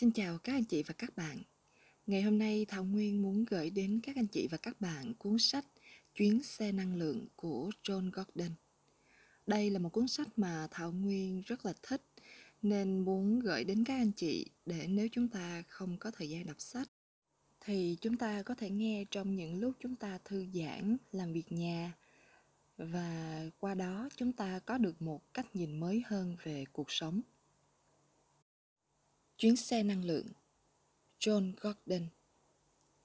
Xin chào các anh chị và các bạn. Ngày hôm nay Thảo Nguyên muốn gửi đến các anh chị và các bạn cuốn sách Chuyến xe năng lượng của John Gordon. Đây là một cuốn sách mà Thảo Nguyên rất là thích nên muốn gửi đến các anh chị để nếu chúng ta không có thời gian đọc sách thì chúng ta có thể nghe trong những lúc chúng ta thư giãn, làm việc nhà và qua đó chúng ta có được một cách nhìn mới hơn về cuộc sống. Chuyến xe năng lượng John Gordon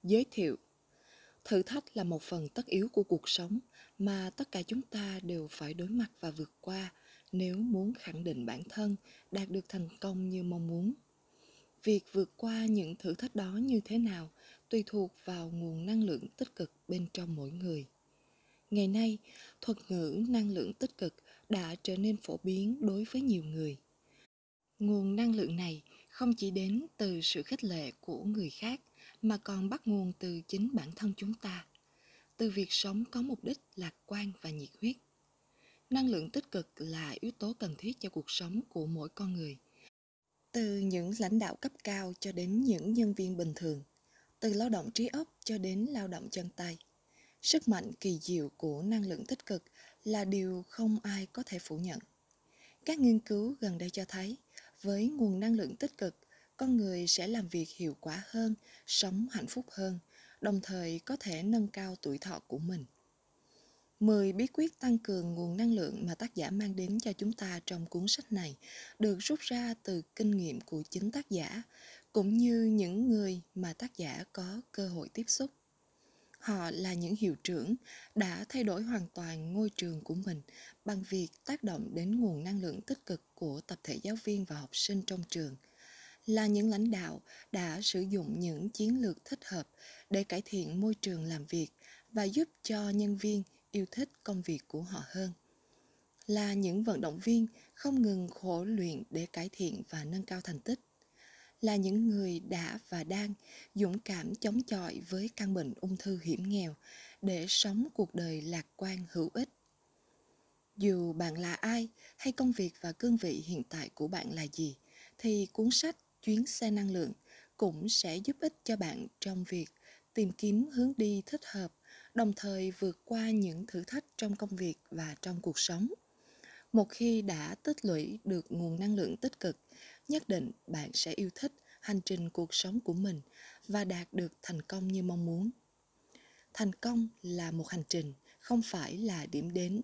Giới thiệu Thử thách là một phần tất yếu của cuộc sống mà tất cả chúng ta đều phải đối mặt và vượt qua nếu muốn khẳng định bản thân đạt được thành công như mong muốn. Việc vượt qua những thử thách đó như thế nào tùy thuộc vào nguồn năng lượng tích cực bên trong mỗi người. Ngày nay, thuật ngữ năng lượng tích cực đã trở nên phổ biến đối với nhiều người. Nguồn năng lượng này không chỉ đến từ sự khích lệ của người khác, mà còn bắt nguồn từ chính bản thân chúng ta. Từ việc sống có mục đích lạc quan và nhiệt huyết. Năng lượng tích cực là yếu tố cần thiết cho cuộc sống của mỗi con người. Từ những lãnh đạo cấp cao cho đến những nhân viên bình thường. Từ lao động trí óc cho đến lao động chân tay. Sức mạnh kỳ diệu của năng lượng tích cực là điều không ai có thể phủ nhận. Các nghiên cứu gần đây cho thấy với nguồn năng lượng tích cực, con người sẽ làm việc hiệu quả hơn, sống hạnh phúc hơn, đồng thời có thể nâng cao tuổi thọ của mình 10 bí quyết tăng cường nguồn năng lượng mà tác giả mang đến cho chúng ta trong cuốn sách này được rút ra từ kinh nghiệm của chính tác giả, cũng như những người mà tác giả có cơ hội tiếp xúc. Họ là những hiệu trưởng đã thay đổi hoàn toàn ngôi trường của mình bằng việc tác động đến nguồn năng lượng tích cực của tập thể giáo viên và học sinh trong trường. Là những lãnh đạo đã sử dụng những chiến lược thích hợp để cải thiện môi trường làm việc và giúp cho nhân viên yêu thích công việc của họ hơn. Là những vận động viên không ngừng khổ luyện để cải thiện và nâng cao thành tích là những người đã và đang dũng cảm chống chọi với căn bệnh ung thư hiểm nghèo để sống cuộc đời lạc quan hữu ích. Dù bạn là ai hay công việc và cương vị hiện tại của bạn là gì, thì cuốn sách chuyến xe năng lượng cũng sẽ giúp ích cho bạn trong việc tìm kiếm hướng đi thích hợp, đồng thời vượt qua những thử thách trong công việc và trong cuộc sống. Một khi đã tích lũy được nguồn năng lượng tích cực nhất định bạn sẽ yêu thích hành trình cuộc sống của mình và đạt được thành công như mong muốn. Thành công là một hành trình, không phải là điểm đến.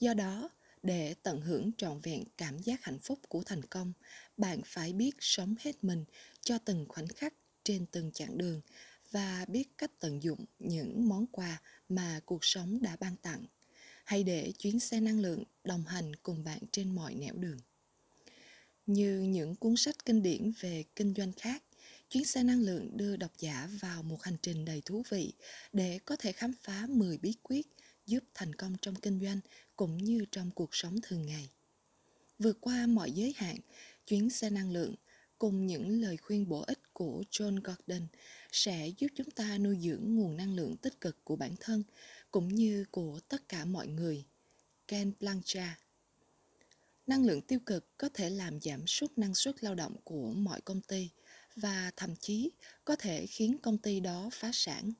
Do đó, để tận hưởng trọn vẹn cảm giác hạnh phúc của thành công, bạn phải biết sống hết mình cho từng khoảnh khắc trên từng chặng đường và biết cách tận dụng những món quà mà cuộc sống đã ban tặng. Hãy để chuyến xe năng lượng đồng hành cùng bạn trên mọi nẻo đường như những cuốn sách kinh điển về kinh doanh khác chuyến xe năng lượng đưa độc giả vào một hành trình đầy thú vị để có thể khám phá 10 bí quyết giúp thành công trong kinh doanh cũng như trong cuộc sống thường ngày. Vượt qua mọi giới hạn, chuyến xe năng lượng cùng những lời khuyên bổ ích của John Gordon sẽ giúp chúng ta nuôi dưỡng nguồn năng lượng tích cực của bản thân cũng như của tất cả mọi người. Ken Blanchard Năng lượng tiêu cực có thể làm giảm sút năng suất lao động của mọi công ty và thậm chí có thể khiến công ty đó phá sản.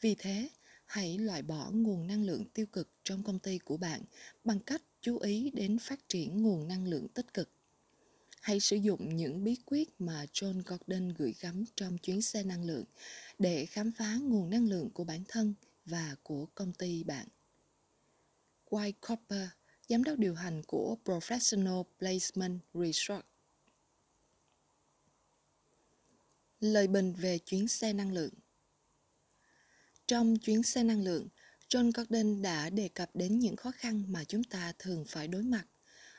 Vì thế, hãy loại bỏ nguồn năng lượng tiêu cực trong công ty của bạn bằng cách chú ý đến phát triển nguồn năng lượng tích cực hãy sử dụng những bí quyết mà John Gordon gửi gắm trong chuyến xe năng lượng để khám phá nguồn năng lượng của bản thân và của công ty bạn. White Copper, giám đốc điều hành của Professional Placement Research. Lời bình về chuyến xe năng lượng Trong chuyến xe năng lượng, John Gordon đã đề cập đến những khó khăn mà chúng ta thường phải đối mặt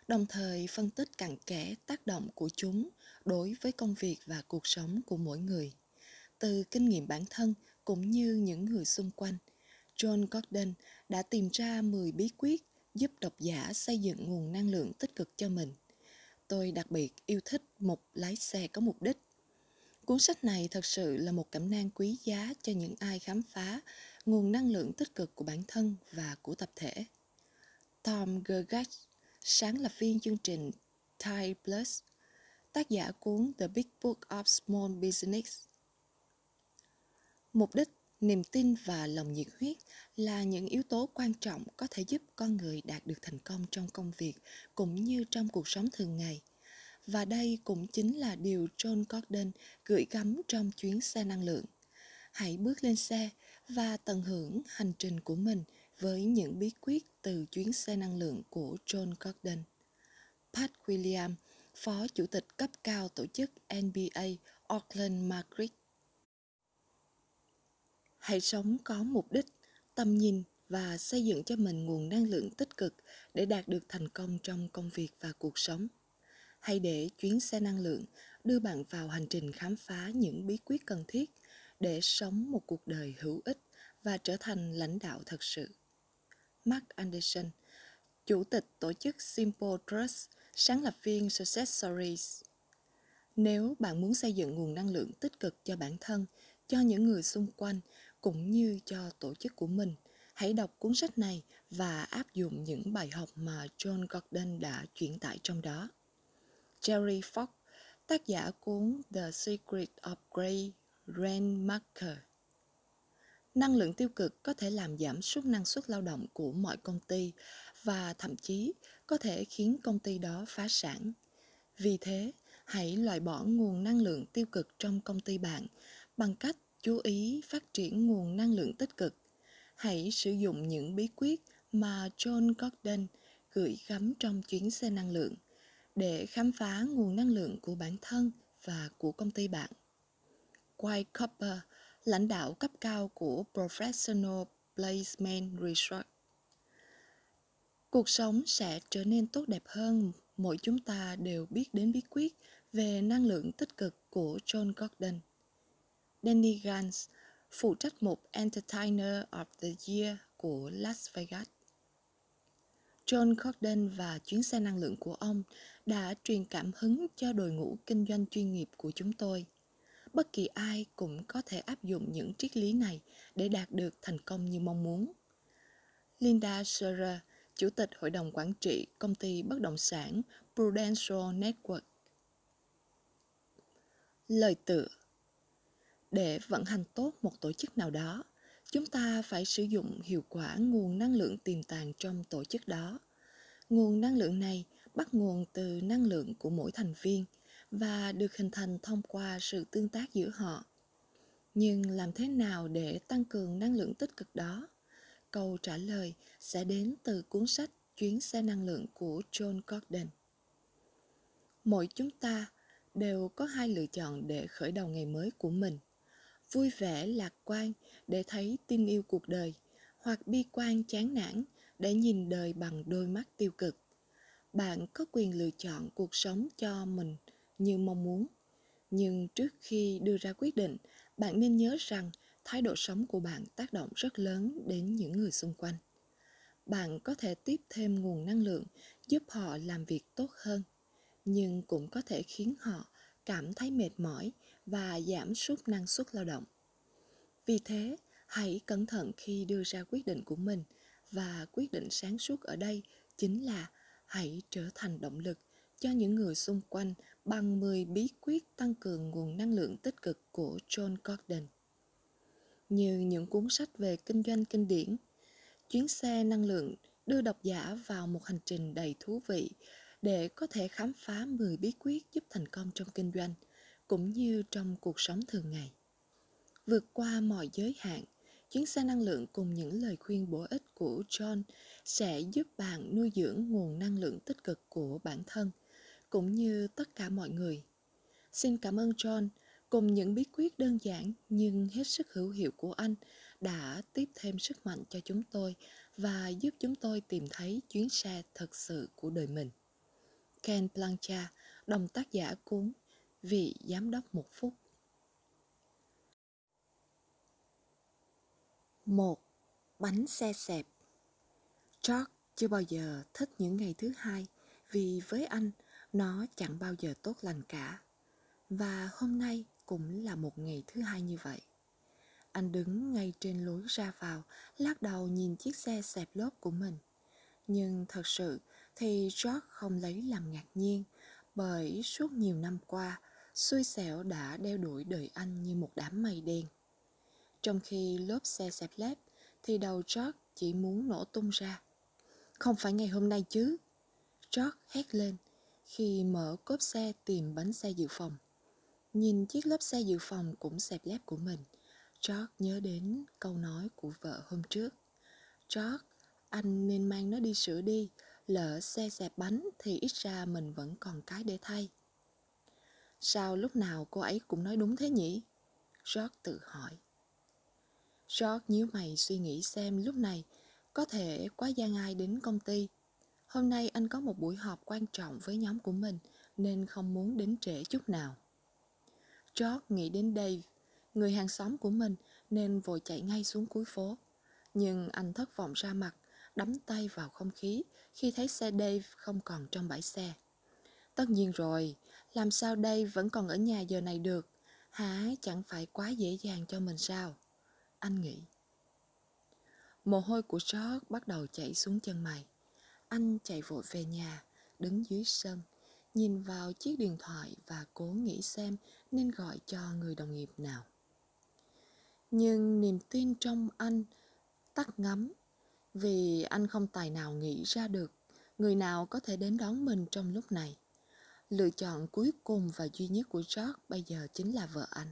đồng thời phân tích cặn kẽ tác động của chúng đối với công việc và cuộc sống của mỗi người. Từ kinh nghiệm bản thân cũng như những người xung quanh, John Gordon đã tìm ra 10 bí quyết giúp độc giả xây dựng nguồn năng lượng tích cực cho mình. Tôi đặc biệt yêu thích một lái xe có mục đích. Cuốn sách này thật sự là một cẩm nang quý giá cho những ai khám phá nguồn năng lượng tích cực của bản thân và của tập thể. Tom Gergach sáng lập viên chương trình Thai Plus, tác giả cuốn The Big Book of Small Business. Mục đích, niềm tin và lòng nhiệt huyết là những yếu tố quan trọng có thể giúp con người đạt được thành công trong công việc cũng như trong cuộc sống thường ngày. Và đây cũng chính là điều John Gordon gửi gắm trong chuyến xe năng lượng. Hãy bước lên xe và tận hưởng hành trình của mình với những bí quyết từ chuyến xe năng lượng của John Gordon. Pat William, Phó Chủ tịch cấp cao tổ chức NBA Auckland Madrid. Hãy sống có mục đích, tầm nhìn và xây dựng cho mình nguồn năng lượng tích cực để đạt được thành công trong công việc và cuộc sống. Hãy để chuyến xe năng lượng đưa bạn vào hành trình khám phá những bí quyết cần thiết để sống một cuộc đời hữu ích và trở thành lãnh đạo thật sự. Mark Anderson, Chủ tịch tổ chức Simple Trust, sáng lập viên Success Stories. Nếu bạn muốn xây dựng nguồn năng lượng tích cực cho bản thân, cho những người xung quanh cũng như cho tổ chức của mình, hãy đọc cuốn sách này và áp dụng những bài học mà John Gordon đã truyền tải trong đó. Jerry Fox, tác giả cuốn The Secret of Great Rainmaker. Năng lượng tiêu cực có thể làm giảm sút năng suất lao động của mọi công ty và thậm chí có thể khiến công ty đó phá sản. Vì thế, hãy loại bỏ nguồn năng lượng tiêu cực trong công ty bạn bằng cách chú ý phát triển nguồn năng lượng tích cực. Hãy sử dụng những bí quyết mà John Gordon gửi gắm trong chuyến xe năng lượng để khám phá nguồn năng lượng của bản thân và của công ty bạn. White Copper, lãnh đạo cấp cao của Professional Placement Research. Cuộc sống sẽ trở nên tốt đẹp hơn mỗi chúng ta đều biết đến bí quyết về năng lượng tích cực của John Gordon. Danny Gans, phụ trách mục Entertainer of the Year của Las Vegas. John Corden và chuyến xe năng lượng của ông đã truyền cảm hứng cho đội ngũ kinh doanh chuyên nghiệp của chúng tôi. Bất kỳ ai cũng có thể áp dụng những triết lý này để đạt được thành công như mong muốn. Linda Scherer, Chủ tịch Hội đồng Quản trị Công ty Bất động sản Prudential Network. Lời tựa để vận hành tốt một tổ chức nào đó, chúng ta phải sử dụng hiệu quả nguồn năng lượng tiềm tàng trong tổ chức đó. Nguồn năng lượng này bắt nguồn từ năng lượng của mỗi thành viên và được hình thành thông qua sự tương tác giữa họ. Nhưng làm thế nào để tăng cường năng lượng tích cực đó? Câu trả lời sẽ đến từ cuốn sách Chuyến xe năng lượng của John Gordon. Mỗi chúng ta đều có hai lựa chọn để khởi đầu ngày mới của mình. Vui vẻ lạc quan để thấy tin yêu cuộc đời, hoặc bi quan chán nản để nhìn đời bằng đôi mắt tiêu cực. Bạn có quyền lựa chọn cuộc sống cho mình như mong muốn. Nhưng trước khi đưa ra quyết định, bạn nên nhớ rằng thái độ sống của bạn tác động rất lớn đến những người xung quanh bạn có thể tiếp thêm nguồn năng lượng giúp họ làm việc tốt hơn nhưng cũng có thể khiến họ cảm thấy mệt mỏi và giảm sút năng suất lao động vì thế, hãy cẩn thận khi đưa ra quyết định của mình và quyết định sáng suốt ở đây chính là hãy trở thành động lực cho những người xung quanh bằng 10 bí quyết tăng cường nguồn năng lượng tích cực của John Gordon như những cuốn sách về kinh doanh kinh điển. Chuyến xe năng lượng đưa độc giả vào một hành trình đầy thú vị để có thể khám phá 10 bí quyết giúp thành công trong kinh doanh cũng như trong cuộc sống thường ngày. Vượt qua mọi giới hạn, chuyến xe năng lượng cùng những lời khuyên bổ ích của John sẽ giúp bạn nuôi dưỡng nguồn năng lượng tích cực của bản thân cũng như tất cả mọi người. Xin cảm ơn John cùng những bí quyết đơn giản nhưng hết sức hữu hiệu của anh đã tiếp thêm sức mạnh cho chúng tôi và giúp chúng tôi tìm thấy chuyến xe thật sự của đời mình. Ken Plancha, đồng tác giả cuốn Vị Giám đốc một phút. một Bánh xe xẹp George chưa bao giờ thích những ngày thứ hai vì với anh nó chẳng bao giờ tốt lành cả. Và hôm nay cũng là một ngày thứ hai như vậy. Anh đứng ngay trên lối ra vào, lắc đầu nhìn chiếc xe xẹp lốp của mình. Nhưng thật sự thì George không lấy làm ngạc nhiên Bởi suốt nhiều năm qua, xui xẻo đã đeo đuổi đời anh như một đám mây đen. Trong khi lốp xe xẹp lép, thì đầu George chỉ muốn nổ tung ra. Không phải ngày hôm nay chứ. George hét lên khi mở cốp xe tìm bánh xe dự phòng. Nhìn chiếc lốp xe dự phòng cũng xẹp lép của mình, George nhớ đến câu nói của vợ hôm trước. George, anh nên mang nó đi sửa đi, lỡ xe xẹp bánh thì ít ra mình vẫn còn cái để thay. Sao lúc nào cô ấy cũng nói đúng thế nhỉ? George tự hỏi. George nhíu mày suy nghĩ xem lúc này có thể quá gian ai đến công ty. Hôm nay anh có một buổi họp quan trọng với nhóm của mình nên không muốn đến trễ chút nào. George nghĩ đến Dave, người hàng xóm của mình nên vội chạy ngay xuống cuối phố. Nhưng anh thất vọng ra mặt, đắm tay vào không khí khi thấy xe Dave không còn trong bãi xe. Tất nhiên rồi, làm sao đây vẫn còn ở nhà giờ này được? Hả, chẳng phải quá dễ dàng cho mình sao? Anh nghĩ. Mồ hôi của George bắt đầu chảy xuống chân mày. Anh chạy vội về nhà, đứng dưới sân, nhìn vào chiếc điện thoại và cố nghĩ xem nên gọi cho người đồng nghiệp nào. Nhưng niềm tin trong anh tắt ngấm vì anh không tài nào nghĩ ra được người nào có thể đến đón mình trong lúc này. Lựa chọn cuối cùng và duy nhất của George bây giờ chính là vợ anh.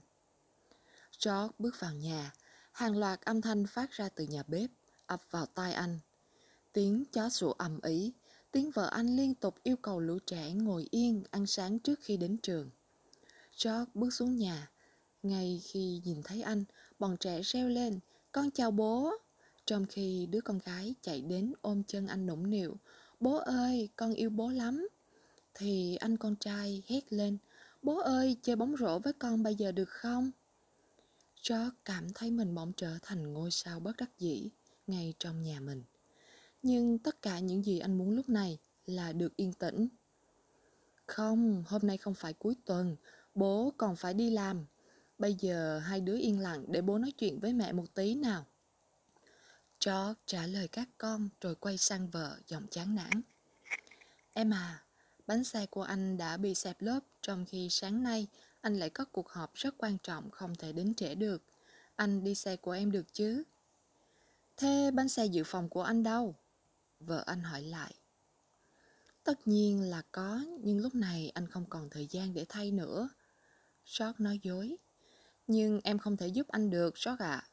George bước vào nhà, hàng loạt âm thanh phát ra từ nhà bếp, ập vào tai anh. Tiếng chó sủa ầm ĩ, tiếng vợ anh liên tục yêu cầu lũ trẻ ngồi yên ăn sáng trước khi đến trường. George bước xuống nhà. Ngay khi nhìn thấy anh, bọn trẻ reo lên, con chào bố. Trong khi đứa con gái chạy đến ôm chân anh nũng nịu, bố ơi, con yêu bố lắm. Thì anh con trai hét lên, bố ơi, chơi bóng rổ với con bây giờ được không? George cảm thấy mình bỗng trở thành ngôi sao bất đắc dĩ ngay trong nhà mình. Nhưng tất cả những gì anh muốn lúc này là được yên tĩnh. Không, hôm nay không phải cuối tuần, bố còn phải đi làm. Bây giờ hai đứa yên lặng để bố nói chuyện với mẹ một tí nào. George trả lời các con rồi quay sang vợ giọng chán nản. Em à, bánh xe của anh đã bị xẹp lốp trong khi sáng nay anh lại có cuộc họp rất quan trọng không thể đến trễ được. Anh đi xe của em được chứ? Thế bánh xe dự phòng của anh đâu? Vợ anh hỏi lại. Tất nhiên là có, nhưng lúc này anh không còn thời gian để thay nữa. Sót nói dối. Nhưng em không thể giúp anh được, Sót ạ. À.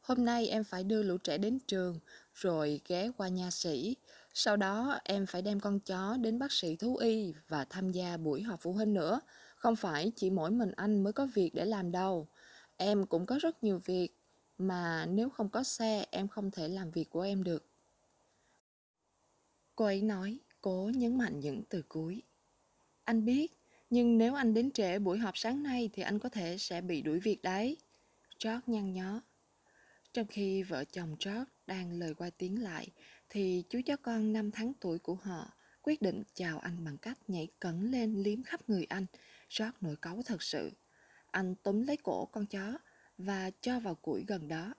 Hôm nay em phải đưa lũ trẻ đến trường, rồi ghé qua nhà sĩ. Sau đó em phải đem con chó đến bác sĩ thú y và tham gia buổi họp phụ huynh nữa. Không phải chỉ mỗi mình anh mới có việc để làm đâu. Em cũng có rất nhiều việc, mà nếu không có xe em không thể làm việc của em được. Cô ấy nói, cố nhấn mạnh những từ cuối. Anh biết, nhưng nếu anh đến trễ buổi họp sáng nay thì anh có thể sẽ bị đuổi việc đấy. George nhăn nhó. Trong khi vợ chồng George đang lời qua tiếng lại, thì chú chó con 5 tháng tuổi của họ quyết định chào anh bằng cách nhảy cẩn lên liếm khắp người anh. rót nổi cáu thật sự. Anh túm lấy cổ con chó và cho vào củi gần đó.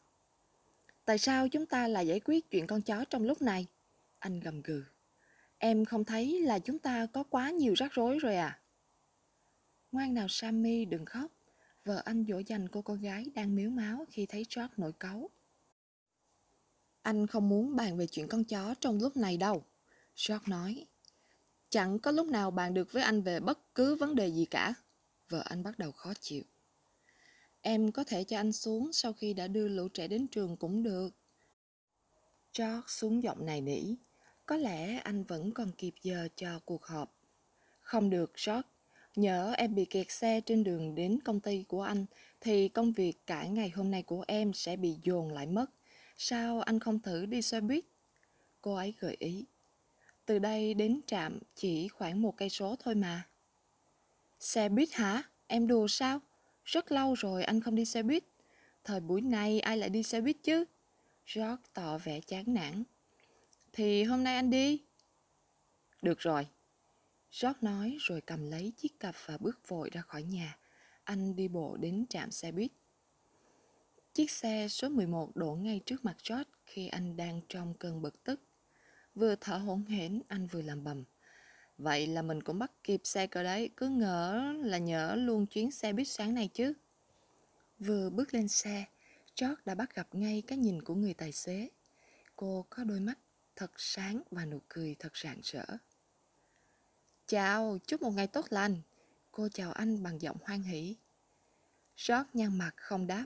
Tại sao chúng ta lại giải quyết chuyện con chó trong lúc này? Anh gầm gừ. Em không thấy là chúng ta có quá nhiều rắc rối rồi à? Ngoan nào Sammy đừng khóc. Vợ anh dỗ dành cô con gái đang miếu máu khi thấy George nổi cáu. Anh không muốn bàn về chuyện con chó trong lúc này đâu. George nói. Chẳng có lúc nào bàn được với anh về bất cứ vấn đề gì cả. Vợ anh bắt đầu khó chịu. Em có thể cho anh xuống sau khi đã đưa lũ trẻ đến trường cũng được. George xuống giọng này nỉ. Có lẽ anh vẫn còn kịp giờ cho cuộc họp. Không được, George. Nhớ em bị kẹt xe trên đường đến công ty của anh, thì công việc cả ngày hôm nay của em sẽ bị dồn lại mất. Sao anh không thử đi xe buýt? Cô ấy gợi ý. Từ đây đến trạm chỉ khoảng một cây số thôi mà. Xe buýt hả? Em đùa sao? Rất lâu rồi anh không đi xe buýt. Thời buổi này ai lại đi xe buýt chứ? George tỏ vẻ chán nản. Thì hôm nay anh đi. Được rồi. George nói rồi cầm lấy chiếc cặp và bước vội ra khỏi nhà. Anh đi bộ đến trạm xe buýt. Chiếc xe số 11 đổ ngay trước mặt George khi anh đang trong cơn bực tức. Vừa thở hổn hển, anh vừa làm bầm. Vậy là mình cũng bắt kịp xe cơ đấy, cứ ngỡ là nhỡ luôn chuyến xe buýt sáng này chứ. Vừa bước lên xe, George đã bắt gặp ngay cái nhìn của người tài xế. Cô có đôi mắt thật sáng và nụ cười thật rạng rỡ. Chào, chúc một ngày tốt lành. Cô chào anh bằng giọng hoan hỷ. George nhăn mặt không đáp.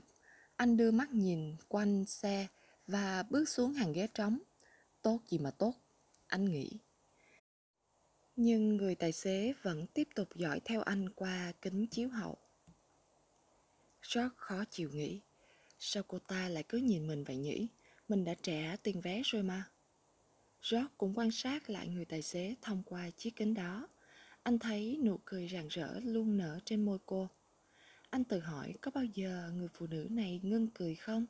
Anh đưa mắt nhìn quanh xe và bước xuống hàng ghế trống. Tốt gì mà tốt, anh nghĩ. Nhưng người tài xế vẫn tiếp tục dõi theo anh qua kính chiếu hậu. George khó chịu nghĩ. Sao cô ta lại cứ nhìn mình vậy nhỉ? Mình đã trả tiền vé rồi mà. George cũng quan sát lại người tài xế thông qua chiếc kính đó. Anh thấy nụ cười rạng rỡ luôn nở trên môi cô. Anh tự hỏi có bao giờ người phụ nữ này ngưng cười không?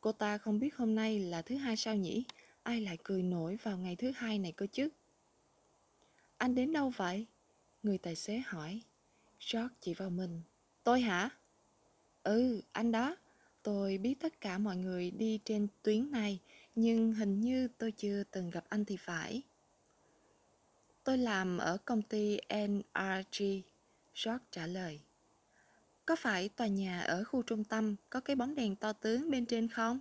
Cô ta không biết hôm nay là thứ hai sao nhỉ? Ai lại cười nổi vào ngày thứ hai này cơ chứ? Anh đến đâu vậy? Người tài xế hỏi. George chỉ vào mình. Tôi hả? Ừ, anh đó. Tôi biết tất cả mọi người đi trên tuyến này, nhưng hình như tôi chưa từng gặp anh thì phải. Tôi làm ở công ty NRG, George trả lời. Có phải tòa nhà ở khu trung tâm có cái bóng đèn to tướng bên trên không?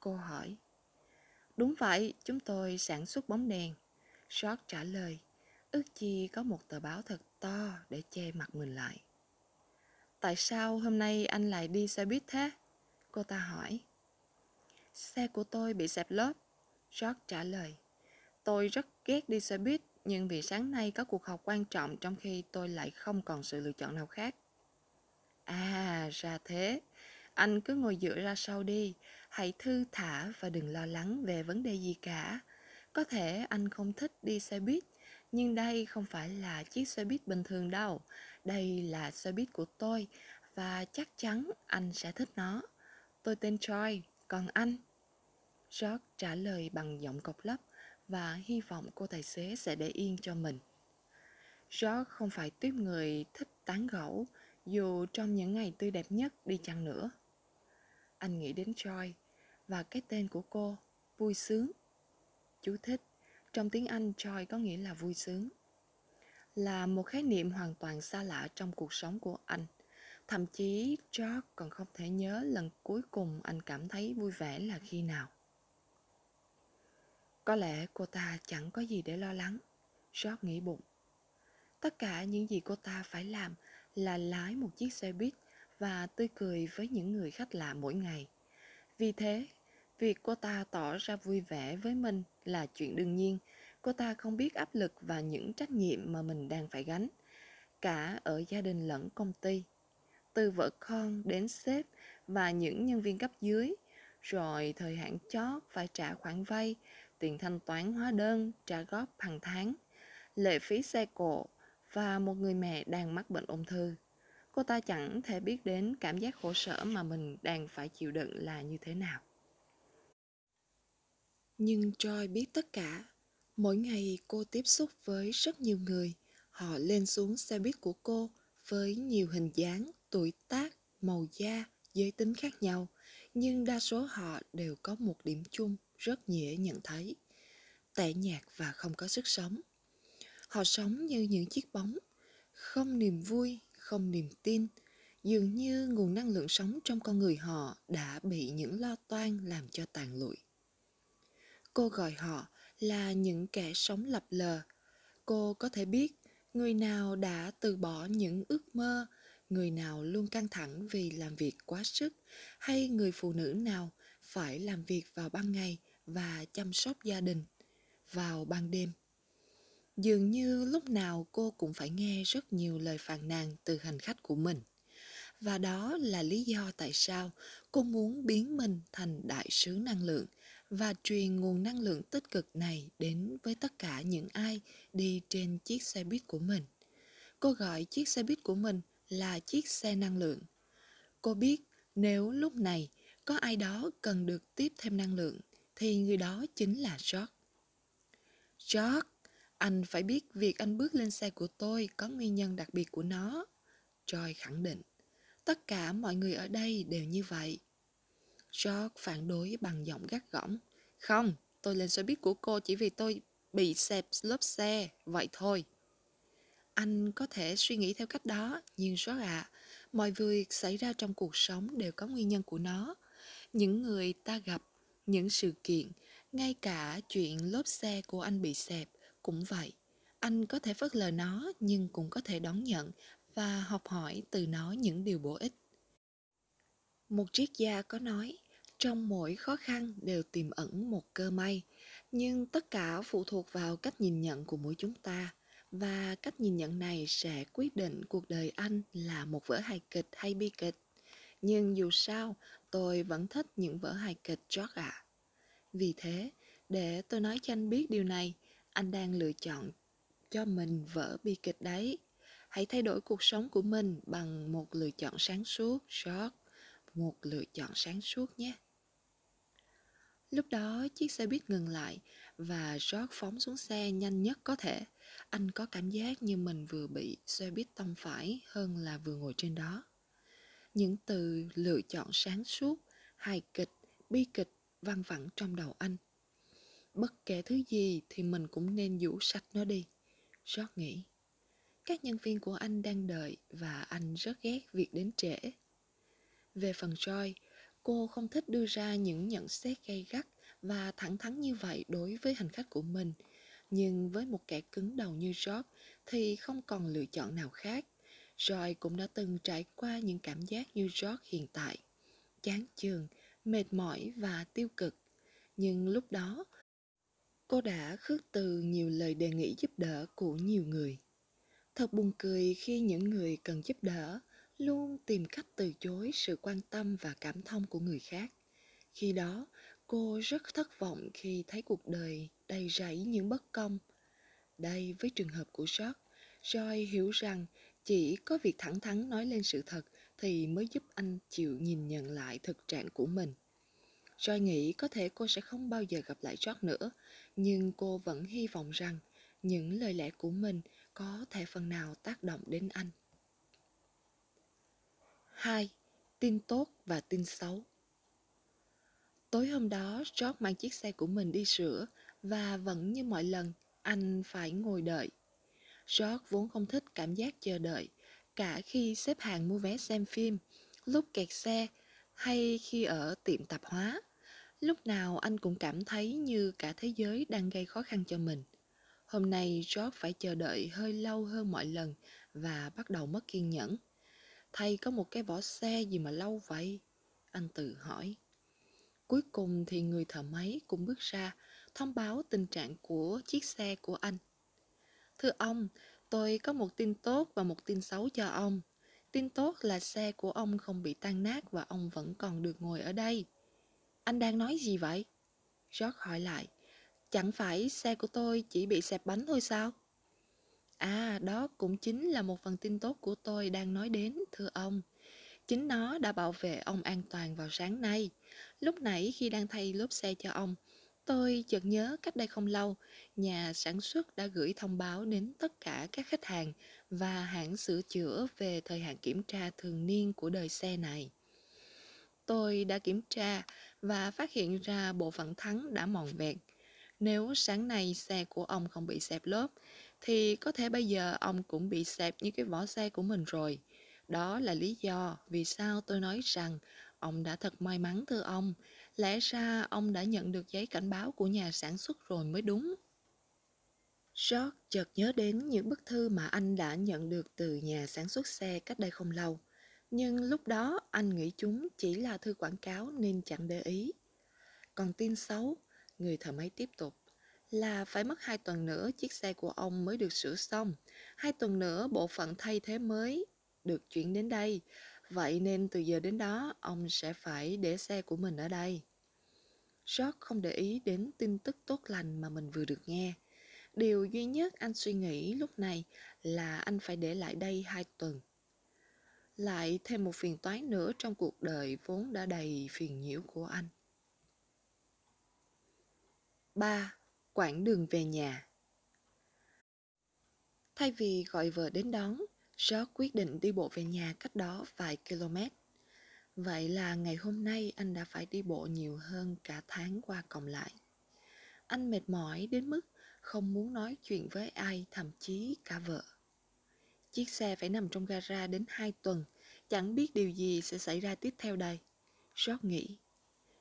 Cô hỏi. Đúng vậy, chúng tôi sản xuất bóng đèn. George trả lời. Ước chi có một tờ báo thật to để che mặt mình lại. Tại sao hôm nay anh lại đi xe buýt thế? Cô ta hỏi. Xe của tôi bị xẹp lốp. George trả lời. Tôi rất ghét đi xe buýt, nhưng vì sáng nay có cuộc họp quan trọng trong khi tôi lại không còn sự lựa chọn nào khác. À, ra thế. Anh cứ ngồi dựa ra sau đi. Hãy thư thả và đừng lo lắng về vấn đề gì cả. Có thể anh không thích đi xe buýt, nhưng đây không phải là chiếc xe buýt bình thường đâu. Đây là xe buýt của tôi và chắc chắn anh sẽ thích nó. Tôi tên Troy, còn anh? George trả lời bằng giọng cộc lấp và hy vọng cô tài xế sẽ để yên cho mình. George không phải tuyếp người thích tán gẫu, dù trong những ngày tươi đẹp nhất đi chăng nữa. Anh nghĩ đến Joy và cái tên của cô, vui sướng. Chú thích, trong tiếng Anh Joy có nghĩa là vui sướng. Là một khái niệm hoàn toàn xa lạ trong cuộc sống của anh. Thậm chí George còn không thể nhớ lần cuối cùng anh cảm thấy vui vẻ là khi nào. Có lẽ cô ta chẳng có gì để lo lắng. George nghĩ bụng. Tất cả những gì cô ta phải làm là lái một chiếc xe buýt và tươi cười với những người khách lạ mỗi ngày. Vì thế, việc cô ta tỏ ra vui vẻ với mình là chuyện đương nhiên. Cô ta không biết áp lực và những trách nhiệm mà mình đang phải gánh, cả ở gia đình lẫn công ty. Từ vợ con đến sếp và những nhân viên cấp dưới, rồi thời hạn chót phải trả khoản vay, tiền thanh toán hóa đơn, trả góp hàng tháng, lệ phí xe cộ, và một người mẹ đang mắc bệnh ung thư. Cô ta chẳng thể biết đến cảm giác khổ sở mà mình đang phải chịu đựng là như thế nào. Nhưng Joy biết tất cả. Mỗi ngày cô tiếp xúc với rất nhiều người. Họ lên xuống xe buýt của cô với nhiều hình dáng, tuổi tác, màu da, giới tính khác nhau. Nhưng đa số họ đều có một điểm chung rất dễ nhận thấy. Tẻ nhạt và không có sức sống. Họ sống như những chiếc bóng, không niềm vui, không niềm tin. Dường như nguồn năng lượng sống trong con người họ đã bị những lo toan làm cho tàn lụi. Cô gọi họ là những kẻ sống lập lờ. Cô có thể biết người nào đã từ bỏ những ước mơ, người nào luôn căng thẳng vì làm việc quá sức, hay người phụ nữ nào phải làm việc vào ban ngày và chăm sóc gia đình vào ban đêm. Dường như lúc nào cô cũng phải nghe rất nhiều lời phàn nàn từ hành khách của mình. Và đó là lý do tại sao cô muốn biến mình thành đại sứ năng lượng và truyền nguồn năng lượng tích cực này đến với tất cả những ai đi trên chiếc xe buýt của mình. Cô gọi chiếc xe buýt của mình là chiếc xe năng lượng. Cô biết nếu lúc này có ai đó cần được tiếp thêm năng lượng thì người đó chính là George. George, anh phải biết việc anh bước lên xe của tôi có nguyên nhân đặc biệt của nó. Troy khẳng định. Tất cả mọi người ở đây đều như vậy. George phản đối bằng giọng gắt gỏng. Không, tôi lên xe buýt của cô chỉ vì tôi bị xẹp lốp xe, vậy thôi. Anh có thể suy nghĩ theo cách đó, nhưng George ạ, mọi việc xảy ra trong cuộc sống đều có nguyên nhân của nó. Những người ta gặp, những sự kiện, ngay cả chuyện lốp xe của anh bị xẹp cũng vậy. Anh có thể phớt lờ nó nhưng cũng có thể đón nhận và học hỏi từ nó những điều bổ ích. Một triết gia có nói, trong mỗi khó khăn đều tiềm ẩn một cơ may, nhưng tất cả phụ thuộc vào cách nhìn nhận của mỗi chúng ta và cách nhìn nhận này sẽ quyết định cuộc đời anh là một vở hài kịch hay bi kịch. Nhưng dù sao, tôi vẫn thích những vở hài kịch George ạ. Vì thế, để tôi nói cho anh biết điều này, anh đang lựa chọn cho mình vỡ bi kịch đấy. Hãy thay đổi cuộc sống của mình bằng một lựa chọn sáng suốt, short Một lựa chọn sáng suốt nhé. Lúc đó chiếc xe buýt ngừng lại và George phóng xuống xe nhanh nhất có thể. Anh có cảm giác như mình vừa bị xe buýt tông phải hơn là vừa ngồi trên đó. Những từ lựa chọn sáng suốt, hài kịch, bi kịch văng vẳng trong đầu anh. Bất kể thứ gì thì mình cũng nên rũ sạch nó đi. George nghĩ. Các nhân viên của anh đang đợi và anh rất ghét việc đến trễ. Về phần Joy, cô không thích đưa ra những nhận xét gay gắt và thẳng thắn như vậy đối với hành khách của mình. Nhưng với một kẻ cứng đầu như Job thì không còn lựa chọn nào khác. Joy cũng đã từng trải qua những cảm giác như Job hiện tại. Chán chường, mệt mỏi và tiêu cực. Nhưng lúc đó, cô đã khước từ nhiều lời đề nghị giúp đỡ của nhiều người. Thật buồn cười khi những người cần giúp đỡ luôn tìm cách từ chối sự quan tâm và cảm thông của người khác. Khi đó, cô rất thất vọng khi thấy cuộc đời đầy rẫy những bất công. Đây với trường hợp của George, Joy hiểu rằng chỉ có việc thẳng thắn nói lên sự thật thì mới giúp anh chịu nhìn nhận lại thực trạng của mình. Joy nghĩ có thể cô sẽ không bao giờ gặp lại George nữa, nhưng cô vẫn hy vọng rằng những lời lẽ của mình có thể phần nào tác động đến anh. 2. Tin tốt và tin xấu Tối hôm đó, George mang chiếc xe của mình đi sửa và vẫn như mọi lần, anh phải ngồi đợi. George vốn không thích cảm giác chờ đợi, cả khi xếp hàng mua vé xem phim, lúc kẹt xe hay khi ở tiệm tạp hóa. Lúc nào anh cũng cảm thấy như cả thế giới đang gây khó khăn cho mình. Hôm nay George phải chờ đợi hơi lâu hơn mọi lần và bắt đầu mất kiên nhẫn. Thầy có một cái vỏ xe gì mà lâu vậy? Anh tự hỏi. Cuối cùng thì người thợ máy cũng bước ra, thông báo tình trạng của chiếc xe của anh. Thưa ông, tôi có một tin tốt và một tin xấu cho ông. Tin tốt là xe của ông không bị tan nát và ông vẫn còn được ngồi ở đây. Anh đang nói gì vậy? George hỏi lại. Chẳng phải xe của tôi chỉ bị xẹp bánh thôi sao? À, đó cũng chính là một phần tin tốt của tôi đang nói đến, thưa ông. Chính nó đã bảo vệ ông an toàn vào sáng nay. Lúc nãy khi đang thay lốp xe cho ông, tôi chợt nhớ cách đây không lâu, nhà sản xuất đã gửi thông báo đến tất cả các khách hàng và hãng sửa chữa về thời hạn kiểm tra thường niên của đời xe này. Tôi đã kiểm tra và phát hiện ra bộ phận thắng đã mòn vẹt. Nếu sáng nay xe của ông không bị xẹp lốp, thì có thể bây giờ ông cũng bị xẹp như cái vỏ xe của mình rồi. Đó là lý do vì sao tôi nói rằng ông đã thật may mắn thưa ông. Lẽ ra ông đã nhận được giấy cảnh báo của nhà sản xuất rồi mới đúng. George chợt nhớ đến những bức thư mà anh đã nhận được từ nhà sản xuất xe cách đây không lâu. Nhưng lúc đó anh nghĩ chúng chỉ là thư quảng cáo nên chẳng để ý. Còn tin xấu, người thợ máy tiếp tục là phải mất hai tuần nữa chiếc xe của ông mới được sửa xong. Hai tuần nữa bộ phận thay thế mới được chuyển đến đây. Vậy nên từ giờ đến đó ông sẽ phải để xe của mình ở đây. George không để ý đến tin tức tốt lành mà mình vừa được nghe. Điều duy nhất anh suy nghĩ lúc này là anh phải để lại đây hai tuần. Lại thêm một phiền toái nữa trong cuộc đời vốn đã đầy phiền nhiễu của anh. 3 quãng đường về nhà. Thay vì gọi vợ đến đón, George quyết định đi bộ về nhà cách đó vài km. Vậy là ngày hôm nay anh đã phải đi bộ nhiều hơn cả tháng qua cộng lại. Anh mệt mỏi đến mức không muốn nói chuyện với ai, thậm chí cả vợ. Chiếc xe phải nằm trong gara đến hai tuần, chẳng biết điều gì sẽ xảy ra tiếp theo đây. George nghĩ,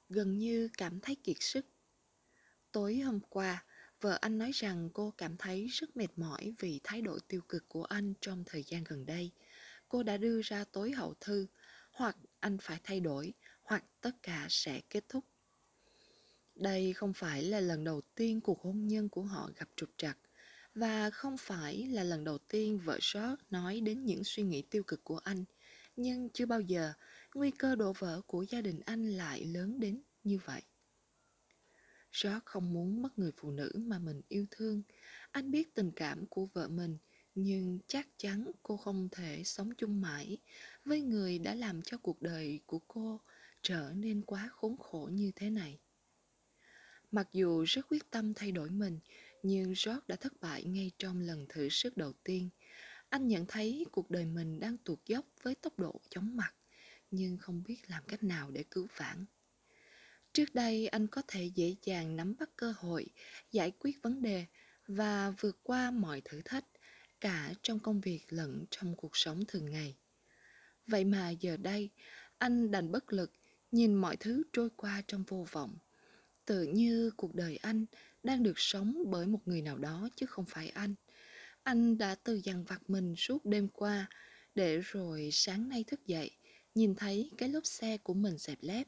gần như cảm thấy kiệt sức. Tối hôm qua, vợ anh nói rằng cô cảm thấy rất mệt mỏi vì thái độ tiêu cực của anh trong thời gian gần đây. Cô đã đưa ra tối hậu thư, hoặc anh phải thay đổi, hoặc tất cả sẽ kết thúc. Đây không phải là lần đầu tiên cuộc hôn nhân của họ gặp trục trặc và không phải là lần đầu tiên vợ sót nói đến những suy nghĩ tiêu cực của anh, nhưng chưa bao giờ nguy cơ đổ vỡ của gia đình anh lại lớn đến như vậy. George không muốn mất người phụ nữ mà mình yêu thương. Anh biết tình cảm của vợ mình, nhưng chắc chắn cô không thể sống chung mãi với người đã làm cho cuộc đời của cô trở nên quá khốn khổ như thế này. Mặc dù rất quyết tâm thay đổi mình, nhưng George đã thất bại ngay trong lần thử sức đầu tiên. Anh nhận thấy cuộc đời mình đang tuột dốc với tốc độ chóng mặt, nhưng không biết làm cách nào để cứu vãn. Trước đây anh có thể dễ dàng nắm bắt cơ hội, giải quyết vấn đề và vượt qua mọi thử thách, cả trong công việc lẫn trong cuộc sống thường ngày. Vậy mà giờ đây, anh đành bất lực, nhìn mọi thứ trôi qua trong vô vọng. Tự như cuộc đời anh đang được sống bởi một người nào đó chứ không phải anh. Anh đã từ dằn vặt mình suốt đêm qua, để rồi sáng nay thức dậy, nhìn thấy cái lốp xe của mình dẹp lép.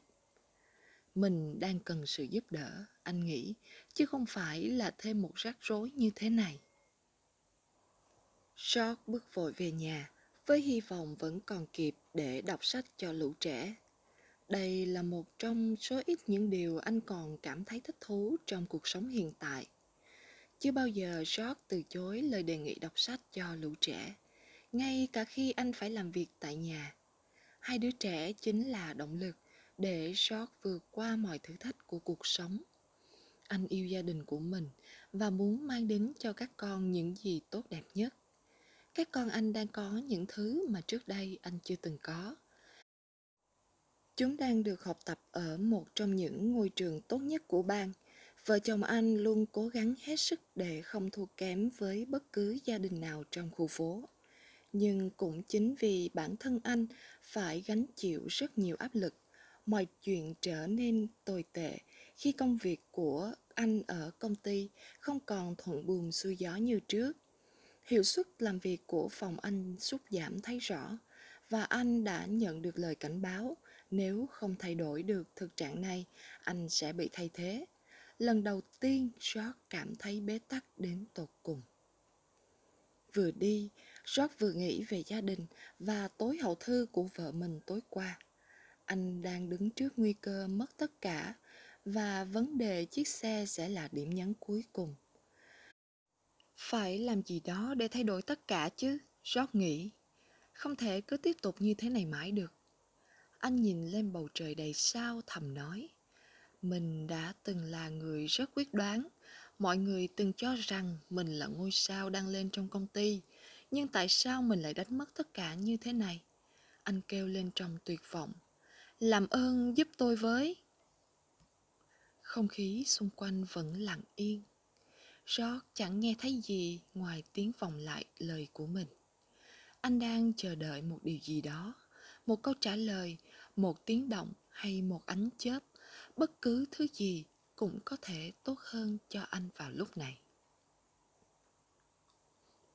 Mình đang cần sự giúp đỡ, anh nghĩ, chứ không phải là thêm một rắc rối như thế này. George bước vội về nhà, với hy vọng vẫn còn kịp để đọc sách cho lũ trẻ. Đây là một trong số ít những điều anh còn cảm thấy thích thú trong cuộc sống hiện tại. Chưa bao giờ George từ chối lời đề nghị đọc sách cho lũ trẻ, ngay cả khi anh phải làm việc tại nhà. Hai đứa trẻ chính là động lực để George vượt qua mọi thử thách của cuộc sống. Anh yêu gia đình của mình và muốn mang đến cho các con những gì tốt đẹp nhất. Các con anh đang có những thứ mà trước đây anh chưa từng có. Chúng đang được học tập ở một trong những ngôi trường tốt nhất của bang. Vợ chồng anh luôn cố gắng hết sức để không thua kém với bất cứ gia đình nào trong khu phố. Nhưng cũng chính vì bản thân anh phải gánh chịu rất nhiều áp lực, mọi chuyện trở nên tồi tệ khi công việc của anh ở công ty không còn thuận buồm xuôi gió như trước. Hiệu suất làm việc của phòng anh sút giảm thấy rõ và anh đã nhận được lời cảnh báo nếu không thay đổi được thực trạng này, anh sẽ bị thay thế. Lần đầu tiên, George cảm thấy bế tắc đến tột cùng. Vừa đi, George vừa nghĩ về gia đình và tối hậu thư của vợ mình tối qua. Anh đang đứng trước nguy cơ mất tất cả và vấn đề chiếc xe sẽ là điểm nhấn cuối cùng. Phải làm gì đó để thay đổi tất cả chứ, George nghĩ. Không thể cứ tiếp tục như thế này mãi được. Anh nhìn lên bầu trời đầy sao thầm nói. Mình đã từng là người rất quyết đoán. Mọi người từng cho rằng mình là ngôi sao đang lên trong công ty. Nhưng tại sao mình lại đánh mất tất cả như thế này? Anh kêu lên trong tuyệt vọng. Làm ơn giúp tôi với. Không khí xung quanh vẫn lặng yên. George chẳng nghe thấy gì ngoài tiếng vọng lại lời của mình. Anh đang chờ đợi một điều gì đó, một câu trả lời, một tiếng động hay một ánh chớp, bất cứ thứ gì cũng có thể tốt hơn cho anh vào lúc này.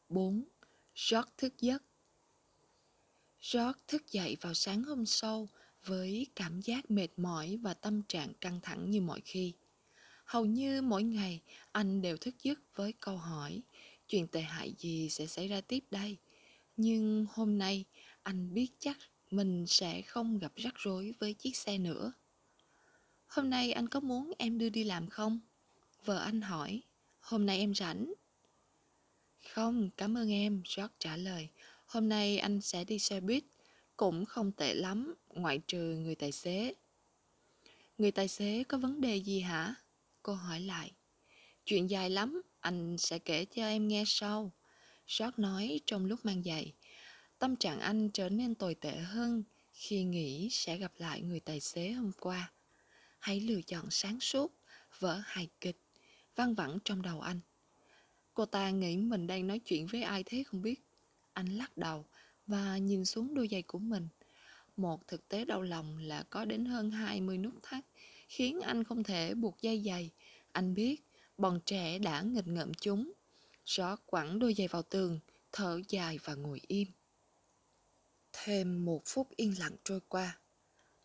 4. George thức giấc George thức dậy vào sáng hôm sau với cảm giác mệt mỏi và tâm trạng căng thẳng như mọi khi. Hầu như mỗi ngày anh đều thức giấc với câu hỏi chuyện tệ hại gì sẽ xảy ra tiếp đây. Nhưng hôm nay anh biết chắc mình sẽ không gặp rắc rối với chiếc xe nữa. Hôm nay anh có muốn em đưa đi làm không? Vợ anh hỏi. Hôm nay em rảnh. Không, cảm ơn em, George trả lời. Hôm nay anh sẽ đi xe buýt. Cũng không tệ lắm, ngoại trừ người tài xế. Người tài xế có vấn đề gì hả? Cô hỏi lại. Chuyện dài lắm, anh sẽ kể cho em nghe sau. George nói trong lúc mang giày. Tâm trạng anh trở nên tồi tệ hơn khi nghĩ sẽ gặp lại người tài xế hôm qua. Hãy lựa chọn sáng suốt, vỡ hài kịch, văng vẳng trong đầu anh. Cô ta nghĩ mình đang nói chuyện với ai thế không biết. Anh lắc đầu và nhìn xuống đôi giày của mình. Một thực tế đau lòng là có đến hơn 20 nút thắt, khiến anh không thể buộc dây giày. Anh biết, bọn trẻ đã nghịch ngợm chúng. Gió quẳng đôi giày vào tường, thở dài và ngồi im. Thêm một phút yên lặng trôi qua.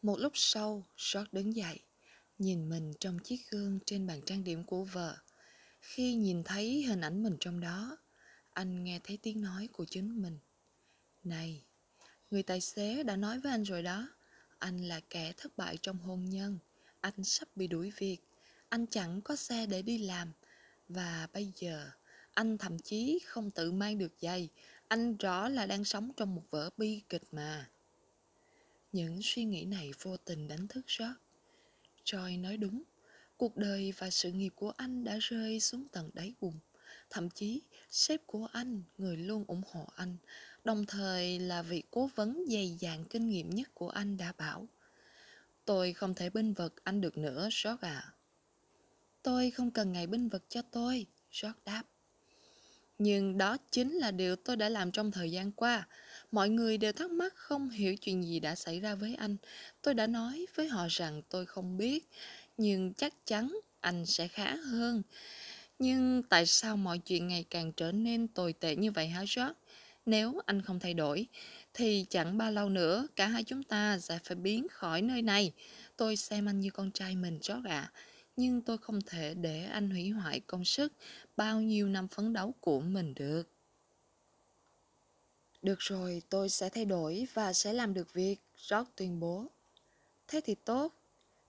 Một lúc sau, George đứng dậy, nhìn mình trong chiếc gương trên bàn trang điểm của vợ. Khi nhìn thấy hình ảnh mình trong đó, anh nghe thấy tiếng nói của chính mình. Này, người tài xế đã nói với anh rồi đó, anh là kẻ thất bại trong hôn nhân, anh sắp bị đuổi việc, anh chẳng có xe để đi làm, và bây giờ anh thậm chí không tự mang được giày, anh rõ là đang sống trong một vở bi kịch mà. Những suy nghĩ này vô tình đánh thức George. Joy nói đúng, cuộc đời và sự nghiệp của anh đã rơi xuống tầng đáy bùn. Thậm chí, sếp của anh, người luôn ủng hộ anh, đồng thời là vị cố vấn dày dạn kinh nghiệm nhất của anh đã bảo. Tôi không thể binh vực anh được nữa, George à. Tôi không cần ngày binh vực cho tôi, George đáp. Nhưng đó chính là điều tôi đã làm trong thời gian qua. Mọi người đều thắc mắc không hiểu chuyện gì đã xảy ra với anh. Tôi đã nói với họ rằng tôi không biết, nhưng chắc chắn anh sẽ khá hơn. Nhưng tại sao mọi chuyện ngày càng trở nên tồi tệ như vậy hả George? Nếu anh không thay đổi, thì chẳng bao lâu nữa cả hai chúng ta sẽ phải biến khỏi nơi này. Tôi xem anh như con trai mình chó ạ. Nhưng tôi không thể để anh hủy hoại công sức bao nhiêu năm phấn đấu của mình được. Được rồi, tôi sẽ thay đổi và sẽ làm được việc, George tuyên bố. Thế thì tốt,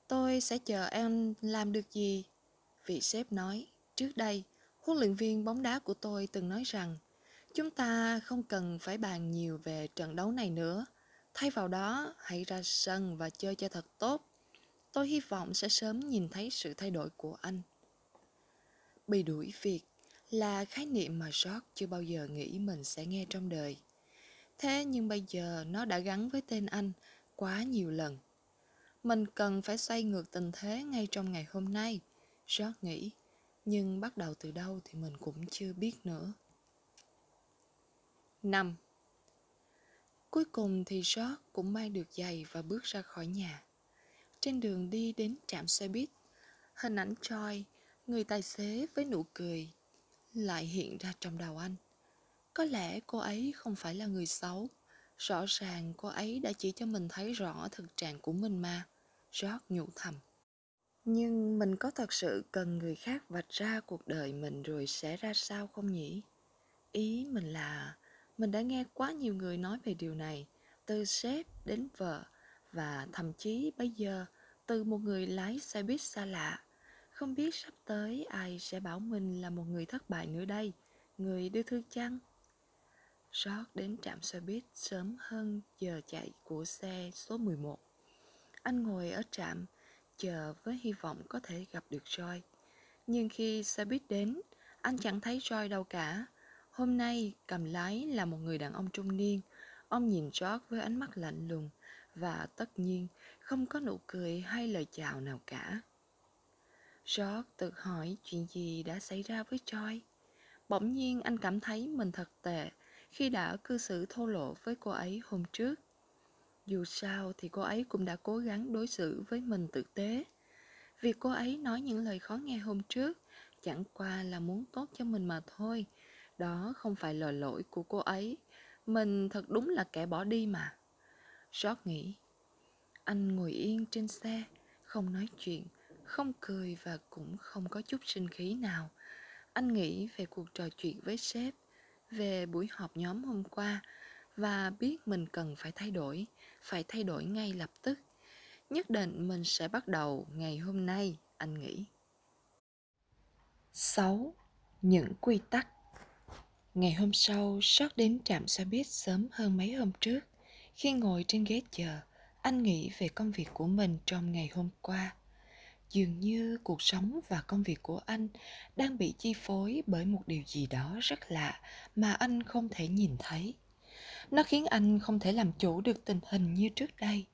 tôi sẽ chờ em làm được gì? Vị sếp nói, trước đây, huấn luyện viên bóng đá của tôi từng nói rằng chúng ta không cần phải bàn nhiều về trận đấu này nữa. Thay vào đó, hãy ra sân và chơi cho thật tốt. Tôi hy vọng sẽ sớm nhìn thấy sự thay đổi của anh. Bị đuổi việc là khái niệm mà George chưa bao giờ nghĩ mình sẽ nghe trong đời. Thế nhưng bây giờ nó đã gắn với tên anh quá nhiều lần. Mình cần phải xoay ngược tình thế ngay trong ngày hôm nay, George nghĩ. Nhưng bắt đầu từ đâu thì mình cũng chưa biết nữa. 5. Cuối cùng thì George cũng mang được giày và bước ra khỏi nhà. Trên đường đi đến trạm xe buýt, hình ảnh Choi, người tài xế với nụ cười, lại hiện ra trong đầu anh. Có lẽ cô ấy không phải là người xấu. Rõ ràng cô ấy đã chỉ cho mình thấy rõ thực trạng của mình mà. George nhủ thầm. Nhưng mình có thật sự cần người khác vạch ra cuộc đời mình rồi sẽ ra sao không nhỉ? Ý mình là mình đã nghe quá nhiều người nói về điều này, từ sếp đến vợ, và thậm chí bây giờ từ một người lái xe buýt xa lạ. Không biết sắp tới ai sẽ bảo mình là một người thất bại nữa đây, người đưa thư chăng? Rót đến trạm xe buýt sớm hơn giờ chạy của xe số 11. Anh ngồi ở trạm, chờ với hy vọng có thể gặp được Joy. Nhưng khi xe buýt đến, anh chẳng thấy Joy đâu cả. Hôm nay, cầm lái là một người đàn ông trung niên. Ông nhìn George với ánh mắt lạnh lùng và tất nhiên không có nụ cười hay lời chào nào cả. George tự hỏi chuyện gì đã xảy ra với Joy. Bỗng nhiên anh cảm thấy mình thật tệ khi đã cư xử thô lỗ với cô ấy hôm trước. Dù sao thì cô ấy cũng đã cố gắng đối xử với mình tử tế. Việc cô ấy nói những lời khó nghe hôm trước chẳng qua là muốn tốt cho mình mà thôi. Đó không phải là lỗi của cô ấy. Mình thật đúng là kẻ bỏ đi mà. George nghĩ. Anh ngồi yên trên xe, không nói chuyện, không cười và cũng không có chút sinh khí nào. Anh nghĩ về cuộc trò chuyện với sếp, về buổi họp nhóm hôm qua và biết mình cần phải thay đổi, phải thay đổi ngay lập tức. Nhất định mình sẽ bắt đầu ngày hôm nay, anh nghĩ. 6. Những quy tắc Ngày hôm sau, sót đến trạm xe buýt sớm hơn mấy hôm trước. Khi ngồi trên ghế chờ, anh nghĩ về công việc của mình trong ngày hôm qua. Dường như cuộc sống và công việc của anh đang bị chi phối bởi một điều gì đó rất lạ mà anh không thể nhìn thấy. Nó khiến anh không thể làm chủ được tình hình như trước đây.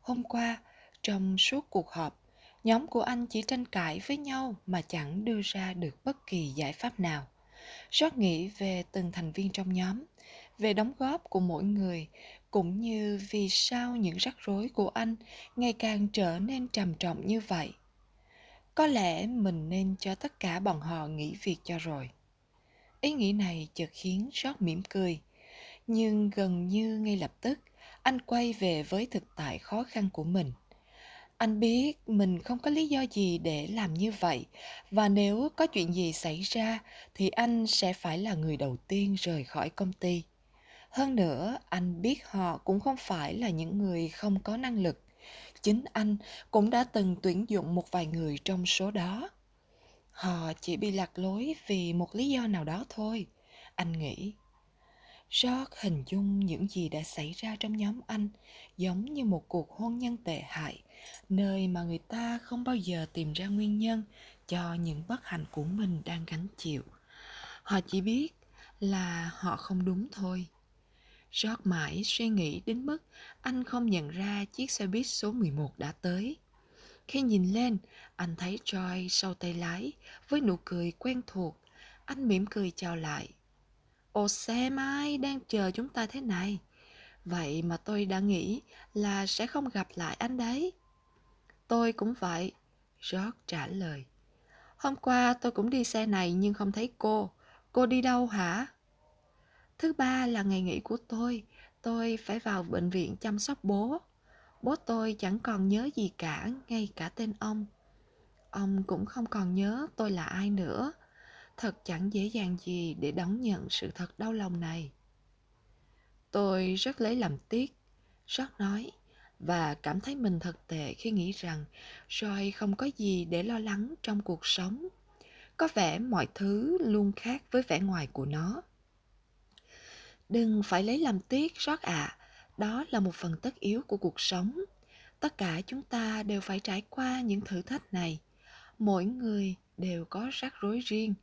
Hôm qua, trong suốt cuộc họp, nhóm của anh chỉ tranh cãi với nhau mà chẳng đưa ra được bất kỳ giải pháp nào rót nghĩ về từng thành viên trong nhóm, về đóng góp của mỗi người, cũng như vì sao những rắc rối của anh ngày càng trở nên trầm trọng như vậy. Có lẽ mình nên cho tất cả bọn họ nghỉ việc cho rồi. Ý nghĩ này chợt khiến rót mỉm cười. Nhưng gần như ngay lập tức, anh quay về với thực tại khó khăn của mình. Anh biết mình không có lý do gì để làm như vậy và nếu có chuyện gì xảy ra thì anh sẽ phải là người đầu tiên rời khỏi công ty. Hơn nữa, anh biết họ cũng không phải là những người không có năng lực. Chính anh cũng đã từng tuyển dụng một vài người trong số đó. Họ chỉ bị lạc lối vì một lý do nào đó thôi, anh nghĩ. George hình dung những gì đã xảy ra trong nhóm anh giống như một cuộc hôn nhân tệ hại, nơi mà người ta không bao giờ tìm ra nguyên nhân cho những bất hạnh của mình đang gánh chịu. Họ chỉ biết là họ không đúng thôi. Rót mãi suy nghĩ đến mức anh không nhận ra chiếc xe buýt số 11 đã tới. Khi nhìn lên, anh thấy Joy sau tay lái với nụ cười quen thuộc. Anh mỉm cười chào lại. Ồ xe mai đang chờ chúng ta thế này. Vậy mà tôi đã nghĩ là sẽ không gặp lại anh đấy. Tôi cũng vậy, George trả lời. Hôm qua tôi cũng đi xe này nhưng không thấy cô. Cô đi đâu hả? Thứ ba là ngày nghỉ của tôi. Tôi phải vào bệnh viện chăm sóc bố. Bố tôi chẳng còn nhớ gì cả, ngay cả tên ông. Ông cũng không còn nhớ tôi là ai nữa. Thật chẳng dễ dàng gì để đón nhận sự thật đau lòng này. Tôi rất lấy làm tiếc, rất nói, và cảm thấy mình thật tệ khi nghĩ rằng Joy không có gì để lo lắng trong cuộc sống. Có vẻ mọi thứ luôn khác với vẻ ngoài của nó. Đừng phải lấy làm tiếc, rót ạ. À. Đó là một phần tất yếu của cuộc sống. Tất cả chúng ta đều phải trải qua những thử thách này. Mỗi người đều có rắc rối riêng.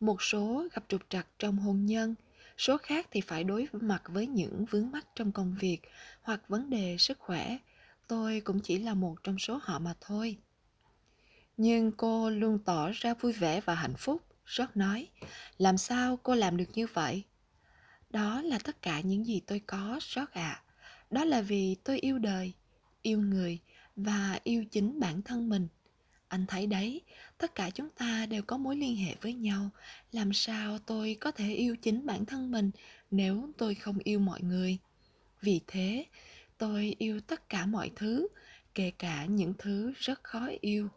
Một số gặp trục trặc trong hôn nhân, số khác thì phải đối mặt với những vướng mắc trong công việc hoặc vấn đề sức khỏe. Tôi cũng chỉ là một trong số họ mà thôi. Nhưng cô luôn tỏ ra vui vẻ và hạnh phúc. rót nói, làm sao cô làm được như vậy? Đó là tất cả những gì tôi có, Rót ạ. À. Đó là vì tôi yêu đời, yêu người và yêu chính bản thân mình. Anh thấy đấy, tất cả chúng ta đều có mối liên hệ với nhau. Làm sao tôi có thể yêu chính bản thân mình nếu tôi không yêu mọi người? Vì thế, tôi yêu tất cả mọi thứ, kể cả những thứ rất khó yêu.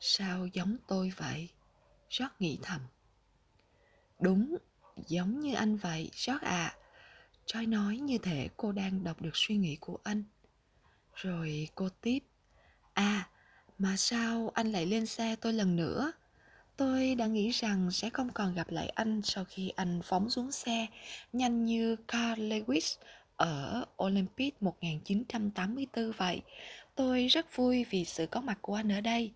Sao giống tôi vậy? Rót nghĩ thầm. Đúng, Giống như anh vậy, George à. choi nói như thể cô đang đọc được suy nghĩ của anh. Rồi cô tiếp. À, mà sao anh lại lên xe tôi lần nữa? Tôi đã nghĩ rằng sẽ không còn gặp lại anh sau khi anh phóng xuống xe, nhanh như Carl Lewis ở Olympic 1984 vậy. Tôi rất vui vì sự có mặt của anh ở đây.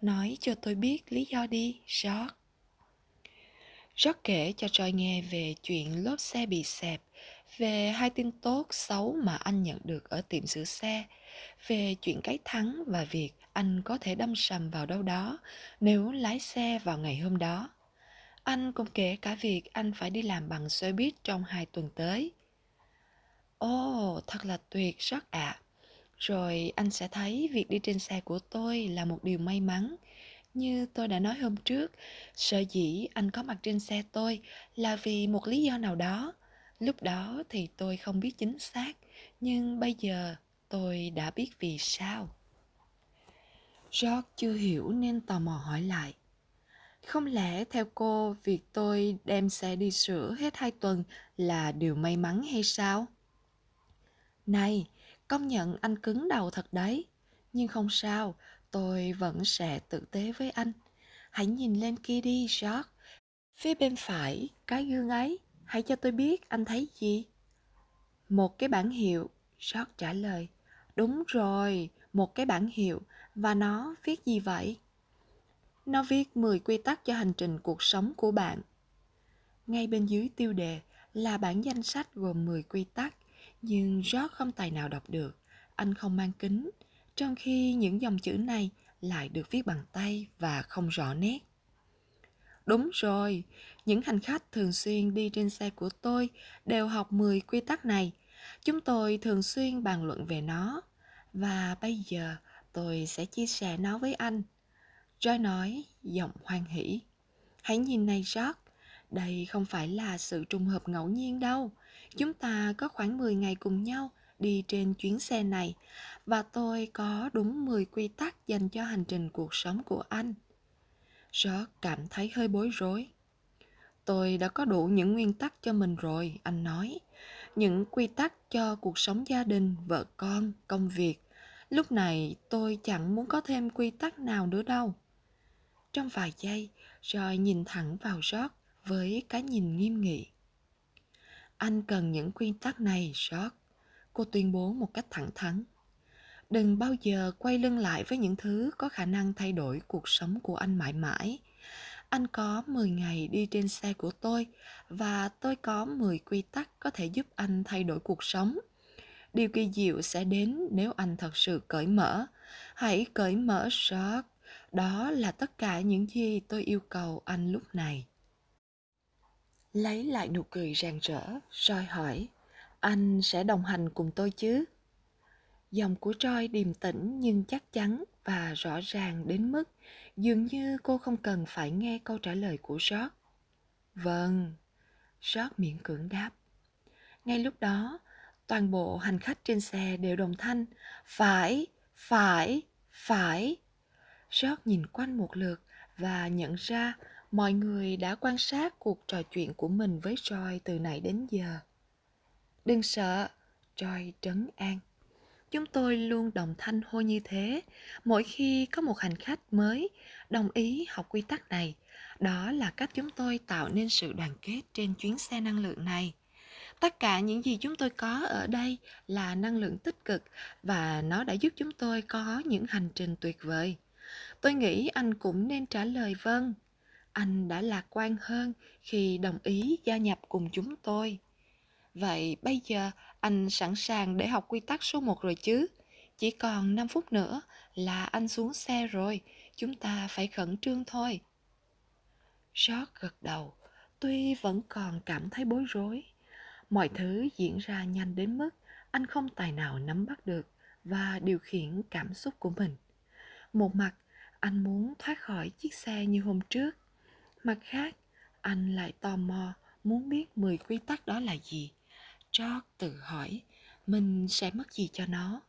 Nói cho tôi biết lý do đi, George. George kể cho Troy nghe về chuyện lốp xe bị xẹp, về hai tin tốt xấu mà anh nhận được ở tiệm sửa xe, về chuyện cái thắng và việc anh có thể đâm sầm vào đâu đó nếu lái xe vào ngày hôm đó. Anh cũng kể cả việc anh phải đi làm bằng xe buýt trong hai tuần tới. Ồ, oh, thật là tuyệt rất ạ. À. Rồi anh sẽ thấy việc đi trên xe của tôi là một điều may mắn như tôi đã nói hôm trước, sợ dĩ anh có mặt trên xe tôi là vì một lý do nào đó. Lúc đó thì tôi không biết chính xác, nhưng bây giờ tôi đã biết vì sao. George chưa hiểu nên tò mò hỏi lại. Không lẽ theo cô việc tôi đem xe đi sửa hết hai tuần là điều may mắn hay sao? Này, công nhận anh cứng đầu thật đấy. Nhưng không sao, tôi vẫn sẽ tử tế với anh. Hãy nhìn lên kia đi, George. Phía bên phải, cái gương ấy, hãy cho tôi biết anh thấy gì. Một cái bản hiệu, George trả lời. Đúng rồi, một cái bản hiệu, và nó viết gì vậy? Nó viết 10 quy tắc cho hành trình cuộc sống của bạn. Ngay bên dưới tiêu đề là bản danh sách gồm 10 quy tắc, nhưng George không tài nào đọc được. Anh không mang kính, trong khi những dòng chữ này lại được viết bằng tay và không rõ nét. Đúng rồi, những hành khách thường xuyên đi trên xe của tôi đều học 10 quy tắc này. Chúng tôi thường xuyên bàn luận về nó. Và bây giờ tôi sẽ chia sẻ nó với anh. Joy nói, giọng hoan hỷ. Hãy nhìn này George, đây không phải là sự trùng hợp ngẫu nhiên đâu. Chúng ta có khoảng 10 ngày cùng nhau đi trên chuyến xe này và tôi có đúng 10 quy tắc dành cho hành trình cuộc sống của anh. George cảm thấy hơi bối rối. Tôi đã có đủ những nguyên tắc cho mình rồi, anh nói. Những quy tắc cho cuộc sống gia đình, vợ con, công việc. Lúc này tôi chẳng muốn có thêm quy tắc nào nữa đâu. Trong vài giây, rồi nhìn thẳng vào rót với cái nhìn nghiêm nghị. Anh cần những quy tắc này, rót Cô tuyên bố một cách thẳng thắn. Đừng bao giờ quay lưng lại với những thứ có khả năng thay đổi cuộc sống của anh mãi mãi. Anh có 10 ngày đi trên xe của tôi và tôi có 10 quy tắc có thể giúp anh thay đổi cuộc sống. Điều kỳ diệu sẽ đến nếu anh thật sự cởi mở. Hãy cởi mở George. Đó là tất cả những gì tôi yêu cầu anh lúc này. Lấy lại nụ cười rạng rỡ, roi hỏi, anh sẽ đồng hành cùng tôi chứ? Dòng của Troy điềm tĩnh nhưng chắc chắn và rõ ràng đến mức dường như cô không cần phải nghe câu trả lời của George. Vâng, George miễn cưỡng đáp. Ngay lúc đó, toàn bộ hành khách trên xe đều đồng thanh, phải, phải, phải. George nhìn quanh một lượt và nhận ra mọi người đã quan sát cuộc trò chuyện của mình với Joy từ nãy đến giờ. Đừng sợ, Joy trấn an. Chúng tôi luôn đồng thanh hô như thế mỗi khi có một hành khách mới đồng ý học quy tắc này. Đó là cách chúng tôi tạo nên sự đoàn kết trên chuyến xe năng lượng này. Tất cả những gì chúng tôi có ở đây là năng lượng tích cực và nó đã giúp chúng tôi có những hành trình tuyệt vời. Tôi nghĩ anh cũng nên trả lời vâng. Anh đã lạc quan hơn khi đồng ý gia nhập cùng chúng tôi. Vậy bây giờ anh sẵn sàng để học quy tắc số 1 rồi chứ? Chỉ còn 5 phút nữa là anh xuống xe rồi, chúng ta phải khẩn trương thôi. George gật đầu, tuy vẫn còn cảm thấy bối rối. Mọi thứ diễn ra nhanh đến mức anh không tài nào nắm bắt được và điều khiển cảm xúc của mình. Một mặt, anh muốn thoát khỏi chiếc xe như hôm trước. Mặt khác, anh lại tò mò muốn biết 10 quy tắc đó là gì. George tự hỏi mình sẽ mất gì cho nó.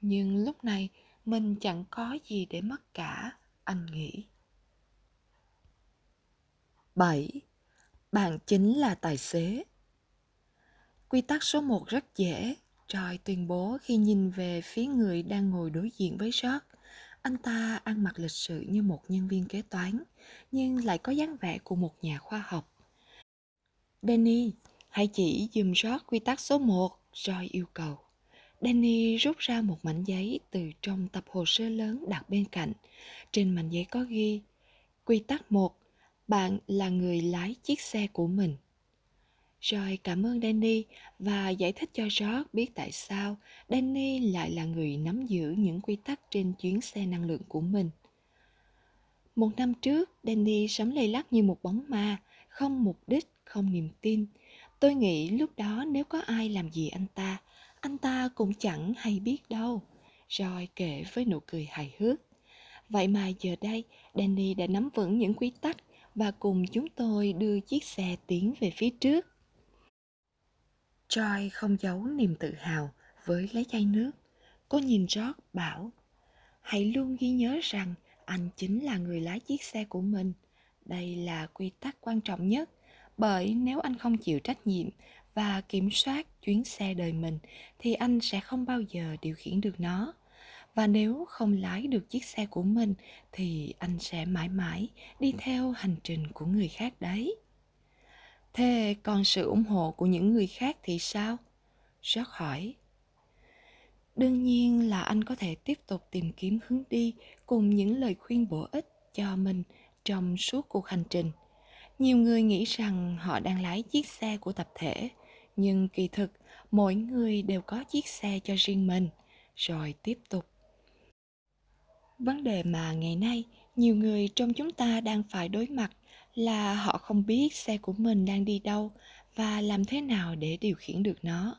Nhưng lúc này mình chẳng có gì để mất cả, anh nghĩ. 7. Bạn chính là tài xế. Quy tắc số 1 rất dễ, Troy tuyên bố khi nhìn về phía người đang ngồi đối diện với George. Anh ta ăn mặc lịch sự như một nhân viên kế toán, nhưng lại có dáng vẻ của một nhà khoa học. Danny, hãy chỉ dùm rót quy tắc số 1, rồi yêu cầu. Danny rút ra một mảnh giấy từ trong tập hồ sơ lớn đặt bên cạnh. Trên mảnh giấy có ghi Quy tắc 1. Bạn là người lái chiếc xe của mình. rồi cảm ơn Danny và giải thích cho George biết tại sao Danny lại là người nắm giữ những quy tắc trên chuyến xe năng lượng của mình. Một năm trước, Danny sống lây lắc như một bóng ma, không mục đích, không niềm tin. Tôi nghĩ lúc đó nếu có ai làm gì anh ta, anh ta cũng chẳng hay biết đâu. rồi kể với nụ cười hài hước. Vậy mà giờ đây, Danny đã nắm vững những quy tắc và cùng chúng tôi đưa chiếc xe tiến về phía trước. Joy không giấu niềm tự hào với lấy chai nước. Cô nhìn rót bảo, hãy luôn ghi nhớ rằng anh chính là người lái chiếc xe của mình. Đây là quy tắc quan trọng nhất, bởi nếu anh không chịu trách nhiệm và kiểm soát chuyến xe đời mình, thì anh sẽ không bao giờ điều khiển được nó. Và nếu không lái được chiếc xe của mình, thì anh sẽ mãi mãi đi theo hành trình của người khác đấy. Thế còn sự ủng hộ của những người khác thì sao? George hỏi. Đương nhiên là anh có thể tiếp tục tìm kiếm hướng đi cùng những lời khuyên bổ ích cho mình trong suốt cuộc hành trình. Nhiều người nghĩ rằng họ đang lái chiếc xe của tập thể, nhưng kỳ thực mỗi người đều có chiếc xe cho riêng mình. Rồi tiếp tục. Vấn đề mà ngày nay nhiều người trong chúng ta đang phải đối mặt là họ không biết xe của mình đang đi đâu và làm thế nào để điều khiển được nó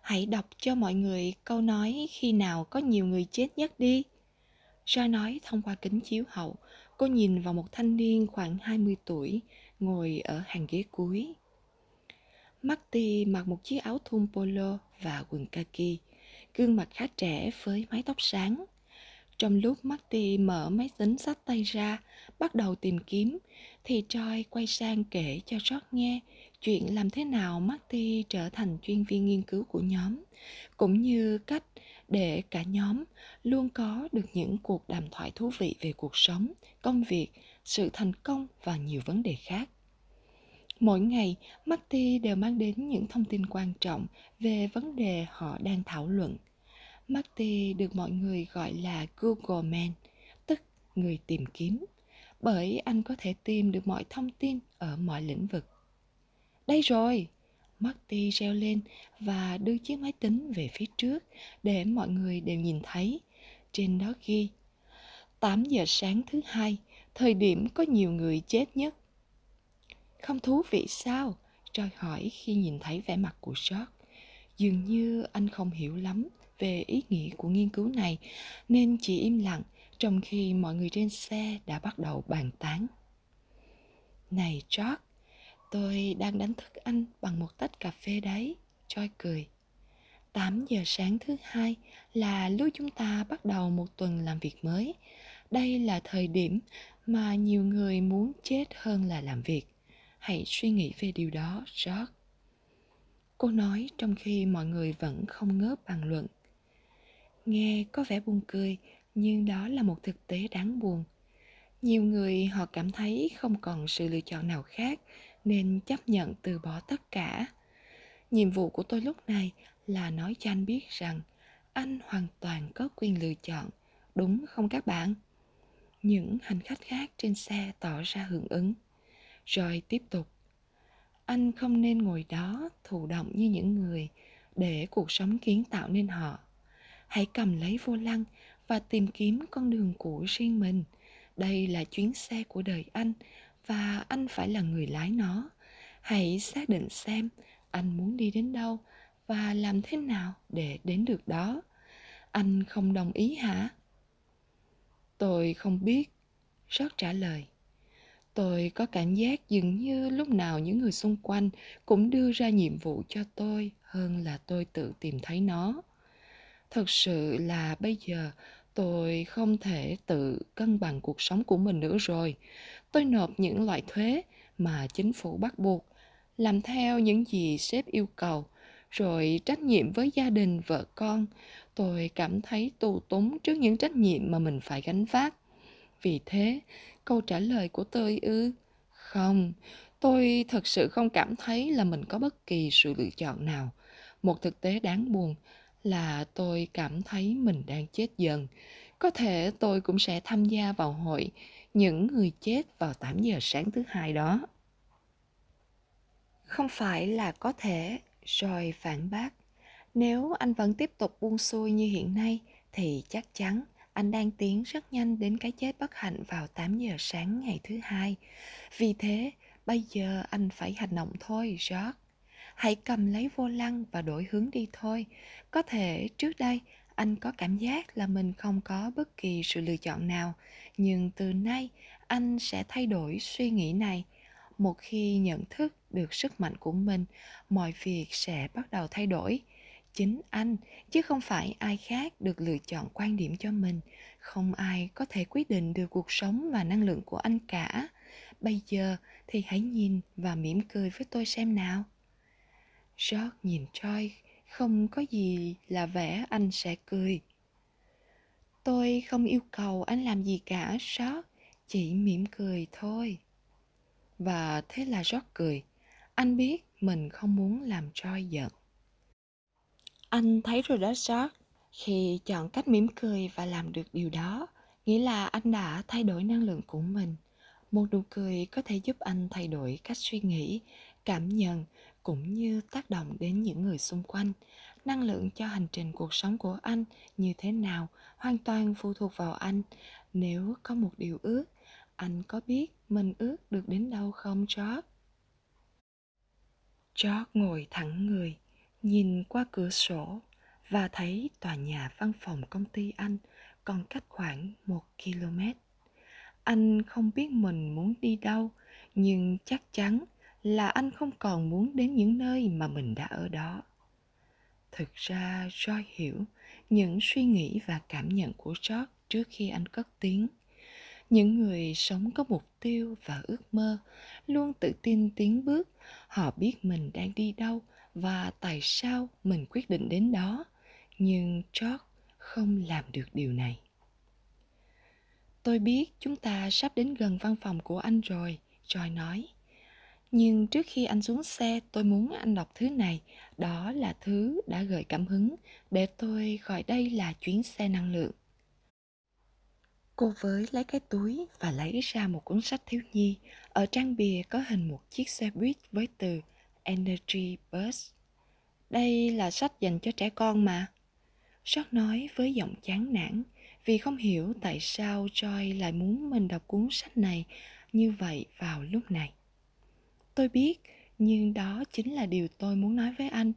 hãy đọc cho mọi người câu nói khi nào có nhiều người chết nhất đi ra nói thông qua kính chiếu hậu, cô nhìn vào một thanh niên khoảng 20 tuổi, ngồi ở hàng ghế cuối. Marty mặc một chiếc áo thun polo và quần kaki, gương mặt khá trẻ với mái tóc sáng. Trong lúc Marty mở máy tính sách tay ra, bắt đầu tìm kiếm, thì Joy quay sang kể cho George nghe chuyện làm thế nào Marty trở thành chuyên viên nghiên cứu của nhóm, cũng như cách để cả nhóm luôn có được những cuộc đàm thoại thú vị về cuộc sống, công việc, sự thành công và nhiều vấn đề khác. Mỗi ngày, Marty đều mang đến những thông tin quan trọng về vấn đề họ đang thảo luận. Marty được mọi người gọi là Google Man, tức người tìm kiếm, bởi anh có thể tìm được mọi thông tin ở mọi lĩnh vực. Đây rồi! Marty reo lên và đưa chiếc máy tính về phía trước để mọi người đều nhìn thấy. Trên đó ghi 8 giờ sáng thứ hai, thời điểm có nhiều người chết nhất. Không thú vị sao? Troy hỏi khi nhìn thấy vẻ mặt của George. Dường như anh không hiểu lắm về ý nghĩa của nghiên cứu này nên chỉ im lặng trong khi mọi người trên xe đã bắt đầu bàn tán. Này George, tôi đang đánh thức anh bằng một tách cà phê đấy. Joy cười. 8 giờ sáng thứ hai là lúc chúng ta bắt đầu một tuần làm việc mới. Đây là thời điểm mà nhiều người muốn chết hơn là làm việc. Hãy suy nghĩ về điều đó, George. Cô nói trong khi mọi người vẫn không ngớp bàn luận. Nghe có vẻ buồn cười, nhưng đó là một thực tế đáng buồn. Nhiều người họ cảm thấy không còn sự lựa chọn nào khác nên chấp nhận từ bỏ tất cả. Nhiệm vụ của tôi lúc này là nói cho anh biết rằng anh hoàn toàn có quyền lựa chọn, đúng không các bạn? Những hành khách khác trên xe tỏ ra hưởng ứng. Rồi tiếp tục. Anh không nên ngồi đó thụ động như những người để cuộc sống kiến tạo nên họ. Hãy cầm lấy vô lăng và tìm kiếm con đường của riêng mình. Đây là chuyến xe của đời anh và anh phải là người lái nó. Hãy xác định xem anh muốn đi đến đâu và làm thế nào để đến được đó anh không đồng ý hả tôi không biết rót trả lời tôi có cảm giác dường như lúc nào những người xung quanh cũng đưa ra nhiệm vụ cho tôi hơn là tôi tự tìm thấy nó. Thật sự là bây giờ tôi không thể tự cân bằng cuộc sống của mình nữa rồi. Tôi nộp những loại thuế mà chính phủ bắt buộc, làm theo những gì sếp yêu cầu, rồi trách nhiệm với gia đình, vợ con. Tôi cảm thấy tù túng trước những trách nhiệm mà mình phải gánh vác vì thế, câu trả lời của tôi ư? Không, tôi thật sự không cảm thấy là mình có bất kỳ sự lựa chọn nào. Một thực tế đáng buồn là tôi cảm thấy mình đang chết dần. Có thể tôi cũng sẽ tham gia vào hội những người chết vào 8 giờ sáng thứ hai đó. Không phải là có thể, rồi phản bác. Nếu anh vẫn tiếp tục buông xuôi như hiện nay, thì chắc chắn anh đang tiến rất nhanh đến cái chết bất hạnh vào 8 giờ sáng ngày thứ hai. Vì thế, bây giờ anh phải hành động thôi, George. Hãy cầm lấy vô lăng và đổi hướng đi thôi. Có thể trước đây anh có cảm giác là mình không có bất kỳ sự lựa chọn nào, nhưng từ nay anh sẽ thay đổi suy nghĩ này một khi nhận thức được sức mạnh của mình mọi việc sẽ bắt đầu thay đổi chính anh, chứ không phải ai khác được lựa chọn quan điểm cho mình. Không ai có thể quyết định được cuộc sống và năng lượng của anh cả. Bây giờ thì hãy nhìn và mỉm cười với tôi xem nào. George nhìn troy, không có gì là vẻ anh sẽ cười. Tôi không yêu cầu anh làm gì cả, george, chỉ mỉm cười thôi. Và thế là George cười. Anh biết mình không muốn làm troy giận. Anh thấy rồi đó George. Khi chọn cách mỉm cười và làm được điều đó, nghĩa là anh đã thay đổi năng lượng của mình. Một nụ cười có thể giúp anh thay đổi cách suy nghĩ, cảm nhận cũng như tác động đến những người xung quanh. Năng lượng cho hành trình cuộc sống của anh như thế nào hoàn toàn phụ thuộc vào anh. Nếu có một điều ước, anh có biết mình ước được đến đâu không George? George ngồi thẳng người, nhìn qua cửa sổ và thấy tòa nhà văn phòng công ty anh còn cách khoảng một km. Anh không biết mình muốn đi đâu, nhưng chắc chắn là anh không còn muốn đến những nơi mà mình đã ở đó. Thực ra Joy hiểu những suy nghĩ và cảm nhận của George trước khi anh cất tiếng. Những người sống có mục tiêu và ước mơ luôn tự tin tiến bước. Họ biết mình đang đi đâu và tại sao mình quyết định đến đó. Nhưng George không làm được điều này. Tôi biết chúng ta sắp đến gần văn phòng của anh rồi, Joy nói. Nhưng trước khi anh xuống xe, tôi muốn anh đọc thứ này. Đó là thứ đã gợi cảm hứng để tôi gọi đây là chuyến xe năng lượng. Cô với lấy cái túi và lấy ra một cuốn sách thiếu nhi. Ở trang bìa có hình một chiếc xe buýt với từ Energy Burst. Đây là sách dành cho trẻ con mà. Sót nói với giọng chán nản vì không hiểu tại sao Joy lại muốn mình đọc cuốn sách này như vậy vào lúc này. Tôi biết, nhưng đó chính là điều tôi muốn nói với anh.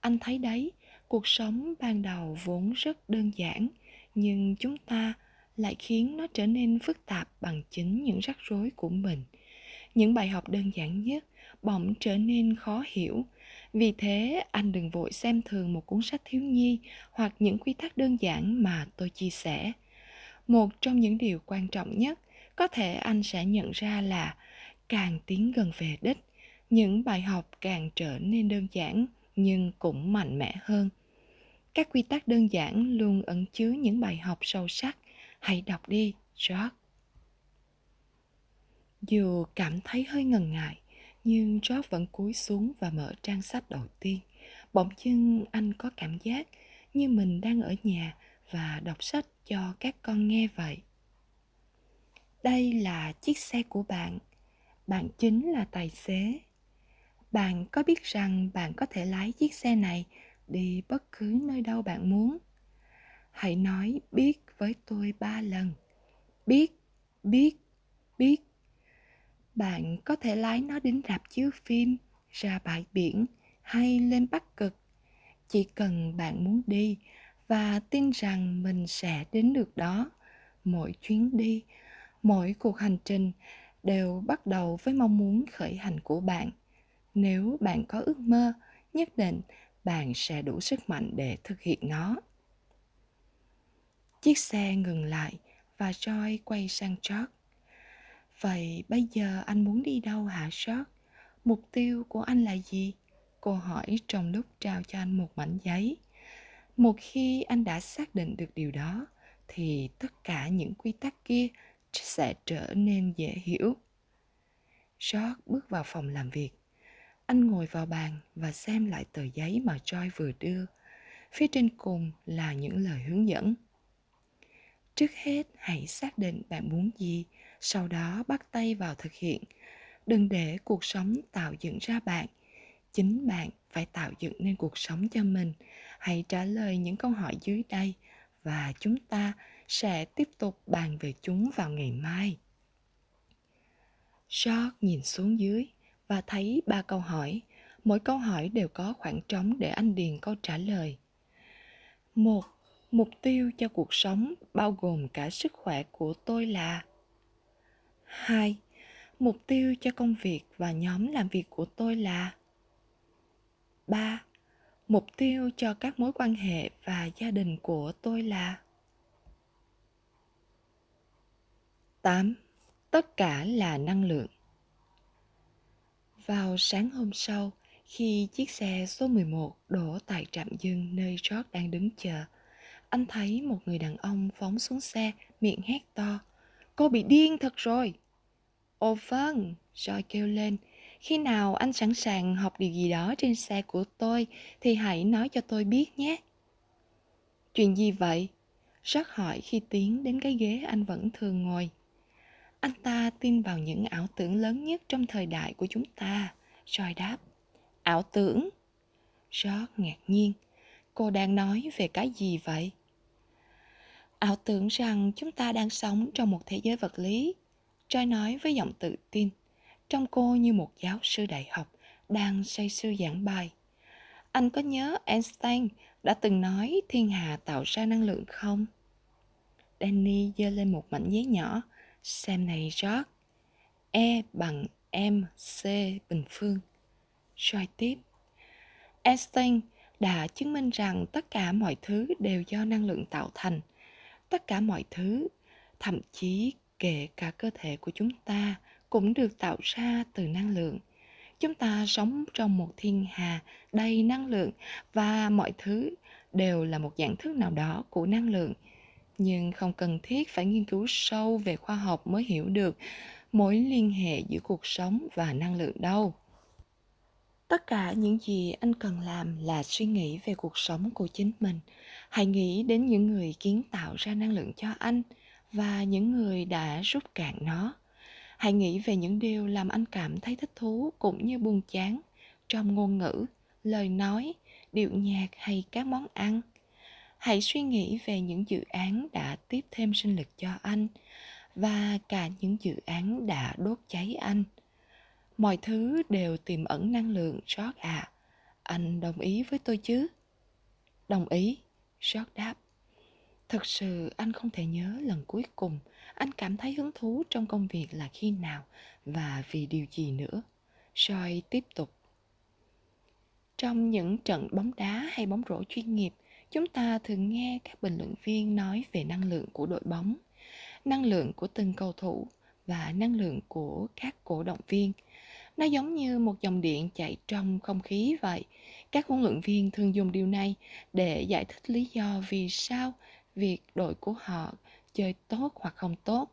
Anh thấy đấy, cuộc sống ban đầu vốn rất đơn giản, nhưng chúng ta lại khiến nó trở nên phức tạp bằng chính những rắc rối của mình. Những bài học đơn giản nhất bỗng trở nên khó hiểu. Vì thế, anh đừng vội xem thường một cuốn sách thiếu nhi hoặc những quy tắc đơn giản mà tôi chia sẻ. Một trong những điều quan trọng nhất có thể anh sẽ nhận ra là càng tiến gần về đích những bài học càng trở nên đơn giản nhưng cũng mạnh mẽ hơn các quy tắc đơn giản luôn ẩn chứa những bài học sâu sắc hãy đọc đi george dù cảm thấy hơi ngần ngại nhưng Job vẫn cúi xuống và mở trang sách đầu tiên. Bỗng dưng anh có cảm giác như mình đang ở nhà và đọc sách cho các con nghe vậy. Đây là chiếc xe của bạn. Bạn chính là tài xế. Bạn có biết rằng bạn có thể lái chiếc xe này đi bất cứ nơi đâu bạn muốn. Hãy nói biết với tôi ba lần. Biết biết biết bạn có thể lái nó đến rạp chiếu phim, ra bãi biển hay lên bắc cực. Chỉ cần bạn muốn đi và tin rằng mình sẽ đến được đó, mỗi chuyến đi, mỗi cuộc hành trình đều bắt đầu với mong muốn khởi hành của bạn. Nếu bạn có ước mơ, nhất định bạn sẽ đủ sức mạnh để thực hiện nó. Chiếc xe ngừng lại và Joy quay sang George. Vậy bây giờ anh muốn đi đâu hả sót Mục tiêu của anh là gì? Cô hỏi trong lúc trao cho anh một mảnh giấy. Một khi anh đã xác định được điều đó, thì tất cả những quy tắc kia sẽ trở nên dễ hiểu. George bước vào phòng làm việc. Anh ngồi vào bàn và xem lại tờ giấy mà Joy vừa đưa. Phía trên cùng là những lời hướng dẫn. Trước hết hãy xác định bạn muốn gì, sau đó bắt tay vào thực hiện. Đừng để cuộc sống tạo dựng ra bạn. Chính bạn phải tạo dựng nên cuộc sống cho mình. Hãy trả lời những câu hỏi dưới đây và chúng ta sẽ tiếp tục bàn về chúng vào ngày mai. George nhìn xuống dưới và thấy ba câu hỏi. Mỗi câu hỏi đều có khoảng trống để anh điền câu trả lời. Một, mục tiêu cho cuộc sống bao gồm cả sức khỏe của tôi là hai mục tiêu cho công việc và nhóm làm việc của tôi là ba mục tiêu cho các mối quan hệ và gia đình của tôi là 8. Tất cả là năng lượng. Vào sáng hôm sau, khi chiếc xe số 11 đổ tại trạm dừng nơi George đang đứng chờ, anh thấy một người đàn ông phóng xuống xe, miệng hét to. Cô bị điên thật rồi. Ồ vâng, Joy kêu lên. Khi nào anh sẵn sàng học điều gì đó trên xe của tôi thì hãy nói cho tôi biết nhé. Chuyện gì vậy? Jack hỏi khi tiến đến cái ghế anh vẫn thường ngồi. Anh ta tin vào những ảo tưởng lớn nhất trong thời đại của chúng ta. Joy đáp. Ảo tưởng? George ngạc nhiên. Cô đang nói về cái gì vậy? Ảo tưởng rằng chúng ta đang sống trong một thế giới vật lý. Joy nói với giọng tự tin, trong cô như một giáo sư đại học đang say sưa giảng bài. Anh có nhớ Einstein đã từng nói thiên hà tạo ra năng lượng không? Danny giơ lên một mảnh giấy nhỏ. Xem này George. E bằng MC bình phương. Joy tiếp. Einstein đã chứng minh rằng tất cả mọi thứ đều do năng lượng tạo thành. Tất cả mọi thứ, thậm chí kể cả cơ thể của chúng ta cũng được tạo ra từ năng lượng. Chúng ta sống trong một thiên hà đầy năng lượng và mọi thứ đều là một dạng thức nào đó của năng lượng. Nhưng không cần thiết phải nghiên cứu sâu về khoa học mới hiểu được mối liên hệ giữa cuộc sống và năng lượng đâu. Tất cả những gì anh cần làm là suy nghĩ về cuộc sống của chính mình. Hãy nghĩ đến những người kiến tạo ra năng lượng cho anh và những người đã rút cạn nó. Hãy nghĩ về những điều làm anh cảm thấy thích thú cũng như buồn chán trong ngôn ngữ, lời nói, điệu nhạc hay các món ăn. Hãy suy nghĩ về những dự án đã tiếp thêm sinh lực cho anh và cả những dự án đã đốt cháy anh. Mọi thứ đều tiềm ẩn năng lượng, George ạ. À. Anh đồng ý với tôi chứ? Đồng ý, George đáp. Thật sự anh không thể nhớ lần cuối cùng anh cảm thấy hứng thú trong công việc là khi nào và vì điều gì nữa. Joy tiếp tục. Trong những trận bóng đá hay bóng rổ chuyên nghiệp, chúng ta thường nghe các bình luận viên nói về năng lượng của đội bóng, năng lượng của từng cầu thủ và năng lượng của các cổ động viên. Nó giống như một dòng điện chạy trong không khí vậy. Các huấn luyện viên thường dùng điều này để giải thích lý do vì sao việc đội của họ chơi tốt hoặc không tốt.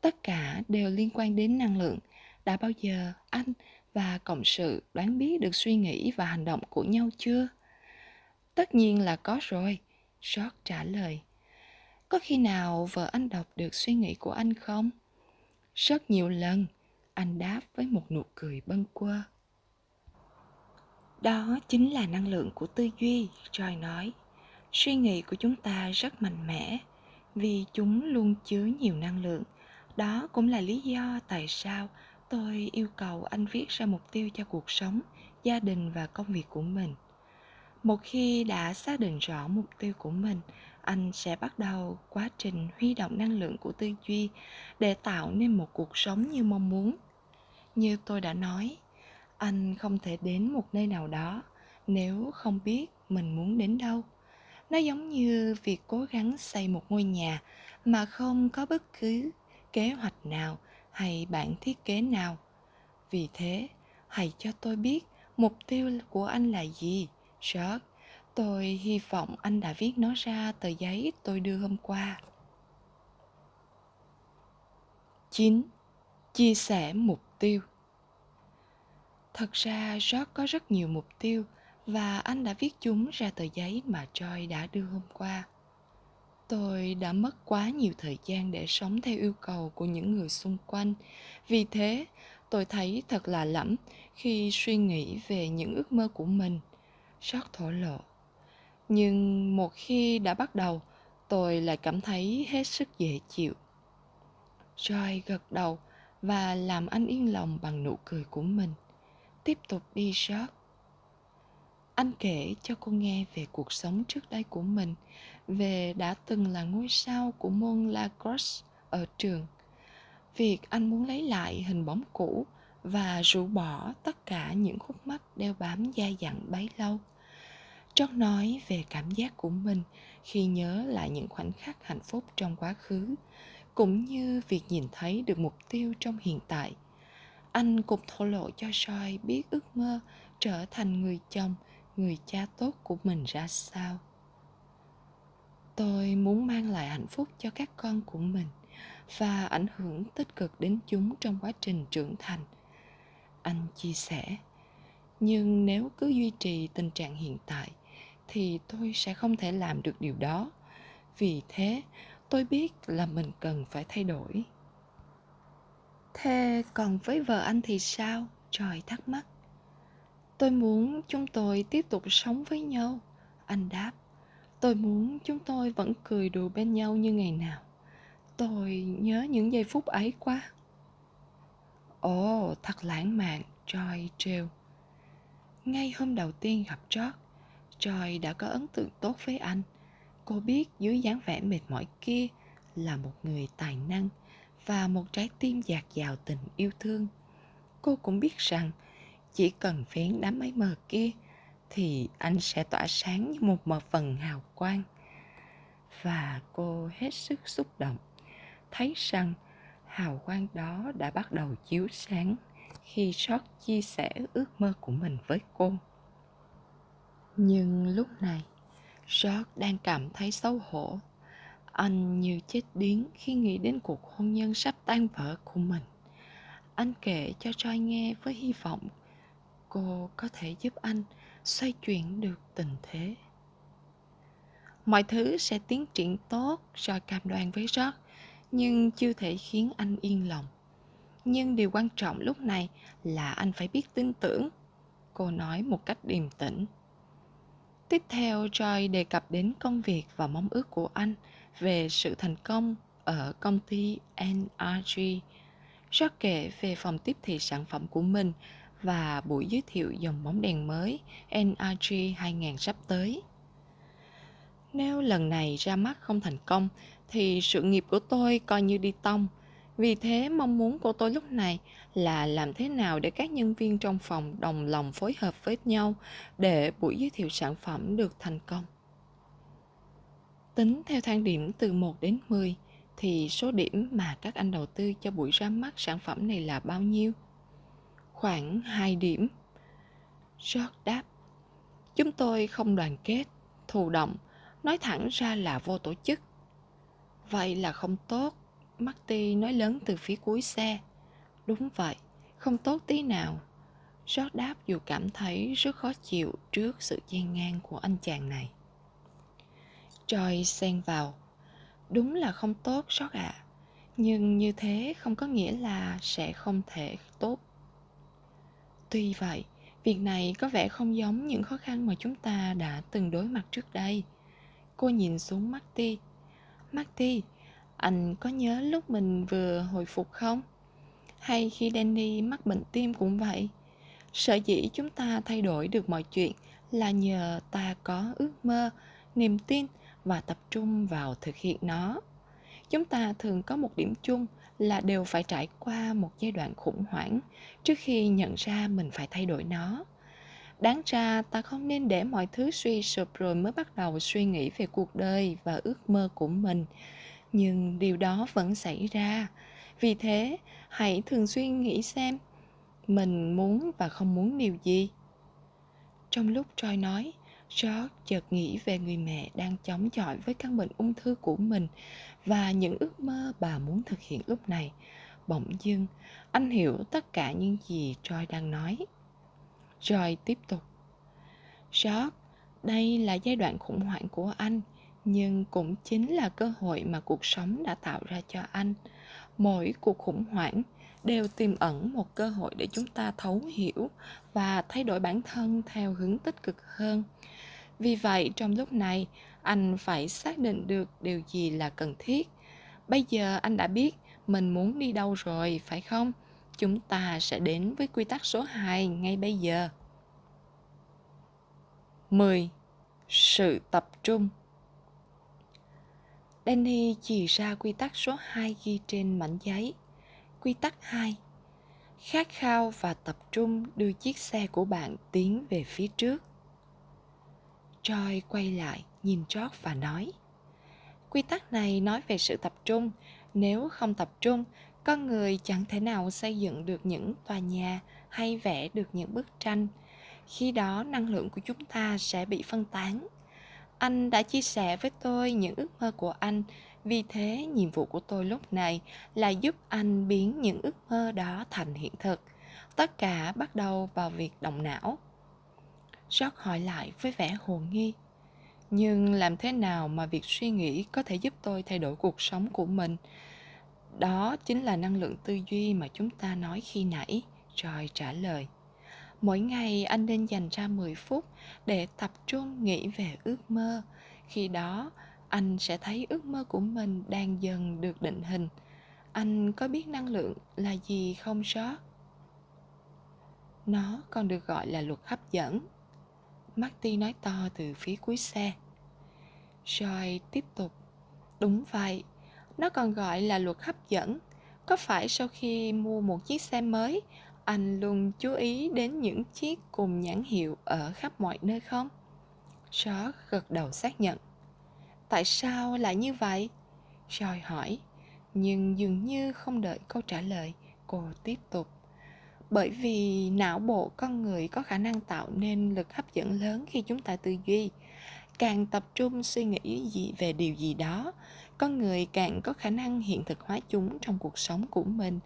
Tất cả đều liên quan đến năng lượng. Đã bao giờ anh và cộng sự đoán biết được suy nghĩ và hành động của nhau chưa? Tất nhiên là có rồi, george trả lời. Có khi nào vợ anh đọc được suy nghĩ của anh không? Rất nhiều lần anh đáp với một nụ cười bâng quơ. Đó chính là năng lượng của tư duy, joy nói. Suy nghĩ của chúng ta rất mạnh mẽ, vì chúng luôn chứa nhiều năng lượng. Đó cũng là lý do tại sao tôi yêu cầu anh viết ra mục tiêu cho cuộc sống, gia đình và công việc của mình. Một khi đã xác định rõ mục tiêu của mình anh sẽ bắt đầu quá trình huy động năng lượng của tư duy để tạo nên một cuộc sống như mong muốn. Như tôi đã nói, anh không thể đến một nơi nào đó nếu không biết mình muốn đến đâu. Nó giống như việc cố gắng xây một ngôi nhà mà không có bất cứ kế hoạch nào hay bản thiết kế nào. Vì thế, hãy cho tôi biết mục tiêu của anh là gì, george tôi hy vọng anh đã viết nó ra tờ giấy tôi đưa hôm qua 9. Chia sẻ mục tiêu Thật ra George có rất nhiều mục tiêu và anh đã viết chúng ra tờ giấy mà Joy đã đưa hôm qua. Tôi đã mất quá nhiều thời gian để sống theo yêu cầu của những người xung quanh. Vì thế, tôi thấy thật là lẫm khi suy nghĩ về những ước mơ của mình. Sót thổ lộ. Nhưng một khi đã bắt đầu, tôi lại cảm thấy hết sức dễ chịu. Joy gật đầu và làm anh yên lòng bằng nụ cười của mình. Tiếp tục đi sót anh kể cho cô nghe về cuộc sống trước đây của mình về đã từng là ngôi sao của môn lacrosse ở trường việc anh muốn lấy lại hình bóng cũ và rũ bỏ tất cả những khúc mắc đeo bám dai dẳng bấy lâu trót nói về cảm giác của mình khi nhớ lại những khoảnh khắc hạnh phúc trong quá khứ, cũng như việc nhìn thấy được mục tiêu trong hiện tại. Anh cũng thổ lộ cho soi biết ước mơ trở thành người chồng, người cha tốt của mình ra sao. Tôi muốn mang lại hạnh phúc cho các con của mình và ảnh hưởng tích cực đến chúng trong quá trình trưởng thành. Anh chia sẻ, nhưng nếu cứ duy trì tình trạng hiện tại thì tôi sẽ không thể làm được điều đó. Vì thế tôi biết là mình cần phải thay đổi. Thế còn với vợ anh thì sao? Trời thắc mắc. Tôi muốn chúng tôi tiếp tục sống với nhau. Anh đáp. Tôi muốn chúng tôi vẫn cười đùa bên nhau như ngày nào. Tôi nhớ những giây phút ấy quá. Ồ, thật lãng mạn, Trời trêu. Ngay hôm đầu tiên gặp George, Joy đã có ấn tượng tốt với anh. Cô biết dưới dáng vẻ mệt mỏi kia là một người tài năng và một trái tim dạt dào tình yêu thương. Cô cũng biết rằng chỉ cần phén đám mây mờ kia thì anh sẽ tỏa sáng như một mờ phần hào quang. Và cô hết sức xúc động, thấy rằng hào quang đó đã bắt đầu chiếu sáng khi George chia sẻ ước mơ của mình với cô. Nhưng lúc này, George đang cảm thấy xấu hổ. Anh như chết điếng khi nghĩ đến cuộc hôn nhân sắp tan vỡ của mình. Anh kể cho Joy nghe với hy vọng cô có thể giúp anh xoay chuyển được tình thế. Mọi thứ sẽ tiến triển tốt, Joy cam đoan với George, nhưng chưa thể khiến anh yên lòng. Nhưng điều quan trọng lúc này là anh phải biết tin tưởng. Cô nói một cách điềm tĩnh. Tiếp theo, Joy đề cập đến công việc và mong ước của anh về sự thành công ở công ty NRG. Joy kể về phòng tiếp thị sản phẩm của mình và buổi giới thiệu dòng bóng đèn mới NRG 2000 sắp tới. Nếu lần này ra mắt không thành công thì sự nghiệp của tôi coi như đi tông. Vì thế mong muốn của tôi lúc này là làm thế nào để các nhân viên trong phòng đồng lòng phối hợp với nhau để buổi giới thiệu sản phẩm được thành công. Tính theo thang điểm từ 1 đến 10 thì số điểm mà các anh đầu tư cho buổi ra mắt sản phẩm này là bao nhiêu? Khoảng 2 điểm. George đáp. Chúng tôi không đoàn kết, thù động, nói thẳng ra là vô tổ chức. Vậy là không tốt, Marty nói lớn từ phía cuối xe. Đúng vậy, không tốt tí nào. Rót đáp dù cảm thấy rất khó chịu trước sự gian ngang của anh chàng này. Troy xen vào. Đúng là không tốt Rót ạ. À. Nhưng như thế không có nghĩa là sẽ không thể tốt. Tuy vậy, việc này có vẻ không giống những khó khăn mà chúng ta đã từng đối mặt trước đây. Cô nhìn xuống Marty. Marty, anh có nhớ lúc mình vừa hồi phục không? Hay khi Danny mắc bệnh tim cũng vậy? Sở dĩ chúng ta thay đổi được mọi chuyện là nhờ ta có ước mơ, niềm tin và tập trung vào thực hiện nó. Chúng ta thường có một điểm chung là đều phải trải qua một giai đoạn khủng hoảng trước khi nhận ra mình phải thay đổi nó đáng ra ta không nên để mọi thứ suy sụp rồi mới bắt đầu suy nghĩ về cuộc đời và ước mơ của mình nhưng điều đó vẫn xảy ra vì thế hãy thường xuyên nghĩ xem mình muốn và không muốn điều gì trong lúc Troy nói George chợt nghĩ về người mẹ đang chống chọi với căn bệnh ung thư của mình và những ước mơ bà muốn thực hiện lúc này. Bỗng dưng, anh hiểu tất cả những gì Troy đang nói. Rồi tiếp tục. George, đây là giai đoạn khủng hoảng của anh, nhưng cũng chính là cơ hội mà cuộc sống đã tạo ra cho anh. Mỗi cuộc khủng hoảng đều tiềm ẩn một cơ hội để chúng ta thấu hiểu và thay đổi bản thân theo hướng tích cực hơn. Vì vậy, trong lúc này, anh phải xác định được điều gì là cần thiết. Bây giờ anh đã biết mình muốn đi đâu rồi, phải không? Chúng ta sẽ đến với quy tắc số 2 ngay bây giờ. 10. Sự tập trung Danny chỉ ra quy tắc số 2 ghi trên mảnh giấy. Quy tắc 2. Khát khao và tập trung đưa chiếc xe của bạn tiến về phía trước. Troy quay lại, nhìn George và nói Quy tắc này nói về sự tập trung. Nếu không tập trung, con người chẳng thể nào xây dựng được những tòa nhà hay vẽ được những bức tranh khi đó năng lượng của chúng ta sẽ bị phân tán anh đã chia sẻ với tôi những ước mơ của anh. Vì thế, nhiệm vụ của tôi lúc này là giúp anh biến những ước mơ đó thành hiện thực. Tất cả bắt đầu vào việc động não. George hỏi lại với vẻ hồ nghi. Nhưng làm thế nào mà việc suy nghĩ có thể giúp tôi thay đổi cuộc sống của mình? Đó chính là năng lượng tư duy mà chúng ta nói khi nãy. Joy trả lời. Mỗi ngày anh nên dành ra 10 phút để tập trung nghĩ về ước mơ. Khi đó, anh sẽ thấy ước mơ của mình đang dần được định hình. Anh có biết năng lượng là gì không sót? Nó còn được gọi là luật hấp dẫn. Marty nói to từ phía cuối xe. Joy tiếp tục. Đúng vậy, nó còn gọi là luật hấp dẫn. Có phải sau khi mua một chiếc xe mới, anh luôn chú ý đến những chiếc cùng nhãn hiệu ở khắp mọi nơi không? George gật đầu xác nhận. Tại sao lại như vậy? Joy hỏi. Nhưng dường như không đợi câu trả lời, cô tiếp tục. Bởi vì não bộ con người có khả năng tạo nên lực hấp dẫn lớn khi chúng ta tư duy. Càng tập trung suy nghĩ gì về điều gì đó, con người càng có khả năng hiện thực hóa chúng trong cuộc sống của mình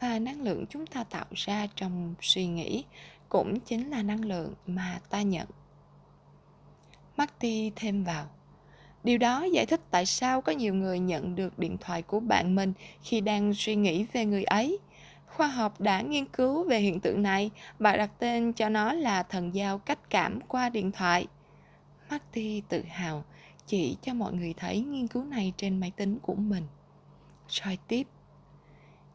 và năng lượng chúng ta tạo ra trong suy nghĩ cũng chính là năng lượng mà ta nhận. Marty thêm vào, điều đó giải thích tại sao có nhiều người nhận được điện thoại của bạn mình khi đang suy nghĩ về người ấy. Khoa học đã nghiên cứu về hiện tượng này và đặt tên cho nó là thần giao cách cảm qua điện thoại. Marty tự hào, chỉ cho mọi người thấy nghiên cứu này trên máy tính của mình. Soi tiếp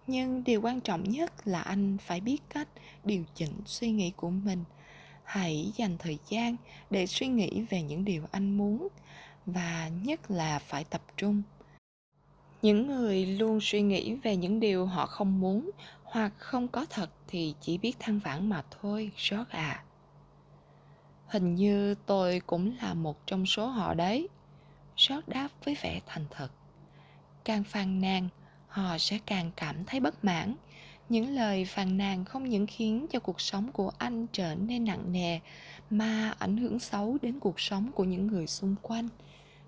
nhưng điều quan trọng nhất là anh phải biết cách điều chỉnh suy nghĩ của mình. Hãy dành thời gian để suy nghĩ về những điều anh muốn, và nhất là phải tập trung. Những người luôn suy nghĩ về những điều họ không muốn hoặc không có thật thì chỉ biết than vãn mà thôi rót à. Hình như tôi cũng là một trong số họ đấy. Rót đáp với vẻ thành thật. Càng phàn nàn họ sẽ càng cảm thấy bất mãn. Những lời phàn nàn không những khiến cho cuộc sống của anh trở nên nặng nề, mà ảnh hưởng xấu đến cuộc sống của những người xung quanh.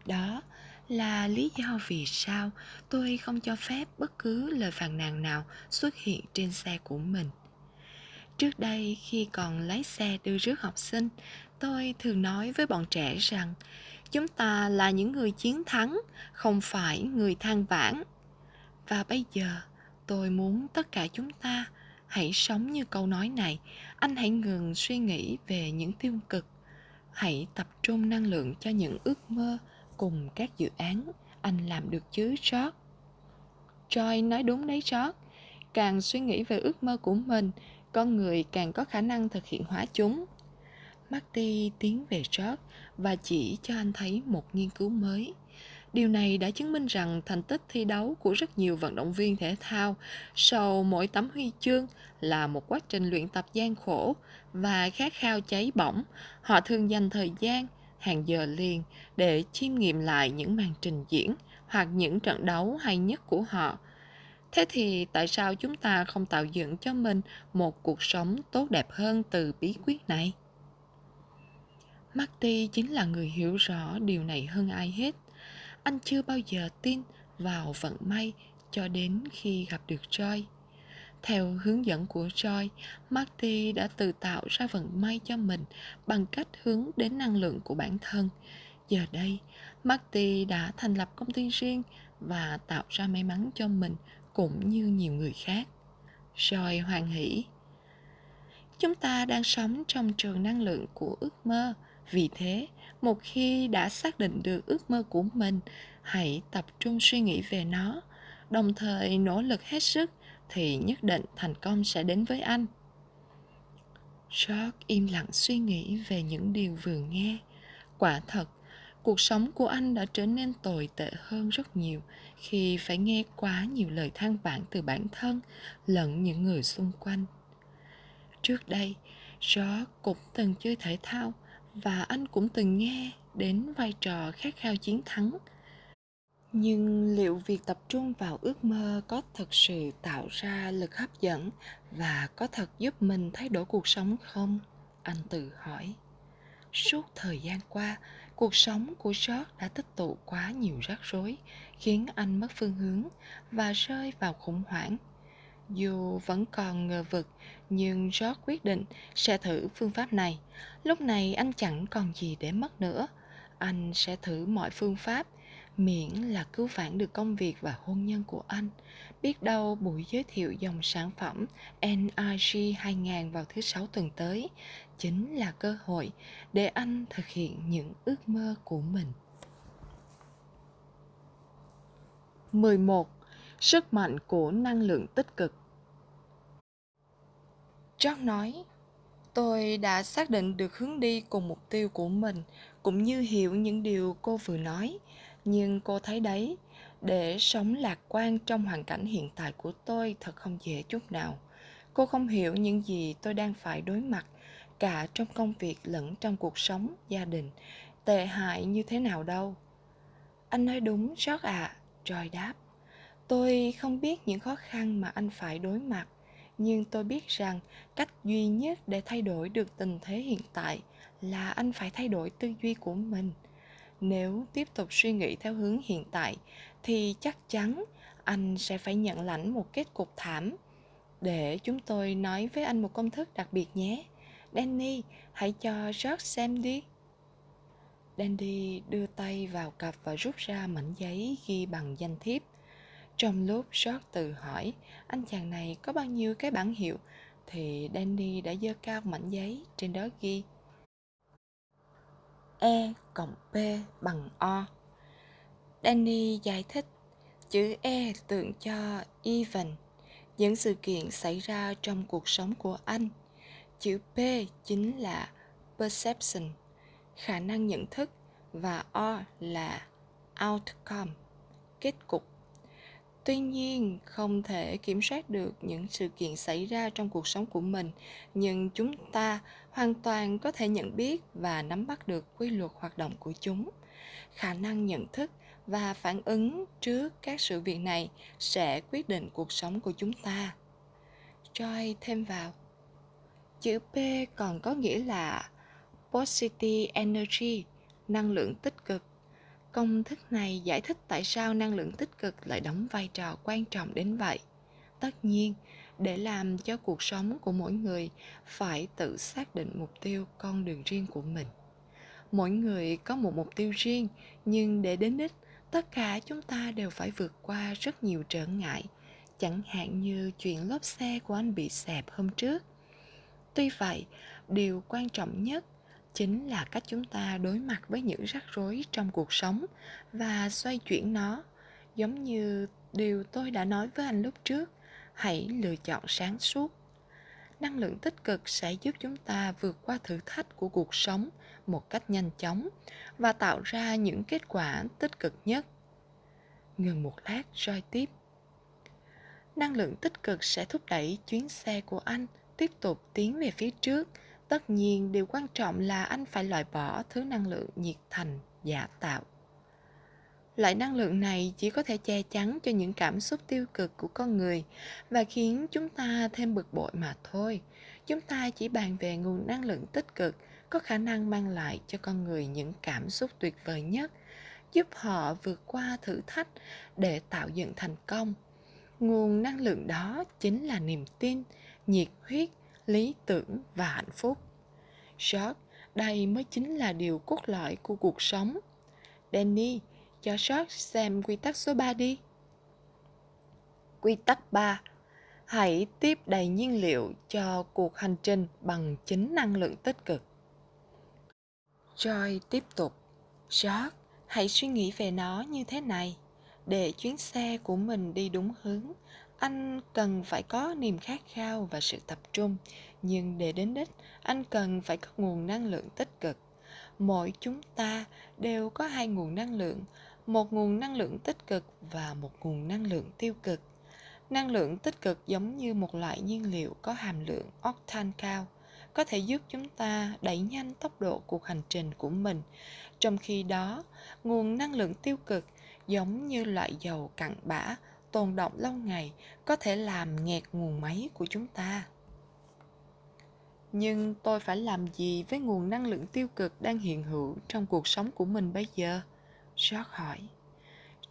Đó là lý do vì sao tôi không cho phép bất cứ lời phàn nàn nào xuất hiện trên xe của mình. Trước đây, khi còn lái xe đưa rước học sinh, tôi thường nói với bọn trẻ rằng, chúng ta là những người chiến thắng, không phải người than vãn và bây giờ, tôi muốn tất cả chúng ta hãy sống như câu nói này. Anh hãy ngừng suy nghĩ về những tiêu cực. Hãy tập trung năng lượng cho những ước mơ cùng các dự án. Anh làm được chứ, George? Joy nói đúng đấy, George. Càng suy nghĩ về ước mơ của mình, con người càng có khả năng thực hiện hóa chúng. Marty tiến về George và chỉ cho anh thấy một nghiên cứu mới. Điều này đã chứng minh rằng thành tích thi đấu của rất nhiều vận động viên thể thao sau mỗi tấm huy chương là một quá trình luyện tập gian khổ và khát khao cháy bỏng. Họ thường dành thời gian, hàng giờ liền để chiêm nghiệm lại những màn trình diễn hoặc những trận đấu hay nhất của họ. Thế thì tại sao chúng ta không tạo dựng cho mình một cuộc sống tốt đẹp hơn từ bí quyết này? Marty chính là người hiểu rõ điều này hơn ai hết anh chưa bao giờ tin vào vận may cho đến khi gặp được Joy. Theo hướng dẫn của Joy, Marty đã tự tạo ra vận may cho mình bằng cách hướng đến năng lượng của bản thân. Giờ đây, Marty đã thành lập công ty riêng và tạo ra may mắn cho mình cũng như nhiều người khác. Joy hoan hỷ. Chúng ta đang sống trong trường năng lượng của ước mơ, vì thế, một khi đã xác định được ước mơ của mình, hãy tập trung suy nghĩ về nó. Đồng thời nỗ lực hết sức thì nhất định thành công sẽ đến với anh. George im lặng suy nghĩ về những điều vừa nghe. Quả thật, cuộc sống của anh đã trở nên tồi tệ hơn rất nhiều khi phải nghe quá nhiều lời than vãn từ bản thân lẫn những người xung quanh. Trước đây, george cũng từng chơi thể thao và anh cũng từng nghe đến vai trò khát khao chiến thắng. Nhưng liệu việc tập trung vào ước mơ có thật sự tạo ra lực hấp dẫn và có thật giúp mình thay đổi cuộc sống không? Anh tự hỏi. Suốt thời gian qua, cuộc sống của george đã tích tụ quá nhiều rắc rối, khiến anh mất phương hướng và rơi vào khủng hoảng dù vẫn còn ngờ vực, nhưng George quyết định sẽ thử phương pháp này. Lúc này anh chẳng còn gì để mất nữa. Anh sẽ thử mọi phương pháp, miễn là cứu vãn được công việc và hôn nhân của anh. Biết đâu buổi giới thiệu dòng sản phẩm NRG 2000 vào thứ sáu tuần tới chính là cơ hội để anh thực hiện những ước mơ của mình. 11 sức mạnh của năng lượng tích cực. John nói, Tôi đã xác định được hướng đi cùng mục tiêu của mình, cũng như hiểu những điều cô vừa nói. Nhưng cô thấy đấy, để sống lạc quan trong hoàn cảnh hiện tại của tôi thật không dễ chút nào. Cô không hiểu những gì tôi đang phải đối mặt, cả trong công việc lẫn trong cuộc sống, gia đình, tệ hại như thế nào đâu. Anh nói đúng, rất ạ, à, Joy đáp. Tôi không biết những khó khăn mà anh phải đối mặt, nhưng tôi biết rằng cách duy nhất để thay đổi được tình thế hiện tại là anh phải thay đổi tư duy của mình. Nếu tiếp tục suy nghĩ theo hướng hiện tại thì chắc chắn anh sẽ phải nhận lãnh một kết cục thảm. Để chúng tôi nói với anh một công thức đặc biệt nhé. Danny hãy cho george xem đi. Danny đưa tay vào cặp và rút ra mảnh giấy ghi bằng danh thiếp trong lúc George tự hỏi anh chàng này có bao nhiêu cái bản hiệu thì Danny đã dơ cao mảnh giấy trên đó ghi E cộng P bằng O. Danny giải thích chữ E tượng cho even, những sự kiện xảy ra trong cuộc sống của anh. Chữ P chính là perception, khả năng nhận thức và O là outcome, kết cục tuy nhiên, không thể kiểm soát được những sự kiện xảy ra trong cuộc sống của mình, nhưng chúng ta hoàn toàn có thể nhận biết và nắm bắt được quy luật hoạt động của chúng. Khả năng nhận thức và phản ứng trước các sự việc này sẽ quyết định cuộc sống của chúng ta. Joy, thêm vào. Chữ p còn có nghĩa là positive energy, năng lượng tích cực. Công thức này giải thích tại sao năng lượng tích cực lại đóng vai trò quan trọng đến vậy. Tất nhiên, để làm cho cuộc sống của mỗi người phải tự xác định mục tiêu con đường riêng của mình. Mỗi người có một mục tiêu riêng, nhưng để đến đích, tất cả chúng ta đều phải vượt qua rất nhiều trở ngại, chẳng hạn như chuyện lốp xe của anh bị xẹp hôm trước. Tuy vậy, điều quan trọng nhất chính là cách chúng ta đối mặt với những rắc rối trong cuộc sống và xoay chuyển nó. Giống như điều tôi đã nói với anh lúc trước, hãy lựa chọn sáng suốt. Năng lượng tích cực sẽ giúp chúng ta vượt qua thử thách của cuộc sống một cách nhanh chóng và tạo ra những kết quả tích cực nhất. Ngừng một lát roi tiếp. Năng lượng tích cực sẽ thúc đẩy chuyến xe của anh tiếp tục tiến về phía trước tất nhiên, điều quan trọng là anh phải loại bỏ thứ năng lượng nhiệt thành giả tạo. Loại năng lượng này chỉ có thể che chắn cho những cảm xúc tiêu cực của con người và khiến chúng ta thêm bực bội mà thôi. Chúng ta chỉ bàn về nguồn năng lượng tích cực có khả năng mang lại cho con người những cảm xúc tuyệt vời nhất, giúp họ vượt qua thử thách để tạo dựng thành công. Nguồn năng lượng đó chính là niềm tin, nhiệt huyết lý tưởng và hạnh phúc. George, đây mới chính là điều cốt lõi của cuộc sống. Danny, cho George xem quy tắc số 3 đi. Quy tắc 3. Hãy tiếp đầy nhiên liệu cho cuộc hành trình bằng chính năng lượng tích cực. Joy tiếp tục. George, hãy suy nghĩ về nó như thế này. Để chuyến xe của mình đi đúng hướng, anh cần phải có niềm khát khao và sự tập trung. Nhưng để đến đích, anh cần phải có nguồn năng lượng tích cực. Mỗi chúng ta đều có hai nguồn năng lượng, một nguồn năng lượng tích cực và một nguồn năng lượng tiêu cực. Năng lượng tích cực giống như một loại nhiên liệu có hàm lượng octane cao, có thể giúp chúng ta đẩy nhanh tốc độ cuộc hành trình của mình. Trong khi đó, nguồn năng lượng tiêu cực giống như loại dầu cặn bã tồn động lâu ngày có thể làm nghẹt nguồn máy của chúng ta. Nhưng tôi phải làm gì với nguồn năng lượng tiêu cực đang hiện hữu trong cuộc sống của mình bây giờ? George hỏi.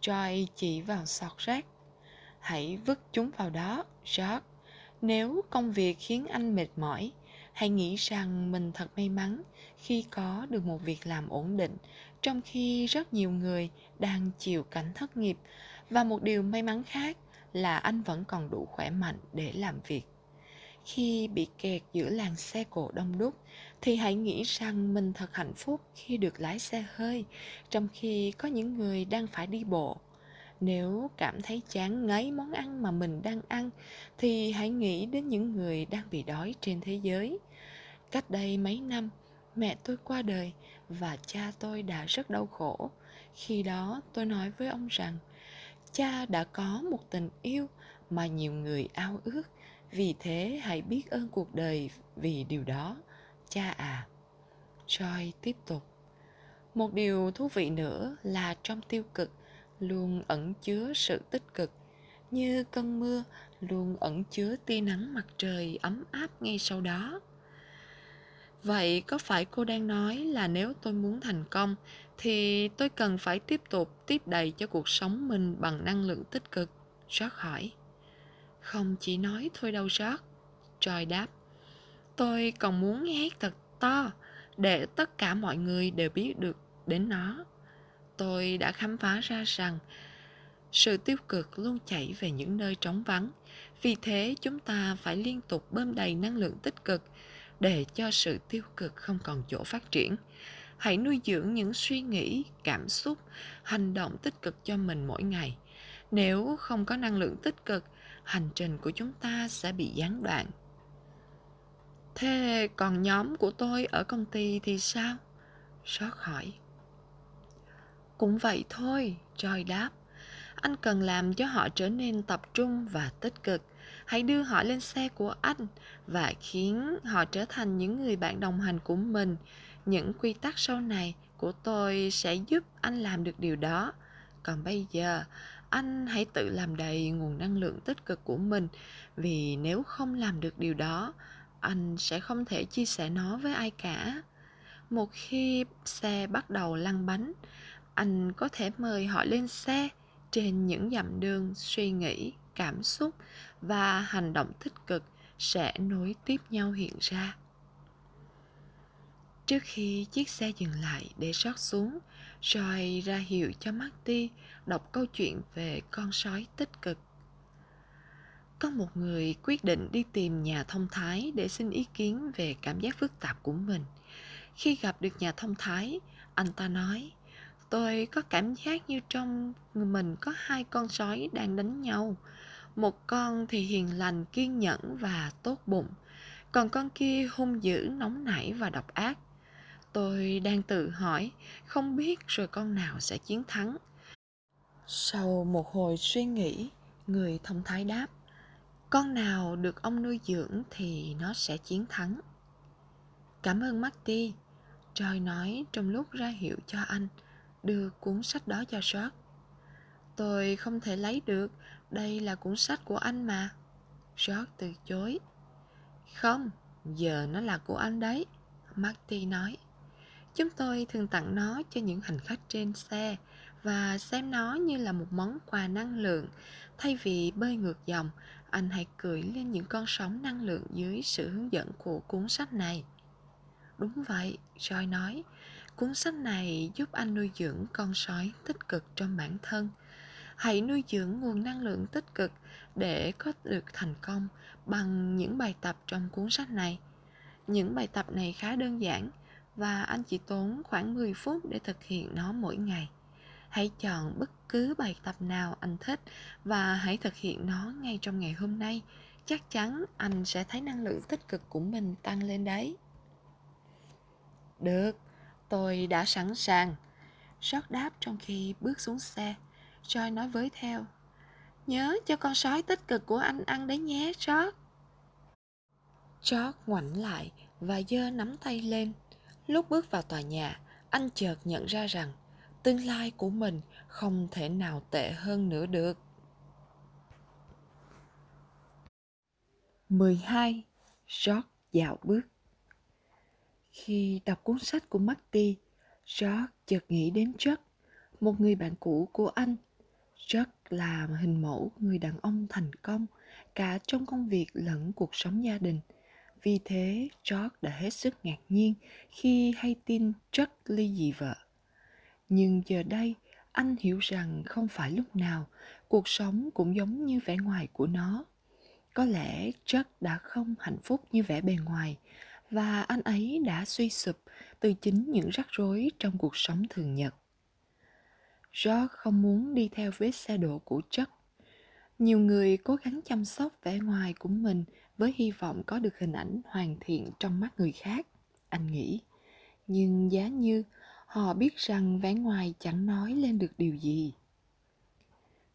Joy chỉ vào sọt rác. Hãy vứt chúng vào đó, george. Nếu công việc khiến anh mệt mỏi, hãy nghĩ rằng mình thật may mắn khi có được một việc làm ổn định, trong khi rất nhiều người đang chịu cảnh thất nghiệp và một điều may mắn khác là anh vẫn còn đủ khỏe mạnh để làm việc. Khi bị kẹt giữa làng xe cộ đông đúc thì hãy nghĩ rằng mình thật hạnh phúc khi được lái xe hơi trong khi có những người đang phải đi bộ. Nếu cảm thấy chán ngấy món ăn mà mình đang ăn thì hãy nghĩ đến những người đang bị đói trên thế giới. Cách đây mấy năm, mẹ tôi qua đời và cha tôi đã rất đau khổ. Khi đó tôi nói với ông rằng cha đã có một tình yêu mà nhiều người ao ước. Vì thế, hãy biết ơn cuộc đời vì điều đó. Cha à joy tiếp tục. Một điều thú vị nữa là trong tiêu cực, luôn ẩn chứa sự tích cực. Như cơn mưa, luôn ẩn chứa tia nắng mặt trời ấm áp ngay sau đó. Vậy có phải cô đang nói là nếu tôi muốn thành công thì tôi cần phải tiếp tục tiếp đầy cho cuộc sống mình bằng năng lượng tích cực, Jack hỏi. Không chỉ nói thôi đâu, Jack Troy đáp. Tôi còn muốn hét thật to để tất cả mọi người đều biết được đến nó. Tôi đã khám phá ra rằng sự tiêu cực luôn chảy về những nơi trống vắng. Vì thế chúng ta phải liên tục bơm đầy năng lượng tích cực để cho sự tiêu cực không còn chỗ phát triển hãy nuôi dưỡng những suy nghĩ, cảm xúc, hành động tích cực cho mình mỗi ngày. Nếu không có năng lượng tích cực, hành trình của chúng ta sẽ bị gián đoạn. Thế còn nhóm của tôi ở công ty thì sao? Sót hỏi cũng vậy thôi, joy đáp. Anh cần làm cho họ trở nên tập trung và tích cực. Hãy đưa họ lên xe của anh và khiến họ trở thành những người bạn đồng hành của mình những quy tắc sau này của tôi sẽ giúp anh làm được điều đó. Còn bây giờ, anh hãy tự làm đầy nguồn năng lượng tích cực của mình, vì nếu không làm được điều đó, anh sẽ không thể chia sẻ nó với ai cả. Một khi xe bắt đầu lăn bánh, anh có thể mời họ lên xe trên những dặm đường suy nghĩ, cảm xúc và hành động tích cực sẽ nối tiếp nhau hiện ra trước khi chiếc xe dừng lại để rót xuống rồi ra hiệu cho Marty đọc câu chuyện về con sói tích cực. Có một người quyết định đi tìm nhà thông thái để xin ý kiến về cảm giác phức tạp của mình. Khi gặp được nhà thông thái, anh ta nói, tôi có cảm giác như trong mình có hai con sói đang đánh nhau. Một con thì hiền lành, kiên nhẫn và tốt bụng, còn con kia hung dữ, nóng nảy và độc ác tôi đang tự hỏi, không biết rồi con nào sẽ chiến thắng. Sau một hồi suy nghĩ, người thông thái đáp, con nào được ông nuôi dưỡng thì nó sẽ chiến thắng. Cảm ơn marty. Troy nói trong lúc ra hiệu cho anh, đưa cuốn sách đó cho short tôi không thể lấy được, đây là cuốn sách của anh mà. George từ chối. Không, giờ nó là của anh đấy, marty nói chúng tôi thường tặng nó cho những hành khách trên xe và xem nó như là một món quà năng lượng. Thay vì bơi ngược dòng, anh hãy cười lên những con sóng năng lượng dưới sự hướng dẫn của cuốn sách này. Đúng vậy, joy nói, cuốn sách này giúp anh nuôi dưỡng con sói tích cực trong bản thân. Hãy nuôi dưỡng nguồn năng lượng tích cực để có được thành công bằng những bài tập trong cuốn sách này. Những bài tập này khá đơn giản và anh chỉ tốn khoảng 10 phút để thực hiện nó mỗi ngày. Hãy chọn bất cứ bài tập nào anh thích và hãy thực hiện nó ngay trong ngày hôm nay. Chắc chắn anh sẽ thấy năng lượng tích cực của mình tăng lên đấy. Được, tôi đã sẵn sàng. Sót đáp trong khi bước xuống xe. Joy nói với theo. Nhớ cho con sói tích cực của anh ăn đấy nhé, George. George ngoảnh lại và giơ nắm tay lên. Lúc bước vào tòa nhà Anh chợt nhận ra rằng Tương lai của mình không thể nào tệ hơn nữa được 12. George dạo bước Khi đọc cuốn sách của Marty, George chợt nghĩ đến Chuck, một người bạn cũ của anh Chuck là hình mẫu người đàn ông thành công cả trong công việc lẫn cuộc sống gia đình. Vì thế, George đã hết sức ngạc nhiên khi hay tin Jack ly dị vợ. Nhưng giờ đây, anh hiểu rằng không phải lúc nào cuộc sống cũng giống như vẻ ngoài của nó. Có lẽ Jack đã không hạnh phúc như vẻ bề ngoài và anh ấy đã suy sụp từ chính những rắc rối trong cuộc sống thường nhật. George không muốn đi theo vết xe đổ của Jack. Nhiều người cố gắng chăm sóc vẻ ngoài của mình với hy vọng có được hình ảnh hoàn thiện trong mắt người khác, anh nghĩ. Nhưng giá như họ biết rằng vẻ ngoài chẳng nói lên được điều gì.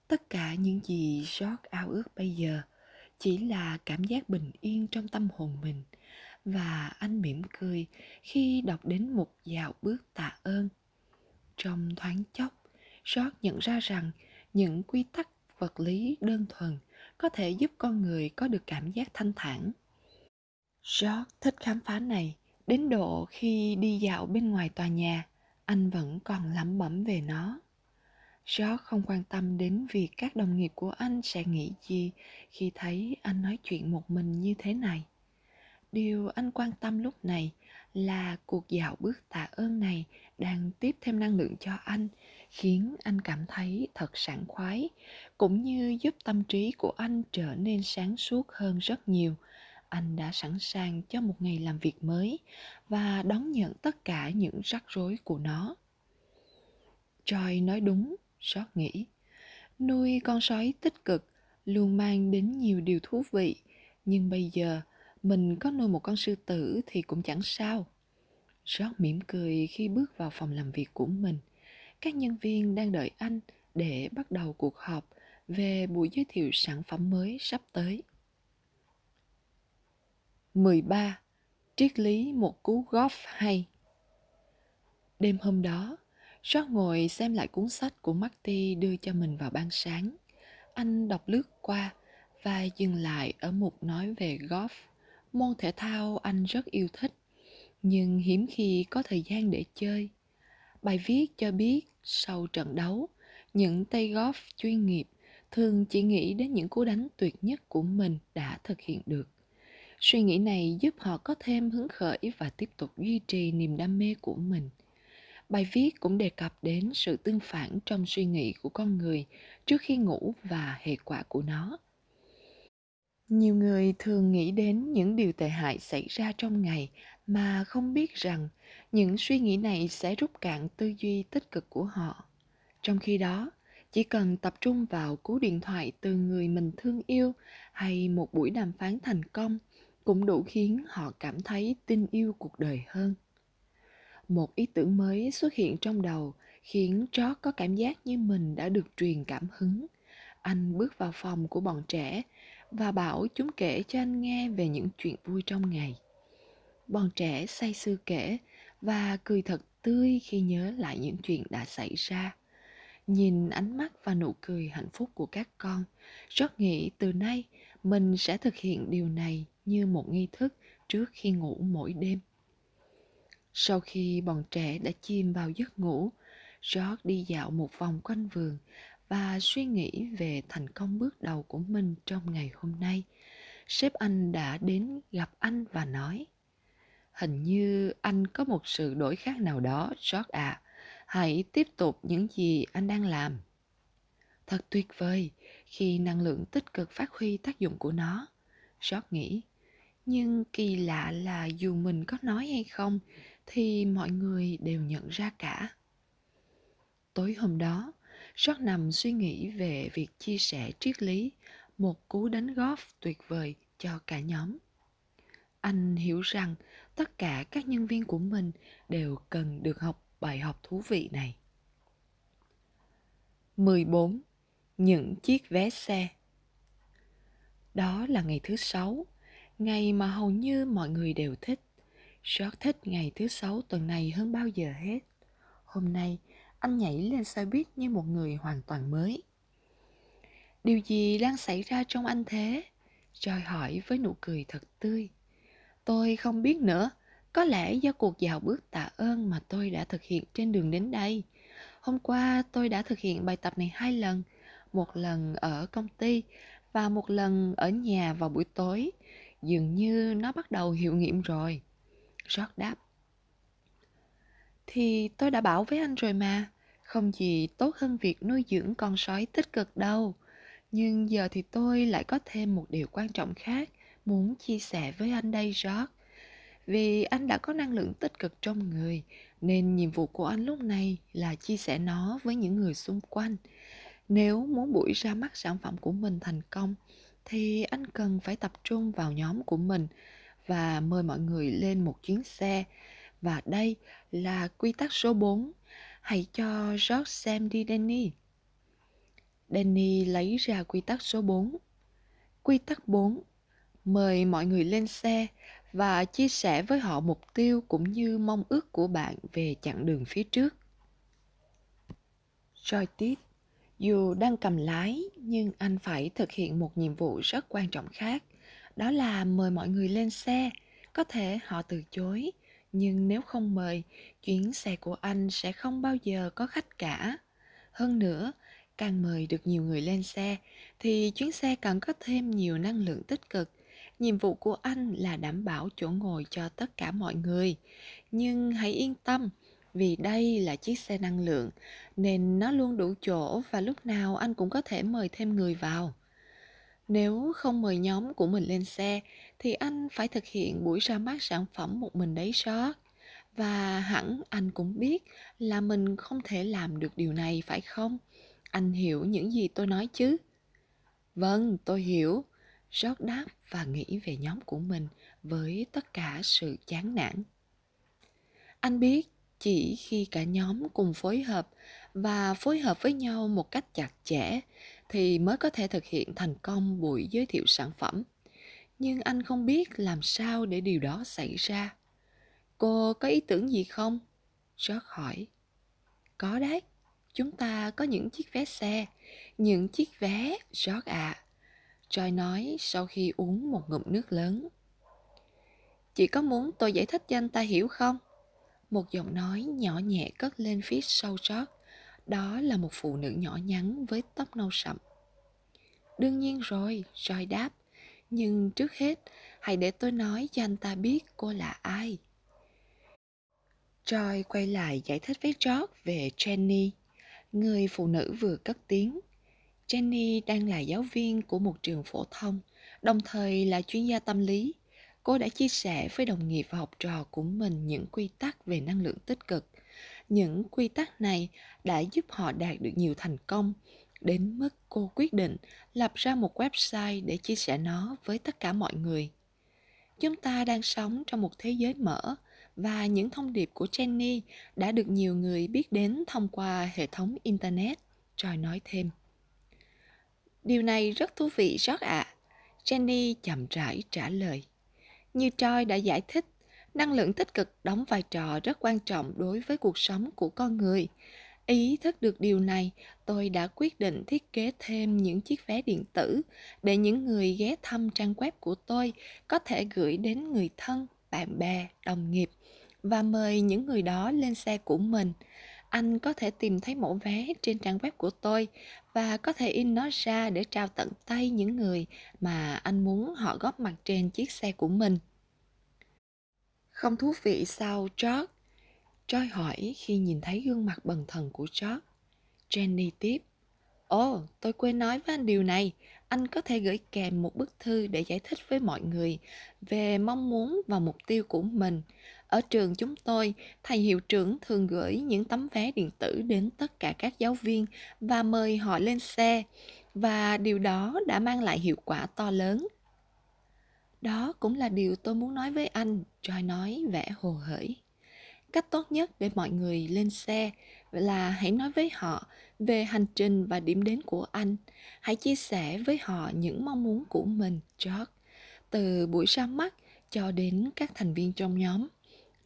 Tất cả những gì George ao ước bây giờ chỉ là cảm giác bình yên trong tâm hồn mình và anh mỉm cười khi đọc đến một dạo bước tạ ơn. Trong thoáng chốc, George nhận ra rằng những quy tắc vật lý đơn thuần có thể giúp con người có được cảm giác thanh thản. George thích khám phá này đến độ khi đi dạo bên ngoài tòa nhà, anh vẫn còn lẩm bẩm về nó. George không quan tâm đến việc các đồng nghiệp của anh sẽ nghĩ gì khi thấy anh nói chuyện một mình như thế này. Điều anh quan tâm lúc này là cuộc dạo bước tạ ơn này đang tiếp thêm năng lượng cho anh, khiến anh cảm thấy thật sảng khoái, cũng như giúp tâm trí của anh trở nên sáng suốt hơn rất nhiều. Anh đã sẵn sàng cho một ngày làm việc mới và đón nhận tất cả những rắc rối của nó. Joy nói đúng, George nghĩ. Nuôi con sói tích cực luôn mang đến nhiều điều thú vị, nhưng bây giờ mình có nuôi một con sư tử thì cũng chẳng sao. George mỉm cười khi bước vào phòng làm việc của mình. Các nhân viên đang đợi anh để bắt đầu cuộc họp về buổi giới thiệu sản phẩm mới sắp tới. 13. Triết lý một cú golf hay Đêm hôm đó, George ngồi xem lại cuốn sách của Marty đưa cho mình vào ban sáng. Anh đọc lướt qua và dừng lại ở mục nói về golf, môn thể thao anh rất yêu thích, nhưng hiếm khi có thời gian để chơi. Bài viết cho biết sau trận đấu, những tay golf chuyên nghiệp thường chỉ nghĩ đến những cú đánh tuyệt nhất của mình đã thực hiện được. Suy nghĩ này giúp họ có thêm hứng khởi và tiếp tục duy trì niềm đam mê của mình. Bài viết cũng đề cập đến sự tương phản trong suy nghĩ của con người trước khi ngủ và hệ quả của nó. Nhiều người thường nghĩ đến những điều tệ hại xảy ra trong ngày mà không biết rằng những suy nghĩ này sẽ rút cạn tư duy tích cực của họ. Trong khi đó, chỉ cần tập trung vào cú điện thoại từ người mình thương yêu hay một buổi đàm phán thành công cũng đủ khiến họ cảm thấy tin yêu cuộc đời hơn một ý tưởng mới xuất hiện trong đầu khiến chó có cảm giác như mình đã được truyền cảm hứng. Anh bước vào phòng của bọn trẻ và bảo chúng kể cho anh nghe về những chuyện vui trong ngày. Bọn trẻ say sưa kể và cười thật tươi khi nhớ lại những chuyện đã xảy ra. Nhìn ánh mắt và nụ cười hạnh phúc của các con, rất nghĩ từ nay mình sẽ thực hiện điều này như một nghi thức trước khi ngủ mỗi đêm. Sau khi bọn trẻ đã chìm vào giấc ngủ, George đi dạo một vòng quanh vườn và suy nghĩ về thành công bước đầu của mình trong ngày hôm nay. Sếp anh đã đến gặp anh và nói Hình như anh có một sự đổi khác nào đó, George ạ. À. Hãy tiếp tục những gì anh đang làm. Thật tuyệt vời khi năng lượng tích cực phát huy tác dụng của nó. George nghĩ. Nhưng kỳ lạ là dù mình có nói hay không thì mọi người đều nhận ra cả tối hôm đó George nằm suy nghĩ về việc chia sẻ triết lý một cú đánh golf tuyệt vời cho cả nhóm anh hiểu rằng tất cả các nhân viên của mình đều cần được học bài học thú vị này 14. Những chiếc vé xe Đó là ngày thứ sáu, ngày mà hầu như mọi người đều thích. Rất thích ngày thứ sáu tuần này hơn bao giờ hết. Hôm nay, anh nhảy lên xe buýt như một người hoàn toàn mới. Điều gì đang xảy ra trong anh thế? Joy hỏi với nụ cười thật tươi. Tôi không biết nữa. Có lẽ do cuộc dạo bước tạ ơn mà tôi đã thực hiện trên đường đến đây. Hôm qua tôi đã thực hiện bài tập này hai lần. Một lần ở công ty và một lần ở nhà vào buổi tối. Dường như nó bắt đầu hiệu nghiệm rồi. Rót đáp. Thì tôi đã bảo với anh rồi mà, không gì tốt hơn việc nuôi dưỡng con sói tích cực đâu. Nhưng giờ thì tôi lại có thêm một điều quan trọng khác muốn chia sẻ với anh đây George. Vì anh đã có năng lượng tích cực trong người, nên nhiệm vụ của anh lúc này là chia sẻ nó với những người xung quanh. Nếu muốn buổi ra mắt sản phẩm của mình thành công, thì anh cần phải tập trung vào nhóm của mình và mời mọi người lên một chuyến xe. Và đây là quy tắc số 4. Hãy cho George xem đi Danny. Danny lấy ra quy tắc số 4. Quy tắc 4. Mời mọi người lên xe và chia sẻ với họ mục tiêu cũng như mong ước của bạn về chặng đường phía trước. Joy tiếp. Dù đang cầm lái, nhưng anh phải thực hiện một nhiệm vụ rất quan trọng khác. Đó là mời mọi người lên xe. Có thể họ từ chối, nhưng nếu không mời, chuyến xe của anh sẽ không bao giờ có khách cả. Hơn nữa, càng mời được nhiều người lên xe, thì chuyến xe càng có thêm nhiều năng lượng tích cực. Nhiệm vụ của anh là đảm bảo chỗ ngồi cho tất cả mọi người. Nhưng hãy yên tâm, vì đây là chiếc xe năng lượng nên nó luôn đủ chỗ và lúc nào anh cũng có thể mời thêm người vào. Nếu không mời nhóm của mình lên xe thì anh phải thực hiện buổi ra mắt sản phẩm một mình đấy sót. Và hẳn anh cũng biết là mình không thể làm được điều này phải không? Anh hiểu những gì tôi nói chứ? Vâng tôi hiểu rót đáp và nghĩ về nhóm của mình với tất cả sự chán nản. Anh biết chỉ khi cả nhóm cùng phối hợp và phối hợp với nhau một cách chặt chẽ thì mới có thể thực hiện thành công buổi giới thiệu sản phẩm. Nhưng anh không biết làm sao để điều đó xảy ra. Cô có ý tưởng gì không? Rót hỏi. Có đấy, chúng ta có những chiếc vé xe. Những chiếc vé, Rót ạ. à joy nói sau khi uống một ngụm nước lớn chị có muốn tôi giải thích cho anh ta hiểu không một giọng nói nhỏ nhẹ cất lên phía sau chót. Đó là một phụ nữ nhỏ nhắn với tóc nâu sậm. Đương nhiên rồi, Joy đáp. Nhưng trước hết, hãy để tôi nói cho anh ta biết cô là ai. Joy quay lại giải thích với George về Jenny, người phụ nữ vừa cất tiếng. Jenny đang là giáo viên của một trường phổ thông, đồng thời là chuyên gia tâm lý. Cô đã chia sẻ với đồng nghiệp và học trò của mình những quy tắc về năng lượng tích cực. Những quy tắc này đã giúp họ đạt được nhiều thành công đến mức cô quyết định lập ra một website để chia sẻ nó với tất cả mọi người. Chúng ta đang sống trong một thế giới mở và những thông điệp của jenny đã được nhiều người biết đến thông qua hệ thống internet. Troy nói thêm điều này rất thú vị rất ạ à. jenny chậm rãi trả lời như Troy đã giải thích, năng lượng tích cực đóng vai trò rất quan trọng đối với cuộc sống của con người. Ý thức được điều này, tôi đã quyết định thiết kế thêm những chiếc vé điện tử để những người ghé thăm trang web của tôi có thể gửi đến người thân, bạn bè, đồng nghiệp và mời những người đó lên xe của mình. Anh có thể tìm thấy mẫu vé trên trang web của tôi và có thể in nó ra để trao tận tay những người mà anh muốn họ góp mặt trên chiếc xe của mình. Không thú vị sao, George? Troy hỏi khi nhìn thấy gương mặt bần thần của George. Jenny tiếp. Ồ, oh, tôi quên nói với anh điều này. Anh có thể gửi kèm một bức thư để giải thích với mọi người về mong muốn và mục tiêu của mình. Ở trường chúng tôi, thầy hiệu trưởng thường gửi những tấm vé điện tử đến tất cả các giáo viên và mời họ lên xe. Và điều đó đã mang lại hiệu quả to lớn đó cũng là điều tôi muốn nói với anh, Joy nói vẻ hồ hởi. Cách tốt nhất để mọi người lên xe là hãy nói với họ về hành trình và điểm đến của anh. Hãy chia sẻ với họ những mong muốn của mình, George, từ buổi ra mắt cho đến các thành viên trong nhóm.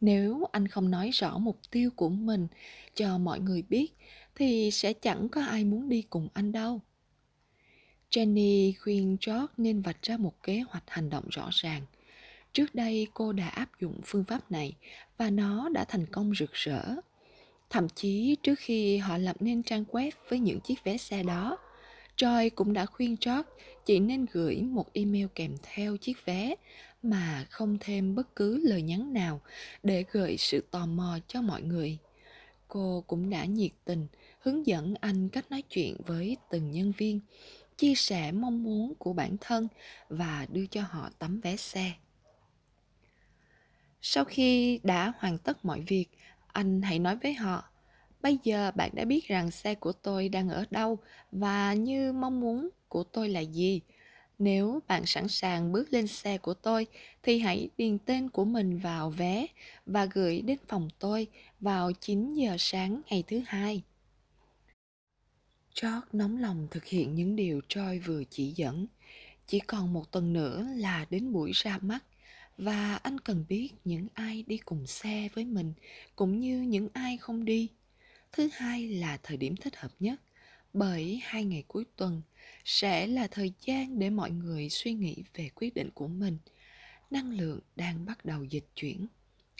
Nếu anh không nói rõ mục tiêu của mình cho mọi người biết thì sẽ chẳng có ai muốn đi cùng anh đâu. Jenny khuyên George nên vạch ra một kế hoạch hành động rõ ràng. Trước đây cô đã áp dụng phương pháp này và nó đã thành công rực rỡ. Thậm chí trước khi họ lập nên trang web với những chiếc vé xe đó, Joy cũng đã khuyên George chỉ nên gửi một email kèm theo chiếc vé mà không thêm bất cứ lời nhắn nào để gợi sự tò mò cho mọi người. Cô cũng đã nhiệt tình hướng dẫn anh cách nói chuyện với từng nhân viên, chia sẻ mong muốn của bản thân và đưa cho họ tấm vé xe sau khi đã hoàn tất mọi việc, anh hãy nói với họ, bây giờ bạn đã biết rằng xe của tôi đang ở đâu và như mong muốn của tôi là gì nếu bạn sẵn sàng bước lên xe của tôi, thì hãy điền tên của mình vào vé và gửi đến phòng tôi vào 9 giờ sáng ngày thứ hai. George nóng lòng thực hiện những điều Troy vừa chỉ dẫn. Chỉ còn một tuần nữa là đến buổi ra mắt và anh cần biết những ai đi cùng xe với mình cũng như những ai không đi. Thứ hai là thời điểm thích hợp nhất bởi hai ngày cuối tuần sẽ là thời gian để mọi người suy nghĩ về quyết định của mình. Năng lượng đang bắt đầu dịch chuyển.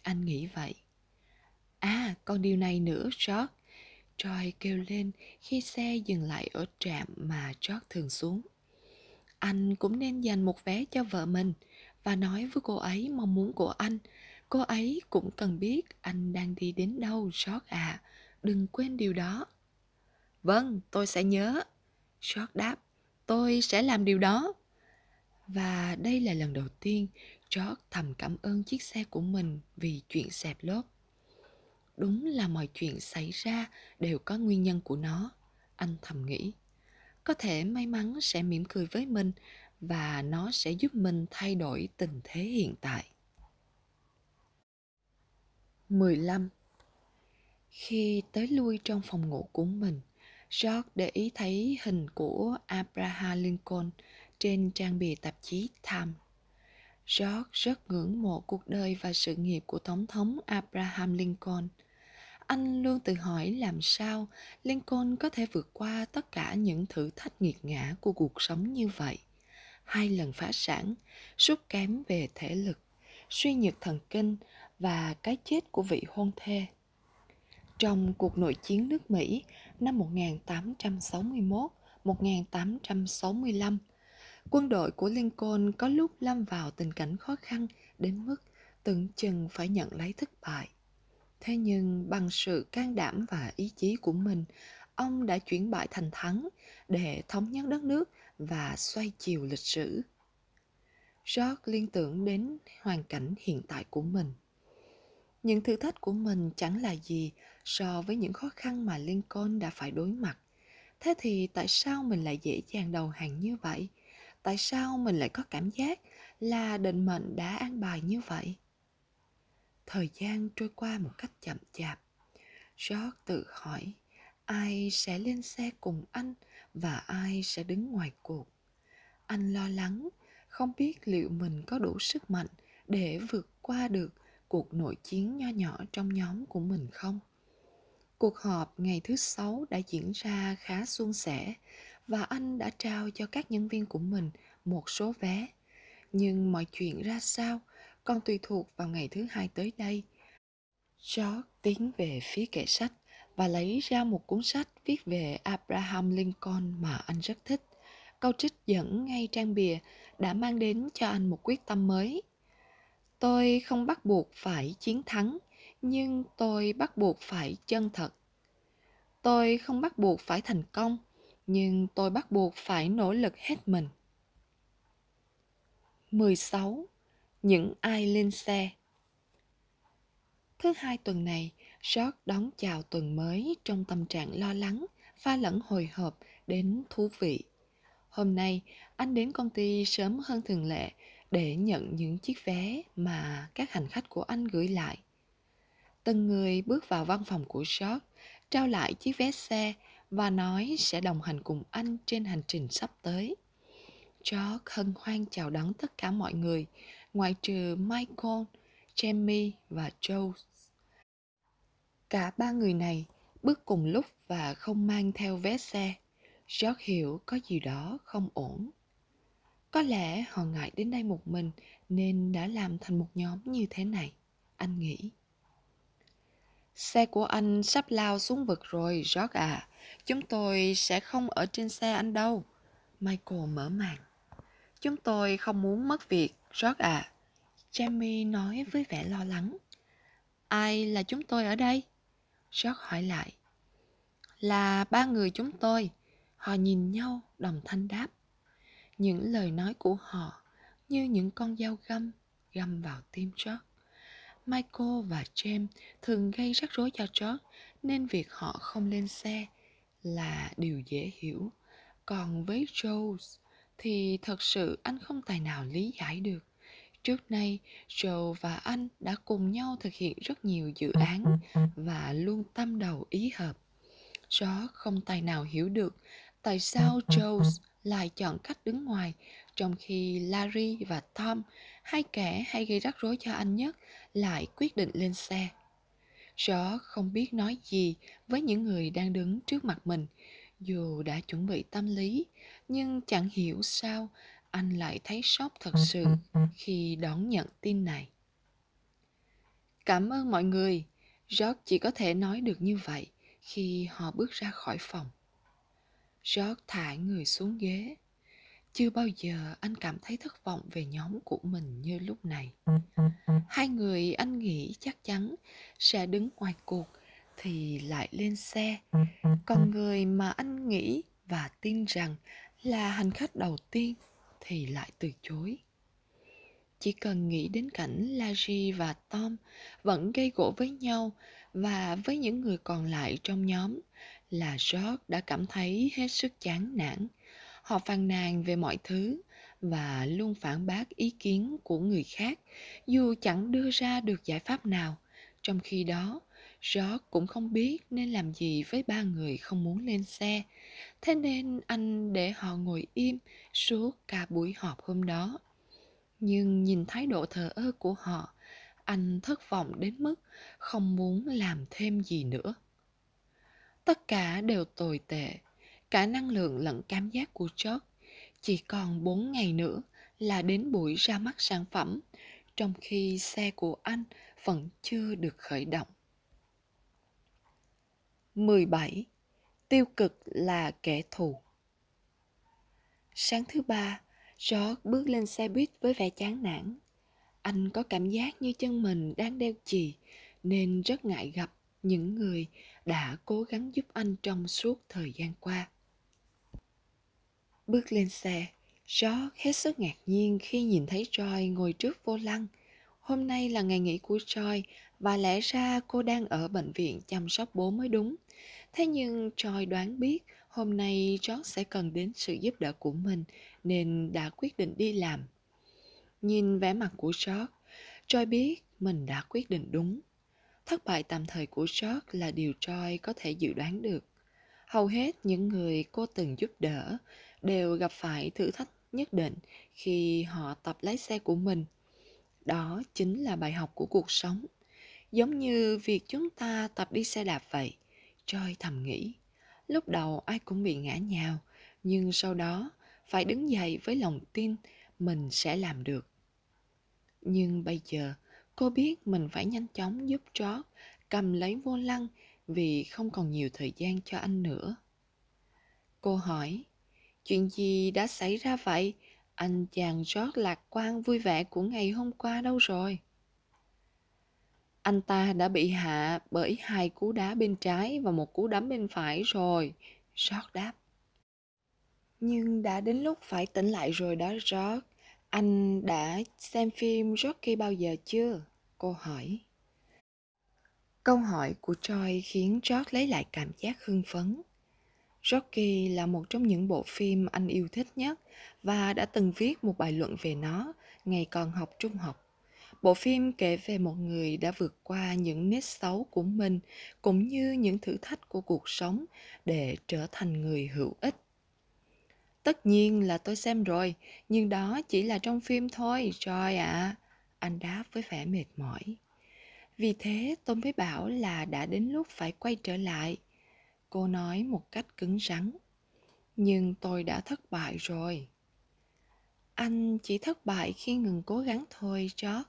Anh nghĩ vậy. À, còn điều này nữa, George. Troy kêu lên khi xe dừng lại ở trạm mà George thường xuống. Anh cũng nên dành một vé cho vợ mình và nói với cô ấy mong muốn của anh. Cô ấy cũng cần biết anh đang đi đến đâu, George à. Đừng quên điều đó. Vâng, tôi sẽ nhớ. George đáp, tôi sẽ làm điều đó. Và đây là lần đầu tiên George thầm cảm ơn chiếc xe của mình vì chuyện xẹp lốp. Đúng là mọi chuyện xảy ra đều có nguyên nhân của nó, anh thầm nghĩ. Có thể may mắn sẽ mỉm cười với mình và nó sẽ giúp mình thay đổi tình thế hiện tại. 15. Khi tới lui trong phòng ngủ của mình, George để ý thấy hình của Abraham Lincoln trên trang bìa tạp chí Time. George rất ngưỡng mộ cuộc đời và sự nghiệp của Tổng thống Abraham Lincoln. Anh luôn tự hỏi làm sao Lincoln có thể vượt qua tất cả những thử thách nghiệt ngã của cuộc sống như vậy. Hai lần phá sản, sút kém về thể lực, suy nhược thần kinh và cái chết của vị hôn thê. Trong cuộc nội chiến nước Mỹ năm 1861-1865, quân đội của Lincoln có lúc lâm vào tình cảnh khó khăn đến mức tưởng chừng phải nhận lấy thất bại. Thế nhưng bằng sự can đảm và ý chí của mình, ông đã chuyển bại thành thắng để thống nhất đất nước và xoay chiều lịch sử. George liên tưởng đến hoàn cảnh hiện tại của mình. Những thử thách của mình chẳng là gì so với những khó khăn mà Lincoln đã phải đối mặt. Thế thì tại sao mình lại dễ dàng đầu hàng như vậy? Tại sao mình lại có cảm giác là định mệnh đã an bài như vậy? Thời gian trôi qua một cách chậm chạp. George tự hỏi ai sẽ lên xe cùng anh và ai sẽ đứng ngoài cuộc. Anh lo lắng, không biết liệu mình có đủ sức mạnh để vượt qua được cuộc nội chiến nho nhỏ trong nhóm của mình không? Cuộc họp ngày thứ sáu đã diễn ra khá suôn sẻ và anh đã trao cho các nhân viên của mình một số vé. Nhưng mọi chuyện ra sao còn tùy thuộc vào ngày thứ hai tới đây. George tiến về phía kệ sách và lấy ra một cuốn sách viết về Abraham Lincoln mà anh rất thích. Câu trích dẫn ngay trang bìa đã mang đến cho anh một quyết tâm mới. Tôi không bắt buộc phải chiến thắng, nhưng tôi bắt buộc phải chân thật. Tôi không bắt buộc phải thành công, nhưng tôi bắt buộc phải nỗ lực hết mình. 16. Những ai lên xe Thứ hai tuần này, George đón chào tuần mới trong tâm trạng lo lắng, pha lẫn hồi hộp đến thú vị. Hôm nay, anh đến công ty sớm hơn thường lệ để nhận những chiếc vé mà các hành khách của anh gửi lại. Từng người bước vào văn phòng của George, trao lại chiếc vé xe và nói sẽ đồng hành cùng anh trên hành trình sắp tới. George hân hoan chào đón tất cả mọi người, ngoại trừ Michael, Jamie và Joe. Cả ba người này bước cùng lúc và không mang theo vé xe. George hiểu có gì đó không ổn. Có lẽ họ ngại đến đây một mình nên đã làm thành một nhóm như thế này. Anh nghĩ. Xe của anh sắp lao xuống vực rồi, George à. Chúng tôi sẽ không ở trên xe anh đâu. Michael mở màn. Chúng tôi không muốn mất việc, George à. Jamie nói với vẻ lo lắng. Ai là chúng tôi ở đây? George hỏi lại. Là ba người chúng tôi. Họ nhìn nhau đồng thanh đáp. Những lời nói của họ như những con dao găm găm vào tim George. Michael và James thường gây rắc rối cho George nên việc họ không lên xe là điều dễ hiểu. Còn với Joe thì thật sự anh không tài nào lý giải được. Trước nay, Joe và anh đã cùng nhau thực hiện rất nhiều dự án và luôn tâm đầu ý hợp. Joe không tài nào hiểu được tại sao Joe lại chọn cách đứng ngoài, trong khi Larry và Tom, hai kẻ hay gây rắc rối cho anh nhất, lại quyết định lên xe. Rõ không biết nói gì với những người đang đứng trước mặt mình, dù đã chuẩn bị tâm lý, nhưng chẳng hiểu sao anh lại thấy sốc thật sự khi đón nhận tin này. Cảm ơn mọi người, George chỉ có thể nói được như vậy khi họ bước ra khỏi phòng. George thả người xuống ghế. Chưa bao giờ anh cảm thấy thất vọng về nhóm của mình như lúc này. Hai người anh nghĩ chắc chắn sẽ đứng ngoài cuộc thì lại lên xe. Còn người mà anh nghĩ và tin rằng là hành khách đầu tiên thì lại từ chối. Chỉ cần nghĩ đến cảnh Larry và Tom vẫn gây gỗ với nhau và với những người còn lại trong nhóm là George đã cảm thấy hết sức chán nản. Họ phàn nàn về mọi thứ và luôn phản bác ý kiến của người khác dù chẳng đưa ra được giải pháp nào. Trong khi đó, George cũng không biết nên làm gì với ba người không muốn lên xe. Thế nên anh để họ ngồi im suốt cả buổi họp hôm đó. Nhưng nhìn thái độ thờ ơ của họ, anh thất vọng đến mức không muốn làm thêm gì nữa. Tất cả đều tồi tệ, cả năng lượng lẫn cảm giác của chót. Chỉ còn 4 ngày nữa là đến buổi ra mắt sản phẩm, trong khi xe của anh vẫn chưa được khởi động. 17. Tiêu cực là kẻ thù Sáng thứ ba, George bước lên xe buýt với vẻ chán nản. Anh có cảm giác như chân mình đang đeo chì, nên rất ngại gặp những người đã cố gắng giúp anh trong suốt thời gian qua. Bước lên xe, George hết sức ngạc nhiên khi nhìn thấy Joy ngồi trước vô lăng. Hôm nay là ngày nghỉ của Joy và lẽ ra cô đang ở bệnh viện chăm sóc bố mới đúng. Thế nhưng Joy đoán biết hôm nay George sẽ cần đến sự giúp đỡ của mình nên đã quyết định đi làm. Nhìn vẻ mặt của George, Joy biết mình đã quyết định đúng. Thất bại tạm thời của George là điều Joy có thể dự đoán được. Hầu hết những người cô từng giúp đỡ đều gặp phải thử thách nhất định khi họ tập lái xe của mình. Đó chính là bài học của cuộc sống. Giống như việc chúng ta tập đi xe đạp vậy. Trôi thầm nghĩ. Lúc đầu ai cũng bị ngã nhào, nhưng sau đó phải đứng dậy với lòng tin mình sẽ làm được. Nhưng bây giờ, cô biết mình phải nhanh chóng giúp chó cầm lấy vô lăng vì không còn nhiều thời gian cho anh nữa. Cô hỏi, chuyện gì đã xảy ra vậy? Anh chàng rót lạc quan vui vẻ của ngày hôm qua đâu rồi? Anh ta đã bị hạ bởi hai cú đá bên trái và một cú đấm bên phải rồi. Rót đáp. Nhưng đã đến lúc phải tỉnh lại rồi đó, Rót. Anh đã xem phim Rocky bao giờ chưa? Cô hỏi. Câu hỏi của Troy khiến George lấy lại cảm giác hưng phấn. Rocky là một trong những bộ phim anh yêu thích nhất và đã từng viết một bài luận về nó ngày còn học trung học. Bộ phim kể về một người đã vượt qua những nét xấu của mình cũng như những thử thách của cuộc sống để trở thành người hữu ích. Tất nhiên là tôi xem rồi, nhưng đó chỉ là trong phim thôi, Joy ạ. À. Anh đáp với vẻ mệt mỏi. Vì thế tôi mới bảo là đã đến lúc phải quay trở lại. Cô nói một cách cứng rắn. Nhưng tôi đã thất bại rồi. Anh chỉ thất bại khi ngừng cố gắng thôi, chó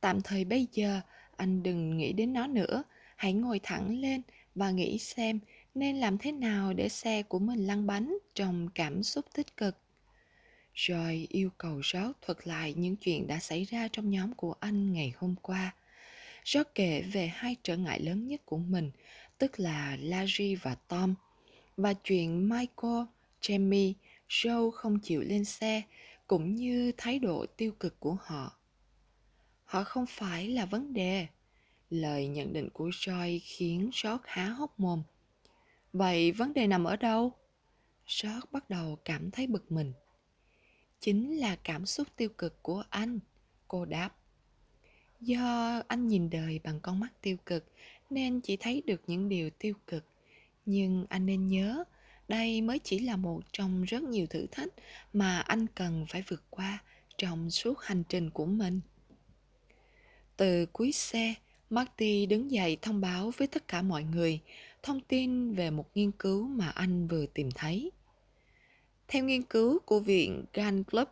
Tạm thời bây giờ, anh đừng nghĩ đến nó nữa. Hãy ngồi thẳng lên và nghĩ xem nên làm thế nào để xe của mình lăn bánh trong cảm xúc tích cực. Rồi yêu cầu rót thuật lại những chuyện đã xảy ra trong nhóm của anh ngày hôm qua. rót kể về hai trở ngại lớn nhất của mình, tức là Larry và Tom, và chuyện Michael, Jamie, Joe không chịu lên xe, cũng như thái độ tiêu cực của họ. Họ không phải là vấn đề. Lời nhận định của Joy khiến George há hốc mồm. Vậy vấn đề nằm ở đâu? George bắt đầu cảm thấy bực mình. chính là cảm xúc tiêu cực của anh cô đáp do anh nhìn đời bằng con mắt tiêu cực nên chỉ thấy được những điều tiêu cực. Nhưng anh nên nhớ đây mới chỉ là một trong rất nhiều thử thách mà anh cần phải vượt qua trong suốt hành trình của mình. Từ cuối xe marty đứng dậy thông báo với tất cả mọi người thông tin về một nghiên cứu mà anh vừa tìm thấy. Theo nghiên cứu của viện Gan Club,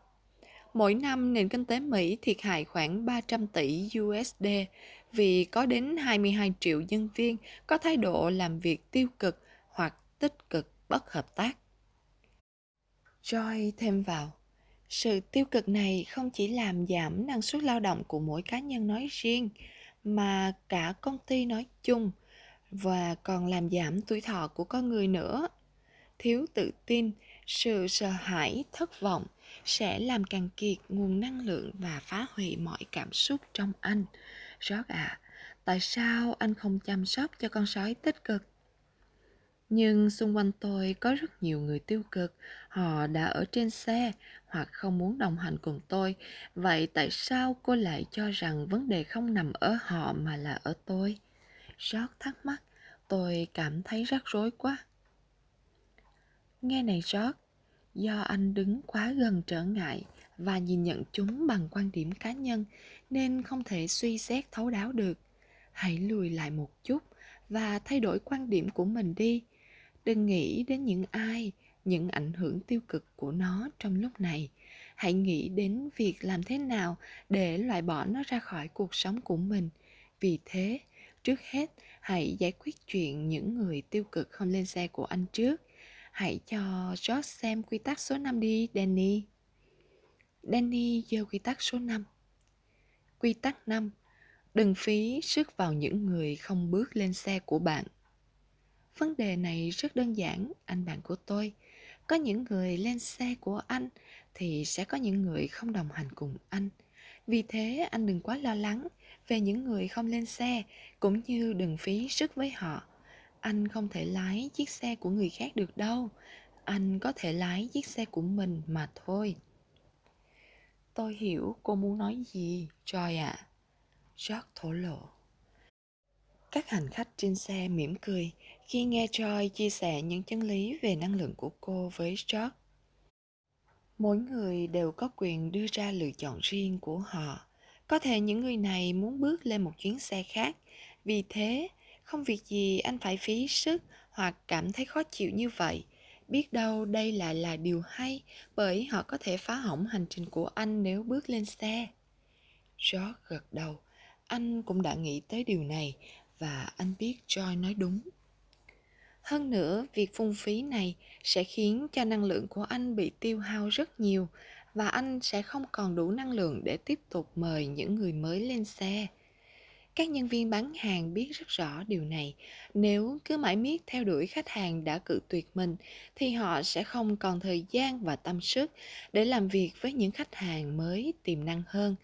mỗi năm nền kinh tế Mỹ thiệt hại khoảng 300 tỷ USD vì có đến 22 triệu nhân viên có thái độ làm việc tiêu cực hoặc tích cực bất hợp tác. Joy thêm vào, sự tiêu cực này không chỉ làm giảm năng suất lao động của mỗi cá nhân nói riêng, mà cả công ty nói chung và còn làm giảm tuổi thọ của con người nữa. Thiếu tự tin, sự sợ hãi thất vọng sẽ làm càng kiệt nguồn năng lượng và phá hủy mọi cảm xúc trong anh. Rót à tại sao anh không chăm sóc cho con sói tích cực? Nhưng xung quanh tôi có rất nhiều người tiêu cực. Họ đã ở trên xe hoặc không muốn đồng hành cùng tôi. Vậy tại sao cô lại cho rằng vấn đề không nằm ở họ mà là ở tôi? Rót thắc mắc. Tôi cảm thấy rắc rối quá. Nghe này, Rót do anh đứng quá gần trở ngại và nhìn nhận chúng bằng quan điểm cá nhân nên không thể suy xét thấu đáo được. Hãy lùi lại một chút và thay đổi quan điểm của mình đi. Đừng nghĩ đến những ai, những ảnh hưởng tiêu cực của nó trong lúc này. Hãy nghĩ đến việc làm thế nào để loại bỏ nó ra khỏi cuộc sống của mình. Vì thế, trước hết, hãy giải quyết chuyện những người tiêu cực không lên xe của anh trước Hãy cho George xem quy tắc số 5 đi, Danny. Danny giơ quy tắc số 5. Quy tắc 5. Đừng phí sức vào những người không bước lên xe của bạn. Vấn đề này rất đơn giản, anh bạn của tôi. Có những người lên xe của anh thì sẽ có những người không đồng hành cùng anh. Vì thế anh đừng quá lo lắng về những người không lên xe cũng như đừng phí sức với họ anh không thể lái chiếc xe của người khác được đâu anh có thể lái chiếc xe của mình mà thôi tôi hiểu cô muốn nói gì joy ạ à. george thổ lộ các hành khách trên xe mỉm cười khi nghe Joy chia sẻ những chân lý về năng lượng của cô với George. Mỗi người đều có quyền đưa ra lựa chọn riêng của họ. Có thể những người này muốn bước lên một chuyến xe khác, vì thế không việc gì anh phải phí sức hoặc cảm thấy khó chịu như vậy. Biết đâu đây lại là điều hay, bởi họ có thể phá hỏng hành trình của anh nếu bước lên xe. George gật đầu. Anh cũng đã nghĩ tới điều này và anh biết joy nói đúng. Hơn nữa, việc phung phí này sẽ khiến cho năng lượng của anh bị tiêu hao rất nhiều và anh sẽ không còn đủ năng lượng để tiếp tục mời những người mới lên xe các nhân viên bán hàng biết rất rõ điều này. Nếu cứ mãi miết theo đuổi khách hàng đã cự tuyệt mình, thì họ sẽ không còn thời gian và tâm sức để làm việc với những khách hàng mới tiềm năng hơn.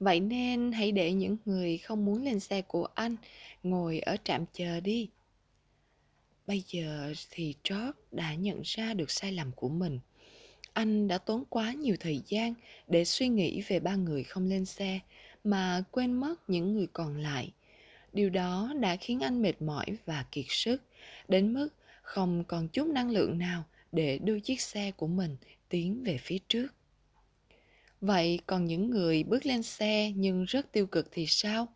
Vậy nên hãy để những người không muốn lên xe của anh ngồi ở trạm chờ đi. Bây giờ thì George đã nhận ra được sai lầm của mình. Anh đã tốn quá nhiều thời gian để suy nghĩ về ba người không lên xe mà quên mất những người còn lại. Điều đó đã khiến anh mệt mỏi và kiệt sức, đến mức không còn chút năng lượng nào để đưa chiếc xe của mình tiến về phía trước. Vậy còn những người bước lên xe nhưng rất tiêu cực thì sao?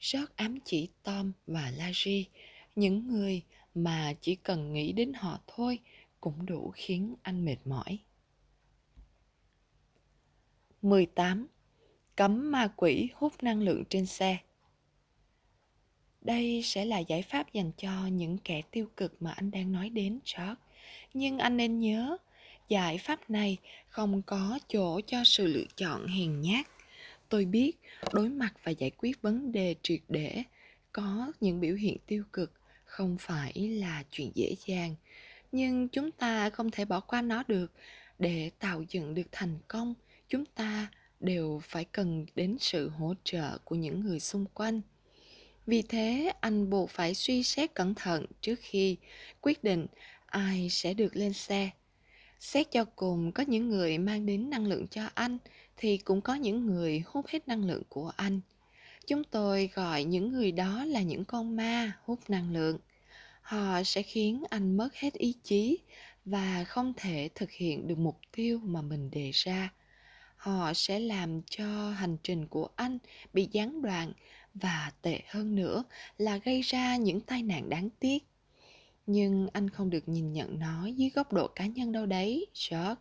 Rất ám chỉ tom và larry, những người mà chỉ cần nghĩ đến họ thôi cũng đủ khiến anh mệt mỏi. 18 cấm ma quỷ hút năng lượng trên xe. Đây sẽ là giải pháp dành cho những kẻ tiêu cực mà anh đang nói đến george nhưng anh nên nhớ, giải pháp này không có chỗ cho sự lựa chọn hèn nhát. Tôi biết đối mặt và giải quyết vấn đề triệt để có những biểu hiện tiêu cực không phải là chuyện dễ dàng, nhưng chúng ta không thể bỏ qua nó được. Để tạo dựng được thành công, chúng ta đều phải cần đến sự hỗ trợ của những người xung quanh. Vì thế, anh buộc phải suy xét cẩn thận trước khi quyết định ai sẽ được lên xe. Xét cho cùng có những người mang đến năng lượng cho anh thì cũng có những người hút hết năng lượng của anh. Chúng tôi gọi những người đó là những con ma hút năng lượng. Họ sẽ khiến anh mất hết ý chí và không thể thực hiện được mục tiêu mà mình đề ra họ sẽ làm cho hành trình của anh bị gián đoạn và tệ hơn nữa là gây ra những tai nạn đáng tiếc. Nhưng anh không được nhìn nhận nó dưới góc độ cá nhân đâu đấy george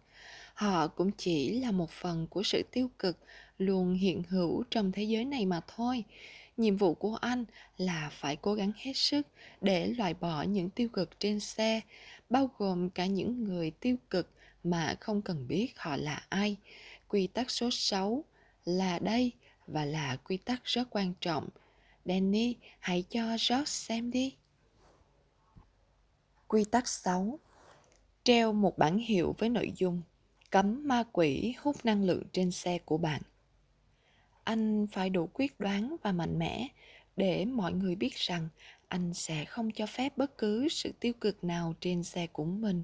họ cũng chỉ là một phần của sự tiêu cực luôn hiện hữu trong thế giới này mà thôi. Nhiệm vụ của anh là phải cố gắng hết sức để loại bỏ những tiêu cực trên xe, bao gồm cả những người tiêu cực mà không cần biết họ là ai quy tắc số 6 là đây và là quy tắc rất quan trọng. Danny, hãy cho george xem đi. Quy tắc 6 treo một bản hiệu với nội dung cấm ma quỷ hút năng lượng trên xe của bạn. Anh phải đủ quyết đoán và mạnh mẽ để mọi người biết rằng anh sẽ không cho phép bất cứ sự tiêu cực nào trên xe của mình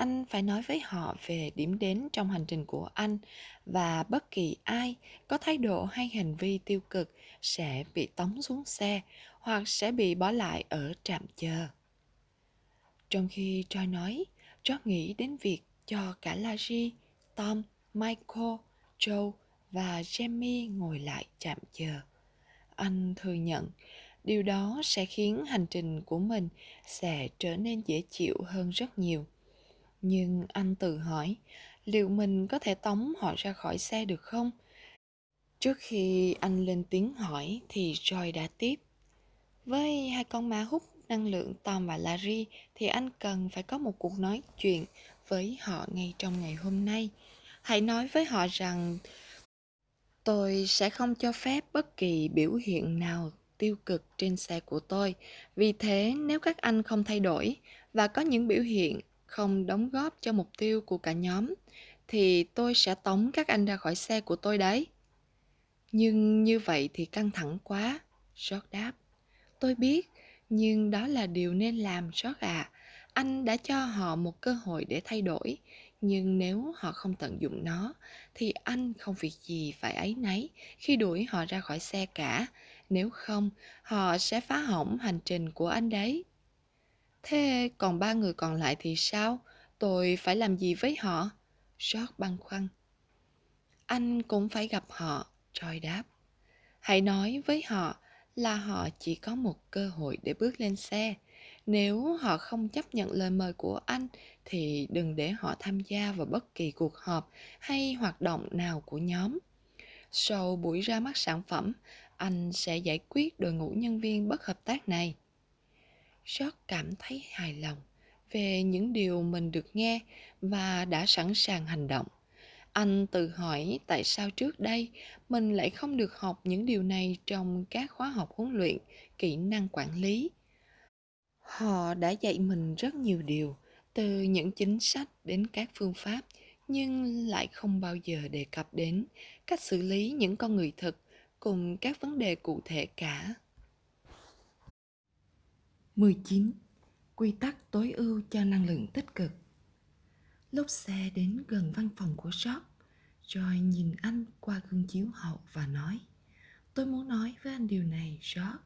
anh phải nói với họ về điểm đến trong hành trình của anh và bất kỳ ai có thái độ hay hành vi tiêu cực sẽ bị tống xuống xe hoặc sẽ bị bỏ lại ở trạm chờ trong khi Troy nói, George nghĩ đến việc cho cả Larry, Tom, Michael, Joe và Jamie ngồi lại chạm chờ. Anh thừa nhận điều đó sẽ khiến hành trình của mình sẽ trở nên dễ chịu hơn rất nhiều. Nhưng anh tự hỏi, liệu mình có thể tống họ ra khỏi xe được không? Trước khi anh lên tiếng hỏi thì Joy đã tiếp. Với hai con ma hút năng lượng Tom và Larry thì anh cần phải có một cuộc nói chuyện với họ ngay trong ngày hôm nay. Hãy nói với họ rằng tôi sẽ không cho phép bất kỳ biểu hiện nào tiêu cực trên xe của tôi. Vì thế, nếu các anh không thay đổi và có những biểu hiện không đóng góp cho mục tiêu của cả nhóm, thì tôi sẽ tống các anh ra khỏi xe của tôi đấy. Nhưng như vậy thì căng thẳng quá, George đáp. Tôi biết, nhưng đó là điều nên làm George à. Anh đã cho họ một cơ hội để thay đổi, nhưng nếu họ không tận dụng nó thì anh không việc gì phải ấy nấy khi đuổi họ ra khỏi xe cả nếu không họ sẽ phá hỏng hành trình của anh đấy thế còn ba người còn lại thì sao? Tôi phải làm gì với họ? George băn khoăn. Anh cũng phải gặp họ troy đáp. Hãy nói với họ là họ chỉ có một cơ hội để bước lên xe. Nếu họ không chấp nhận lời mời của anh, thì đừng để họ tham gia vào bất kỳ cuộc họp hay hoạt động nào của nhóm. Sau buổi ra mắt sản phẩm, anh sẽ giải quyết đội ngũ nhân viên bất hợp tác này. George cảm thấy hài lòng về những điều mình được nghe và đã sẵn sàng hành động anh tự hỏi tại sao trước đây mình lại không được học những điều này trong các khóa học huấn luyện, kỹ năng quản lý họ đã dạy mình rất nhiều điều, từ những chính sách đến các phương pháp, nhưng lại không bao giờ đề cập đến cách xử lý những con người thực cùng các vấn đề cụ thể cả. 19. Quy tắc tối ưu cho năng lượng tích cực Lúc xe đến gần văn phòng của shop, Joy nhìn anh qua gương chiếu hậu và nói Tôi muốn nói với anh điều này, George.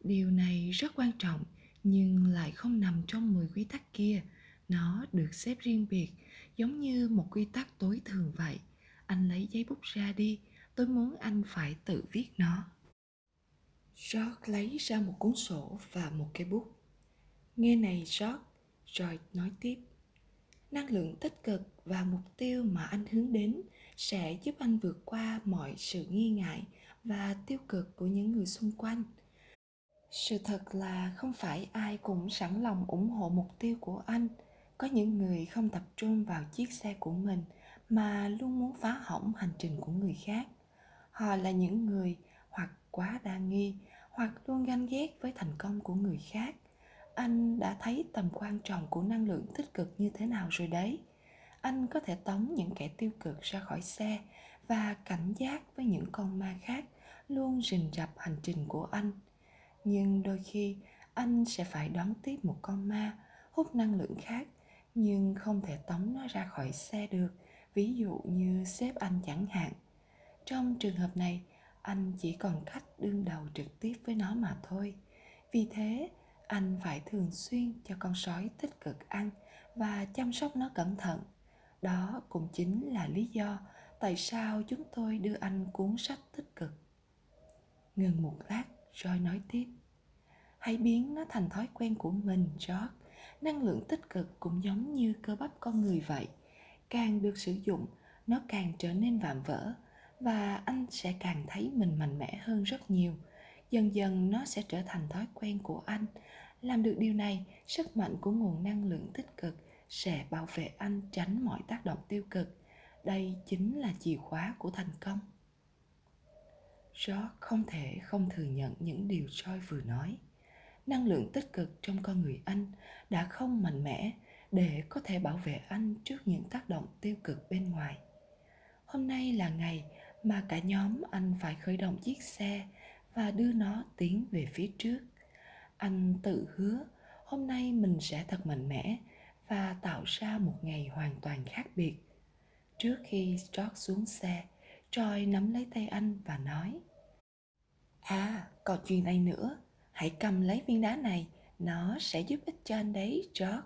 Điều này rất quan trọng nhưng lại không nằm trong 10 quy tắc kia. Nó được xếp riêng biệt, giống như một quy tắc tối thường vậy. Anh lấy giấy bút ra đi, tôi muốn anh phải tự viết nó. George lấy ra một cuốn sổ và một cây bút. Nghe này George, rồi nói tiếp. Năng lượng tích cực và mục tiêu mà anh hướng đến sẽ giúp anh vượt qua mọi sự nghi ngại và tiêu cực của những người xung quanh sự thật là không phải ai cũng sẵn lòng ủng hộ mục tiêu của anh có những người không tập trung vào chiếc xe của mình mà luôn muốn phá hỏng hành trình của người khác họ là những người hoặc quá đa nghi hoặc luôn ganh ghét với thành công của người khác. Anh đã thấy tầm quan trọng của năng lượng tích cực như thế nào rồi đấy. Anh có thể tống những kẻ tiêu cực ra khỏi xe và cảnh giác với những con ma khác luôn rình rập hành trình của anh. Nhưng đôi khi, anh sẽ phải đón tiếp một con ma, hút năng lượng khác, nhưng không thể tống nó ra khỏi xe được, ví dụ như sếp anh chẳng hạn. Trong trường hợp này anh chỉ còn cách đương đầu trực tiếp với nó mà thôi. Vì thế, anh phải thường xuyên cho con sói tích cực ăn và chăm sóc nó cẩn thận. Đó cũng chính là lý do tại sao chúng tôi đưa anh cuốn sách tích cực. Ngừng một lát, rồi nói tiếp. Hãy biến nó thành thói quen của mình, george. Năng lượng tích cực cũng giống như cơ bắp con người vậy. Càng được sử dụng, nó càng trở nên vạm vỡ và anh sẽ càng thấy mình mạnh mẽ hơn rất nhiều dần dần nó sẽ trở thành thói quen của anh làm được điều này, sức mạnh của nguồn năng lượng tích cực sẽ bảo vệ anh tránh mọi tác động tiêu cực đây chính là chìa khóa của thành công George không thể không thừa nhận những điều Joy vừa nói. Năng lượng tích cực trong con người anh đã không mạnh mẽ để có thể bảo vệ anh trước những tác động tiêu cực bên ngoài. Hôm nay là ngày mà cả nhóm anh phải khởi động chiếc xe và đưa nó tiến về phía trước. Anh tự hứa hôm nay mình sẽ thật mạnh mẽ và tạo ra một ngày hoàn toàn khác biệt. Trước khi George xuống xe, Troy nắm lấy tay anh và nói À, còn chuyện này nữa, hãy cầm lấy viên đá này, nó sẽ giúp ích cho anh đấy, George.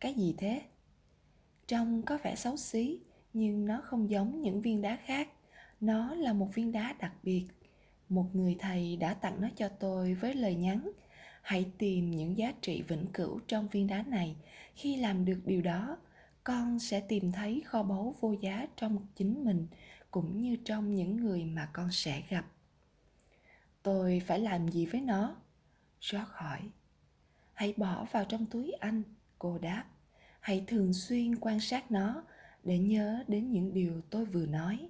Cái gì thế? Trông có vẻ xấu xí, nhưng nó không giống những viên đá khác. Nó là một viên đá đặc biệt. Một người thầy đã tặng nó cho tôi với lời nhắn. Hãy tìm những giá trị vĩnh cửu trong viên đá này. Khi làm được điều đó, con sẽ tìm thấy kho báu vô giá trong chính mình cũng như trong những người mà con sẽ gặp tôi phải làm gì với nó george hỏi hãy bỏ vào trong túi anh cô đáp hãy thường xuyên quan sát nó để nhớ đến những điều tôi vừa nói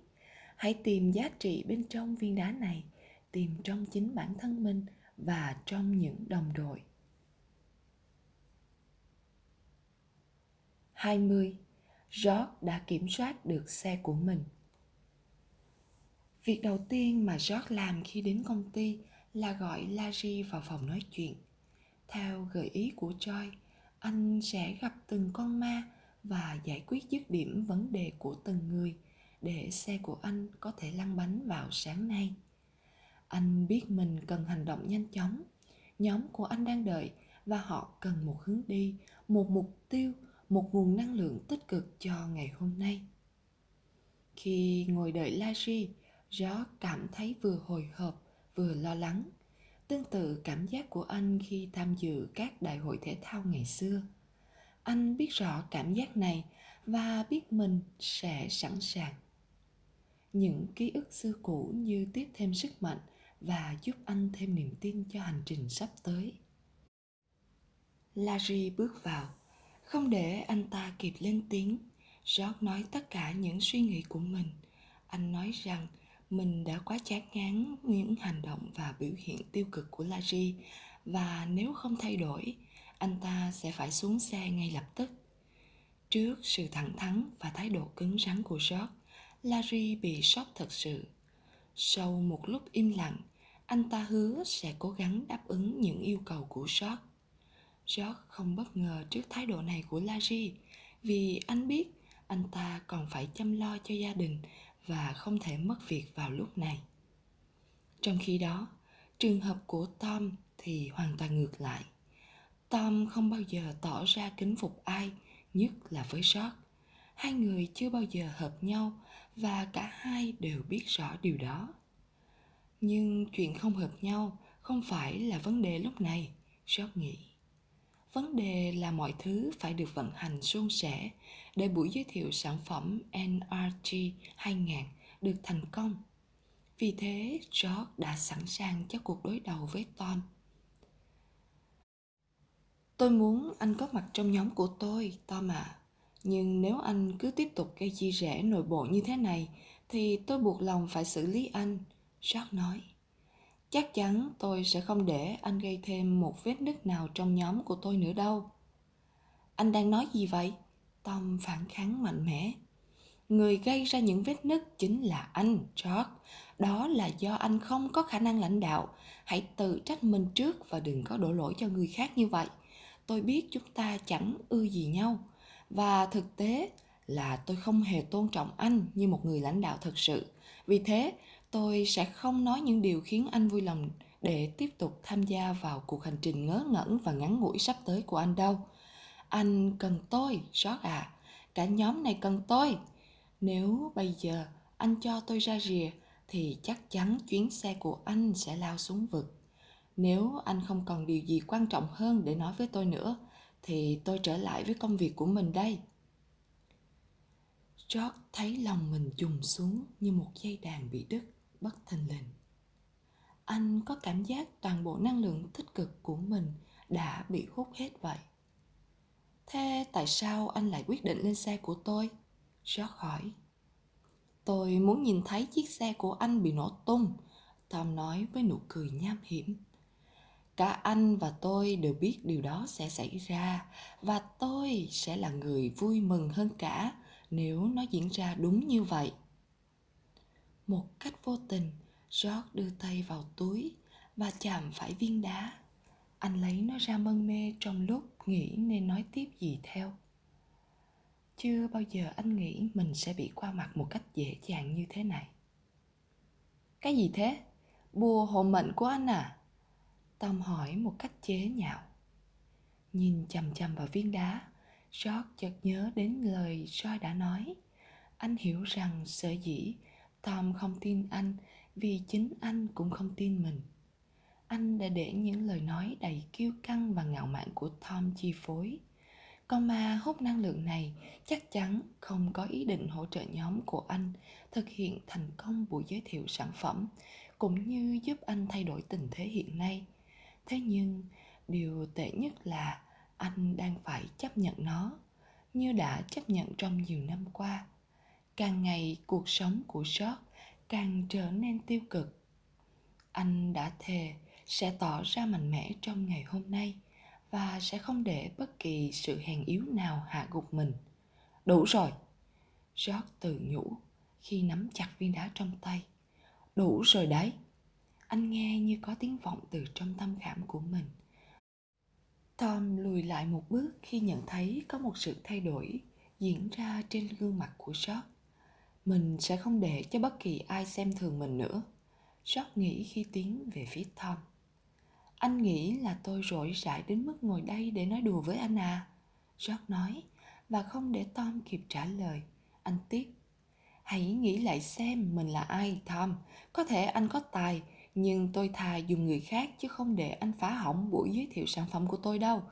hãy tìm giá trị bên trong viên đá này tìm trong chính bản thân mình và trong những đồng đội 20. George đã kiểm soát được xe của mình. Việc đầu tiên mà George làm khi đến công ty là gọi Larry vào phòng nói chuyện. Theo gợi ý của Joy, anh sẽ gặp từng con ma và giải quyết dứt điểm vấn đề của từng người để xe của anh có thể lăn bánh vào sáng nay. Anh biết mình cần hành động nhanh chóng. Nhóm của anh đang đợi và họ cần một hướng đi, một mục tiêu, một nguồn năng lượng tích cực cho ngày hôm nay. Khi ngồi đợi Larry, George cảm thấy vừa hồi hộp vừa lo lắng. Tương tự cảm giác của anh khi tham dự các đại hội thể thao ngày xưa. Anh biết rõ cảm giác này và biết mình sẽ sẵn sàng. Những ký ức xưa cũ như tiếp thêm sức mạnh và giúp anh thêm niềm tin cho hành trình sắp tới. Larry bước vào, không để anh ta kịp lên tiếng. George nói tất cả những suy nghĩ của mình. Anh nói rằng mình đã quá chán ngán những hành động và biểu hiện tiêu cực của Larry và nếu không thay đổi, anh ta sẽ phải xuống xe ngay lập tức. Trước sự thẳng thắn và thái độ cứng rắn của George, Larry bị sốc thật sự. Sau một lúc im lặng, anh ta hứa sẽ cố gắng đáp ứng những yêu cầu của George. George không bất ngờ trước thái độ này của Larry vì anh biết anh ta còn phải chăm lo cho gia đình và không thể mất việc vào lúc này trong khi đó trường hợp của tom thì hoàn toàn ngược lại tom không bao giờ tỏ ra kính phục ai nhất là với george hai người chưa bao giờ hợp nhau và cả hai đều biết rõ điều đó nhưng chuyện không hợp nhau không phải là vấn đề lúc này rót nghĩ vấn đề là mọi thứ phải được vận hành suôn sẻ để buổi giới thiệu sản phẩm NRG 2000 được thành công. Vì thế, George đã sẵn sàng cho cuộc đối đầu với Tom. Tôi muốn anh có mặt trong nhóm của tôi, Tom ạ. À. Nhưng nếu anh cứ tiếp tục gây chia rẽ nội bộ như thế này, thì tôi buộc lòng phải xử lý anh, Jack nói. Chắc chắn tôi sẽ không để anh gây thêm một vết nứt nào trong nhóm của tôi nữa đâu. Anh đang nói gì vậy? Tom phản kháng mạnh mẽ. Người gây ra những vết nứt chính là anh, George. Đó là do anh không có khả năng lãnh đạo. Hãy tự trách mình trước và đừng có đổ lỗi cho người khác như vậy. Tôi biết chúng ta chẳng ưa gì nhau. Và thực tế là tôi không hề tôn trọng anh như một người lãnh đạo thực sự. Vì thế, tôi sẽ không nói những điều khiến anh vui lòng để tiếp tục tham gia vào cuộc hành trình ngớ ngẩn và ngắn ngủi sắp tới của anh đâu. Anh cần tôi, rót à. Cả nhóm này cần tôi. Nếu bây giờ anh cho tôi ra rìa thì chắc chắn chuyến xe của anh sẽ lao xuống vực. Nếu anh không còn điều gì quan trọng hơn để nói với tôi nữa thì tôi trở lại với công việc của mình đây. George thấy lòng mình trùng xuống như một dây đàn bị đứt bất thình lình. Anh có cảm giác toàn bộ năng lượng tích cực của mình đã bị hút hết vậy. Thế tại sao anh lại quyết định lên xe của tôi? George hỏi. Tôi muốn nhìn thấy chiếc xe của anh bị nổ tung, Tom nói với nụ cười nham hiểm. Cả anh và tôi đều biết điều đó sẽ xảy ra và tôi sẽ là người vui mừng hơn cả nếu nó diễn ra đúng như vậy. Một cách vô tình, George đưa tay vào túi và chạm phải viên đá. Anh lấy nó ra mân mê trong lúc nghĩ nên nói tiếp gì theo. Chưa bao giờ anh nghĩ mình sẽ bị qua mặt một cách dễ dàng như thế này. Cái gì thế? Bùa hộ mệnh của anh à? Tom hỏi một cách chế nhạo. Nhìn chầm chầm vào viên đá, George chợt nhớ đến lời Joy đã nói. Anh hiểu rằng sở dĩ Tom không tin anh vì chính anh cũng không tin mình. Anh đã để những lời nói đầy kiêu căng và ngạo mạn của Tom chi phối. Con ma hút năng lượng này chắc chắn không có ý định hỗ trợ nhóm của anh thực hiện thành công buổi giới thiệu sản phẩm cũng như giúp anh thay đổi tình thế hiện nay. Thế nhưng, điều tệ nhất là anh đang phải chấp nhận nó như đã chấp nhận trong nhiều năm qua. Càng ngày cuộc sống của George càng trở nên tiêu cực. Anh đã thề sẽ tỏ ra mạnh mẽ trong ngày hôm nay và sẽ không để bất kỳ sự hèn yếu nào hạ gục mình. Đủ rồi. George tự nhủ khi nắm chặt viên đá trong tay. Đủ rồi đấy anh nghe như có tiếng vọng từ trong tâm khảm của mình Tom lùi lại một bước khi nhận thấy có một sự thay đổi diễn ra trên gương mặt của George. Mình sẽ không để cho bất kỳ ai xem thường mình nữa. George nghĩ khi tiến về phía Tom. Anh nghĩ là tôi rỗi rãi đến mức ngồi đây để nói đùa với anh à? George nói, và không để Tom kịp trả lời. Anh tiếp. Hãy nghĩ lại xem mình là ai, Tom. Có thể anh có tài, nhưng tôi thà dùng người khác chứ không để anh phá hỏng buổi giới thiệu sản phẩm của tôi đâu.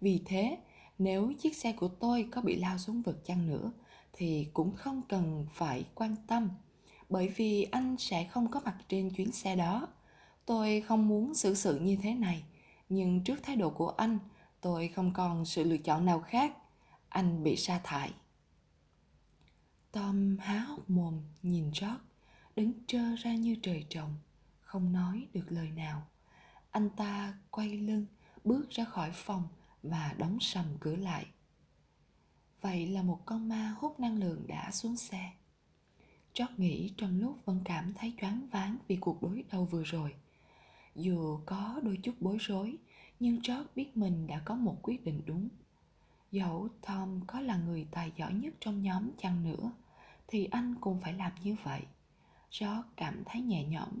Vì thế, nếu chiếc xe của tôi có bị lao xuống vực chăng nữa, thì cũng không cần phải quan tâm. Bởi vì anh sẽ không có mặt trên chuyến xe đó. Tôi không muốn xử sự như thế này. Nhưng trước thái độ của anh, tôi không còn sự lựa chọn nào khác. Anh bị sa thải. Tom há hốc mồm, nhìn George, đứng trơ ra như trời trồng không nói được lời nào. Anh ta quay lưng, bước ra khỏi phòng và đóng sầm cửa lại. Vậy là một con ma hút năng lượng đã xuống xe. Trót nghĩ trong lúc vẫn cảm thấy choáng váng vì cuộc đối đầu vừa rồi. Dù có đôi chút bối rối, nhưng trót biết mình đã có một quyết định đúng. Dẫu tom có là người tài giỏi nhất trong nhóm chăng nữa, thì anh cũng phải làm như vậy. George cảm thấy nhẹ nhõm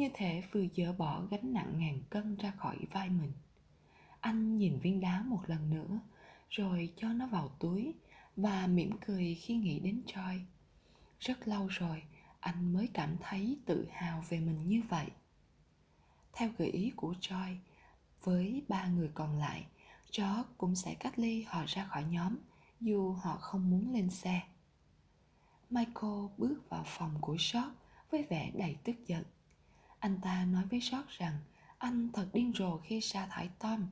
như thể vừa dỡ bỏ gánh nặng ngàn cân ra khỏi vai mình anh nhìn viên đá một lần nữa rồi cho nó vào túi và mỉm cười khi nghĩ đến Joy. Rất lâu rồi anh mới cảm thấy tự hào về mình như vậy. Theo gợi ý của Joy, với ba người còn lại, chó cũng sẽ cách ly họ ra khỏi nhóm dù họ không muốn lên xe. Michael bước vào phòng của George với vẻ đầy tức giận anh ta nói với George rằng anh thật điên rồ khi sa thải Tom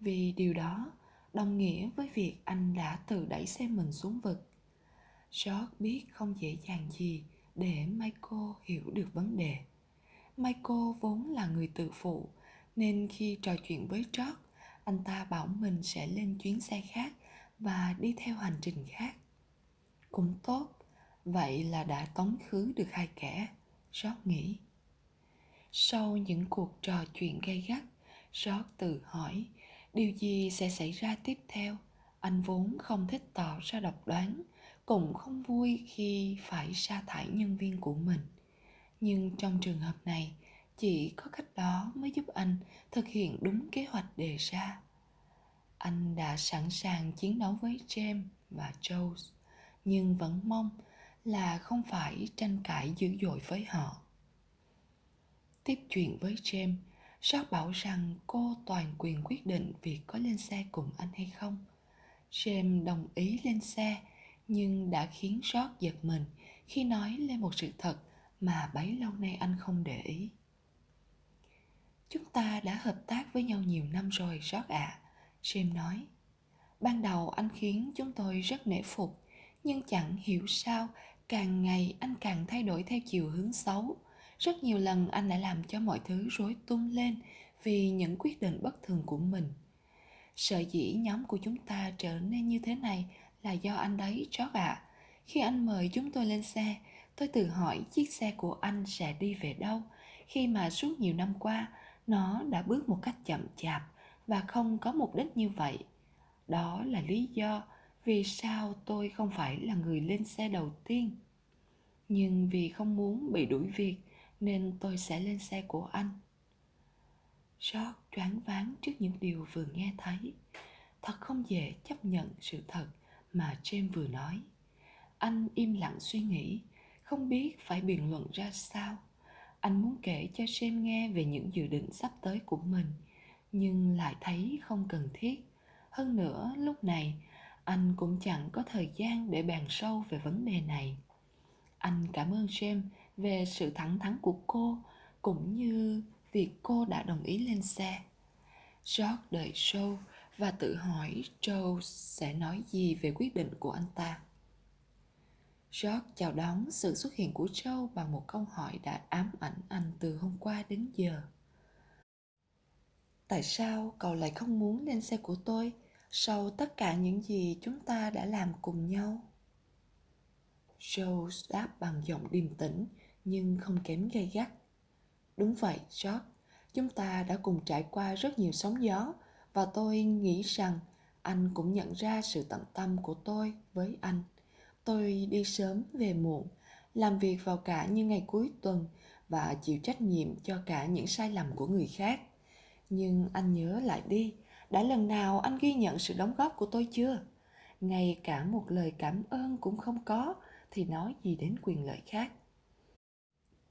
vì điều đó đồng nghĩa với việc anh đã tự đẩy xe mình xuống vực. George biết không dễ dàng gì để Michael hiểu được vấn đề. Michael vốn là người tự phụ nên khi trò chuyện với George, anh ta bảo mình sẽ lên chuyến xe khác và đi theo hành trình khác. Cũng tốt, vậy là đã tống khứ được hai kẻ, George nghĩ. Sau những cuộc trò chuyện gay gắt, George tự hỏi điều gì sẽ xảy ra tiếp theo. anh vốn không thích tỏ ra độc đoán cũng không vui khi phải sa thải nhân viên của mình. Nhưng trong trường hợp này chỉ có cách đó mới giúp anh thực hiện đúng kế hoạch đề ra. Anh đã sẵn sàng chiến đấu với james và jones, nhưng vẫn mong là không phải tranh cãi dữ dội với họ tiếp chuyện với james Sharp bảo rằng cô toàn quyền quyết định việc có lên xe cùng anh hay không. James đồng ý lên xe, nhưng đã khiến George giật mình khi nói lên một sự thật mà bấy lâu nay anh không để ý. Chúng ta đã hợp tác với nhau nhiều năm rồi, George ạ, à, James nói. Ban đầu anh khiến chúng tôi rất nể phục, nhưng chẳng hiểu sao càng ngày anh càng thay đổi theo chiều hướng xấu. Rất nhiều lần anh đã làm cho mọi thứ rối tung lên vì những quyết định bất thường của mình. Sợ dĩ nhóm của chúng ta trở nên như thế này là do anh đấy, chót ạ. À. Khi anh mời chúng tôi lên xe, tôi tự hỏi chiếc xe của anh sẽ đi về đâu khi mà suốt nhiều năm qua nó đã bước một cách chậm chạp và không có mục đích như vậy đó là lý do vì sao tôi không phải là người lên xe đầu tiên nhưng vì không muốn bị đuổi việc nên tôi sẽ lên xe của anh. George choáng váng trước những điều vừa nghe thấy. Thật không dễ chấp nhận sự thật mà James vừa nói. Anh im lặng suy nghĩ, không biết phải biện luận ra sao. Anh muốn kể cho James nghe về những dự định sắp tới của mình, nhưng lại thấy không cần thiết. Hơn nữa, lúc này, anh cũng chẳng có thời gian để bàn sâu về vấn đề này. Anh cảm ơn James về sự thẳng thắn của cô, cũng như việc cô đã đồng ý lên xe George đợi show và tự hỏi Joe sẽ nói gì về quyết định của anh ta. George chào đón sự xuất hiện của Joe bằng một câu hỏi đã ám ảnh anh từ hôm qua đến giờ. Tại sao cậu lại không muốn lên xe của tôi sau tất cả những gì chúng ta đã làm cùng nhau? Joe đáp bằng giọng điềm tĩnh nhưng không kém gay gắt. Đúng vậy, George. Chúng ta đã cùng trải qua rất nhiều sóng gió và tôi nghĩ rằng anh cũng nhận ra sự tận tâm của tôi với anh tôi đi sớm về muộn làm việc vào cả những ngày cuối tuần và chịu trách nhiệm cho cả những sai lầm của người khác nhưng anh nhớ lại đi đã lần nào anh ghi nhận sự đóng góp của tôi chưa ngay cả một lời cảm ơn cũng không có thì nói gì đến quyền lợi khác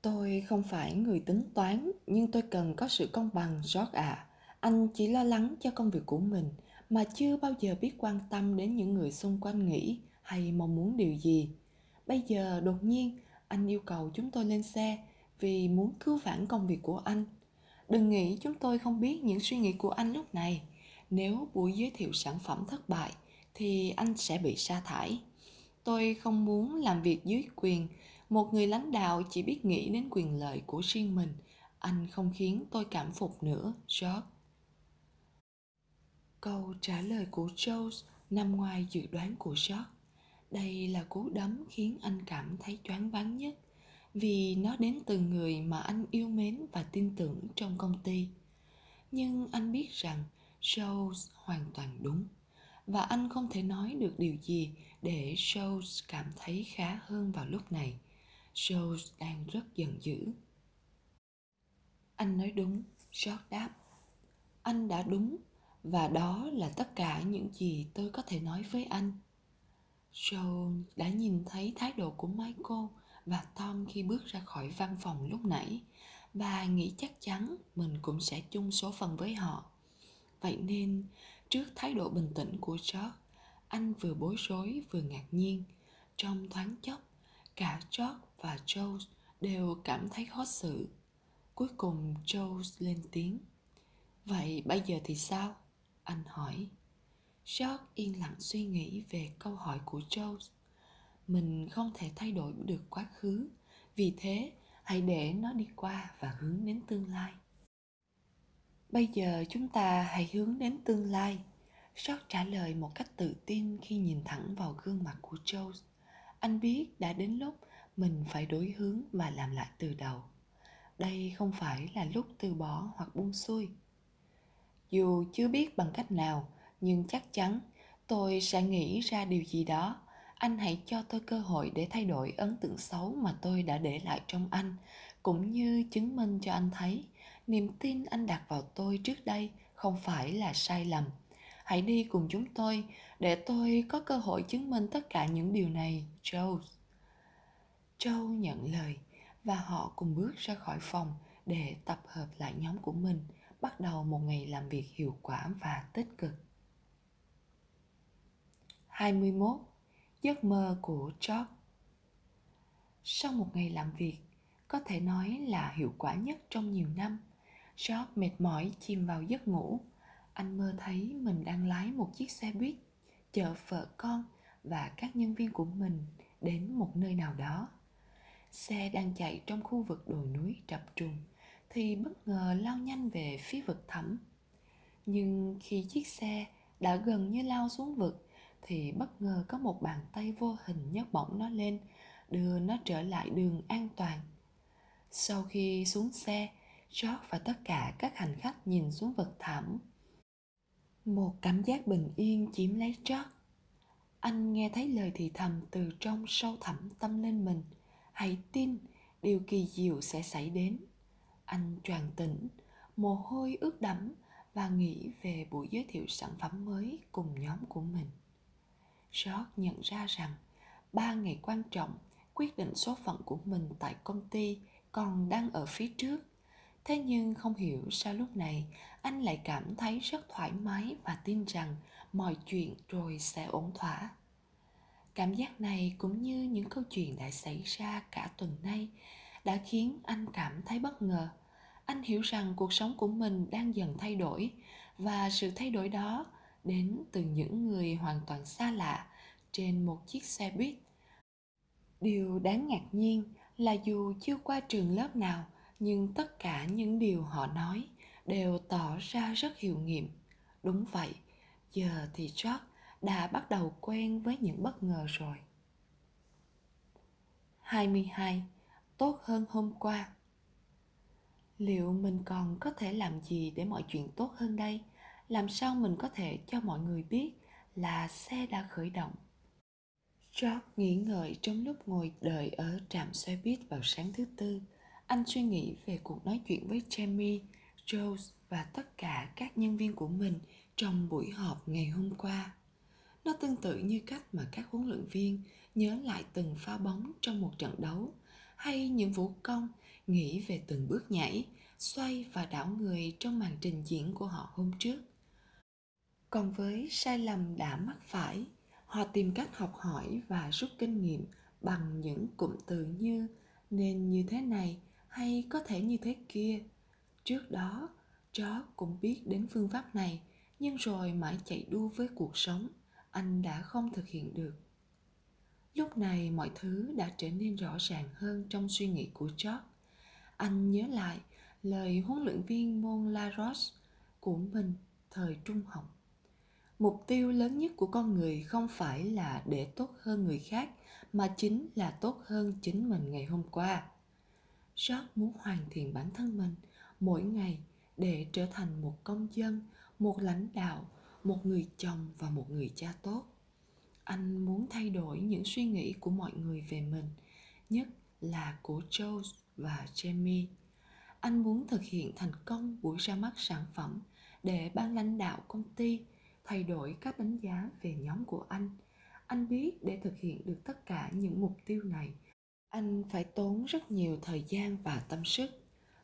tôi không phải người tính toán, nhưng tôi cần có sự công bằng george ạ. À. anh chỉ lo lắng cho công việc của mình, mà chưa bao giờ biết quan tâm đến những người xung quanh nghĩ hay mong muốn điều gì. Bây giờ đột nhiên, anh yêu cầu chúng tôi lên xe vì muốn cứu vãn công việc của anh. Đừng nghĩ chúng tôi không biết những suy nghĩ của anh lúc này. Nếu buổi giới thiệu sản phẩm thất bại, thì anh sẽ bị sa thải. Tôi không muốn làm việc dưới quyền một người lãnh đạo chỉ biết nghĩ đến quyền lợi của riêng mình. Anh không khiến tôi cảm phục nữa, george. Câu trả lời của jones nằm ngoài dự đoán của george. Đây là cú đấm khiến anh cảm thấy choáng váng nhất, vì nó đến từ người mà anh yêu mến và tin tưởng trong công ty. Nhưng anh biết rằng Jones hoàn toàn đúng, và anh không thể nói được điều gì để Jones cảm thấy khá hơn vào lúc này. Jones đang rất giận dữ. Anh nói đúng, George đáp. Anh đã đúng và đó là tất cả những gì tôi có thể nói với anh. Joe đã nhìn thấy thái độ của Michael và Tom khi bước ra khỏi văn phòng lúc nãy và nghĩ chắc chắn mình cũng sẽ chung số phận với họ. Vậy nên, trước thái độ bình tĩnh của George, anh vừa bối rối vừa ngạc nhiên. Trong thoáng chốc, cả George và Joe đều cảm thấy khó xử. Cuối cùng Joe lên tiếng. Vậy bây giờ thì sao? Anh hỏi. George yên lặng suy nghĩ về câu hỏi của Joe. Mình không thể thay đổi được quá khứ, vì thế hãy để nó đi qua và hướng đến tương lai. Bây giờ chúng ta hãy hướng đến tương lai. George trả lời một cách tự tin khi nhìn thẳng vào gương mặt của Joe. Anh biết đã đến lúc mình phải đối hướng và làm lại từ đầu. Đây không phải là lúc từ bỏ hoặc buông xuôi. Dù chưa biết bằng cách nào, nhưng chắc chắn tôi sẽ nghĩ ra điều gì đó anh hãy cho tôi cơ hội để thay đổi ấn tượng xấu mà tôi đã để lại trong anh cũng như chứng minh cho anh thấy niềm tin anh đặt vào tôi trước đây không phải là sai lầm hãy đi cùng chúng tôi để tôi có cơ hội chứng minh tất cả những điều này joe châu nhận lời và họ cùng bước ra khỏi phòng để tập hợp lại nhóm của mình bắt đầu một ngày làm việc hiệu quả và tích cực 21 Giấc mơ của Job Sau một ngày làm việc, có thể nói là hiệu quả nhất trong nhiều năm, Job mệt mỏi chìm vào giấc ngủ. Anh mơ thấy mình đang lái một chiếc xe buýt, chở vợ con và các nhân viên của mình đến một nơi nào đó. Xe đang chạy trong khu vực đồi núi trập trùng, thì bất ngờ lao nhanh về phía vực thẳm. Nhưng khi chiếc xe đã gần như lao xuống vực, thì bất ngờ có một bàn tay vô hình nhấc bổng nó lên, đưa nó trở lại đường an toàn. Sau khi xuống xe, george và tất cả các hành khách nhìn xuống vực thẳm. Một cảm giác bình yên chiếm lấy george. Anh nghe thấy lời thì thầm từ trong sâu thẳm tâm linh mình hãy tin, điều kỳ diệu sẽ xảy đến anh tràn tỉnh, mồ hôi ướt đẫm và nghĩ về buổi giới thiệu sản phẩm mới cùng nhóm của mình George nhận ra rằng ba ngày quan trọng, quyết định số phận của mình tại công ty còn đang ở phía trước. Thế nhưng không hiểu sao lúc này anh lại cảm thấy rất thoải mái và tin rằng mọi chuyện rồi sẽ ổn thỏa. Cảm giác này cũng như những câu chuyện đã xảy ra cả tuần nay đã khiến anh cảm thấy bất ngờ. Anh hiểu rằng cuộc sống của mình đang dần thay đổi và sự thay đổi đó đến từ những người hoàn toàn xa lạ trên một chiếc xe buýt điều đáng ngạc nhiên là dù chưa qua trường lớp nào, nhưng tất cả những điều họ nói đều tỏ ra rất hiệu nghiệm đúng vậy, giờ thì george đã bắt đầu quen với những bất ngờ rồi 22. Tốt hơn hôm qua Liệu mình còn có thể làm gì để mọi chuyện tốt hơn đây? làm sao mình có thể cho mọi người biết là xe đã khởi động George nghĩ ngợi trong lúc ngồi đợi ở trạm xe buýt vào sáng thứ tư. Anh suy nghĩ về cuộc nói chuyện với Jamie, Rose và tất cả các nhân viên của mình trong buổi họp ngày hôm qua. Nó tương tự như cách mà các huấn luyện viên nhớ lại từng pha bóng trong một trận đấu hay những vũ công nghĩ về từng bước nhảy, xoay và đảo người trong màn trình diễn của họ hôm trước. Còn với sai lầm đã mắc phải họ tìm cách học hỏi và rút kinh nghiệm bằng những cụm từ như nên như thế này hay có thể như thế kia trước đó chó cũng biết đến phương pháp này nhưng rồi mãi chạy đua với cuộc sống anh đã không thực hiện được. Lúc này mọi thứ đã trở nên rõ ràng hơn trong suy nghĩ của George. Anh nhớ lại lời huấn luyện viên môn La Roche của mình thời trung học. Mục tiêu lớn nhất của con người không phải là để tốt hơn người khác, mà chính là tốt hơn chính mình ngày hôm qua. George muốn hoàn thiện bản thân mình mỗi ngày để trở thành một công dân, một lãnh đạo một người chồng và một người cha tốt. Anh muốn thay đổi những suy nghĩ của mọi người về mình, nhất là của joe và jamie. Anh muốn thực hiện thành công buổi ra mắt sản phẩm để ban lãnh đạo công ty thay đổi các đánh giá về nhóm của anh. Anh biết để thực hiện được tất cả những mục tiêu này, anh phải tốn rất nhiều thời gian và tâm sức.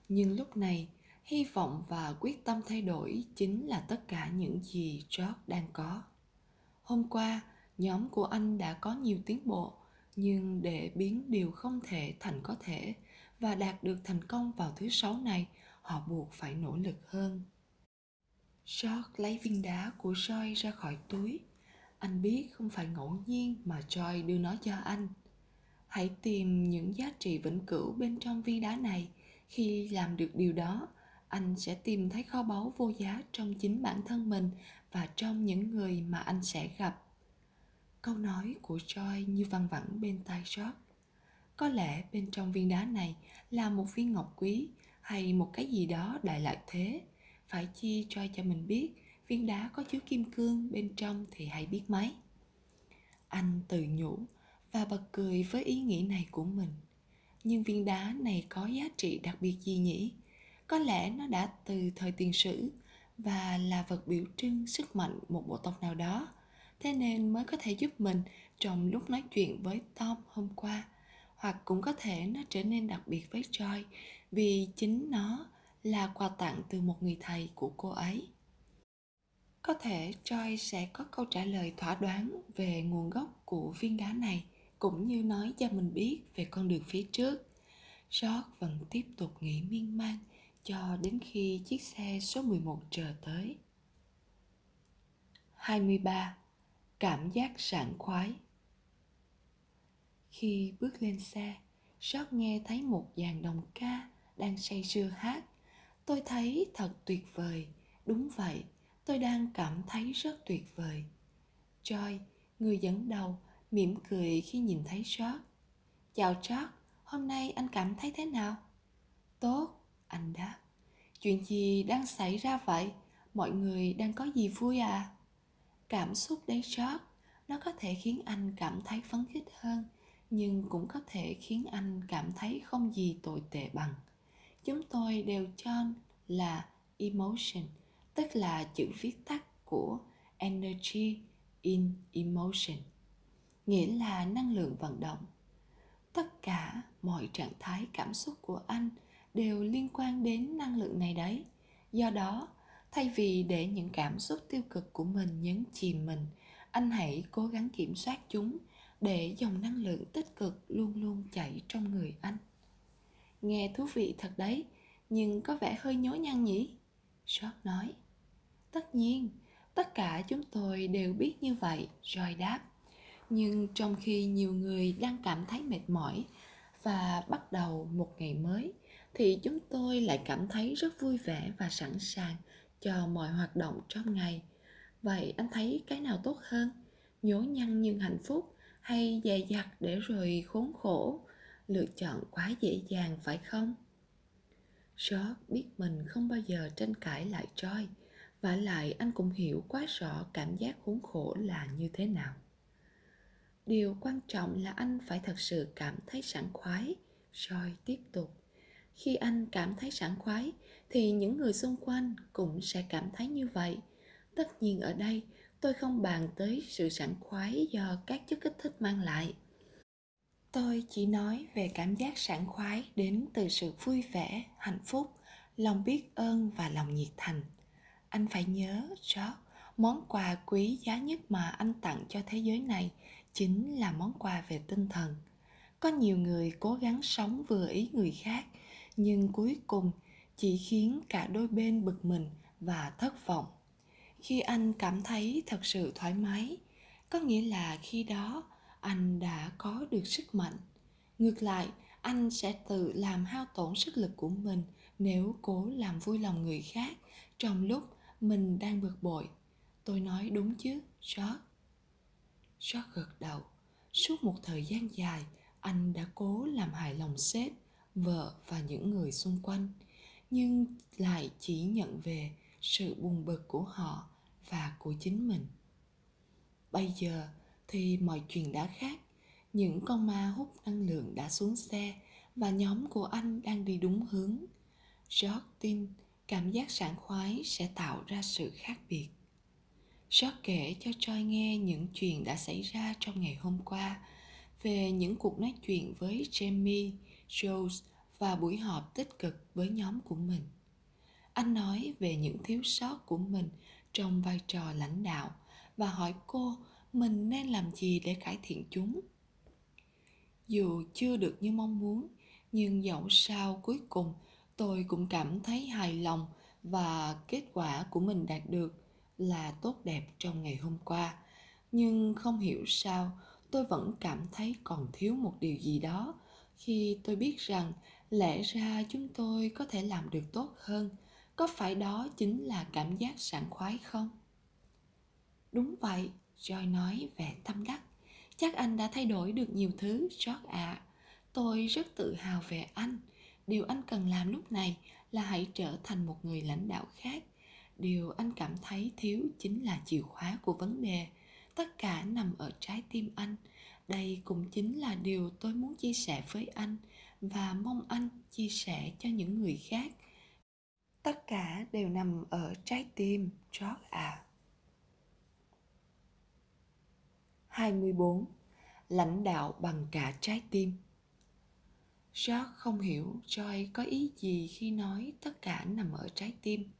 Nhưng lúc này hy vọng và quyết tâm thay đổi chính là tất cả những gì george đang có hôm qua nhóm của anh đã có nhiều tiến bộ nhưng để biến điều không thể thành có thể và đạt được thành công vào thứ sáu này họ buộc phải nỗ lực hơn George lấy viên đá của Joy ra khỏi túi. Anh biết không phải ngẫu nhiên mà Joy đưa nó cho anh. Hãy tìm những giá trị vĩnh cửu bên trong viên đá này. Khi làm được điều đó, anh sẽ tìm thấy kho báu vô giá trong chính bản thân mình và trong những người mà anh sẽ gặp. Câu nói của Joy như văng vẳng bên tai George. Có lẽ bên trong viên đá này là một viên ngọc quý hay một cái gì đó đại lại thế phải chi cho cho mình biết, viên đá có chứa kim cương bên trong thì hãy biết mấy anh tự nhủ và bật cười với ý nghĩ này của mình nhưng viên đá này có giá trị đặc biệt gì nhỉ có lẽ nó đã từ thời tiền sử và là vật biểu trưng sức mạnh một bộ tộc nào đó thế nên mới có thể giúp mình trong lúc nói chuyện với tom hôm qua, hoặc cũng có thể nó trở nên đặc biệt với joy, vì chính nó là quà tặng từ một người thầy của cô ấy có thể Joy sẽ có câu trả lời thỏa đoán về nguồn gốc của viên đá này, cũng như nói cho mình biết về con đường phía trước. George vẫn tiếp tục nghĩ miên man cho đến khi chiếc xe số 11 chờ tới. 23. Cảm giác sảng khoái Khi bước lên xe, sót nghe thấy một dàn đồng ca đang say sưa hát. Tôi thấy thật tuyệt vời, đúng vậy, tôi đang cảm thấy rất tuyệt vời. Joy, người dẫn đầu, mỉm cười khi nhìn thấy George. Chào George, hôm nay anh cảm thấy thế nào? Tốt, anh đáp. Chuyện gì đang xảy ra vậy? Mọi người đang có gì vui à? Cảm xúc đấy chót nó có thể khiến anh cảm thấy phấn khích hơn, nhưng cũng có thể khiến anh cảm thấy không gì tồi tệ bằng. Chúng tôi đều cho là emotion, tức là chữ viết tắt của energy in emotion nghĩa là năng lượng vận động tất cả mọi trạng thái cảm xúc của anh đều liên quan đến năng lượng này đấy. Do đó, thay vì để những cảm xúc tiêu cực của mình nhấn chìm mình, anh hãy cố gắng kiểm soát chúng để dòng năng lượng tích cực luôn luôn chảy trong người anh. Nghe thú vị thật đấy, nhưng có vẻ hơi nhố nhăn nhỉ? George nói. Tất nhiên, tất cả chúng tôi đều biết như vậy rồi đáp. Nhưng trong khi nhiều người đang cảm thấy mệt mỏi và bắt đầu một ngày mới thì chúng tôi lại cảm thấy rất vui vẻ và sẵn sàng cho mọi hoạt động trong ngày. Vậy anh thấy cái nào tốt hơn? Nhố nhăn nhưng hạnh phúc hay dè dặt để rồi khốn khổ? Lựa chọn quá dễ dàng, phải không? George biết mình không bao giờ tranh cãi lại Troy và lại anh cũng hiểu quá rõ cảm giác khốn khổ là như thế nào. Điều quan trọng là anh phải thật sự cảm thấy sảng khoái. Rồi tiếp tục khi anh cảm thấy sảng khoái, thì những người xung quanh cũng sẽ cảm thấy như vậy. Tất nhiên ở đây, tôi không bàn tới sự sảng khoái do các chất kích thích mang lại. Tôi chỉ nói về cảm giác sảng khoái đến từ sự vui vẻ, hạnh phúc, lòng biết ơn và lòng nhiệt thành. Anh phải nhớ George món quà quý giá nhất mà anh tặng cho thế giới này chính là món quà về tinh thần. Có nhiều người cố gắng sống vừa ý người khác nhưng cuối cùng, chỉ khiến cả đôi bên bực mình và thất vọng. Khi anh cảm thấy thật sự thoải mái, có nghĩa là khi đó anh đã có được sức mạnh. Ngược lại, anh sẽ tự làm hao tổn sức lực của mình nếu cố làm vui lòng người khác trong lúc mình đang bực bội. Tôi nói đúng chứ, george? George gật đầu. Suốt một thời gian dài, anh đã cố làm hài lòng sếp vợ và những người xung quanh nhưng lại chỉ nhận về sự buồn bực của họ và của chính mình. Bây giờ thì mọi chuyện đã khác. Những con ma hút năng lượng đã xuống xe và nhóm của anh đang đi đúng hướng. George tin cảm giác sảng khoái sẽ tạo ra sự khác biệt. George kể cho Choi nghe những chuyện đã xảy ra trong ngày hôm qua về những cuộc nói chuyện với Jamie, Jones và buổi họp tích cực với nhóm của mình. Anh nói về những thiếu sót của mình trong vai trò lãnh đạo và hỏi cô mình nên làm gì để cải thiện chúng. Dù chưa được như mong muốn, nhưng dẫu sao cuối cùng tôi cũng cảm thấy hài lòng và kết quả của mình đạt được là tốt đẹp trong ngày hôm qua nhưng không hiểu sao tôi vẫn cảm thấy còn thiếu một điều gì đó khi tôi biết rằng lẽ ra chúng tôi có thể làm được tốt hơn, có phải đó chính là cảm giác sảng khoái không? Đúng vậy, joy nói vẻ tâm đắc. Chắc anh đã thay đổi được nhiều thứ, george ạ. À. tôi rất tự hào về anh. Điều anh cần làm lúc này là hãy trở thành một người lãnh đạo khác. Điều anh cảm thấy thiếu chính là chìa khóa của vấn đề. Tất cả nằm ở trái tim anh đây cũng chính là điều tôi muốn chia sẻ với anh và mong anh chia sẻ cho những người khác tất cả đều nằm ở trái tim George à 24 lãnh đạo bằng cả trái tim George không hiểu Joy có ý gì khi nói tất cả nằm ở trái tim.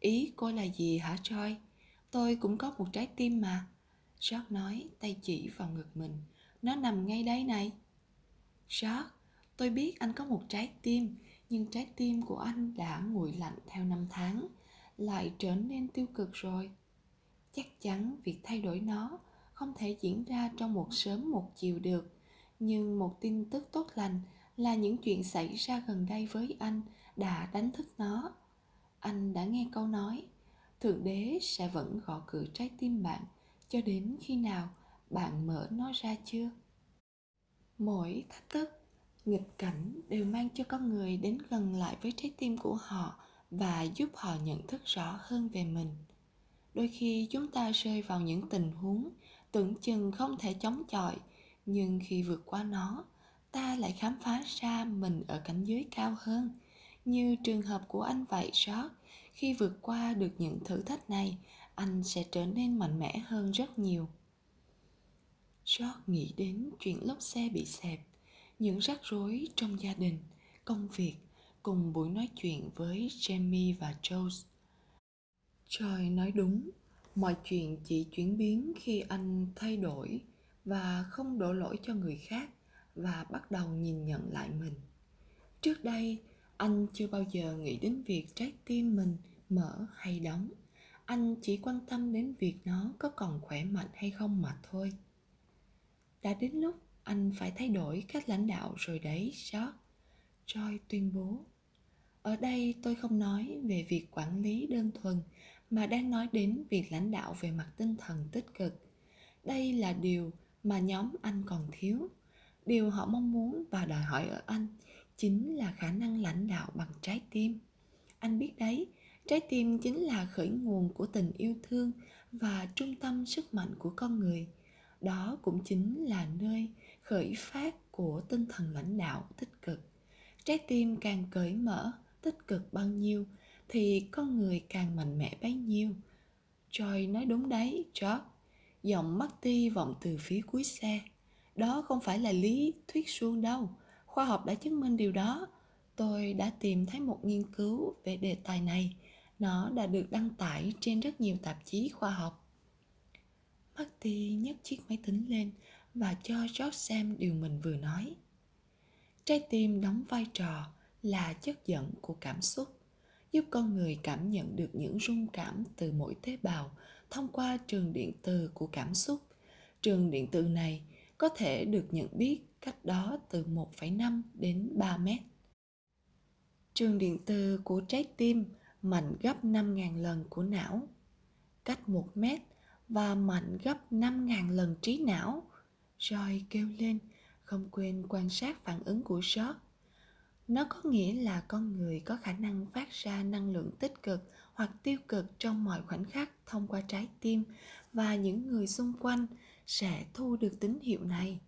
Ý cô là gì hả Joy? Tôi cũng có một trái tim mà. George nói tay chỉ vào ngực mình. Nó nằm ngay đây này. George, tôi biết anh có một trái tim, nhưng trái tim của anh đã nguội lạnh theo năm tháng, lại trở nên tiêu cực rồi. Chắc chắn việc thay đổi nó không thể diễn ra trong một sớm một chiều được, nhưng một tin tức tốt lành là những chuyện xảy ra gần đây với anh đã đánh thức nó anh đã nghe câu nói thượng đế sẽ vẫn gõ cửa trái tim bạn cho đến khi nào bạn mở nó ra chưa? Mỗi thách thức, nghịch cảnh đều mang cho con người đến gần lại với trái tim của họ và giúp họ nhận thức rõ hơn về mình. Đôi khi chúng ta rơi vào những tình huống tưởng chừng không thể chống chọi, nhưng khi vượt qua nó, ta lại khám phá ra mình ở cảnh giới cao hơn. Như trường hợp của anh vậy sót, khi vượt qua được những thử thách này anh sẽ trở nên mạnh mẽ hơn rất nhiều. George nghĩ đến chuyện lốp xe bị xẹp, những rắc rối trong gia đình, công việc cùng buổi nói chuyện với Jamie và Joe. Trời nói đúng, mọi chuyện chỉ chuyển biến khi anh thay đổi và không đổ lỗi cho người khác và bắt đầu nhìn nhận lại mình. Trước đây anh chưa bao giờ nghĩ đến việc trái tim mình mở hay đóng anh chỉ quan tâm đến việc nó có còn khỏe mạnh hay không mà thôi. Đã đến lúc anh phải thay đổi cách lãnh đạo rồi đấy, George. Joy tuyên bố. Ở đây tôi không nói về việc quản lý đơn thuần, mà đang nói đến việc lãnh đạo về mặt tinh thần tích cực. Đây là điều mà nhóm anh còn thiếu. Điều họ mong muốn và đòi hỏi ở anh chính là khả năng lãnh đạo bằng trái tim. Anh biết đấy trái tim chính là khởi nguồn của tình yêu thương và trung tâm sức mạnh của con người. Đó cũng chính là nơi khởi phát của tinh thần lãnh đạo tích cực. Trái tim càng cởi mở tích cực bao nhiêu thì con người càng mạnh mẽ bấy nhiêu. Troy nói đúng đấy, George. Giọng Marty vọng từ phía cuối xe. Đó không phải là lý thuyết suông đâu. Khoa học đã chứng minh điều đó. Tôi đã tìm thấy một nghiên cứu về đề tài này nó đã được đăng tải trên rất nhiều tạp chí khoa học Marty nhấc chiếc máy tính lên và cho George xem điều mình vừa nói. Trái tim đóng vai trò là chất dẫn của cảm xúc, giúp con người cảm nhận được những rung cảm từ mỗi tế bào thông qua trường điện từ của cảm xúc. Trường điện từ này có thể được nhận biết cách đó từ 1,5 đến 3 mét. Trường điện từ của trái tim mạnh gấp 5.000 lần của não, cách 1 mét và mạnh gấp 5.000 lần trí não. Joy kêu lên, không quên quan sát phản ứng của George. Nó có nghĩa là con người có khả năng phát ra năng lượng tích cực hoặc tiêu cực trong mọi khoảnh khắc thông qua trái tim và những người xung quanh sẽ thu được tín hiệu này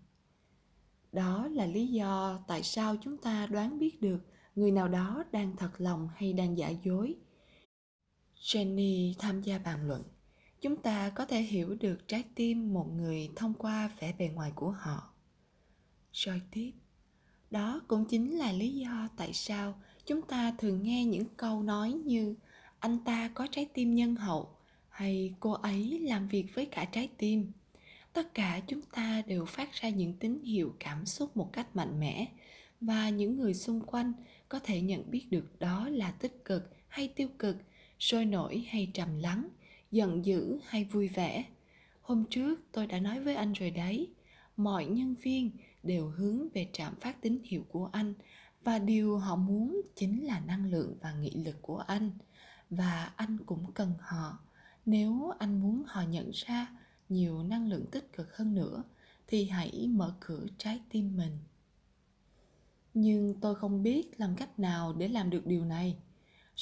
đó là lý do tại sao chúng ta đoán biết được người nào đó đang thật lòng hay đang giả dối jenny tham gia bàn luận. Chúng ta có thể hiểu được trái tim một người thông qua vẻ bề ngoài của họ. Rồi tiếp. Đó cũng chính là lý do tại sao chúng ta thường nghe những câu nói như, anh ta có trái tim nhân hậu hay, cô ấy làm việc với cả trái tim tất cả chúng ta đều phát ra những tín hiệu cảm xúc một cách mạnh mẽ và những người xung quanh có thể nhận biết được đó là tích cực hay tiêu cực sôi nổi hay trầm lắng, giận dữ hay vui vẻ. Hôm trước tôi đã nói với anh rồi đấy, mọi nhân viên đều hướng về trạm phát tín hiệu của anh và điều họ muốn chính là năng lượng và nghị lực của anh. Và anh cũng cần họ, nếu anh muốn họ nhận ra nhiều năng lượng tích cực hơn nữa thì hãy mở cửa trái tim mình. Nhưng tôi không biết làm cách nào để làm được điều này.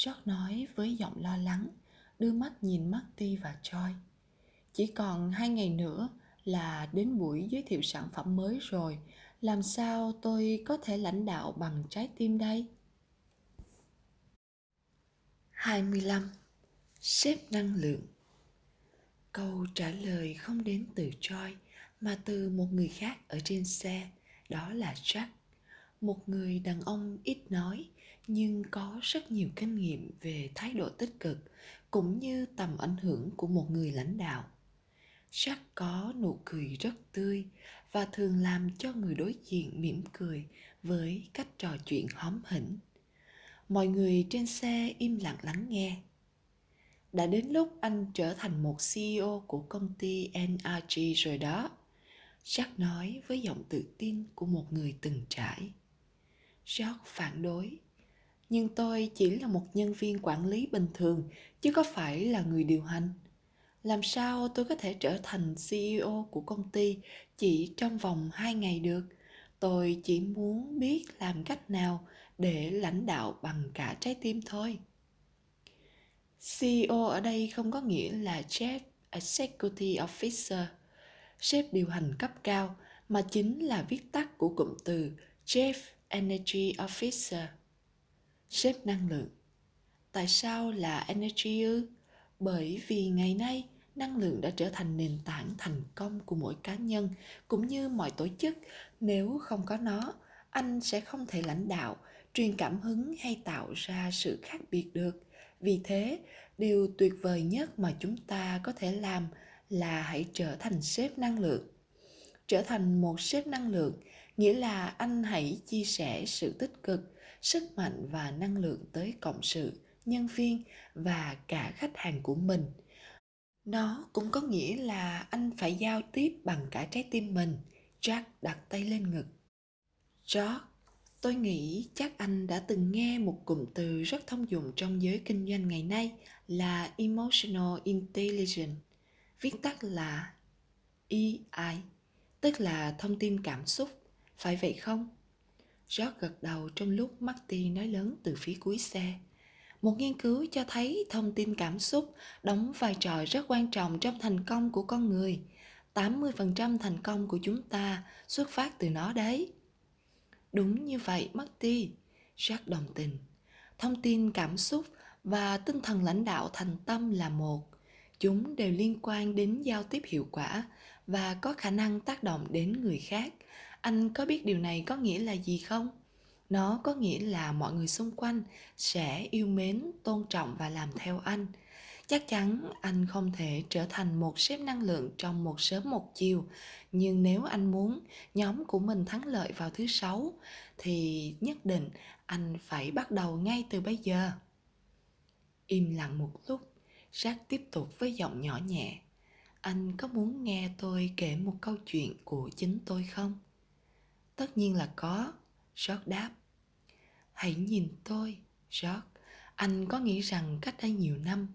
George nói với giọng lo lắng đưa mắt nhìn Marty và Joy. Chỉ còn hai ngày nữa là đến buổi giới thiệu sản phẩm mới rồi. Làm sao tôi có thể lãnh đạo bằng trái tim đây? 25. Xếp năng lượng Câu trả lời không đến từ Joy mà từ một người khác ở trên xe, đó là Jack. Một người đàn ông ít nói nhưng có rất nhiều kinh nghiệm về thái độ tích cực, cũng như tầm ảnh hưởng của một người lãnh đạo. Jack có nụ cười rất tươi và thường làm cho người đối diện mỉm cười với cách trò chuyện hóm hỉnh. Mọi người trên xe im lặng lắng nghe. Đã đến lúc anh trở thành một CEO của công ty NRG rồi đó. Jack nói với giọng tự tin của một người từng trải. George phản đối. Nhưng tôi chỉ là một nhân viên quản lý bình thường, chứ có phải là người điều hành. Làm sao tôi có thể trở thành CEO của công ty chỉ trong vòng hai ngày được? Tôi chỉ muốn biết làm cách nào để lãnh đạo bằng cả trái tim thôi. CEO ở đây không có nghĩa là Chief Executive Officer, sếp điều hành cấp cao, mà chính là viết tắt của cụm từ Chief Energy Officer. Sếp năng lượng. Tại sao là energy ư? Bởi vì ngày nay, năng lượng đã trở thành nền tảng thành công của mỗi cá nhân cũng như mọi tổ chức nếu không có nó, anh sẽ không thể lãnh đạo, truyền cảm hứng hay tạo ra sự khác biệt được vì thế, điều tuyệt vời nhất mà chúng ta có thể làm là hãy trở thành sếp năng lượng trở thành một sếp năng lượng nghĩa là anh hãy chia sẻ sự tích cực sức mạnh và năng lượng tới cộng sự, nhân viên và cả khách hàng của mình. Nó cũng có nghĩa là anh phải giao tiếp bằng cả trái tim mình, jack đặt tay lên ngực. George tôi nghĩ chắc anh đã từng nghe một cụm từ rất thông dụng trong giới kinh doanh ngày nay là emotional intelligence, viết tắt là ei tức là thông tin cảm xúc, phải vậy không? George gật đầu trong lúc marty nói lớn từ phía cuối xe một nghiên cứu cho thấy thông tin cảm xúc đóng vai trò rất quan trọng trong thành công của con người. 80% thành công của chúng ta xuất phát từ nó đấy. Đúng như vậy, Marty. Jack đồng tình. Thông tin cảm xúc và tinh thần lãnh đạo thành tâm là một. Chúng đều liên quan đến giao tiếp hiệu quả và có khả năng tác động đến người khác. Anh có biết điều này có nghĩa là gì không? nó có nghĩa là mọi người xung quanh sẽ yêu mến, tôn trọng và làm theo anh. Chắc chắn anh không thể trở thành một sếp năng lượng trong một sớm một chiều, nhưng nếu anh muốn nhóm của mình thắng lợi vào thứ sáu, thì nhất định anh phải bắt đầu ngay từ bây giờ. Im lặng một lúc, Jack tiếp tục với giọng nhỏ nhẹ. Anh có muốn nghe tôi kể một câu chuyện của chính tôi không? Tất nhiên là có George đáp. Hãy nhìn tôi, George. Anh có nghĩ rằng cách đây nhiều năm,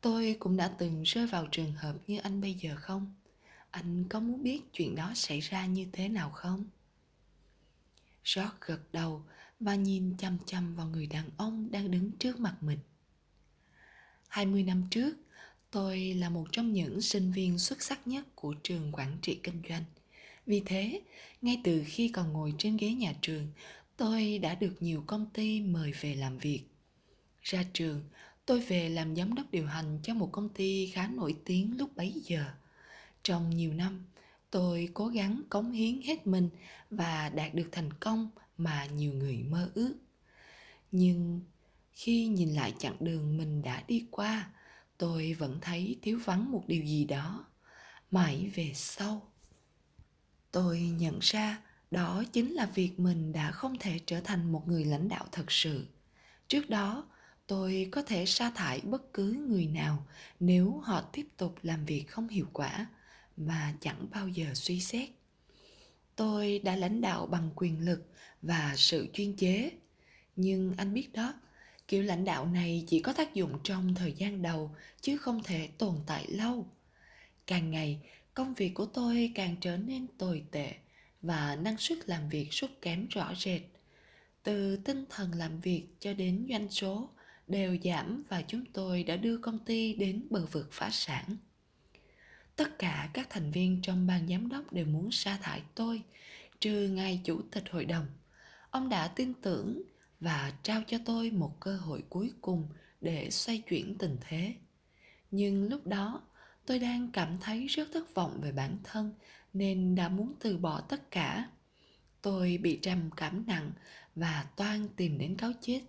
tôi cũng đã từng rơi vào trường hợp như anh bây giờ không? Anh có muốn biết chuyện đó xảy ra như thế nào không? George gật đầu và nhìn chăm chăm vào người đàn ông đang đứng trước mặt mình. 20 năm trước, tôi là một trong những sinh viên xuất sắc nhất của trường quản trị kinh doanh. Vì thế, ngay từ khi còn ngồi trên ghế nhà trường, tôi đã được nhiều công ty mời về làm việc. Ra trường, tôi về làm giám đốc điều hành cho một công ty khá nổi tiếng lúc bấy giờ. Trong nhiều năm, tôi cố gắng cống hiến hết mình và đạt được thành công mà nhiều người mơ ước. Nhưng khi nhìn lại chặng đường mình đã đi qua, tôi vẫn thấy thiếu vắng một điều gì đó. Mãi về sau, tôi nhận ra đó chính là việc mình đã không thể trở thành một người lãnh đạo thật sự. Trước đó, tôi có thể sa thải bất cứ người nào nếu họ tiếp tục làm việc không hiệu quả mà chẳng bao giờ suy xét. Tôi đã lãnh đạo bằng quyền lực và sự chuyên chế. Nhưng anh biết đó, kiểu lãnh đạo này chỉ có tác dụng trong thời gian đầu chứ không thể tồn tại lâu. Càng ngày công việc của tôi càng trở nên tồi tệ và năng suất làm việc sút kém rõ rệt từ tinh thần làm việc cho đến doanh số đều giảm và chúng tôi đã đưa công ty đến bờ vực phá sản. Tất cả các thành viên trong ban giám đốc đều muốn sa thải tôi, trừ ngài chủ tịch hội đồng. Ông đã tin tưởng và trao cho tôi một cơ hội cuối cùng để xoay chuyển tình thế. Nhưng lúc đó, tôi đang cảm thấy rất thất vọng về bản thân nên đã muốn từ bỏ tất cả. Tôi bị trầm cảm nặng và toan tìm đến cáo chết.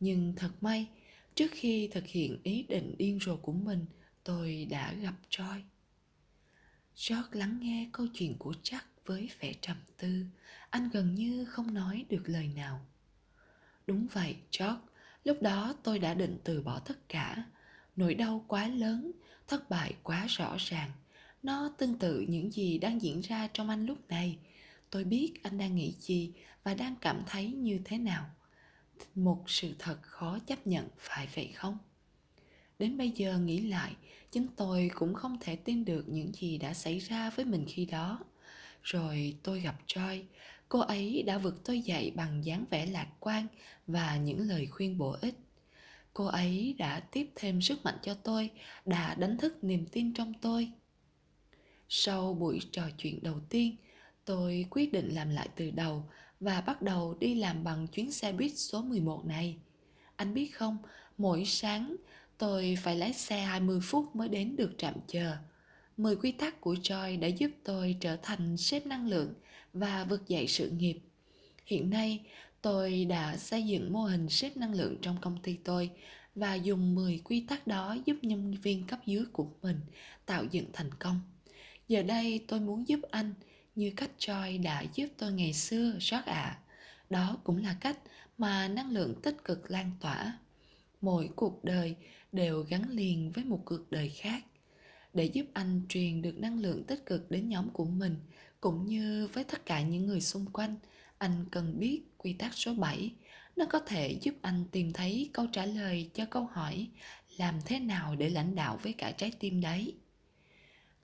Nhưng thật may, trước khi thực hiện ý định điên rồ của mình, tôi đã gặp Joy. George lắng nghe câu chuyện của Jack với vẻ trầm tư. Anh gần như không nói được lời nào. Đúng vậy, George. Lúc đó tôi đã định từ bỏ tất cả. Nỗi đau quá lớn, thất bại quá rõ ràng. Nó tương tự những gì đang diễn ra trong anh lúc này. Tôi biết anh đang nghĩ gì và đang cảm thấy như thế nào. Một sự thật khó chấp nhận, phải vậy không? Đến bây giờ nghĩ lại, chính tôi cũng không thể tin được những gì đã xảy ra với mình khi đó. Rồi tôi gặp Joy, cô ấy đã vực tôi dậy bằng dáng vẻ lạc quan và những lời khuyên bổ ích. Cô ấy đã tiếp thêm sức mạnh cho tôi, đã đánh thức niềm tin trong tôi. Sau buổi trò chuyện đầu tiên, tôi quyết định làm lại từ đầu và bắt đầu đi làm bằng chuyến xe buýt số 11 này. Anh biết không, mỗi sáng tôi phải lái xe 20 phút mới đến được trạm chờ. 10 quy tắc của Joy đã giúp tôi trở thành sếp năng lượng và vực dậy sự nghiệp. Hiện nay, tôi đã xây dựng mô hình sếp năng lượng trong công ty tôi và dùng 10 quy tắc đó giúp nhân viên cấp dưới của mình tạo dựng thành công. Giờ đây tôi muốn giúp anh như cách Joy đã giúp tôi ngày xưa, rót ạ. À. Đó cũng là cách mà năng lượng tích cực lan tỏa. Mỗi cuộc đời đều gắn liền với một cuộc đời khác để giúp anh truyền được năng lượng tích cực đến nhóm của mình cũng như với tất cả những người xung quanh anh cần biết quy tắc số 7 nó có thể giúp anh tìm thấy câu trả lời cho câu hỏi làm thế nào để lãnh đạo với cả trái tim đấy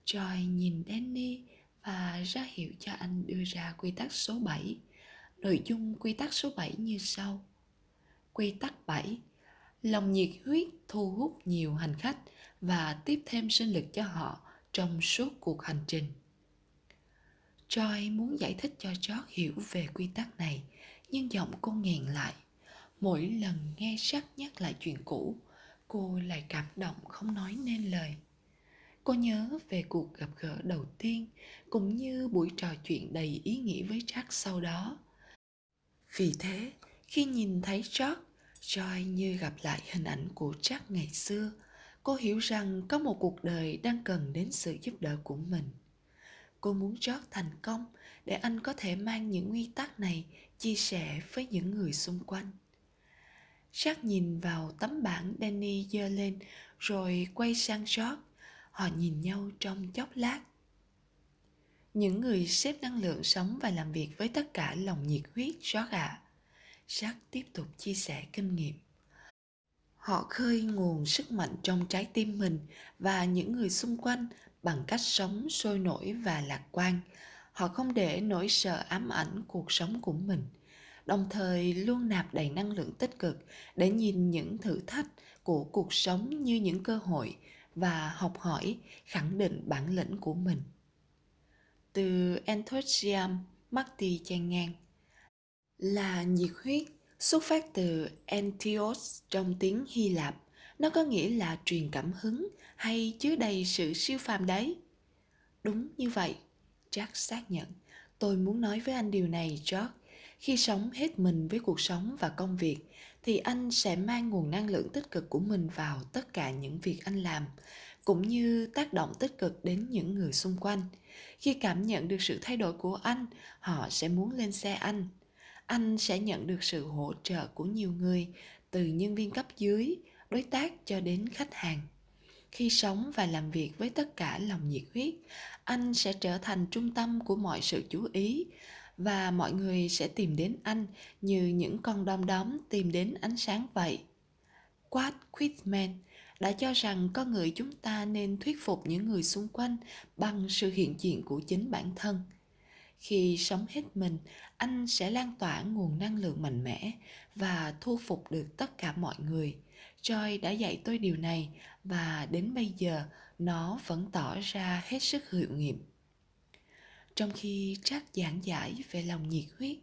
Joy nhìn Danny và ra hiệu cho anh đưa ra quy tắc số 7. Nội dung quy tắc số 7 như sau. Quy tắc 7 lòng nhiệt huyết thu hút nhiều hành khách và tiếp thêm sinh lực cho họ trong suốt cuộc hành trình. Joy muốn giải thích cho George hiểu về quy tắc này, nhưng giọng cô nghẹn lại. Mỗi lần nghe sắc nhắc lại chuyện cũ, cô lại cảm động không nói nên lời. Cô nhớ về cuộc gặp gỡ đầu tiên, cũng như buổi trò chuyện đầy ý nghĩa với Jack sau đó. Vì thế, khi nhìn thấy jack Joy như gặp lại hình ảnh của Jack ngày xưa. Cô hiểu rằng có một cuộc đời đang cần đến sự giúp đỡ của mình. Cô muốn George thành công để anh có thể mang những nguyên tắc này chia sẻ với những người xung quanh. Jack nhìn vào tấm bảng Danny giơ lên, rồi quay sang George. Họ nhìn nhau trong chốc lát. Những người xếp năng lượng sống và làm việc với tất cả lòng nhiệt huyết, George ạ. À Jack tiếp tục chia sẻ kinh nghiệm. Họ khơi nguồn sức mạnh trong trái tim mình và những người xung quanh bằng cách sống sôi nổi và lạc quan. Họ không để nỗi sợ ám ảnh cuộc sống của mình, đồng thời luôn nạp đầy năng lượng tích cực để nhìn những thử thách của cuộc sống như những cơ hội và học hỏi, khẳng định bản lĩnh của mình. Từ Enthusiasm, Marty chen ngang là nhiệt huyết xuất phát từ Entios trong tiếng Hy Lạp. Nó có nghĩa là truyền cảm hứng hay chứa đầy sự siêu phàm đấy. Đúng như vậy, Jack xác nhận. Tôi muốn nói với anh điều này, George. Khi sống hết mình với cuộc sống và công việc, thì anh sẽ mang nguồn năng lượng tích cực của mình vào tất cả những việc anh làm, cũng như tác động tích cực đến những người xung quanh. Khi cảm nhận được sự thay đổi của anh, họ sẽ muốn lên xe anh, anh sẽ nhận được sự hỗ trợ của nhiều người từ nhân viên cấp dưới đối tác cho đến khách hàng khi sống và làm việc với tất cả lòng nhiệt huyết anh sẽ trở thành trung tâm của mọi sự chú ý và mọi người sẽ tìm đến anh như những con đom đóm tìm đến ánh sáng vậy. Quad Quitman đã cho rằng con người chúng ta nên thuyết phục những người xung quanh bằng sự hiện diện của chính bản thân – khi sống hết mình, anh sẽ lan tỏa nguồn năng lượng mạnh mẽ và thu phục được tất cả mọi người. Joy đã dạy tôi điều này và đến bây giờ nó vẫn tỏ ra hết sức hiệu nghiệm. Trong khi Jack giảng giải về lòng nhiệt huyết,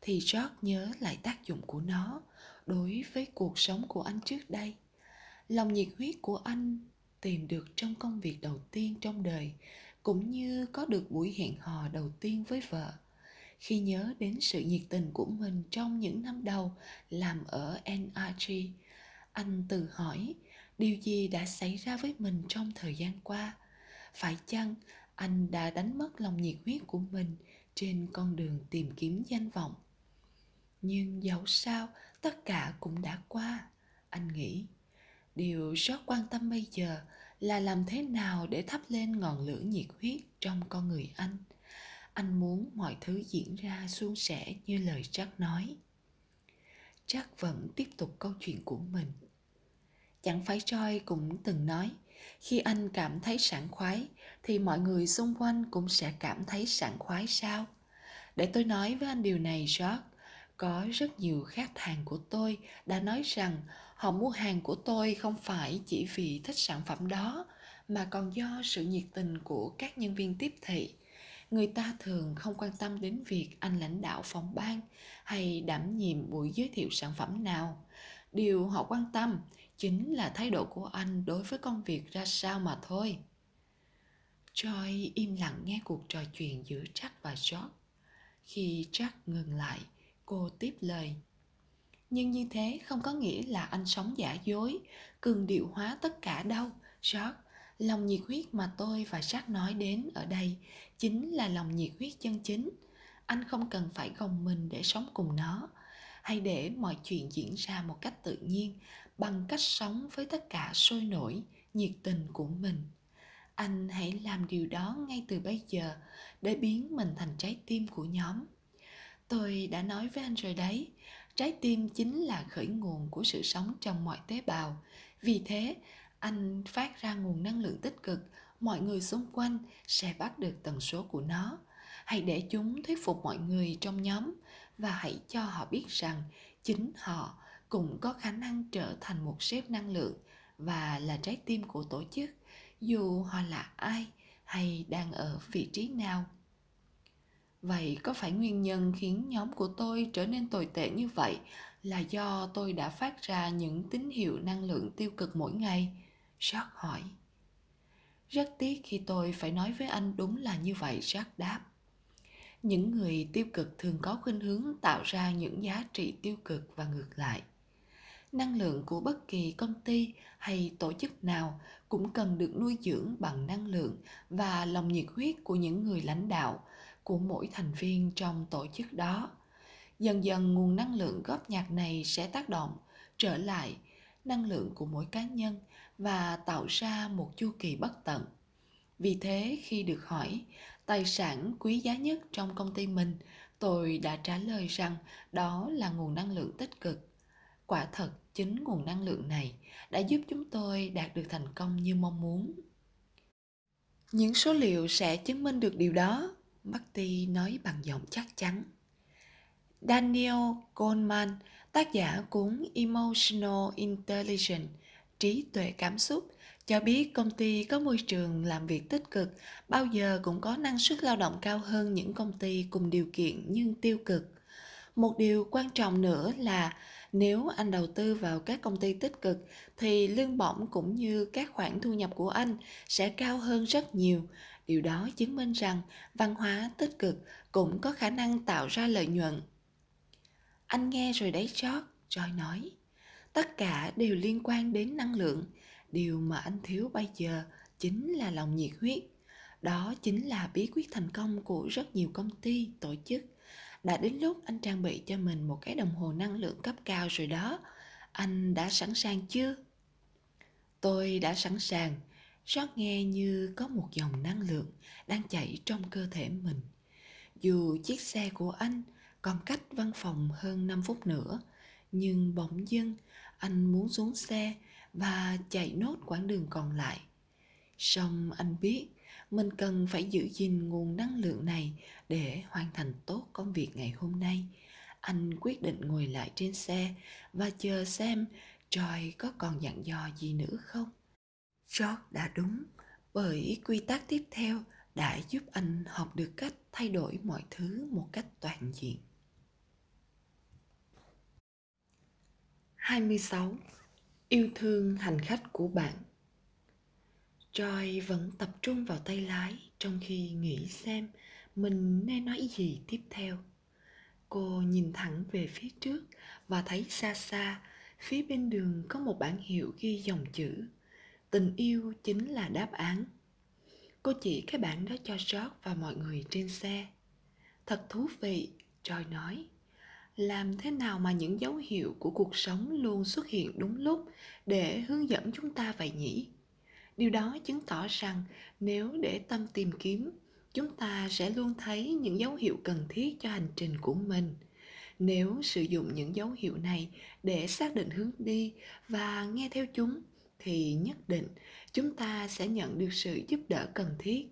thì George nhớ lại tác dụng của nó đối với cuộc sống của anh trước đây. Lòng nhiệt huyết của anh tìm được trong công việc đầu tiên trong đời, cũng như có được buổi hẹn hò đầu tiên với vợ. Khi nhớ đến sự nhiệt tình của mình trong những năm đầu làm ở NRG, anh tự hỏi điều gì đã xảy ra với mình trong thời gian qua. Phải chăng anh đã đánh mất lòng nhiệt huyết của mình trên con đường tìm kiếm danh vọng? Nhưng dẫu sao, tất cả cũng đã qua. Anh nghĩ, điều rất quan tâm bây giờ là làm thế nào để thắp lên ngọn lửa nhiệt huyết trong con người anh? Anh muốn mọi thứ diễn ra suôn sẻ như lời chắc nói. Chắc vẫn tiếp tục câu chuyện của mình chẳng phải Joy cũng từng nói, khi anh cảm thấy sảng khoái, thì mọi người xung quanh cũng sẽ cảm thấy sảng khoái sao? Để tôi nói với anh điều này, george, có rất nhiều khách hàng của tôi đã nói rằng họ mua hàng của tôi không phải chỉ vì thích sản phẩm đó, mà còn do sự nhiệt tình của các nhân viên tiếp thị. Người ta thường không quan tâm đến việc anh lãnh đạo phòng ban hay đảm nhiệm buổi giới thiệu sản phẩm nào. Điều họ quan tâm chính là thái độ của anh đối với công việc ra sao mà thôi. Joy im lặng nghe cuộc trò chuyện giữa jack và george. Khi jack ngừng lại, cô tiếp lời. Nhưng như thế không có nghĩa là anh sống giả dối, cường điệu hóa tất cả đâu, george. Lòng nhiệt huyết mà tôi và jack nói đến ở đây chính là lòng nhiệt huyết chân chính. Anh không cần phải gồng mình để sống cùng nó. Hay để mọi chuyện diễn ra một cách tự nhiên bằng cách sống với tất cả sôi nổi, nhiệt tình của mình. Anh hãy làm điều đó ngay từ bây giờ để biến mình thành trái tim của nhóm. Tôi đã nói với anh rồi đấy, trái tim chính là khởi nguồn của sự sống trong mọi tế bào. Vì thế, anh phát ra nguồn năng lượng tích cực, mọi người xung quanh sẽ bắt được tần số của nó. Hãy để chúng thuyết phục mọi người trong nhóm và hãy cho họ biết rằng chính họ cũng có khả năng trở thành một sếp năng lượng và là trái tim của tổ chức, dù họ là ai hay đang ở vị trí nào. Vậy có phải nguyên nhân khiến nhóm của tôi trở nên tồi tệ như vậy là do tôi đã phát ra những tín hiệu năng lượng tiêu cực mỗi ngày? Jack hỏi. Rất tiếc khi tôi phải nói với anh đúng là như vậy, jack đáp. Những người tiêu cực thường có khuynh hướng tạo ra những giá trị tiêu cực và ngược lại năng lượng của bất kỳ công ty hay tổ chức nào cũng cần được nuôi dưỡng bằng năng lượng và lòng nhiệt huyết của những người lãnh đạo, của mỗi thành viên trong tổ chức đó. Dần dần, nguồn năng lượng góp nhạc này sẽ tác động trở lại năng lượng của mỗi cá nhân và tạo ra một chu kỳ bất tận. Vì thế, khi được hỏi tài sản quý giá nhất trong công ty mình, tôi đã trả lời rằng đó là nguồn năng lượng tích cực quả thật chính nguồn năng lượng này đã giúp chúng tôi đạt được thành công như mong muốn. Những số liệu sẽ chứng minh được điều đó, marty nói bằng giọng chắc chắn. Daniel goleman, tác giả cuốn emotional intelligence, trí tuệ cảm xúc, cho biết công ty có môi trường làm việc tích cực, bao giờ cũng có năng suất lao động cao hơn những công ty cùng điều kiện nhưng tiêu cực. Một điều quan trọng nữa là nếu anh đầu tư vào các công ty tích cực, thì lương bổng cũng như các khoản thu nhập của anh sẽ cao hơn rất nhiều. Điều đó chứng minh rằng văn hóa tích cực cũng có khả năng tạo ra lợi nhuận. Anh nghe rồi đấy chót joy nói. Tất cả đều liên quan đến năng lượng. Điều mà anh thiếu bây giờ chính là lòng nhiệt huyết. Đó chính là bí quyết thành công của rất nhiều công ty, tổ chức đã đến lúc anh trang bị cho mình một cái đồng hồ năng lượng cấp cao rồi đó. Anh đã sẵn sàng chưa? Tôi đã sẵn sàng. Rót nghe như có một dòng năng lượng đang chảy trong cơ thể mình. Dù chiếc xe của anh còn cách văn phòng hơn 5 phút nữa, nhưng bỗng dưng anh muốn xuống xe và chạy nốt quãng đường còn lại. Song anh biết mình cần phải giữ gìn nguồn năng lượng này để hoàn thành tốt công việc ngày hôm nay anh quyết định ngồi lại trên xe và chờ xem Joy có còn dặn dò gì nữa không? George đã đúng, bởi quy tắc tiếp theo đã giúp anh học được cách thay đổi mọi thứ một cách toàn diện. 26. Yêu thương hành khách của bạn Joy vẫn tập trung vào tay lái trong khi nghĩ xem mình nên nói gì tiếp theo. Cô nhìn thẳng về phía trước và thấy xa xa, phía bên đường có một bảng hiệu ghi dòng chữ Tình yêu chính là đáp án. Cô chỉ cái bảng đó cho George và mọi người trên xe. Thật thú vị, Joy nói. Làm thế nào mà những dấu hiệu của cuộc sống luôn xuất hiện đúng lúc để hướng dẫn chúng ta vậy nhỉ? Điều đó chứng tỏ rằng nếu để tâm tìm kiếm, chúng ta sẽ luôn thấy những dấu hiệu cần thiết cho hành trình của mình. Nếu sử dụng những dấu hiệu này để xác định hướng đi và nghe theo chúng, thì nhất định chúng ta sẽ nhận được sự giúp đỡ cần thiết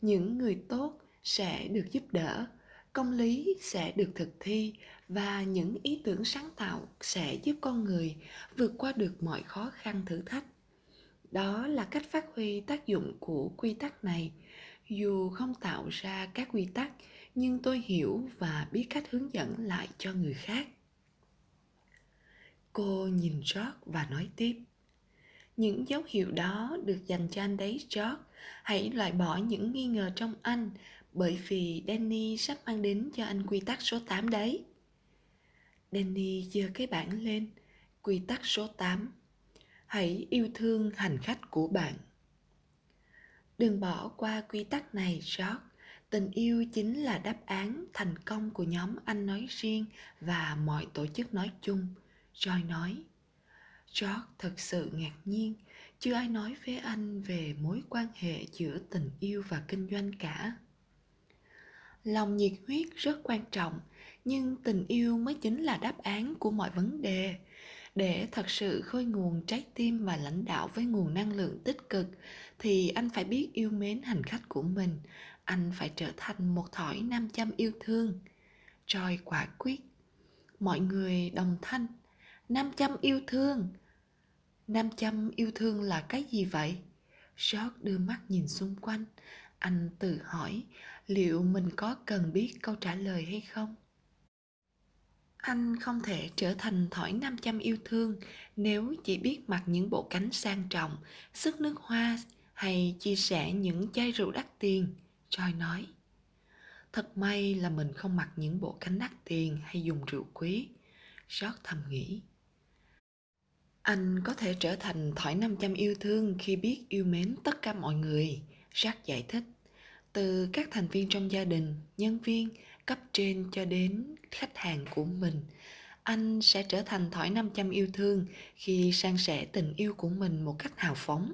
những người tốt sẽ được giúp đỡ công lý sẽ được thực thi và những ý tưởng sáng tạo sẽ giúp con người vượt qua được mọi khó khăn thử thách đó là cách phát huy tác dụng của quy tắc này dù không tạo ra các quy tắc, nhưng tôi hiểu và biết cách hướng dẫn lại cho người khác cô nhìn george và nói tiếp những dấu hiệu đó được dành cho anh đấy, George. Hãy loại bỏ những nghi ngờ trong anh, bởi vì Danny sắp mang đến cho anh quy tắc số 8 đấy. Danny giơ cái bảng lên. Quy tắc số 8. Hãy yêu thương hành khách của bạn. Đừng bỏ qua quy tắc này, George. Tình yêu chính là đáp án thành công của nhóm anh nói riêng và mọi tổ chức nói chung. Joy nói. George thật sự ngạc nhiên, chưa ai nói với anh về mối quan hệ giữa tình yêu và kinh doanh cả. Lòng nhiệt huyết rất quan trọng, nhưng tình yêu mới chính là đáp án của mọi vấn đề. Để thật sự khơi nguồn trái tim và lãnh đạo với nguồn năng lượng tích cực thì anh phải biết yêu mến hành khách của mình, anh phải trở thành một thỏi nam châm yêu thương. Joy quả quyết. Mọi người đồng thanh, nam châm yêu thương, Nam châm yêu thương là cái gì vậy? George đưa mắt nhìn xung quanh. Anh tự hỏi liệu mình có cần biết câu trả lời hay không? Anh không thể trở thành thỏi nam châm yêu thương nếu chỉ biết mặc những bộ cánh sang trọng, sức nước hoa hay chia sẻ những chai rượu đắt tiền, Joy nói. Thật may là mình không mặc những bộ cánh đắt tiền hay dùng rượu quý. George thầm nghĩ. Anh có thể trở thành thỏi 500 yêu thương khi biết yêu mến tất cả mọi người, Jack giải thích. Từ các thành viên trong gia đình, nhân viên, cấp trên cho đến khách hàng của mình, anh sẽ trở thành thỏi 500 yêu thương khi san sẻ tình yêu của mình một cách hào phóng.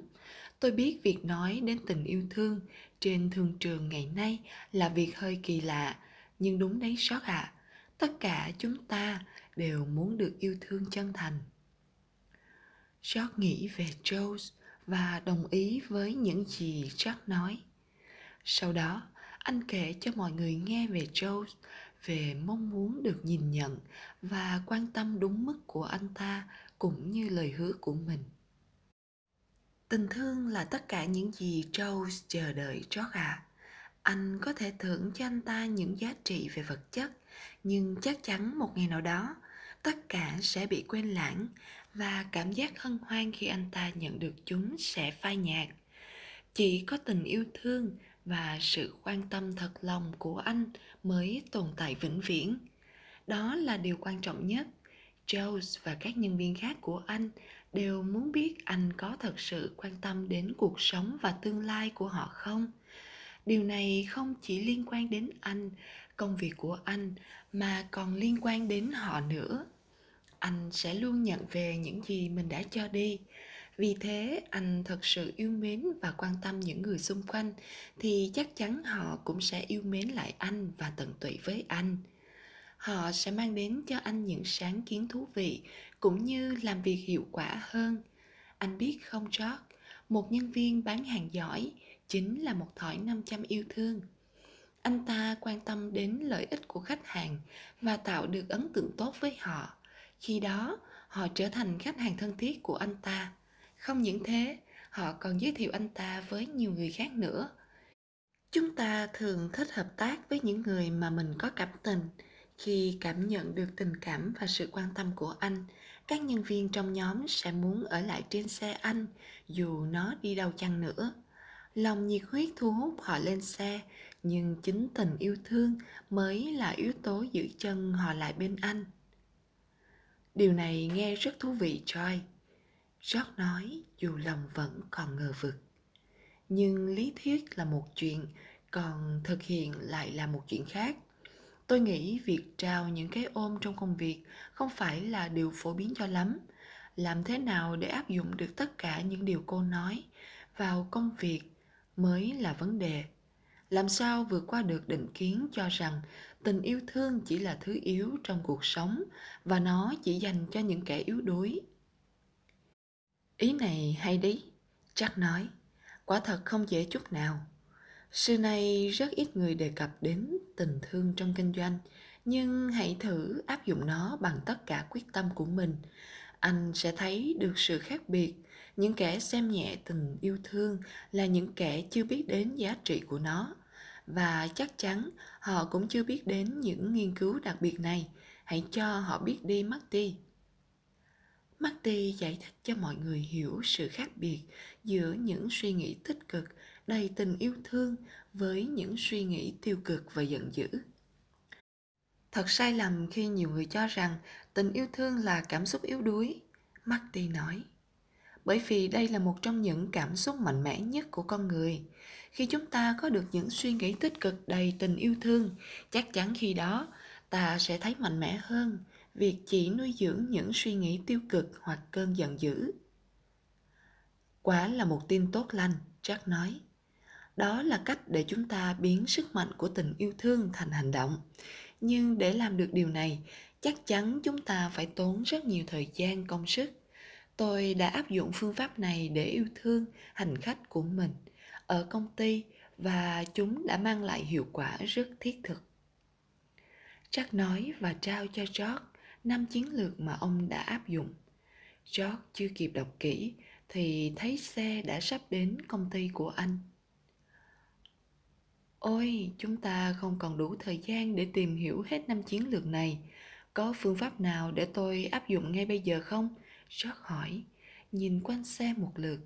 Tôi biết việc nói đến tình yêu thương trên thương trường ngày nay là việc hơi kỳ lạ, nhưng đúng đấy sót ạ. À. Tất cả chúng ta đều muốn được yêu thương chân thành. George nghĩ về jones và đồng ý với những gì Jack nói. Sau đó, anh kể cho mọi người nghe về Joe, về mong muốn được nhìn nhận và quan tâm đúng mức của anh ta cũng như lời hứa của mình. Tình thương là tất cả những gì Joe chờ đợi George à. Anh có thể thưởng cho anh ta những giá trị về vật chất, nhưng chắc chắn một ngày nào đó, tất cả sẽ bị quên lãng và cảm giác hân hoan khi anh ta nhận được chúng sẽ phai nhạt chỉ có tình yêu thương và sự quan tâm thật lòng của anh mới tồn tại vĩnh viễn. Đó là điều quan trọng nhất. Jones và các nhân viên khác của anh đều muốn biết anh có thật sự quan tâm đến cuộc sống và tương lai của họ không. Điều này không chỉ liên quan đến anh, công việc của anh, mà còn liên quan đến họ nữa. Anh sẽ luôn nhận về những gì mình đã cho đi vì thế, anh thật sự yêu mến và quan tâm những người xung quanh, thì chắc chắn họ cũng sẽ yêu mến lại anh và tận tụy với anh. Họ sẽ mang đến cho anh những sáng kiến thú vị, cũng như làm việc hiệu quả hơn. Anh biết không, george? Một nhân viên bán hàng giỏi chính là một thỏi 500 yêu thương. Anh ta quan tâm đến lợi ích của khách hàng và tạo được ấn tượng tốt với họ. Khi đó, họ trở thành khách hàng thân thiết của anh ta không những thế, họ còn giới thiệu anh ta với nhiều người khác nữa. Chúng ta thường thích hợp tác với những người mà mình có cảm tình. Khi cảm nhận được tình cảm và sự quan tâm của anh, các nhân viên trong nhóm sẽ muốn ở lại trên xe anh, dù nó đi đâu chăng nữa. Lòng nhiệt huyết thu hút họ lên xe, nhưng chính tình yêu thương mới là yếu tố giữ chân họ lại bên anh. Điều này nghe rất thú vị, joy. Rót nói dù lòng vẫn còn ngờ vực. Nhưng lý thuyết là một chuyện, còn thực hiện lại là một chuyện khác. Tôi nghĩ việc trao những cái ôm trong công việc không phải là điều phổ biến cho lắm. Làm thế nào để áp dụng được tất cả những điều cô nói vào công việc mới là vấn đề. Làm sao vượt qua được định kiến cho rằng tình yêu thương chỉ là thứ yếu trong cuộc sống và nó chỉ dành cho những kẻ yếu đuối? Ý này hay đấy, chắc nói, quả thật không dễ chút nào. Xưa nay rất ít người đề cập đến tình thương trong kinh doanh, nhưng hãy thử áp dụng nó bằng tất cả quyết tâm của mình. Anh sẽ thấy được sự khác biệt. Những kẻ xem nhẹ tình yêu thương là những kẻ chưa biết đến giá trị của nó. Và chắc chắn họ cũng chưa biết đến những nghiên cứu đặc biệt này. Hãy cho họ biết đi marty marty giải thích cho mọi người hiểu sự khác biệt giữa những suy nghĩ tích cực, đầy tình yêu thương với những suy nghĩ tiêu cực và giận dữ. Thật sai lầm khi nhiều người cho rằng tình yêu thương là cảm xúc yếu đuối, marty nói. Bởi vì đây là một trong những cảm xúc mạnh mẽ nhất của con người. Khi chúng ta có được những suy nghĩ tích cực đầy tình yêu thương, chắc chắn khi đó ta sẽ thấy mạnh mẽ hơn việc chỉ nuôi dưỡng những suy nghĩ tiêu cực hoặc cơn giận dữ. Quả là một tin tốt lành, jack nói. Đó là cách để chúng ta biến sức mạnh của tình yêu thương thành hành động. Nhưng để làm được điều này, chắc chắn chúng ta phải tốn rất nhiều thời gian, công sức. Tôi đã áp dụng phương pháp này để yêu thương hành khách của mình ở công ty và chúng đã mang lại hiệu quả rất thiết thực. Jack nói và trao cho George năm chiến lược mà ông đã áp dụng. George chưa kịp đọc kỹ thì thấy xe đã sắp đến công ty của anh. Ôi, chúng ta không còn đủ thời gian để tìm hiểu hết năm chiến lược này. Có phương pháp nào để tôi áp dụng ngay bây giờ không? George hỏi, nhìn quanh xe một lượt.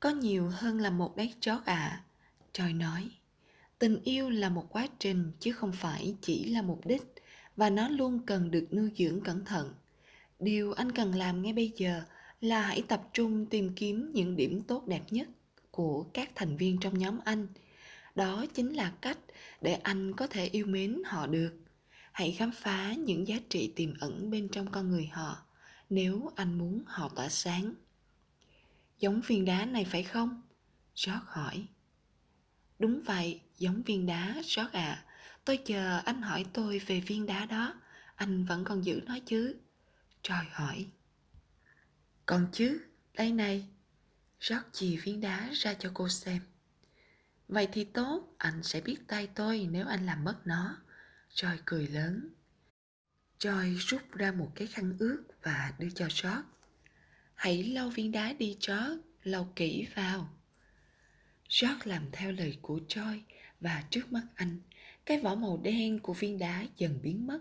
Có nhiều hơn là một đấy chót ạ, à. Troy nói. Tình yêu là một quá trình chứ không phải chỉ là mục đích và nó luôn cần được nuôi dưỡng cẩn thận. Điều anh cần làm ngay bây giờ là hãy tập trung tìm kiếm những điểm tốt đẹp nhất của các thành viên trong nhóm anh. Đó chính là cách để anh có thể yêu mến họ được. Hãy khám phá những giá trị tiềm ẩn bên trong con người họ nếu anh muốn họ tỏa sáng. Giống viên đá này phải không? George hỏi. Đúng vậy, giống viên đá, George ạ. À. Tôi chờ anh hỏi tôi về viên đá đó. Anh vẫn còn giữ nó chứ? Troy hỏi. Còn chứ, đây này. Rót chì viên đá ra cho cô xem. Vậy thì tốt, anh sẽ biết tay tôi nếu anh làm mất nó. Troy cười lớn. Troy rút ra một cái khăn ướt và đưa cho George. Hãy lau viên đá đi George, lau kỹ vào. George làm theo lời của Troy và trước mắt anh, cái vỏ màu đen của viên đá dần biến mất,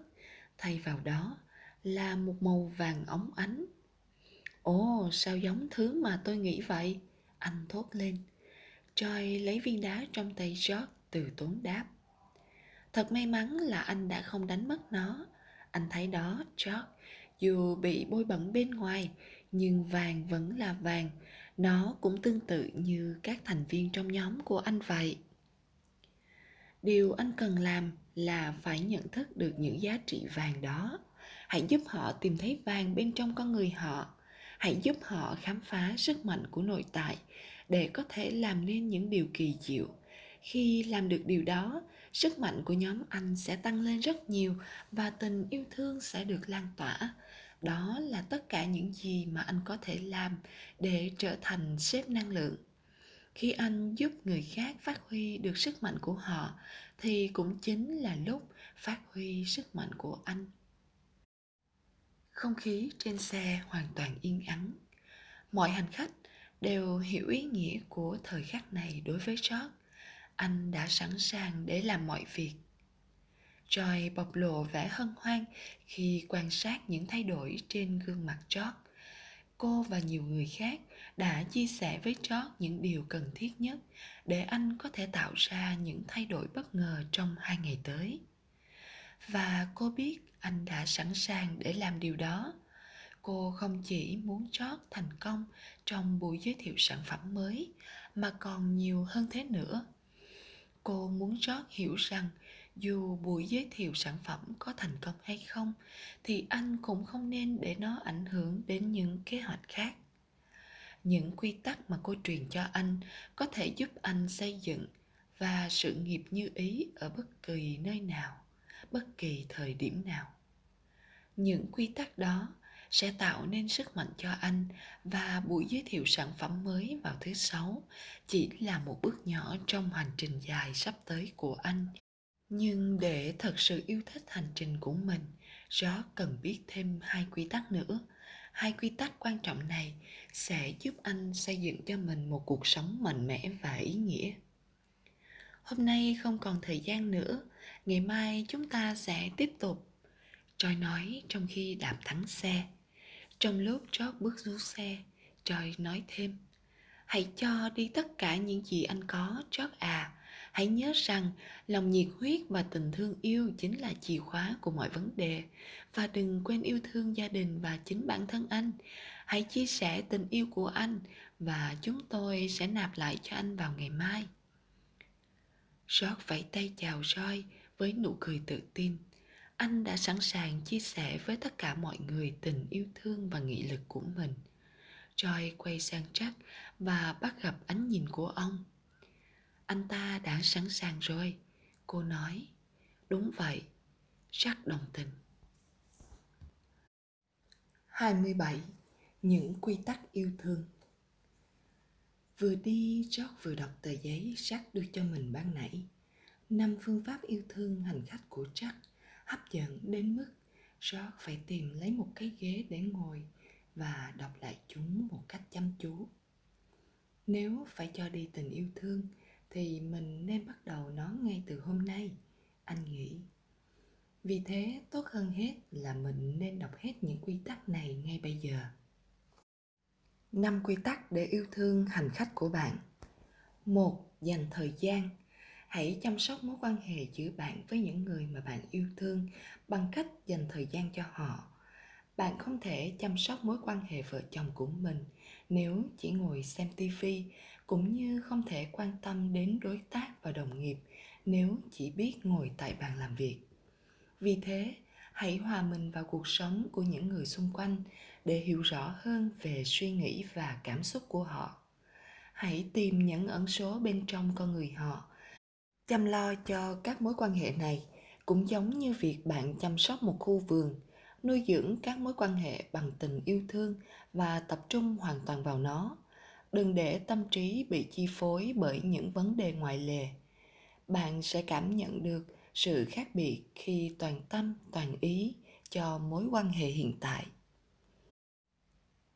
thay vào đó là một màu vàng óng ánh. Ồ, sao giống thứ mà tôi nghĩ vậy? Anh thốt lên. Troy lấy viên đá trong tay George từ tốn đáp. Thật may mắn là anh đã không đánh mất nó. Anh thấy đó, George, dù bị bôi bẩn bên ngoài, nhưng vàng vẫn là vàng nó cũng tương tự như các thành viên trong nhóm của anh vậy điều anh cần làm là phải nhận thức được những giá trị vàng đó. Hãy giúp họ tìm thấy vàng bên trong con người họ. Hãy giúp họ khám phá sức mạnh của nội tại để có thể làm nên những điều kỳ diệu. Khi làm được điều đó, sức mạnh của nhóm anh sẽ tăng lên rất nhiều và tình yêu thương sẽ được lan tỏa. Đó là tất cả những gì mà anh có thể làm để trở thành sếp năng lượng khi anh giúp người khác phát huy được sức mạnh của họ, thì cũng chính là lúc phát huy sức mạnh của anh. Không khí trên xe hoàn toàn yên ắng. Mọi hành khách đều hiểu ý nghĩa của thời khắc này đối với george. Anh đã sẵn sàng để làm mọi việc. Joy bộc lộ vẻ hân hoan khi quan sát những thay đổi trên gương mặt George. Cô và nhiều người khác đã chia sẻ với George những điều cần thiết nhất để anh có thể tạo ra những thay đổi bất ngờ trong hai ngày tới. Và cô biết anh đã sẵn sàng để làm điều đó. Cô không chỉ muốn George thành công trong buổi giới thiệu sản phẩm mới, mà còn nhiều hơn thế nữa. Cô muốn George hiểu rằng dù buổi giới thiệu sản phẩm có thành công hay không thì anh cũng không nên để nó ảnh hưởng đến những kế hoạch khác những quy tắc mà cô truyền cho anh có thể giúp anh xây dựng và sự nghiệp như ý ở bất kỳ nơi nào, bất kỳ thời điểm nào. Những quy tắc đó sẽ tạo nên sức mạnh cho anh và buổi giới thiệu sản phẩm mới vào thứ sáu chỉ là một bước nhỏ trong hành trình dài sắp tới của anh. Nhưng để thật sự yêu thích hành trình của mình gió cần biết thêm hai quy tắc nữa hai quy tắc quan trọng này sẽ giúp anh xây dựng cho mình một cuộc sống mạnh mẽ và ý nghĩa. Hôm nay không còn thời gian nữa, ngày mai chúng ta sẽ tiếp tục. Troy nói trong khi đạp thắng xe. Trong lúc chót bước xuống xe Troy nói thêm, hãy cho đi tất cả những gì anh có chót à hãy nhớ rằng, lòng nhiệt huyết và tình thương yêu chính là chìa khóa của mọi vấn đề và đừng quên yêu thương gia đình và chính bản thân anh hãy chia sẻ tình yêu của anh và chúng tôi sẽ nạp lại cho anh vào ngày mai rót vẫy tay chào roi với nụ cười tự tin. Anh đã sẵn sàng chia sẻ với tất cả mọi người tình yêu thương và nghị lực của mình. Joy quay sang Jack và bắt gặp ánh nhìn của ông anh ta đã sẵn sàng rồi cô nói đúng vậy rất đồng tình 27. Những quy tắc yêu thương Vừa đi, George vừa đọc tờ giấy Jack đưa cho mình ban nãy. Năm phương pháp yêu thương hành khách của Jack hấp dẫn đến mức George phải tìm lấy một cái ghế để ngồi và đọc lại chúng một cách chăm chú. Nếu phải cho đi tình yêu thương thì mình nên bắt đầu nó ngay từ hôm nay, anh nghĩ. Vì thế, tốt hơn hết là mình nên đọc hết những quy tắc này ngay bây giờ. Năm quy tắc để yêu thương hành khách của bạn. Một, dành thời gian. Hãy chăm sóc mối quan hệ giữa bạn với những người mà bạn yêu thương bằng cách dành thời gian cho họ. Bạn không thể chăm sóc mối quan hệ vợ chồng của mình nếu chỉ ngồi xem tivi cũng như không thể quan tâm đến đối tác và đồng nghiệp nếu chỉ biết ngồi tại bàn làm việc. Vì thế, hãy hòa mình vào cuộc sống của những người xung quanh để hiểu rõ hơn về suy nghĩ và cảm xúc của họ. Hãy tìm những ẩn số bên trong con người họ, chăm lo cho các mối quan hệ này, cũng giống như việc bạn chăm sóc một khu vườn, nuôi dưỡng các mối quan hệ bằng tình yêu thương và tập trung hoàn toàn vào nó đừng để tâm trí bị chi phối bởi những vấn đề ngoại lệ bạn sẽ cảm nhận được sự khác biệt khi toàn tâm, toàn ý cho mối quan hệ hiện tại.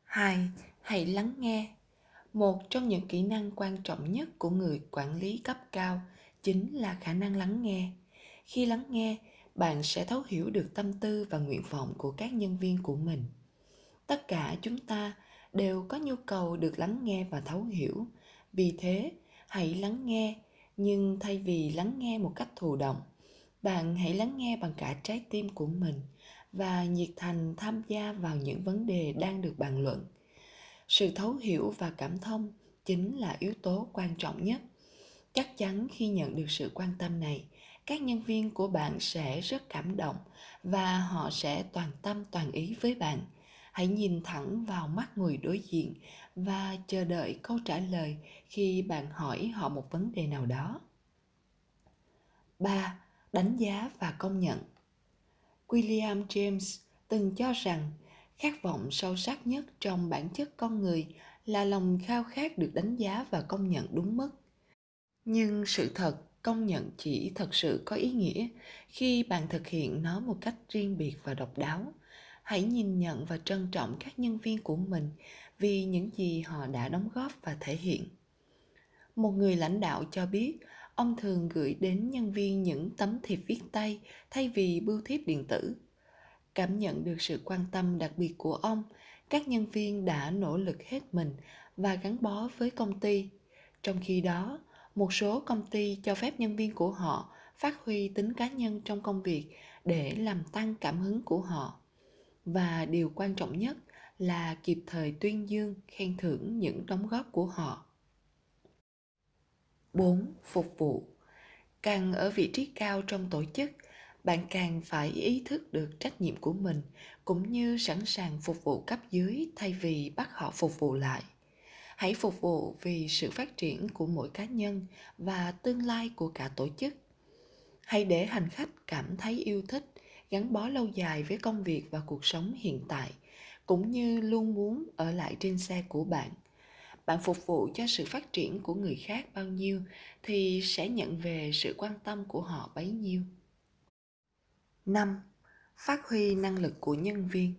Hai, hãy lắng nghe. Một trong những kỹ năng quan trọng nhất của người quản lý cấp cao chính là khả năng lắng nghe. Khi lắng nghe, bạn sẽ thấu hiểu được tâm tư và nguyện vọng của các nhân viên của mình. Tất cả chúng ta đều có nhu cầu được lắng nghe và thấu hiểu. Vì thế, hãy lắng nghe, nhưng thay vì lắng nghe một cách thụ động, bạn hãy lắng nghe bằng cả trái tim của mình và nhiệt thành tham gia vào những vấn đề đang được bàn luận. Sự thấu hiểu và cảm thông chính là yếu tố quan trọng nhất. Chắc chắn khi nhận được sự quan tâm này, các nhân viên của bạn sẽ rất cảm động và họ sẽ toàn tâm toàn ý với bạn hãy nhìn thẳng vào mắt người đối diện và chờ đợi câu trả lời khi bạn hỏi họ một vấn đề nào đó. 3. Đánh giá và công nhận. William James từng cho rằng khát vọng sâu sắc nhất trong bản chất con người là lòng khao khát được đánh giá và công nhận đúng mức. Nhưng sự thật công nhận chỉ thật sự có ý nghĩa khi bạn thực hiện nó một cách riêng biệt và độc đáo hãy nhìn nhận và trân trọng các nhân viên của mình vì những gì họ đã đóng góp và thể hiện. Một người lãnh đạo cho biết, ông thường gửi đến nhân viên những tấm thiệp viết tay thay vì bưu thiếp điện tử. Cảm nhận được sự quan tâm đặc biệt của ông, các nhân viên đã nỗ lực hết mình và gắn bó với công ty. Trong khi đó, một số công ty cho phép nhân viên của họ phát huy tính cá nhân trong công việc để làm tăng cảm hứng của họ và điều quan trọng nhất là kịp thời tuyên dương khen thưởng những đóng góp của họ. 4. Phục vụ. Càng ở vị trí cao trong tổ chức, bạn càng phải ý thức được trách nhiệm của mình cũng như sẵn sàng phục vụ cấp dưới thay vì bắt họ phục vụ lại. Hãy phục vụ vì sự phát triển của mỗi cá nhân và tương lai của cả tổ chức. Hãy để hành khách cảm thấy yêu thích gắn bó lâu dài với công việc và cuộc sống hiện tại, cũng như luôn muốn ở lại trên xe của bạn bạn phục vụ cho sự phát triển của người khác bao nhiêu thì sẽ nhận về sự quan tâm của họ bấy nhiêu 5. Phát huy năng lực của nhân viên.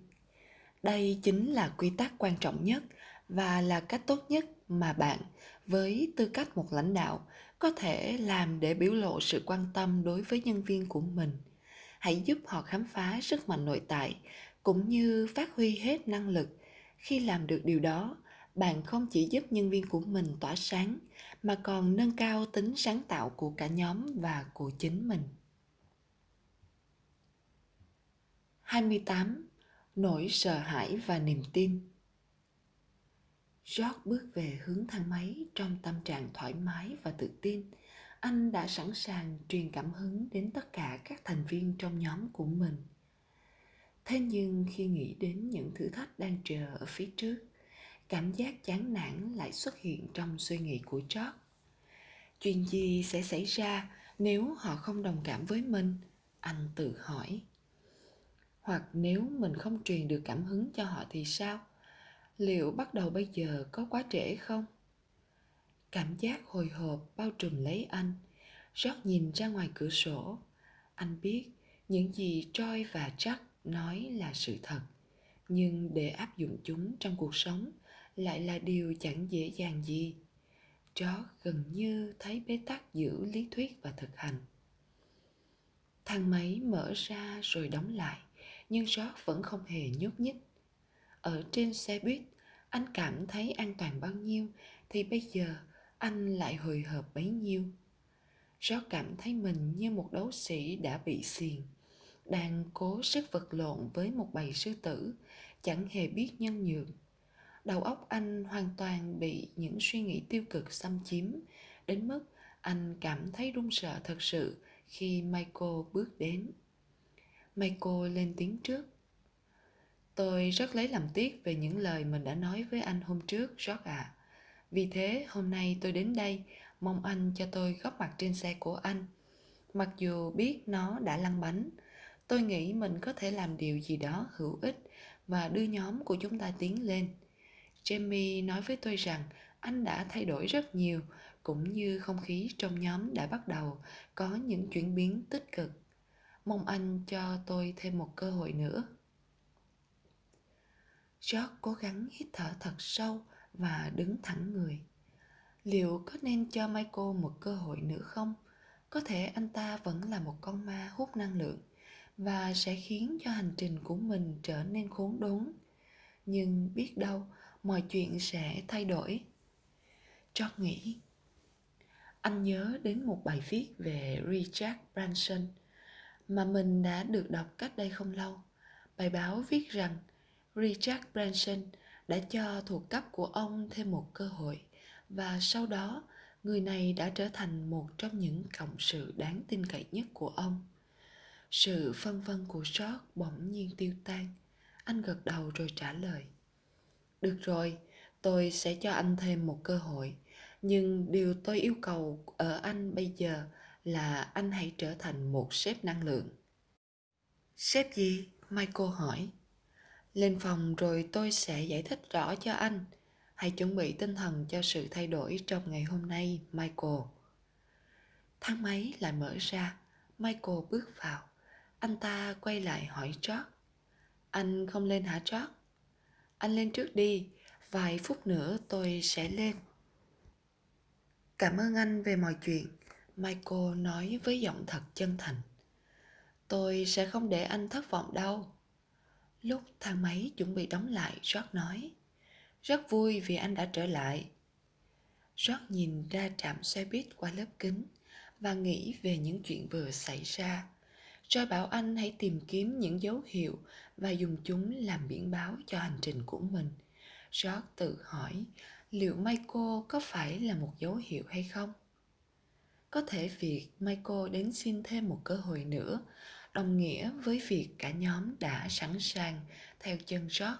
Đây chính là quy tắc quan trọng nhất và là cách tốt nhất mà bạn với tư cách một lãnh đạo có thể làm để biểu lộ sự quan tâm đối với nhân viên của mình hãy giúp họ khám phá sức mạnh nội tại, cũng như phát huy hết năng lực khi làm được điều đó, bạn không chỉ giúp nhân viên của mình tỏa sáng, mà còn nâng cao tính sáng tạo của cả nhóm và của chính mình 28. Nỗi sợ hãi và niềm tin George bước về hướng thang máy trong tâm trạng thoải mái và tự tin. Anh đã sẵn sàng truyền cảm hứng đến tất cả các thành viên trong nhóm của mình. Thế nhưng khi nghĩ đến những thử thách đang chờ ở phía trước, cảm giác chán nản lại xuất hiện trong suy nghĩ của George. Chuyện gì sẽ xảy ra nếu họ không đồng cảm với mình? Anh tự hỏi. Hoặc nếu mình không truyền được cảm hứng cho họ thì sao? liệu bắt đầu bây giờ có quá trễ không cảm giác hồi hộp bao trùm lấy anh. Rót nhìn ra ngoài cửa sổ. Anh biết những gì troy và jack nói là sự thật. Nhưng để áp dụng chúng trong cuộc sống lại là điều chẳng dễ dàng gì. Chó gần như thấy bế tắc giữa lý thuyết và thực hành. Thang máy mở ra rồi đóng lại, nhưng George vẫn không hề nhúc nhích. Ở trên xe buýt, anh cảm thấy an toàn bao nhiêu thì bây giờ anh lại hồi hộp bấy nhiêu Gió cảm thấy mình như một đấu sĩ đã bị xiềng đang cố sức vật lộn với một bầy sư tử chẳng hề biết nhân nhượng đầu óc anh hoàn toàn bị những suy nghĩ tiêu cực xâm chiếm đến mức anh cảm thấy run sợ thật sự khi michael bước đến michael lên tiếng trước Tôi rất lấy làm tiếc về những lời mình đã nói với anh hôm trước, George ạ. À. Vì thế, hôm nay tôi đến đây, mong anh cho tôi góp mặt trên xe của anh. Mặc dù biết nó đã lăn bánh, tôi nghĩ mình có thể làm điều gì đó hữu ích và đưa nhóm của chúng ta tiến lên. Jamie nói với tôi rằng anh đã thay đổi rất nhiều, cũng như không khí trong nhóm đã bắt đầu có những chuyển biến tích cực. Mong anh cho tôi thêm một cơ hội nữa. George cố gắng hít thở thật sâu và đứng thẳng người. Liệu có nên cho Michael một cơ hội nữa không? Có thể anh ta vẫn là một con ma hút năng lượng và sẽ khiến cho hành trình của mình trở nên khốn đốn. Nhưng biết đâu, mọi chuyện sẽ thay đổi. George nghĩ. Anh nhớ đến một bài viết về Richard Branson mà mình đã được đọc cách đây không lâu. Bài báo viết rằng Richard Branson đã cho thuộc cấp của ông thêm một cơ hội và sau đó người này đã trở thành một trong những cộng sự đáng tin cậy nhất của ông. Sự phân vân của sót bỗng nhiên tiêu tan. Anh gật đầu rồi trả lời. Được rồi, tôi sẽ cho anh thêm một cơ hội. Nhưng điều tôi yêu cầu ở anh bây giờ là anh hãy trở thành một sếp năng lượng. Sếp gì? Michael hỏi. Lên phòng rồi tôi sẽ giải thích rõ cho anh. Hãy chuẩn bị tinh thần cho sự thay đổi trong ngày hôm nay, Michael. Thang máy lại mở ra. Michael bước vào. Anh ta quay lại hỏi trót Anh không lên hả trót Anh lên trước đi, vài phút nữa tôi sẽ lên. Cảm ơn anh về mọi chuyện, Michael nói với giọng thật chân thành. Tôi sẽ không để anh thất vọng đâu. Lúc thang máy chuẩn bị đóng lại, George nói. Rất vui vì anh đã trở lại. George nhìn ra trạm xe buýt qua lớp kính và nghĩ về những chuyện vừa xảy ra. Joy bảo anh hãy tìm kiếm những dấu hiệu và dùng chúng làm biển báo cho hành trình của mình. George tự hỏi liệu Michael có phải là một dấu hiệu hay không? Có thể việc Michael đến xin thêm một cơ hội nữa đồng nghĩa với việc cả nhóm đã sẵn sàng theo chân rót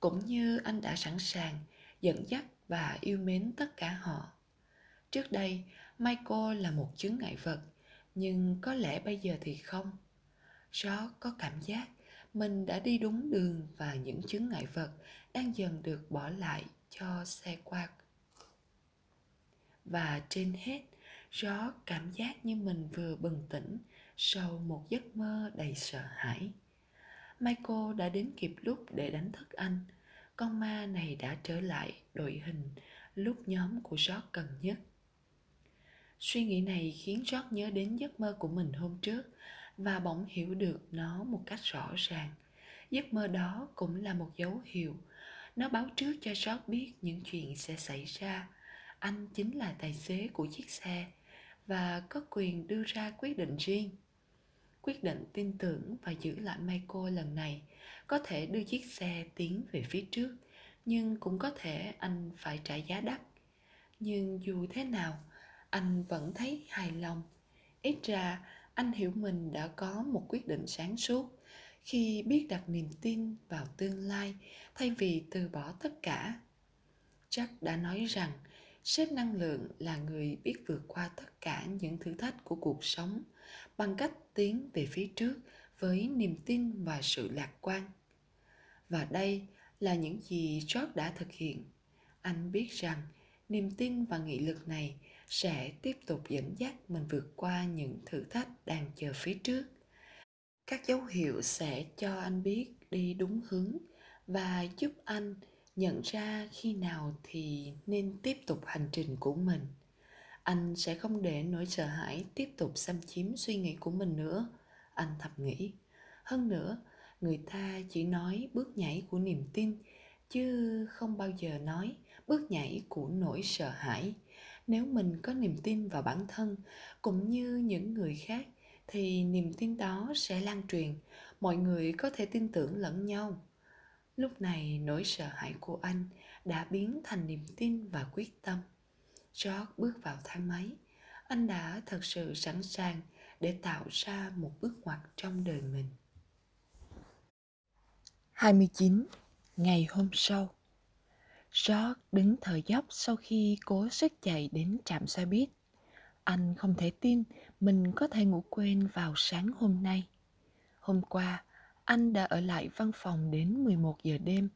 cũng như anh đã sẵn sàng dẫn dắt và yêu mến tất cả họ. Trước đây, Michael là một chướng ngại vật, nhưng có lẽ bây giờ thì không. rót có cảm giác mình đã đi đúng đường và những chướng ngại vật đang dần được bỏ lại cho xe qua. Và trên hết, George cảm giác như mình vừa bừng tỉnh sau một giấc mơ đầy sợ hãi. Michael đã đến kịp lúc để đánh thức anh. Con ma này đã trở lại đội hình lúc nhóm của George cần nhất. Suy nghĩ này khiến George nhớ đến giấc mơ của mình hôm trước và bỗng hiểu được nó một cách rõ ràng. Giấc mơ đó cũng là một dấu hiệu. Nó báo trước cho George biết những chuyện sẽ xảy ra. Anh chính là tài xế của chiếc xe và có quyền đưa ra quyết định riêng. Quyết định tin tưởng và giữ lại Michael lần này có thể đưa chiếc xe tiến về phía trước, nhưng cũng có thể anh phải trả giá đắt. Nhưng dù thế nào, anh vẫn thấy hài lòng. Ít ra, anh hiểu mình đã có một quyết định sáng suốt khi biết đặt niềm tin vào tương lai thay vì từ bỏ tất cả. Chắc đã nói rằng sếp năng lượng là người biết vượt qua tất cả những thử thách của cuộc sống bằng cách tiến về phía trước với niềm tin và sự lạc quan. Và đây là những gì George đã thực hiện. Anh biết rằng niềm tin và nghị lực này sẽ tiếp tục dẫn dắt mình vượt qua những thử thách đang chờ phía trước các dấu hiệu sẽ cho anh biết đi đúng hướng và giúp anh nhận ra khi nào thì nên tiếp tục hành trình của mình anh sẽ không để nỗi sợ hãi tiếp tục xâm chiếm suy nghĩ của mình nữa. Anh thầm nghĩ. Hơn nữa, người ta chỉ nói bước nhảy của niềm tin, chứ không bao giờ nói bước nhảy của nỗi sợ hãi. Nếu mình có niềm tin vào bản thân cũng như những người khác, thì niềm tin đó sẽ lan truyền. Mọi người có thể tin tưởng lẫn nhau. Lúc này nỗi sợ hãi của anh đã biến thành niềm tin và quyết tâm george bước vào thang máy anh đã thật sự sẵn sàng để tạo ra một bước ngoặt trong đời mình 29. Ngày hôm sau George đứng thở dốc sau khi cố sức chạy đến trạm xe buýt. Anh không thể tin mình có thể ngủ quên vào sáng hôm nay. Hôm qua, anh đã ở lại văn phòng đến 11 giờ đêm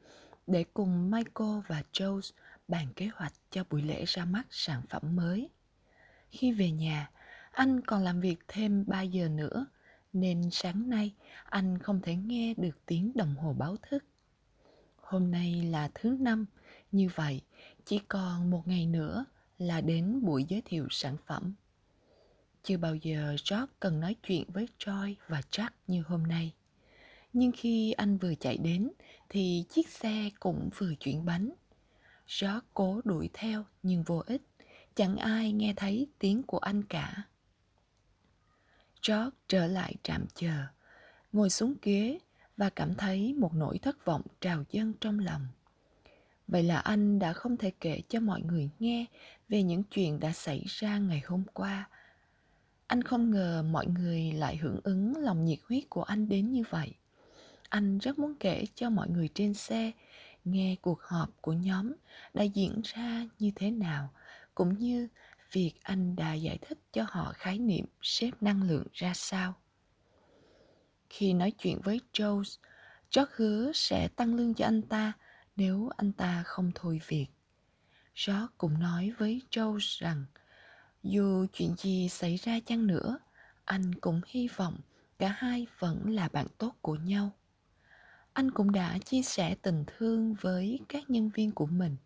để cùng Michael và Joe bàn kế hoạch cho buổi lễ ra mắt sản phẩm mới. Khi về nhà, anh còn làm việc thêm 3 giờ nữa, nên sáng nay anh không thể nghe được tiếng đồng hồ báo thức. Hôm nay là thứ năm, như vậy chỉ còn một ngày nữa là đến buổi giới thiệu sản phẩm. Chưa bao giờ George cần nói chuyện với Joy và Jack như hôm nay. Nhưng khi anh vừa chạy đến thì chiếc xe cũng vừa chuyển bánh. George cố đuổi theo nhưng vô ích, chẳng ai nghe thấy tiếng của anh cả. George trở lại trạm chờ, ngồi xuống ghế và cảm thấy một nỗi thất vọng trào dâng trong lòng. Vậy là anh đã không thể kể cho mọi người nghe về những chuyện đã xảy ra ngày hôm qua. Anh không ngờ mọi người lại hưởng ứng lòng nhiệt huyết của anh đến như vậy. Anh rất muốn kể cho mọi người trên xe nghe cuộc họp của nhóm đã diễn ra như thế nào, cũng như việc anh đã giải thích cho họ khái niệm xếp năng lượng ra sao. Khi nói chuyện với Joe, George hứa sẽ tăng lương cho anh ta nếu anh ta không thôi việc. George cũng nói với Joe rằng dù chuyện gì xảy ra chăng nữa, anh cũng hy vọng cả hai vẫn là bạn tốt của nhau anh cũng đã chia sẻ tình thương với các nhân viên của mình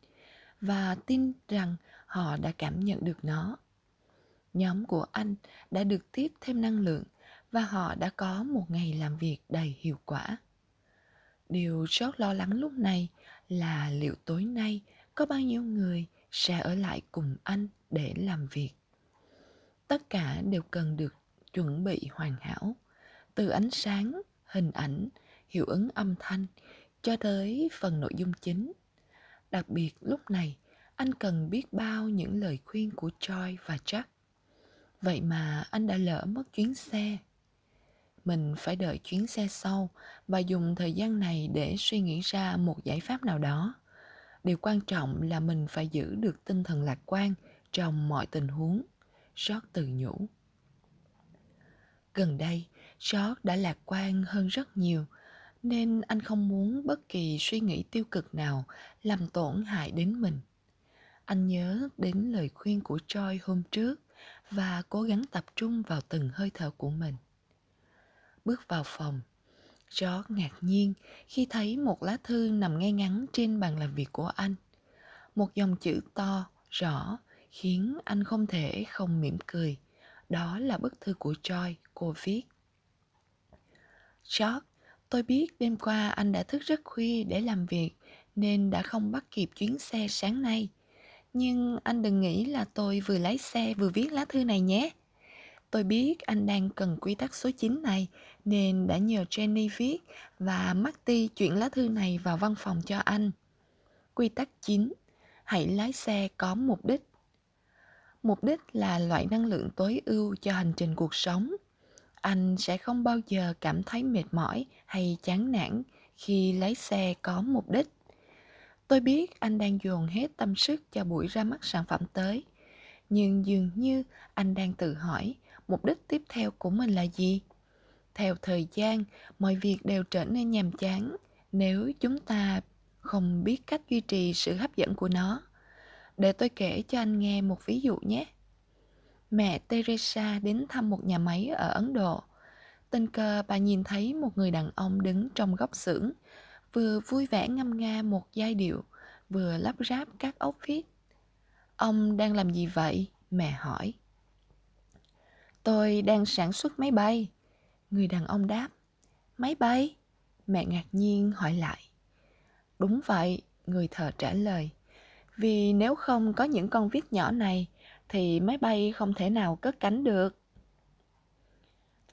và tin rằng họ đã cảm nhận được nó. Nhóm của anh đã được tiếp thêm năng lượng và họ đã có một ngày làm việc đầy hiệu quả. Điều rất lo lắng lúc này là liệu tối nay có bao nhiêu người sẽ ở lại cùng anh để làm việc. Tất cả đều cần được chuẩn bị hoàn hảo. Từ ánh sáng, hình ảnh hiệu ứng âm thanh cho tới phần nội dung chính đặc biệt lúc này anh cần biết bao những lời khuyên của Joy và Jack. Vậy mà anh đã lỡ mất chuyến xe. Mình phải đợi chuyến xe sau và dùng thời gian này để suy nghĩ ra một giải pháp nào đó. Điều quan trọng là mình phải giữ được tinh thần lạc quan trong mọi tình huống. George tự nhủ. Gần đây, George đã lạc quan hơn rất nhiều, nên anh không muốn bất kỳ suy nghĩ tiêu cực nào làm tổn hại đến mình. Anh nhớ đến lời khuyên của Choi hôm trước và cố gắng tập trung vào từng hơi thở của mình. Bước vào phòng, George ngạc nhiên khi thấy một lá thư nằm ngay ngắn trên bàn làm việc của anh. Một dòng chữ to, rõ, khiến anh không thể không mỉm cười. Đó là bức thư của Choi cô viết. George, tôi biết đêm qua anh đã thức rất khuya để làm việc, nên đã không bắt kịp chuyến xe sáng nay. Nhưng anh đừng nghĩ là tôi vừa lái xe vừa viết lá thư này nhé. Tôi biết anh đang cần quy tắc số 9 này, nên đã nhờ Jenny viết và Marty chuyển lá thư này vào văn phòng cho anh. Quy tắc 9. Hãy lái xe có mục đích. Mục đích là loại năng lượng tối ưu cho hành trình cuộc sống. Anh sẽ không bao giờ cảm thấy mệt mỏi hay chán nản khi lái xe có mục đích. Tôi biết anh đang dồn hết tâm sức cho buổi ra mắt sản phẩm tới. Nhưng dường như anh đang tự hỏi mục đích tiếp theo của mình là gì? Theo thời gian, mọi việc đều trở nên nhàm chán nếu chúng ta không biết cách duy trì sự hấp dẫn của nó. Để tôi kể cho anh nghe một ví dụ nhé. Mẹ Teresa đến thăm một nhà máy ở Ấn Độ. Tình cờ bà nhìn thấy một người đàn ông đứng trong góc xưởng vừa vui vẻ ngâm nga một giai điệu, vừa lắp ráp các ốc viết. Ông đang làm gì vậy? Mẹ hỏi. Tôi đang sản xuất máy bay. Người đàn ông đáp. Máy bay? Mẹ ngạc nhiên hỏi lại. Đúng vậy, người thợ trả lời. Vì nếu không có những con viết nhỏ này, thì máy bay không thể nào cất cánh được.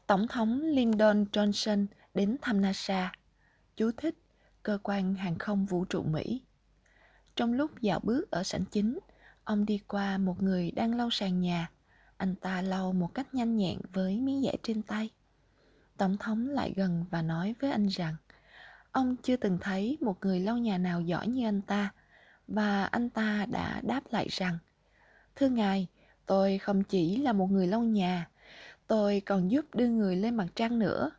Tổng thống Lyndon Johnson đến thăm NASA. Chú thích cơ quan hàng không vũ trụ Mỹ. Trong lúc dạo bước ở sảnh chính, ông đi qua một người đang lau sàn nhà. Anh ta lau một cách nhanh nhẹn với miếng dẻ trên tay. Tổng thống lại gần và nói với anh rằng ông chưa từng thấy một người lau nhà nào giỏi như anh ta và anh ta đã đáp lại rằng Thưa ngài, tôi không chỉ là một người lau nhà, tôi còn giúp đưa người lên mặt trăng nữa.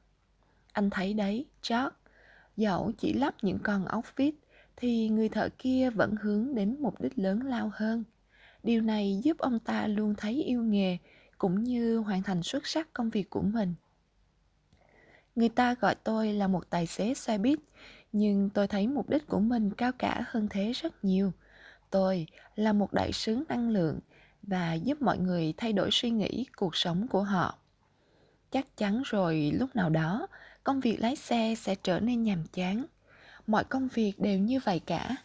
Anh thấy đấy, George, Dẫu chỉ lắp những con ốc vít thì người thợ kia vẫn hướng đến mục đích lớn lao hơn. Điều này giúp ông ta luôn thấy yêu nghề cũng như hoàn thành xuất sắc công việc của mình. Người ta gọi tôi là một tài xế xe buýt, nhưng tôi thấy mục đích của mình cao cả hơn thế rất nhiều. Tôi là một đại sứ năng lượng và giúp mọi người thay đổi suy nghĩ, cuộc sống của họ. Chắc chắn rồi, lúc nào đó, công việc lái xe sẽ trở nên nhàm chán. Mọi công việc đều như vậy cả.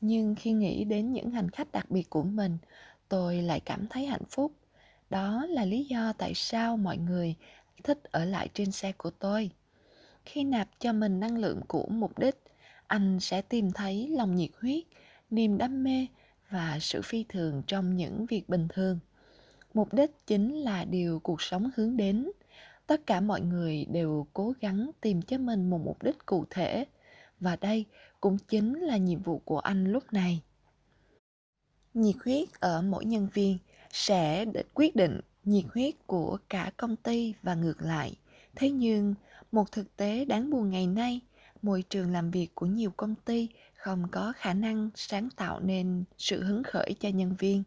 Nhưng khi nghĩ đến những hành khách đặc biệt của mình, tôi lại cảm thấy hạnh phúc. Đó là lý do tại sao mọi người thích ở lại trên xe của tôi. Khi nạp cho mình năng lượng của mục đích, anh sẽ tìm thấy lòng nhiệt huyết niềm đam mê và sự phi thường trong những việc bình thường. Mục đích chính là điều cuộc sống hướng đến. Tất cả mọi người đều cố gắng tìm cho mình một mục đích cụ thể, và đây cũng chính là nhiệm vụ của anh lúc này. Nhiệt huyết ở mỗi nhân viên sẽ quyết định nhiệt huyết của cả công ty và ngược lại. Thế nhưng, một thực tế đáng buồn ngày nay, môi trường làm việc của nhiều công ty không có khả năng sáng tạo nên sự hứng khởi cho nhân viên.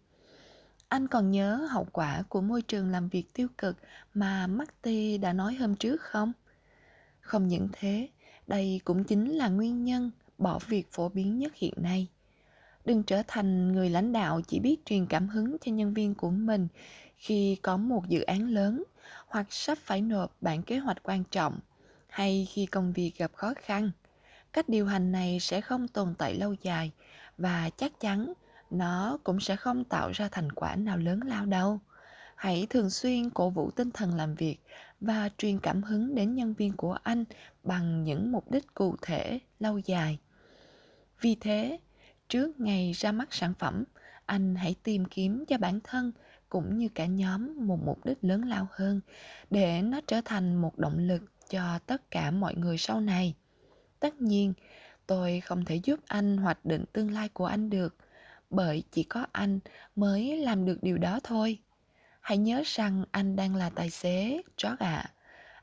Anh còn nhớ hậu quả của môi trường làm việc tiêu cực mà Marty đã nói hôm trước không? Không những thế, đây cũng chính là nguyên nhân bỏ việc phổ biến nhất hiện nay. Đừng trở thành người lãnh đạo chỉ biết truyền cảm hứng cho nhân viên của mình khi có một dự án lớn hoặc sắp phải nộp bản kế hoạch quan trọng hay khi công việc gặp khó khăn cách điều hành này sẽ không tồn tại lâu dài và chắc chắn nó cũng sẽ không tạo ra thành quả nào lớn lao đâu. Hãy thường xuyên cổ vũ tinh thần làm việc và truyền cảm hứng đến nhân viên của anh bằng những mục đích cụ thể lâu dài. Vì thế, trước ngày ra mắt sản phẩm, anh hãy tìm kiếm cho bản thân cũng như cả nhóm một mục đích lớn lao hơn để nó trở thành một động lực cho tất cả mọi người sau này tất nhiên, tôi không thể giúp anh hoạch định tương lai của anh được, bởi chỉ có anh mới làm được điều đó thôi. Hãy nhớ rằng anh đang là tài xế chó ạ.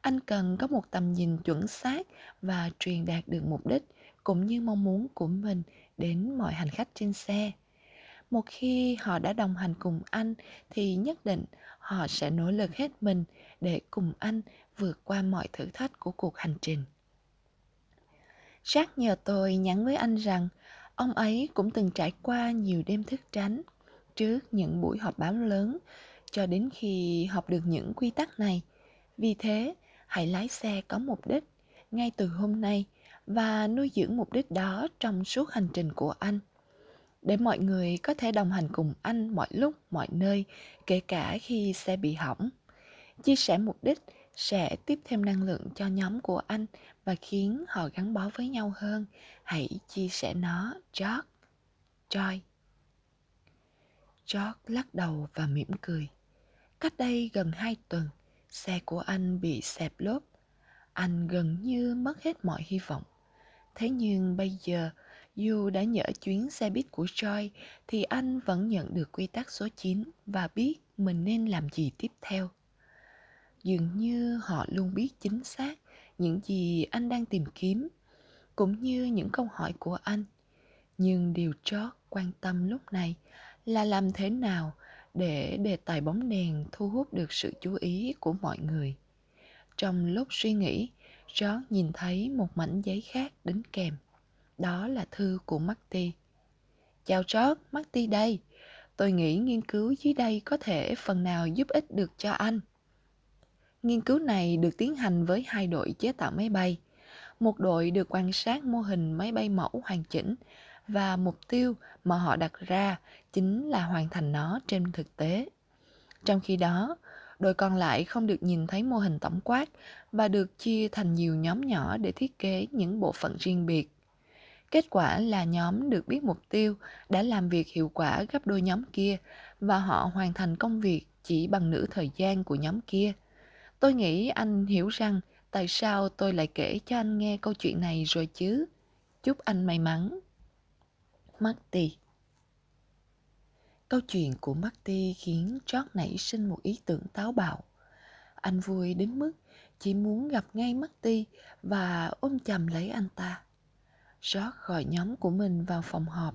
Anh cần có một tầm nhìn chuẩn xác và truyền đạt được mục đích cũng như mong muốn của mình đến mọi hành khách trên xe. Một khi họ đã đồng hành cùng anh thì nhất định họ sẽ nỗ lực hết mình để cùng anh vượt qua mọi thử thách của cuộc hành trình. Jack nhờ tôi nhắn với anh rằng ông ấy cũng từng trải qua nhiều đêm thức trắng trước những buổi họp báo lớn cho đến khi học được những quy tắc này. Vì thế, hãy lái xe có mục đích ngay từ hôm nay và nuôi dưỡng mục đích đó trong suốt hành trình của anh để mọi người có thể đồng hành cùng anh mọi lúc mọi nơi kể cả khi xe bị hỏng chia sẻ mục đích sẽ tiếp thêm năng lượng cho nhóm của anh và khiến họ gắn bó với nhau hơn. Hãy chia sẻ nó. George, joy. George lắc đầu và mỉm cười. Cách đây gần hai tuần, xe của anh bị xẹp lốp. Anh gần như mất hết mọi hy vọng. Thế nhưng bây giờ, dù đã nhỡ chuyến xe buýt của Joy, thì anh vẫn nhận được quy tắc số 9 và biết mình nên làm gì tiếp theo. Dường như họ luôn biết chính xác những gì anh đang tìm kiếm, cũng như những câu hỏi của anh. Nhưng điều chót quan tâm lúc này là làm thế nào để đề tài bóng đèn thu hút được sự chú ý của mọi người. Trong lúc suy nghĩ, George nhìn thấy một mảnh giấy khác đính kèm. Đó là thư của Marty. Chào George, Marty đây. Tôi nghĩ nghiên cứu dưới đây có thể phần nào giúp ích được cho anh. Nghiên cứu này được tiến hành với hai đội chế tạo máy bay. Một đội được quan sát mô hình máy bay mẫu hoàn chỉnh và mục tiêu mà họ đặt ra chính là hoàn thành nó trên thực tế. Trong khi đó, đội còn lại không được nhìn thấy mô hình tổng quát và được chia thành nhiều nhóm nhỏ để thiết kế những bộ phận riêng biệt. Kết quả là nhóm được biết mục tiêu đã làm việc hiệu quả gấp đôi nhóm kia và họ hoàn thành công việc chỉ bằng nửa thời gian của nhóm kia. Tôi nghĩ anh hiểu rằng tại sao tôi lại kể cho anh nghe câu chuyện này rồi chứ. Chúc anh may mắn. Marty Câu chuyện của Marty khiến George nảy sinh một ý tưởng táo bạo. Anh vui đến mức chỉ muốn gặp ngay Marty và ôm chầm lấy anh ta. George gọi nhóm của mình vào phòng họp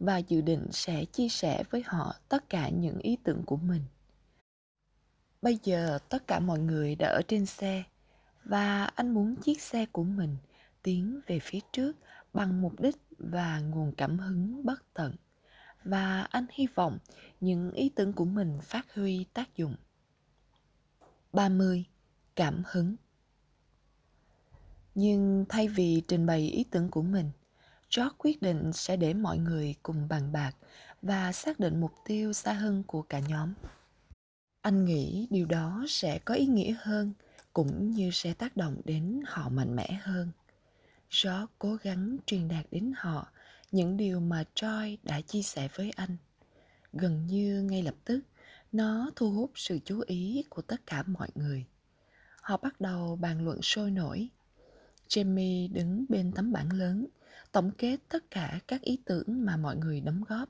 và dự định sẽ chia sẻ với họ tất cả những ý tưởng của mình. Bây giờ tất cả mọi người đã ở trên xe và anh muốn chiếc xe của mình tiến về phía trước bằng mục đích và nguồn cảm hứng bất tận và anh hy vọng những ý tưởng của mình phát huy tác dụng. 30. Cảm hứng Nhưng thay vì trình bày ý tưởng của mình, George quyết định sẽ để mọi người cùng bàn bạc và xác định mục tiêu xa hơn của cả nhóm. Anh nghĩ điều đó sẽ có ý nghĩa hơn cũng như sẽ tác động đến họ mạnh mẽ hơn. George cố gắng truyền đạt đến họ những điều mà Troy đã chia sẻ với anh. Gần như ngay lập tức, nó thu hút sự chú ý của tất cả mọi người. Họ bắt đầu bàn luận sôi nổi. Jamie đứng bên tấm bảng lớn, tổng kết tất cả các ý tưởng mà mọi người đóng góp.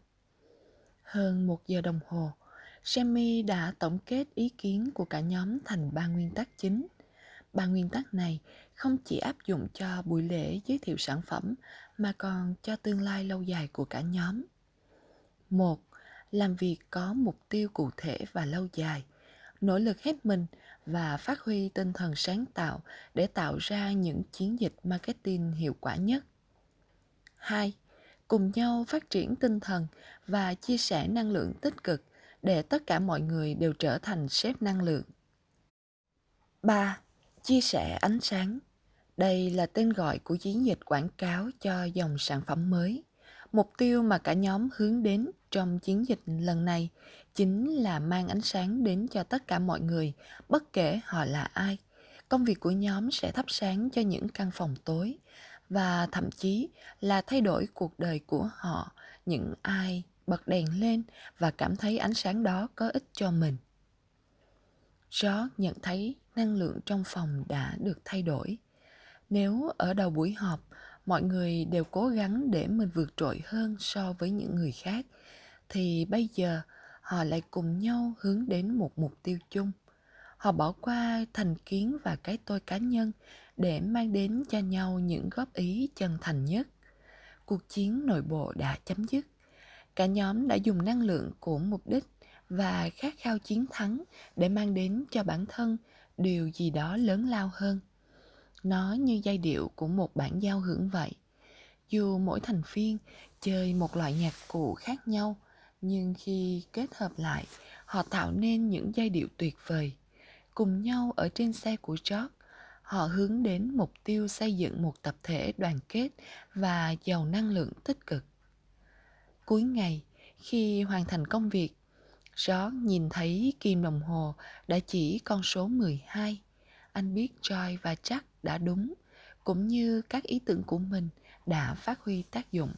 Hơn một giờ đồng hồ, Jamie đã tổng kết ý kiến của cả nhóm thành ba nguyên tắc chính. Ba nguyên tắc này không chỉ áp dụng cho buổi lễ giới thiệu sản phẩm mà còn cho tương lai lâu dài của cả nhóm. Một, làm việc có mục tiêu cụ thể và lâu dài. nỗ lực hết mình và phát huy tinh thần sáng tạo để tạo ra những chiến dịch marketing hiệu quả nhất. 2. Cùng nhau phát triển tinh thần và chia sẻ năng lượng tích cực để tất cả mọi người đều trở thành sếp năng lượng. 3. Chia sẻ ánh sáng. Đây là tên gọi của chiến dịch quảng cáo cho dòng sản phẩm mới. Mục tiêu mà cả nhóm hướng đến trong chiến dịch lần này chính là mang ánh sáng đến cho tất cả mọi người, bất kể họ là ai. Công việc của nhóm sẽ thắp sáng cho những căn phòng tối và thậm chí là thay đổi cuộc đời của họ, những ai bật đèn lên và cảm thấy ánh sáng đó có ích cho mình. George nhận thấy năng lượng trong phòng đã được thay đổi. Nếu ở đầu buổi họp, mọi người đều cố gắng để mình vượt trội hơn so với những người khác, thì bây giờ họ lại cùng nhau hướng đến một mục tiêu chung. Họ bỏ qua thành kiến và cái tôi cá nhân để mang đến cho nhau những góp ý chân thành nhất. Cuộc chiến nội bộ đã chấm dứt. Cả nhóm đã dùng năng lượng của mục đích và khát khao chiến thắng để mang đến cho bản thân điều gì đó lớn lao hơn. Nó như giai điệu của một bản giao hưởng vậy. Dù mỗi thành viên chơi một loại nhạc cụ khác nhau, nhưng khi kết hợp lại, họ tạo nên những giai điệu tuyệt vời. Cùng nhau ở trên xe của George, họ hướng đến mục tiêu xây dựng một tập thể đoàn kết và giàu năng lượng tích cực. Cuối ngày, khi hoàn thành công việc, Gió nhìn thấy kim đồng hồ đã chỉ con số 12. Anh biết Joy và Jack đã đúng, cũng như các ý tưởng của mình đã phát huy tác dụng.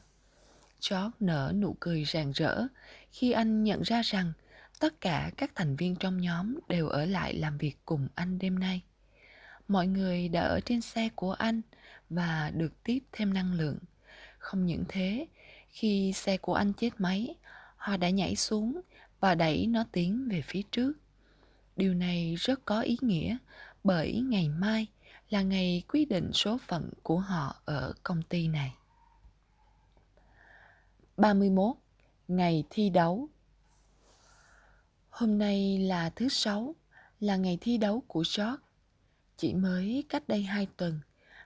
George nở nụ cười rạng rỡ khi anh nhận ra rằng tất cả các thành viên trong nhóm đều ở lại làm việc cùng anh đêm nay. Mọi người đã ở trên xe của anh và được tiếp thêm năng lượng. Không những thế, khi xe của anh chết máy, họ đã nhảy xuống và đẩy nó tiến về phía trước. Điều này rất có ý nghĩa bởi ngày mai là ngày quyết định số phận của họ ở công ty này. 31. Ngày thi đấu Hôm nay là thứ sáu, là ngày thi đấu của George. Chỉ mới cách đây hai tuần,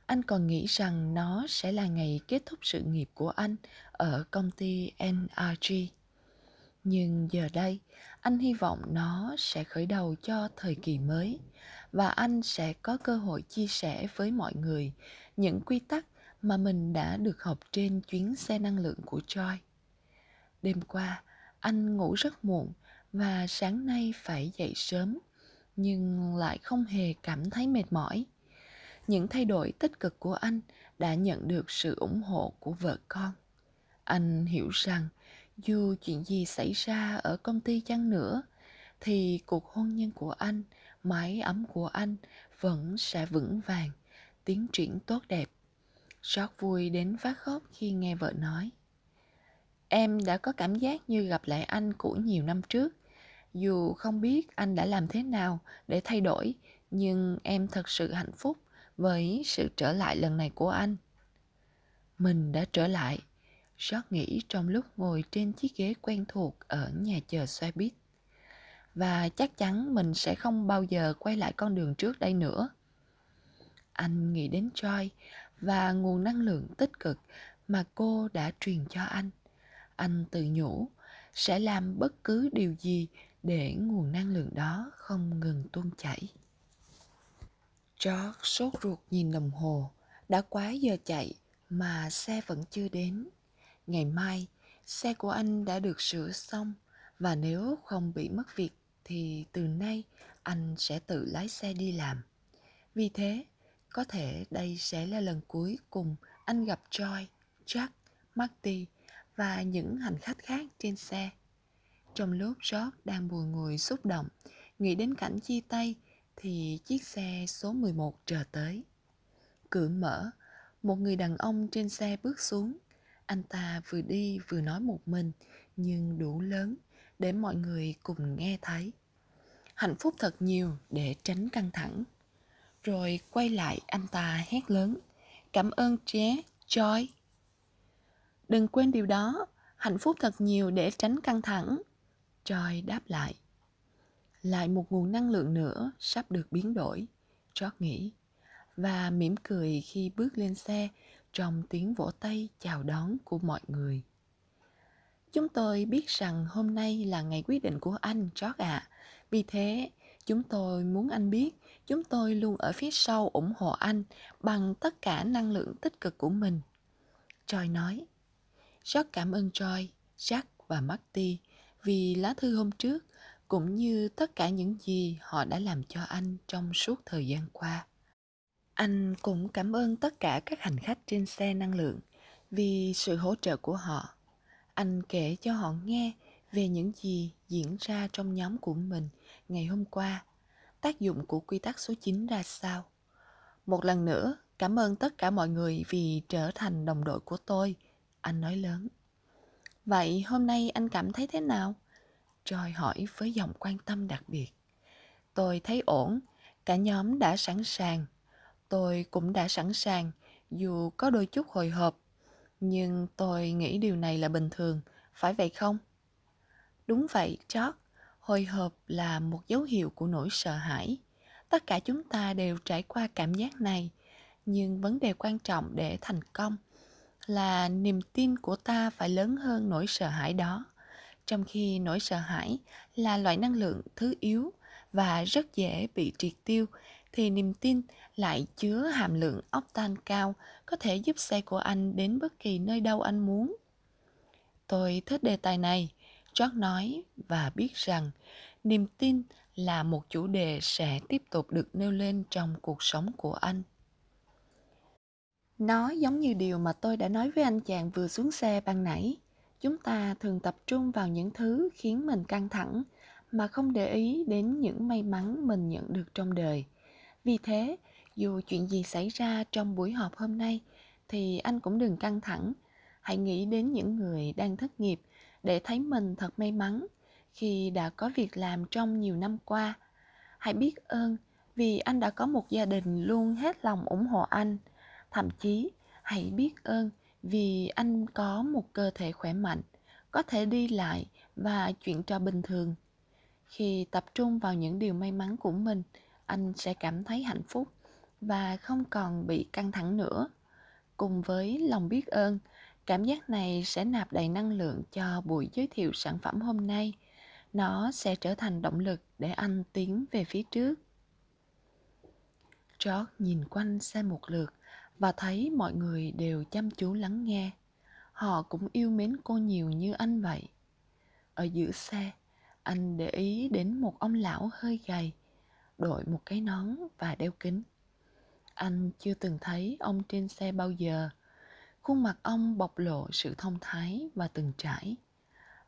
anh còn nghĩ rằng nó sẽ là ngày kết thúc sự nghiệp của anh ở công ty NRG. Nhưng giờ đây, anh hy vọng nó sẽ khởi đầu cho thời kỳ mới và anh sẽ có cơ hội chia sẻ với mọi người những quy tắc mà mình đã được học trên chuyến xe năng lượng của Joy. Đêm qua, anh ngủ rất muộn và sáng nay phải dậy sớm, nhưng lại không hề cảm thấy mệt mỏi. Những thay đổi tích cực của anh đã nhận được sự ủng hộ của vợ con. Anh hiểu rằng dù chuyện gì xảy ra ở công ty chăng nữa, thì cuộc hôn nhân của anh, mái ấm của anh vẫn sẽ vững vàng, tiến triển tốt đẹp. George vui đến phát khóc khi nghe vợ nói. Em đã có cảm giác như gặp lại anh của nhiều năm trước. Dù không biết anh đã làm thế nào để thay đổi, nhưng em thật sự hạnh phúc với sự trở lại lần này của anh. Mình đã trở lại. George nghĩ trong lúc ngồi trên chiếc ghế quen thuộc ở nhà chờ xe buýt. Và chắc chắn mình sẽ không bao giờ quay lại con đường trước đây nữa. Anh nghĩ đến Joy và nguồn năng lượng tích cực mà cô đã truyền cho anh. Anh tự nhủ sẽ làm bất cứ điều gì để nguồn năng lượng đó không ngừng tuôn chảy. George sốt ruột nhìn đồng hồ, đã quá giờ chạy mà xe vẫn chưa đến. Ngày mai, xe của anh đã được sửa xong và nếu không bị mất việc thì từ nay anh sẽ tự lái xe đi làm. Vì thế, có thể đây sẽ là lần cuối cùng anh gặp Joy, Jack, Marty và những hành khách khác trên xe. Trong lúc George đang bùi ngùi xúc động, nghĩ đến cảnh chia tay thì chiếc xe số 11 chờ tới. Cửa mở, một người đàn ông trên xe bước xuống anh ta vừa đi vừa nói một mình nhưng đủ lớn để mọi người cùng nghe thấy. Hạnh phúc thật nhiều để tránh căng thẳng. Rồi quay lại anh ta hét lớn cảm ơn ché joy. Đừng quên điều đó hạnh phúc thật nhiều để tránh căng thẳng joy đáp lại. Lại một nguồn năng lượng nữa sắp được biến đổi, George nghĩ. Và mỉm cười khi bước lên xe trong tiếng vỗ tay chào đón của mọi người. Chúng tôi biết rằng hôm nay là ngày quyết định của anh, George ạ. À. Vì thế, chúng tôi muốn anh biết chúng tôi luôn ở phía sau ủng hộ anh bằng tất cả năng lượng tích cực của mình. Troy nói. Rất cảm ơn Troy, Jack và Marty vì lá thư hôm trước cũng như tất cả những gì họ đã làm cho anh trong suốt thời gian qua. Anh cũng cảm ơn tất cả các hành khách trên xe năng lượng vì sự hỗ trợ của họ. Anh kể cho họ nghe về những gì diễn ra trong nhóm của mình ngày hôm qua, tác dụng của quy tắc số 9 ra sao. Một lần nữa, cảm ơn tất cả mọi người vì trở thành đồng đội của tôi, anh nói lớn. Vậy hôm nay anh cảm thấy thế nào? Joy hỏi với giọng quan tâm đặc biệt. Tôi thấy ổn, cả nhóm đã sẵn sàng. Tôi cũng đã sẵn sàng, dù có đôi chút hồi hộp. Nhưng tôi nghĩ điều này là bình thường, phải vậy không? Đúng vậy, George. Hồi hộp là một dấu hiệu của nỗi sợ hãi. Tất cả chúng ta đều trải qua cảm giác này, nhưng vấn đề quan trọng để thành công là niềm tin của ta phải lớn hơn nỗi sợ hãi đó trong khi nỗi sợ hãi là loại năng lượng thứ yếu và rất dễ bị triệt tiêu thì niềm tin lại chứa hàm lượng octan cao có thể giúp xe của anh đến bất kỳ nơi đâu anh muốn. Tôi thích đề tài này, George nói và biết rằng niềm tin là một chủ đề sẽ tiếp tục được nêu lên trong cuộc sống của anh. Nó giống như điều mà tôi đã nói với anh chàng vừa xuống xe ban nãy chúng ta thường tập trung vào những thứ khiến mình căng thẳng mà không để ý đến những may mắn mình nhận được trong đời vì thế dù chuyện gì xảy ra trong buổi họp hôm nay, thì anh cũng đừng căng thẳng. Hãy nghĩ đến những người đang thất nghiệp để thấy mình thật may mắn khi đã có việc làm trong nhiều năm qua. Hãy biết ơn vì anh đã có một gia đình luôn hết lòng ủng hộ anh. Thậm chí, hãy biết ơn vì anh có một cơ thể khỏe mạnh, có thể đi lại và chuyện trò bình thường. Khi tập trung vào những điều may mắn của mình, anh sẽ cảm thấy hạnh phúc và không còn bị căng thẳng nữa. Cùng với lòng biết ơn, cảm giác này sẽ nạp đầy năng lượng cho buổi giới thiệu sản phẩm hôm nay. Nó sẽ trở thành động lực để anh tiến về phía trước. George nhìn quanh xem một lượt và thấy mọi người đều chăm chú lắng nghe. Họ cũng yêu mến cô nhiều như anh vậy. Ở giữa xe, anh để ý đến một ông lão hơi gầy, đội một cái nón và đeo kính anh chưa từng thấy ông trên xe bao giờ khuôn mặt ông bộc lộ sự thông thái và từng trải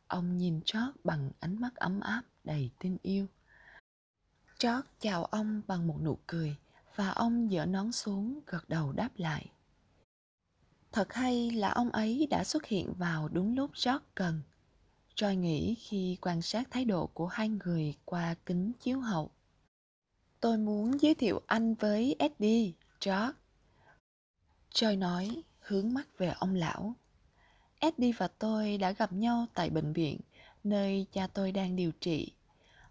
ông nhìn George bằng ánh mắt ấm áp đầy tin yêu George chào ông bằng một nụ cười và ông dở nón xuống gật đầu đáp lại. Thật hay là ông ấy đã xuất hiện vào đúng lúc George cần. Joy nghĩ khi quan sát thái độ của hai người qua kính chiếu hậu. Tôi muốn giới thiệu anh với Eddie, Chó Joy nói, hướng mắt về ông lão. Eddie và tôi đã gặp nhau tại bệnh viện, nơi cha tôi đang điều trị.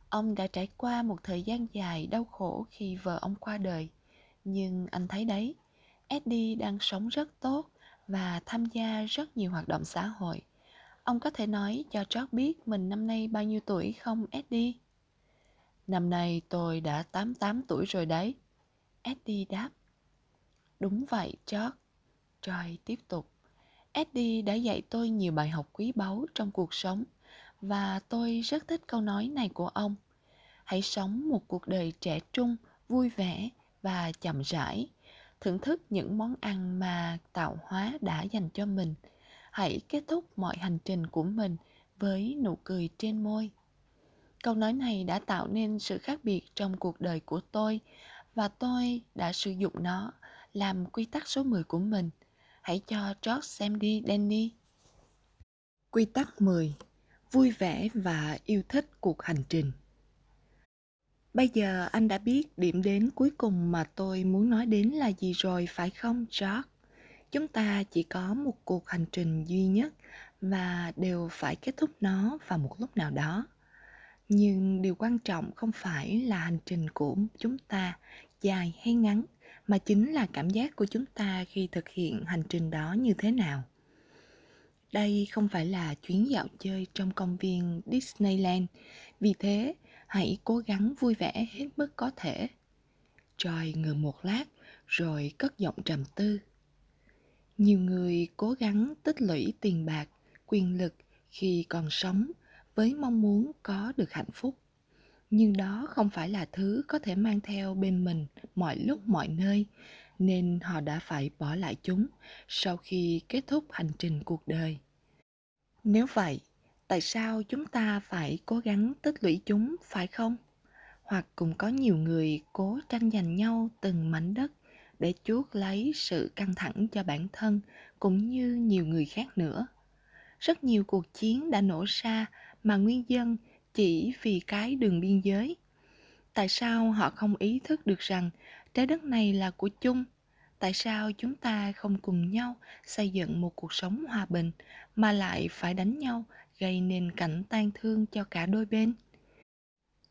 Ông đã trải qua một thời gian dài đau khổ khi vợ ông qua đời. Nhưng anh thấy đấy, Eddie đang sống rất tốt và tham gia rất nhiều hoạt động xã hội. Ông có thể nói cho George biết mình năm nay bao nhiêu tuổi không Eddie? Năm nay tôi đã 88 tuổi rồi đấy. Eddie đáp. Đúng vậy George. Troy tiếp tục. Eddie đã dạy tôi nhiều bài học quý báu trong cuộc sống và tôi rất thích câu nói này của ông. Hãy sống một cuộc đời trẻ trung, vui vẻ và chậm rãi thưởng thức những món ăn mà tạo hóa đã dành cho mình hãy kết thúc mọi hành trình của mình với nụ cười trên môi câu nói này đã tạo nên sự khác biệt trong cuộc đời của tôi và tôi đã sử dụng nó làm quy tắc số 10 của mình. Hãy cho George xem đi, Danny. Quy tắc 10. Vui vẻ và yêu thích cuộc hành trình. Bây giờ anh đã biết điểm đến cuối cùng mà tôi muốn nói đến là gì rồi phải không, George? Chúng ta chỉ có một cuộc hành trình duy nhất và đều phải kết thúc nó vào một lúc nào đó. nhưng điều quan trọng không phải là hành trình của chúng ta dài hay ngắn mà chính là cảm giác của chúng ta khi thực hiện hành trình đó như thế nào đây không phải là chuyến dạo chơi trong công viên disneyland vì thế hãy cố gắng vui vẻ hết mức có thể Joy ngừng một lát rồi cất giọng trầm tư. Nhiều người cố gắng tích lũy tiền bạc, quyền lực khi còn sống với mong muốn có được hạnh phúc. Nhưng đó không phải là thứ có thể mang theo bên mình mọi lúc mọi nơi, nên họ đã phải bỏ lại chúng sau khi kết thúc hành trình cuộc đời. Nếu vậy, tại sao chúng ta phải cố gắng tích lũy chúng phải không? hoặc cũng có nhiều người cố tranh giành nhau từng mảnh đất để chuốt lấy sự căng thẳng cho bản thân cũng như nhiều người khác nữa rất nhiều cuộc chiến đã nổ ra mà nguyên dân chỉ vì cái đường biên giới. Tại sao họ không ý thức được rằng trái đất này là của chung? Tại sao chúng ta không cùng nhau xây dựng một cuộc sống hòa bình mà lại phải đánh nhau, gây nên cảnh tan thương cho cả đôi bên?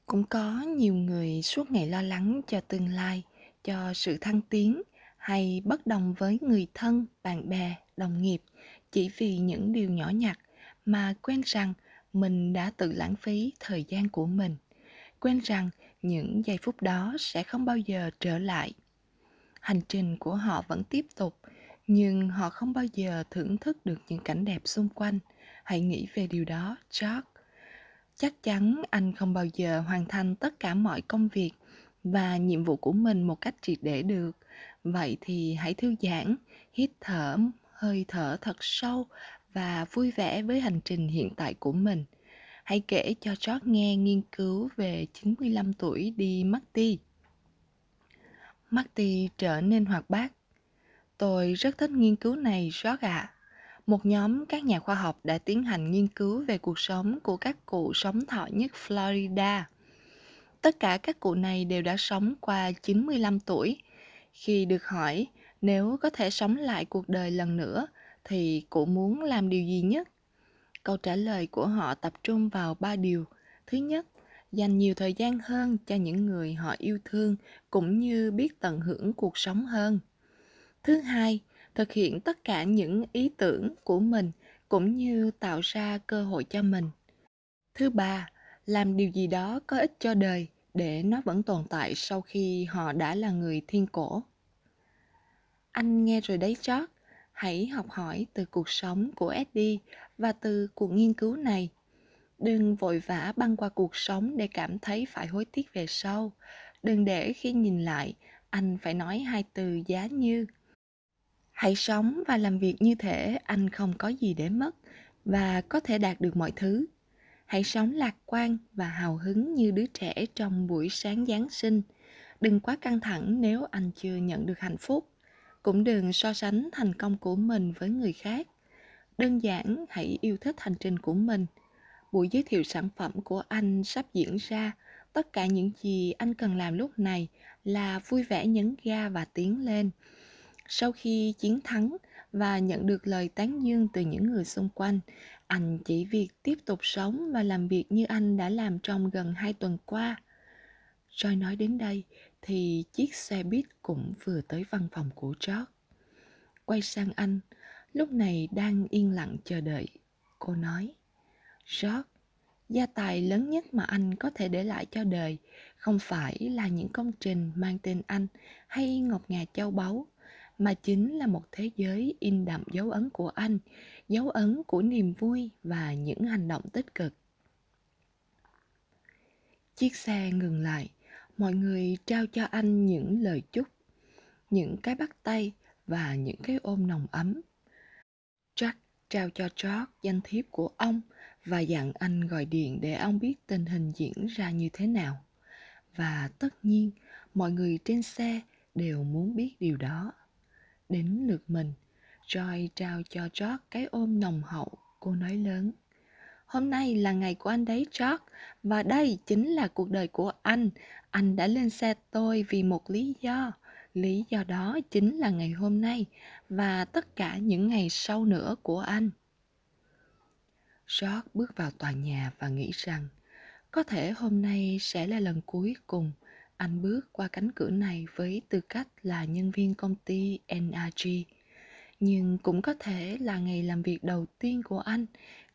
Cũng có nhiều người suốt ngày lo lắng cho tương lai, cho sự thăng tiến hay bất đồng với người thân, bạn bè, đồng nghiệp chỉ vì những điều nhỏ nhặt mà quên rằng mình đã tự lãng phí thời gian của mình, quên rằng những giây phút đó sẽ không bao giờ trở lại. Hành trình của họ vẫn tiếp tục, nhưng họ không bao giờ thưởng thức được những cảnh đẹp xung quanh. Hãy nghĩ về điều đó george chắc chắn anh không bao giờ hoàn thành tất cả mọi công việc và nhiệm vụ của mình một cách triệt để được. Vậy thì hãy thư giãn, hít thở, hơi thở thật sâu và vui vẻ với hành trình hiện tại của mình hãy kể cho George nghe nghiên cứu về 95 tuổi đi Marty. Marty trở nên hoạt bát. Tôi rất thích nghiên cứu này, George ạ. À một nhóm các nhà khoa học đã tiến hành nghiên cứu về cuộc sống của các cụ sống thọ nhất Florida. Tất cả các cụ này đều đã sống qua 95 tuổi. Khi được hỏi, nếu có thể sống lại cuộc đời lần nữa thì cụ muốn làm điều gì nhất? Câu trả lời của họ tập trung vào ba điều. Thứ nhất, dành nhiều thời gian hơn cho những người họ yêu thương cũng như biết tận hưởng cuộc sống hơn. Thứ hai, thực hiện tất cả những ý tưởng của mình cũng như tạo ra cơ hội cho mình thứ ba làm điều gì đó có ích cho đời để nó vẫn tồn tại sau khi họ đã là người thiên cổ anh nghe rồi đấy chót hãy học hỏi từ cuộc sống của eddie và từ cuộc nghiên cứu này. Đừng vội vã băng qua cuộc sống để cảm thấy phải hối tiếc về sau. Đừng để khi nhìn lại, anh phải nói hai từ giá như, hãy sống và làm việc như thể anh không có gì để mất và có thể đạt được mọi thứ. Hãy sống lạc quan và hào hứng như đứa trẻ trong buổi sáng giáng sinh. Đừng quá căng thẳng nếu anh chưa nhận được hạnh phúc cũng đừng so sánh thành công của mình với người khác. Đơn giản hãy yêu thích hành trình của mình. Buổi giới thiệu sản phẩm của anh sắp diễn ra. Tất cả những gì anh cần làm lúc này là vui vẻ nhấn ga và tiến lên. Sau khi chiến thắng và nhận được lời tán dương từ những người xung quanh, anh chỉ việc tiếp tục sống và làm việc như anh đã làm trong gần hai tuần qua. Joy nói đến đây thì chiếc xe buýt cũng vừa tới văn phòng của George. Quay sang anh, lúc này đang yên lặng chờ đợi. Cô nói, George, gia tài lớn nhất mà anh có thể để lại cho đời không phải là những công trình mang tên anh hay ngọc ngà châu báu mà chính là một thế giới in đậm dấu ấn của anh dấu ấn của niềm vui và những hành động tích cực chiếc xe ngừng lại mọi người trao cho anh những lời chúc những cái bắt tay và những cái ôm nồng ấm. Jack trao cho george danh thiếp của ông và dặn anh gọi điện để ông biết tình hình diễn ra như thế nào. Và tất nhiên mọi người trên xe đều muốn biết điều đó. Đến lượt mình, Joy trao cho George cái ôm nồng hậu, cô nói lớn. Hôm nay là ngày của anh đấy George, và đây chính là cuộc đời của anh. Anh đã lên xe tôi vì một lý do. Lý do đó chính là ngày hôm nay và tất cả những ngày sau nữa của anh. George bước vào tòa nhà và nghĩ rằng Có thể hôm nay sẽ là lần cuối cùng anh bước qua cánh cửa này với tư cách là nhân viên công ty NRG. Nhưng cũng có thể là ngày làm việc đầu tiên của anh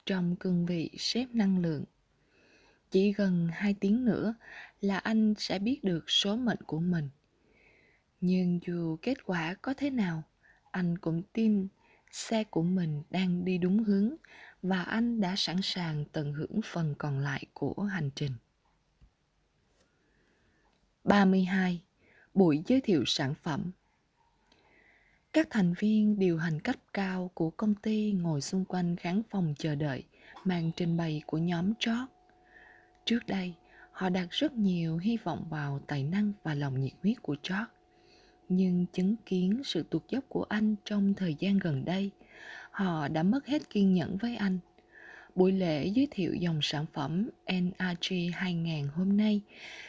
trong cương vị sếp năng lượng. Chỉ gần 2 tiếng nữa là anh sẽ biết được số mệnh của mình. Nhưng dù kết quả có thế nào, anh cũng tin xe của mình đang đi đúng hướng và anh đã sẵn sàng tận hưởng phần còn lại của hành trình. 32. Buổi giới thiệu sản phẩm các thành viên điều hành cấp cao của công ty ngồi xung quanh khán phòng chờ đợi màn trình bày của nhóm George. Trước đây, họ đặt rất nhiều hy vọng vào tài năng và lòng nhiệt huyết của George. Nhưng chứng kiến sự tụt dốc của anh trong thời gian gần đây, họ đã mất hết kiên nhẫn với anh Buổi lễ giới thiệu dòng sản phẩm NRG 2000 hôm nay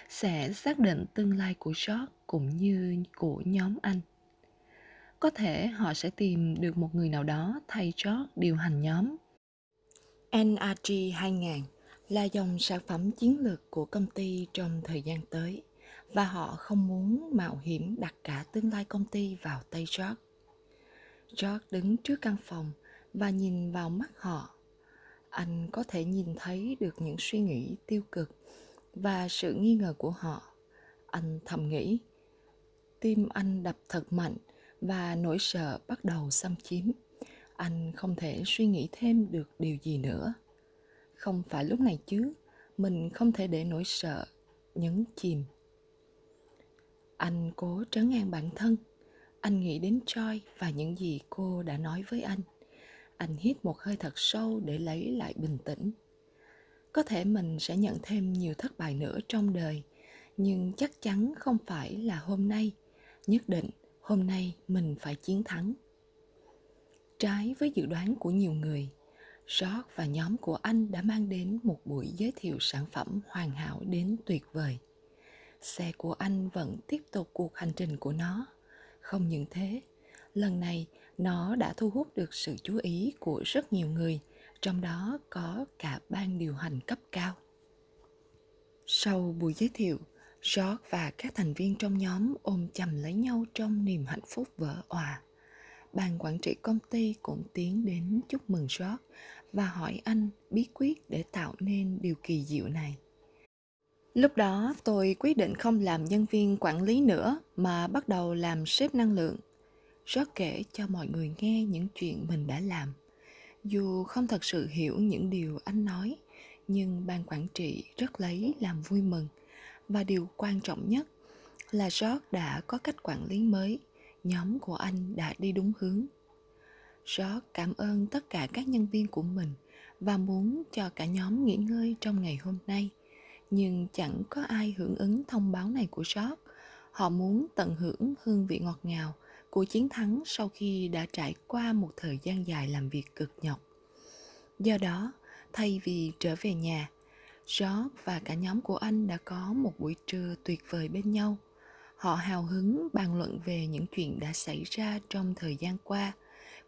sẽ xác định tương lai của George cũng như của nhóm anh. Có thể họ sẽ tìm được một người nào đó thay cho điều hành nhóm. NRG 2000 là dòng sản phẩm chiến lược của công ty trong thời gian tới và họ không muốn mạo hiểm đặt cả tương lai công ty vào tay George. George đứng trước căn phòng và nhìn vào mắt họ anh có thể nhìn thấy được những suy nghĩ tiêu cực và sự nghi ngờ của họ anh thầm nghĩ, tim anh đập thật mạnh và nỗi sợ bắt đầu xâm chiếm. Anh không thể suy nghĩ thêm được điều gì nữa. Không phải lúc này chứ, mình không thể để nỗi sợ nhấn chìm. Anh cố trấn an bản thân. Anh nghĩ đến Choi và những gì cô đã nói với anh. Anh hít một hơi thật sâu để lấy lại bình tĩnh. Có thể mình sẽ nhận thêm nhiều thất bại nữa trong đời, nhưng chắc chắn không phải là hôm nay, nhất định hôm nay mình phải chiến thắng trái với dự đoán của nhiều người George và nhóm của anh đã mang đến một buổi giới thiệu sản phẩm hoàn hảo đến tuyệt vời. Xe của anh vẫn tiếp tục cuộc hành trình của nó. Không những thế, lần này nó đã thu hút được sự chú ý của rất nhiều người trong đó có cả ban điều hành cấp cao sau buổi giới thiệu george và các thành viên trong nhóm ôm chầm lấy nhau trong niềm hạnh phúc vỡ òa. Ban quản trị công ty cũng tiến đến chúc mừng george và hỏi anh bí quyết để tạo nên điều kỳ diệu này. Lúc đó, tôi quyết định không làm nhân viên quản lý nữa, mà bắt đầu làm sếp năng lượng. George kể cho mọi người nghe những chuyện mình đã làm. Dù không thật sự hiểu những điều anh nói, nhưng ban quản trị rất lấy làm vui mừng và điều quan trọng nhất là George đã có cách quản lý mới, nhóm của anh đã đi đúng hướng. George cảm ơn tất cả các nhân viên của mình và muốn cho cả nhóm nghỉ ngơi trong ngày hôm nay. Nhưng chẳng có ai hưởng ứng thông báo này của George. Họ muốn tận hưởng hương vị ngọt ngào của chiến thắng sau khi đã trải qua một thời gian dài làm việc cực nhọc. Do đó, thay vì trở về nhà, George và cả nhóm của anh đã có một buổi trưa tuyệt vời bên nhau. Họ hào hứng bàn luận về những chuyện đã xảy ra trong thời gian qua,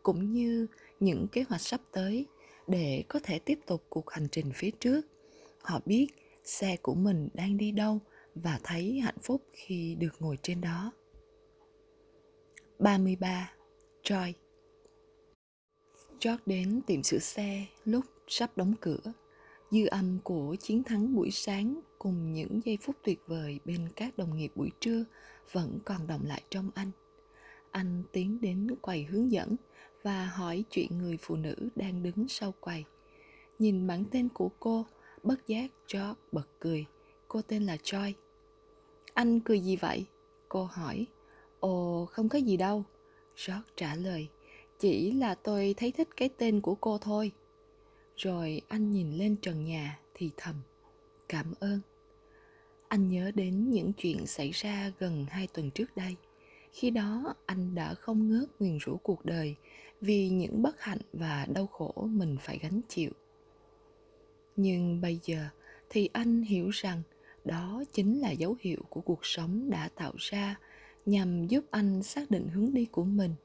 cũng như những kế hoạch sắp tới để có thể tiếp tục cuộc hành trình phía trước. Họ biết xe của mình đang đi đâu và thấy hạnh phúc khi được ngồi trên đó. 33. Joy George đến tiệm sửa xe lúc sắp đóng cửa. Dư âm của chiến thắng buổi sáng cùng những giây phút tuyệt vời bên các đồng nghiệp buổi trưa vẫn còn động lại trong anh. Anh tiến đến quầy hướng dẫn và hỏi chuyện người phụ nữ đang đứng sau quầy. Nhìn bản tên của cô, bất giác George bật cười. Cô tên là Joy. Anh cười gì vậy? Cô hỏi. Ồ, không có gì đâu. George trả lời. Chỉ là tôi thấy thích cái tên của cô thôi. Rồi anh nhìn lên trần nhà thì thầm. Cảm ơn. Anh nhớ đến những chuyện xảy ra gần hai tuần trước đây. Khi đó anh đã không ngớt nguyền rủa cuộc đời vì những bất hạnh và đau khổ mình phải gánh chịu. Nhưng bây giờ thì anh hiểu rằng đó chính là dấu hiệu của cuộc sống đã tạo ra nhằm giúp anh xác định hướng đi của mình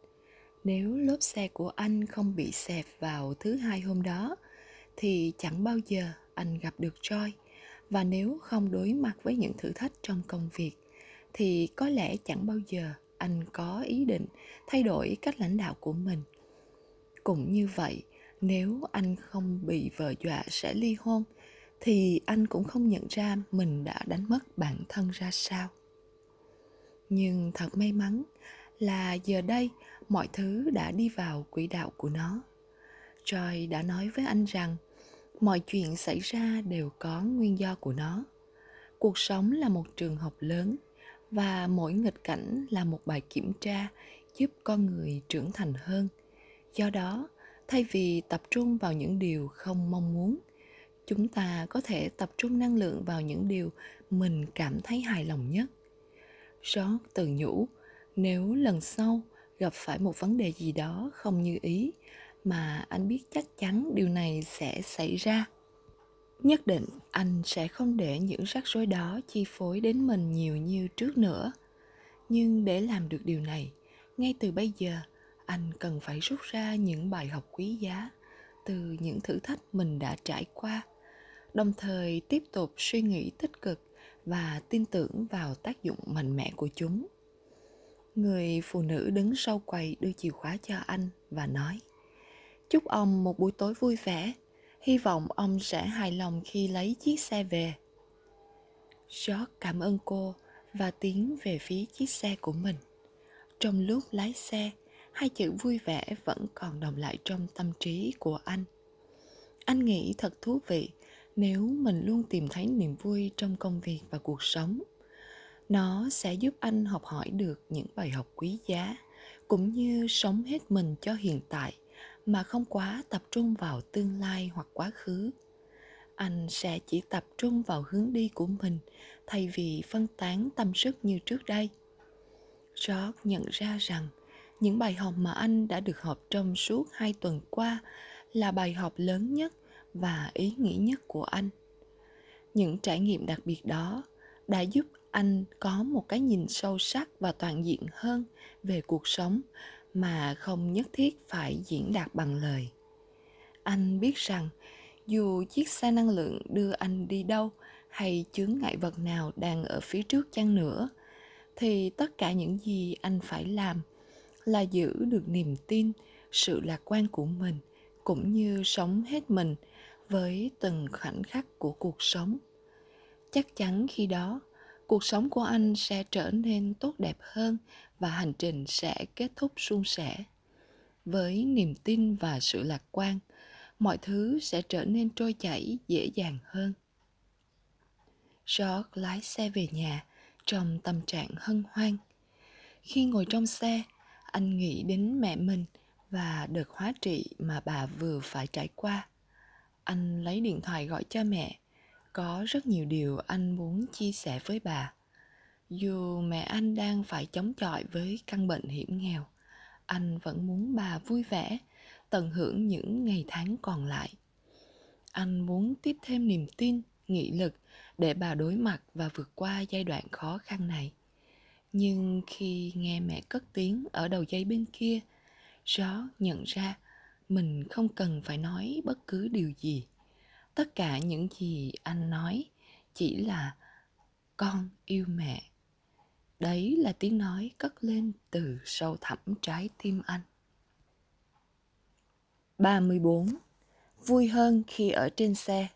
nếu lốp xe của anh không bị xẹp vào thứ hai hôm đó thì chẳng bao giờ anh gặp được Joy. Và nếu không đối mặt với những thử thách trong công việc, thì có lẽ chẳng bao giờ anh có ý định thay đổi cách lãnh đạo của mình. Cũng như vậy, nếu anh không bị vợ dọa sẽ ly hôn, thì anh cũng không nhận ra mình đã đánh mất bản thân ra sao. Nhưng thật may mắn là giờ đây mọi thứ đã đi vào quỹ đạo của nó. Joy đã nói với anh rằng mọi chuyện xảy ra đều có nguyên do của nó. Cuộc sống là một trường học lớn và mỗi nghịch cảnh là một bài kiểm tra giúp con người trưởng thành hơn. Do đó, thay vì tập trung vào những điều không mong muốn, chúng ta có thể tập trung năng lượng vào những điều mình cảm thấy hài lòng nhất. Rót tự nhủ, nếu lần sau gặp phải một vấn đề gì đó không như ý mà anh biết chắc chắn điều này sẽ xảy ra. Nhất định anh sẽ không để những rắc rối đó chi phối đến mình nhiều như trước nữa. Nhưng để làm được điều này, ngay từ bây giờ, anh cần phải rút ra những bài học quý giá từ những thử thách mình đã trải qua, đồng thời tiếp tục suy nghĩ tích cực và tin tưởng vào tác dụng mạnh mẽ của chúng. Người phụ nữ đứng sau quầy đưa chìa khóa cho anh và nói chúc ông một buổi tối vui vẻ. Hy vọng ông sẽ hài lòng khi lấy chiếc xe về. George cảm ơn cô và tiến về phía chiếc xe của mình. Trong lúc lái xe, hai chữ vui vẻ vẫn còn đồng lại trong tâm trí của anh. Anh nghĩ thật thú vị nếu mình luôn tìm thấy niềm vui trong công việc và cuộc sống. Nó sẽ giúp anh học hỏi được những bài học quý giá, cũng như sống hết mình cho hiện tại mà không quá tập trung vào tương lai hoặc quá khứ. Anh sẽ chỉ tập trung vào hướng đi của mình thay vì phân tán tâm sức như trước đây. George nhận ra rằng những bài học mà anh đã được học trong suốt hai tuần qua là bài học lớn nhất và ý nghĩa nhất của anh. Những trải nghiệm đặc biệt đó đã giúp anh có một cái nhìn sâu sắc và toàn diện hơn về cuộc sống mà không nhất thiết phải diễn đạt bằng lời. Anh biết rằng, dù chiếc xe năng lượng đưa anh đi đâu hay chướng ngại vật nào đang ở phía trước chăng nữa, thì tất cả những gì anh phải làm là giữ được niềm tin, sự lạc quan của mình cũng như sống hết mình với từng khoảnh khắc của cuộc sống. Chắc chắn khi đó cuộc sống của anh sẽ trở nên tốt đẹp hơn và hành trình sẽ kết thúc suôn sẻ. Với niềm tin và sự lạc quan, mọi thứ sẽ trở nên trôi chảy dễ dàng hơn. George lái xe về nhà trong tâm trạng hân hoan. Khi ngồi trong xe, anh nghĩ đến mẹ mình và đợt hóa trị mà bà vừa phải trải qua. Anh lấy điện thoại gọi cho mẹ có rất nhiều điều anh muốn chia sẻ với bà. Dù mẹ anh đang phải chống chọi với căn bệnh hiểm nghèo, anh vẫn muốn bà vui vẻ, tận hưởng những ngày tháng còn lại. Anh muốn tiếp thêm niềm tin, nghị lực để bà đối mặt và vượt qua giai đoạn khó khăn này. Nhưng khi nghe mẹ cất tiếng ở đầu dây bên kia, gió nhận ra mình không cần phải nói bất cứ điều gì tất cả những gì anh nói chỉ là con yêu mẹ đấy là tiếng nói cất lên từ sâu thẳm trái tim anh 34. Vui hơn khi ở trên xe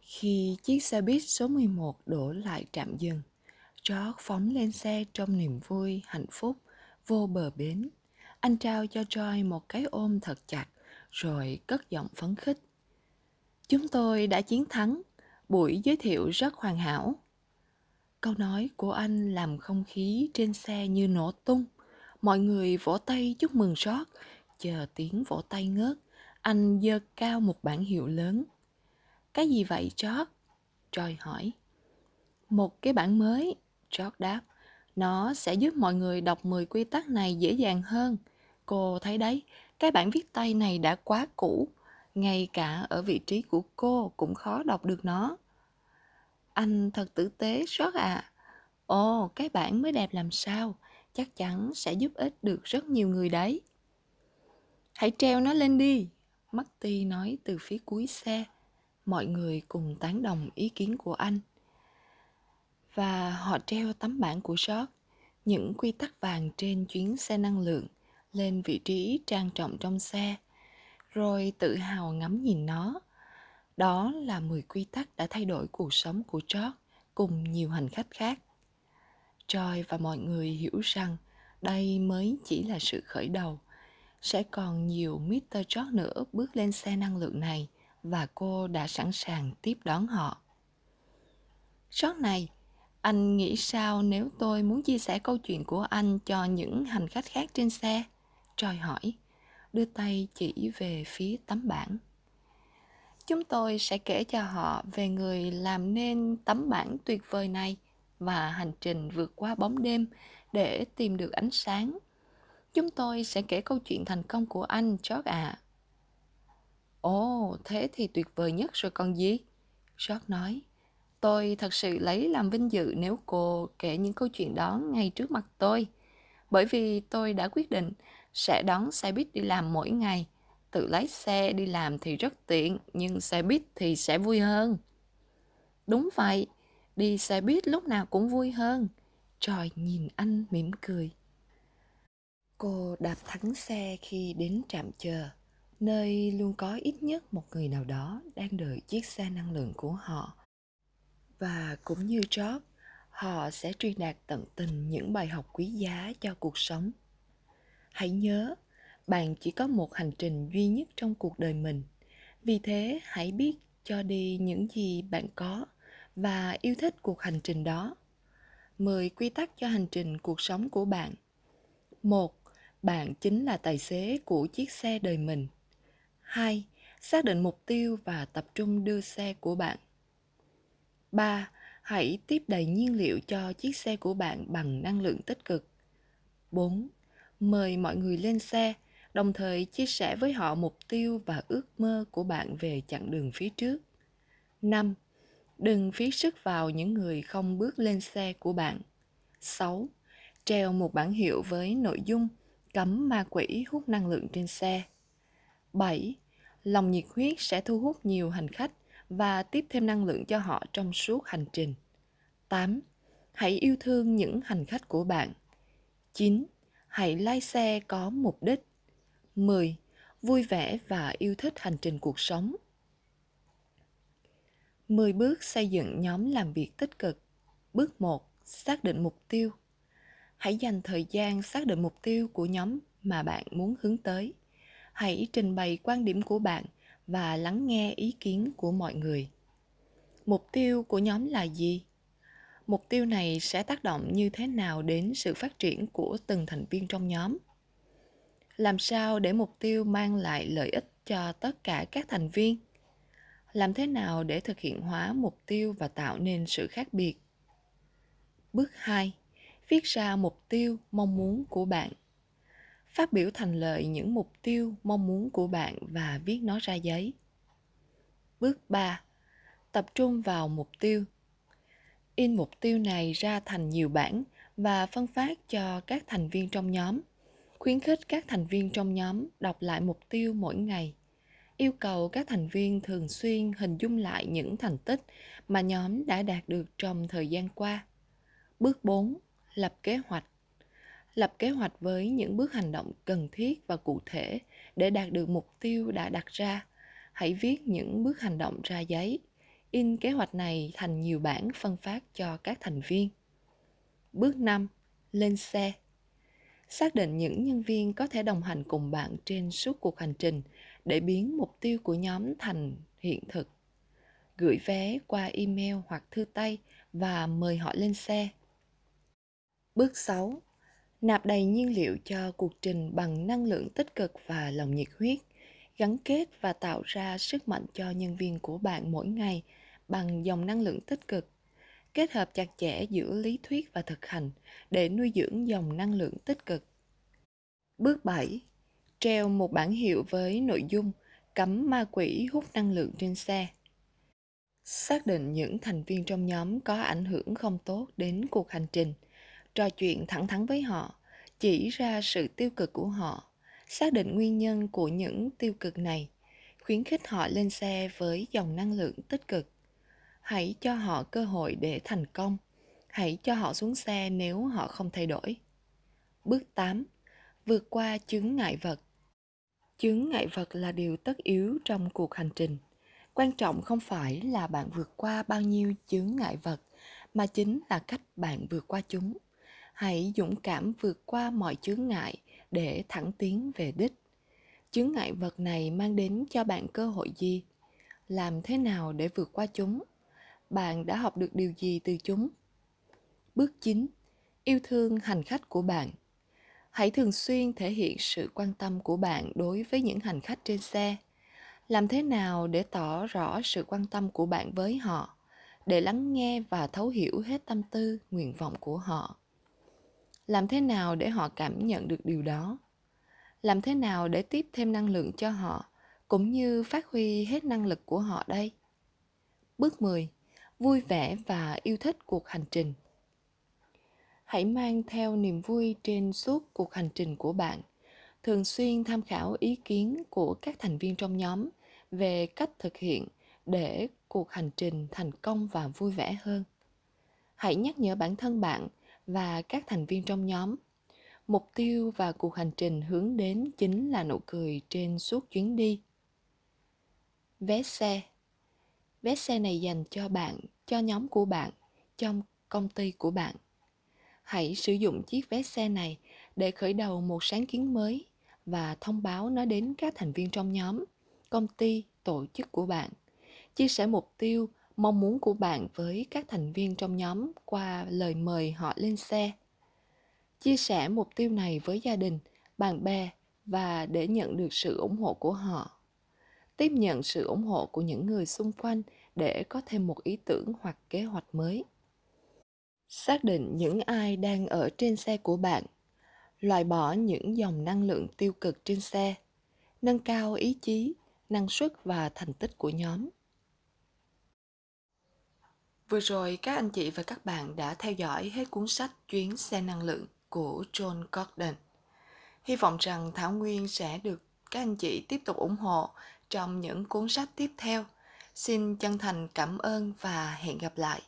Khi chiếc xe buýt số 11 đổ lại trạm dừng, George phóng lên xe trong niềm vui, hạnh phúc, vô bờ bến. Anh trao cho Joy một cái ôm thật chặt, rồi cất giọng phấn khích. Chúng tôi đã chiến thắng, buổi giới thiệu rất hoàn hảo. Câu nói của anh làm không khí trên xe như nổ tung. Mọi người vỗ tay chúc mừng rót, chờ tiếng vỗ tay ngớt. Anh giơ cao một bảng hiệu lớn. Cái gì vậy George? trời hỏi. Một cái bản mới, George đáp. Nó sẽ giúp mọi người đọc 10 quy tắc này dễ dàng hơn. Cô thấy đấy, cái bản viết tay này đã quá cũ. Ngay cả ở vị trí của cô cũng khó đọc được nó. Anh thật tử tế rất à. Ồ, cái bản mới đẹp làm sao, chắc chắn sẽ giúp ích được rất nhiều người đấy. Hãy treo nó lên đi, Marty nói từ phía cuối xe. mọi người cùng tán đồng ý kiến của anh và họ treo tấm bảng của George những quy tắc vàng trên chuyến xe năng lượng lên vị trí trang trọng trong xe rồi tự hào ngắm nhìn nó đó là 10 quy tắc đã thay đổi cuộc sống của George cùng nhiều hành khách khác. Joy và mọi người hiểu rằng đây mới chỉ là sự khởi đầu. Sẽ còn nhiều Mr. George nữa bước lên xe năng lượng này và cô đã sẵn sàng tiếp đón họ. George này, anh nghĩ sao nếu tôi muốn chia sẻ câu chuyện của anh cho những hành khách khác trên xe? Joy hỏi, đưa tay chỉ về phía tấm bảng. Chúng tôi sẽ kể cho họ về người làm nên tấm bảng tuyệt vời này và hành trình vượt qua bóng đêm để tìm được ánh sáng. Chúng tôi sẽ kể câu chuyện thành công của anh, George ạ. À. Ồ, thế thì tuyệt vời nhất rồi còn gì? George nói. Tôi thật sự lấy làm vinh dự nếu cô kể những câu chuyện đó ngay trước mặt tôi. Bởi vì tôi đã quyết định sẽ đón xe buýt đi làm mỗi ngày – tự lái xe đi làm thì rất tiện, nhưng xe buýt thì sẽ vui hơn. Đúng vậy, đi xe buýt lúc nào cũng vui hơn. Tròi nhìn anh mỉm cười. Cô đạp thắng xe khi đến trạm chờ, nơi luôn có ít nhất một người nào đó đang đợi chiếc xe năng lượng của họ. Và cũng như job, họ sẽ truyền đạt tận tình những bài học quý giá cho cuộc sống hãy nhớ, bạn chỉ có một hành trình duy nhất trong cuộc đời mình vì thế, hãy biết cho đi những gì bạn có và yêu thích cuộc hành trình đó 10 quy tắc cho hành trình cuộc sống của bạn một, bạn chính là tài xế của chiếc xe đời mình hai, xác định mục tiêu và tập trung đưa xe của bạn 3. Hãy tiếp đầy nhiên liệu cho chiếc xe của bạn bằng năng lượng tích cực. 4. Mời mọi người lên xe, đồng thời chia sẻ với họ mục tiêu và ước mơ của bạn về chặng đường phía trước. 5. Đừng phí sức vào những người không bước lên xe của bạn. 6. Treo một bảng hiệu với nội dung cấm ma quỷ hút năng lượng trên xe. 7. Lòng nhiệt huyết sẽ thu hút nhiều hành khách và tiếp thêm năng lượng cho họ trong suốt hành trình. 8. Hãy yêu thương những hành khách của bạn. 9. Hãy lái xe có mục đích. 10. Vui vẻ và yêu thích hành trình cuộc sống. 10 bước xây dựng nhóm làm việc tích cực. Bước 1. Xác định mục tiêu. Hãy dành thời gian xác định mục tiêu của nhóm mà bạn muốn hướng tới. Hãy trình bày quan điểm của bạn và lắng nghe ý kiến của mọi người. Mục tiêu của nhóm là gì? Mục tiêu này sẽ tác động như thế nào đến sự phát triển của từng thành viên trong nhóm? làm sao để mục tiêu mang lại lợi ích cho tất cả các thành viên? Làm thế nào để thực hiện hóa mục tiêu và tạo nên sự khác biệt? Bước 2 viết ra mục tiêu mong muốn của bạn. Phát biểu thành lời những mục tiêu mong muốn của bạn và viết nó ra giấy. Bước 3 tập trung vào mục tiêu in mục tiêu này ra thành nhiều bản và phân phát cho các thành viên trong nhóm, khuyến khích các thành viên trong nhóm đọc lại mục tiêu mỗi ngày, yêu cầu các thành viên thường xuyên hình dung lại những thành tích mà nhóm đã đạt được trong thời gian qua. Bước 4. Lập kế hoạch. Lập kế hoạch với những bước hành động cần thiết và cụ thể để đạt được mục tiêu đã đặt ra. Hãy viết những bước hành động ra giấy. In kế hoạch này thành nhiều bản phân phát cho các thành viên. Bước 5. Lên xe xác định những nhân viên có thể đồng hành cùng bạn trên suốt cuộc hành trình để biến mục tiêu của nhóm thành hiện thực gửi vé qua email hoặc thư tay và mời họ lên xe. Bước 6. Nạp đầy nhiên liệu cho cuộc trình bằng năng lượng tích cực và lòng nhiệt huyết, gắn kết và tạo ra sức mạnh cho nhân viên của bạn mỗi ngày bằng dòng năng lượng tích cực kết hợp chặt chẽ giữa lý thuyết và thực hành để nuôi dưỡng dòng năng lượng tích cực. Bước 7. Treo một bảng hiệu với nội dung cấm ma quỷ hút năng lượng trên xe. Xác định những thành viên trong nhóm có ảnh hưởng không tốt đến cuộc hành trình, trò chuyện thẳng thắn với họ, chỉ ra sự tiêu cực của họ, xác định nguyên nhân của những tiêu cực này, khuyến khích họ lên xe với dòng năng lượng tích cực hãy cho họ cơ hội để thành công. Hãy cho họ xuống xe nếu họ không thay đổi. Bước 8 vượt qua chướng ngại vật. Chướng ngại vật là điều tất yếu trong cuộc hành trình. Quan trọng không phải là bạn vượt qua bao nhiêu chướng ngại vật, mà chính là cách bạn vượt qua chúng. Hãy dũng cảm vượt qua mọi chướng ngại để thẳng tiến về đích. Chướng ngại vật này mang đến cho bạn cơ hội gì? Làm thế nào để vượt qua chúng? Bạn đã học được điều gì từ chúng? Bước 9 yêu thương hành khách của bạn. Hãy thường xuyên thể hiện sự quan tâm của bạn đối với những hành khách trên xe. Làm thế nào để tỏ rõ sự quan tâm của bạn với họ, để lắng nghe và thấu hiểu hết tâm tư, nguyện vọng của họ? Làm thế nào để họ cảm nhận được điều đó? Làm thế nào để tiếp thêm năng lượng cho họ, cũng như phát huy hết năng lực của họ đây? Bước 10 vui vẻ và yêu thích cuộc hành trình. Hãy mang theo niềm vui trên suốt cuộc hành trình của bạn. Thường xuyên tham khảo ý kiến của các thành viên trong nhóm về cách thực hiện để cuộc hành trình thành công và vui vẻ hơn. Hãy nhắc nhở bản thân bạn và các thành viên trong nhóm. Mục tiêu và cuộc hành trình hướng đến chính là nụ cười trên suốt chuyến đi. Vé xe vé xe này dành cho bạn, cho nhóm của bạn, trong công ty của bạn. Hãy sử dụng chiếc vé xe này để khởi đầu một sáng kiến mới và thông báo nó đến các thành viên trong nhóm, công ty, tổ chức của bạn. Chia sẻ mục tiêu, mong muốn của bạn với các thành viên trong nhóm qua lời mời họ lên xe chia sẻ mục tiêu này với gia đình, bạn bè và để nhận được sự ủng hộ của họ tiếp nhận sự ủng hộ của những người xung quanh để có thêm một ý tưởng hoặc kế hoạch mới. Xác định những ai đang ở trên xe của bạn. Loại bỏ những dòng năng lượng tiêu cực trên xe. Nâng cao ý chí, năng suất và thành tích của nhóm. Vừa rồi, các anh chị và các bạn đã theo dõi hết cuốn sách chuyến xe năng lượng của john gordon hy vọng rằng thảo nguyên sẽ được các anh chị tiếp tục ủng hộ trong những cuốn sách tiếp theo. Xin chân thành cảm ơn và hẹn gặp lại.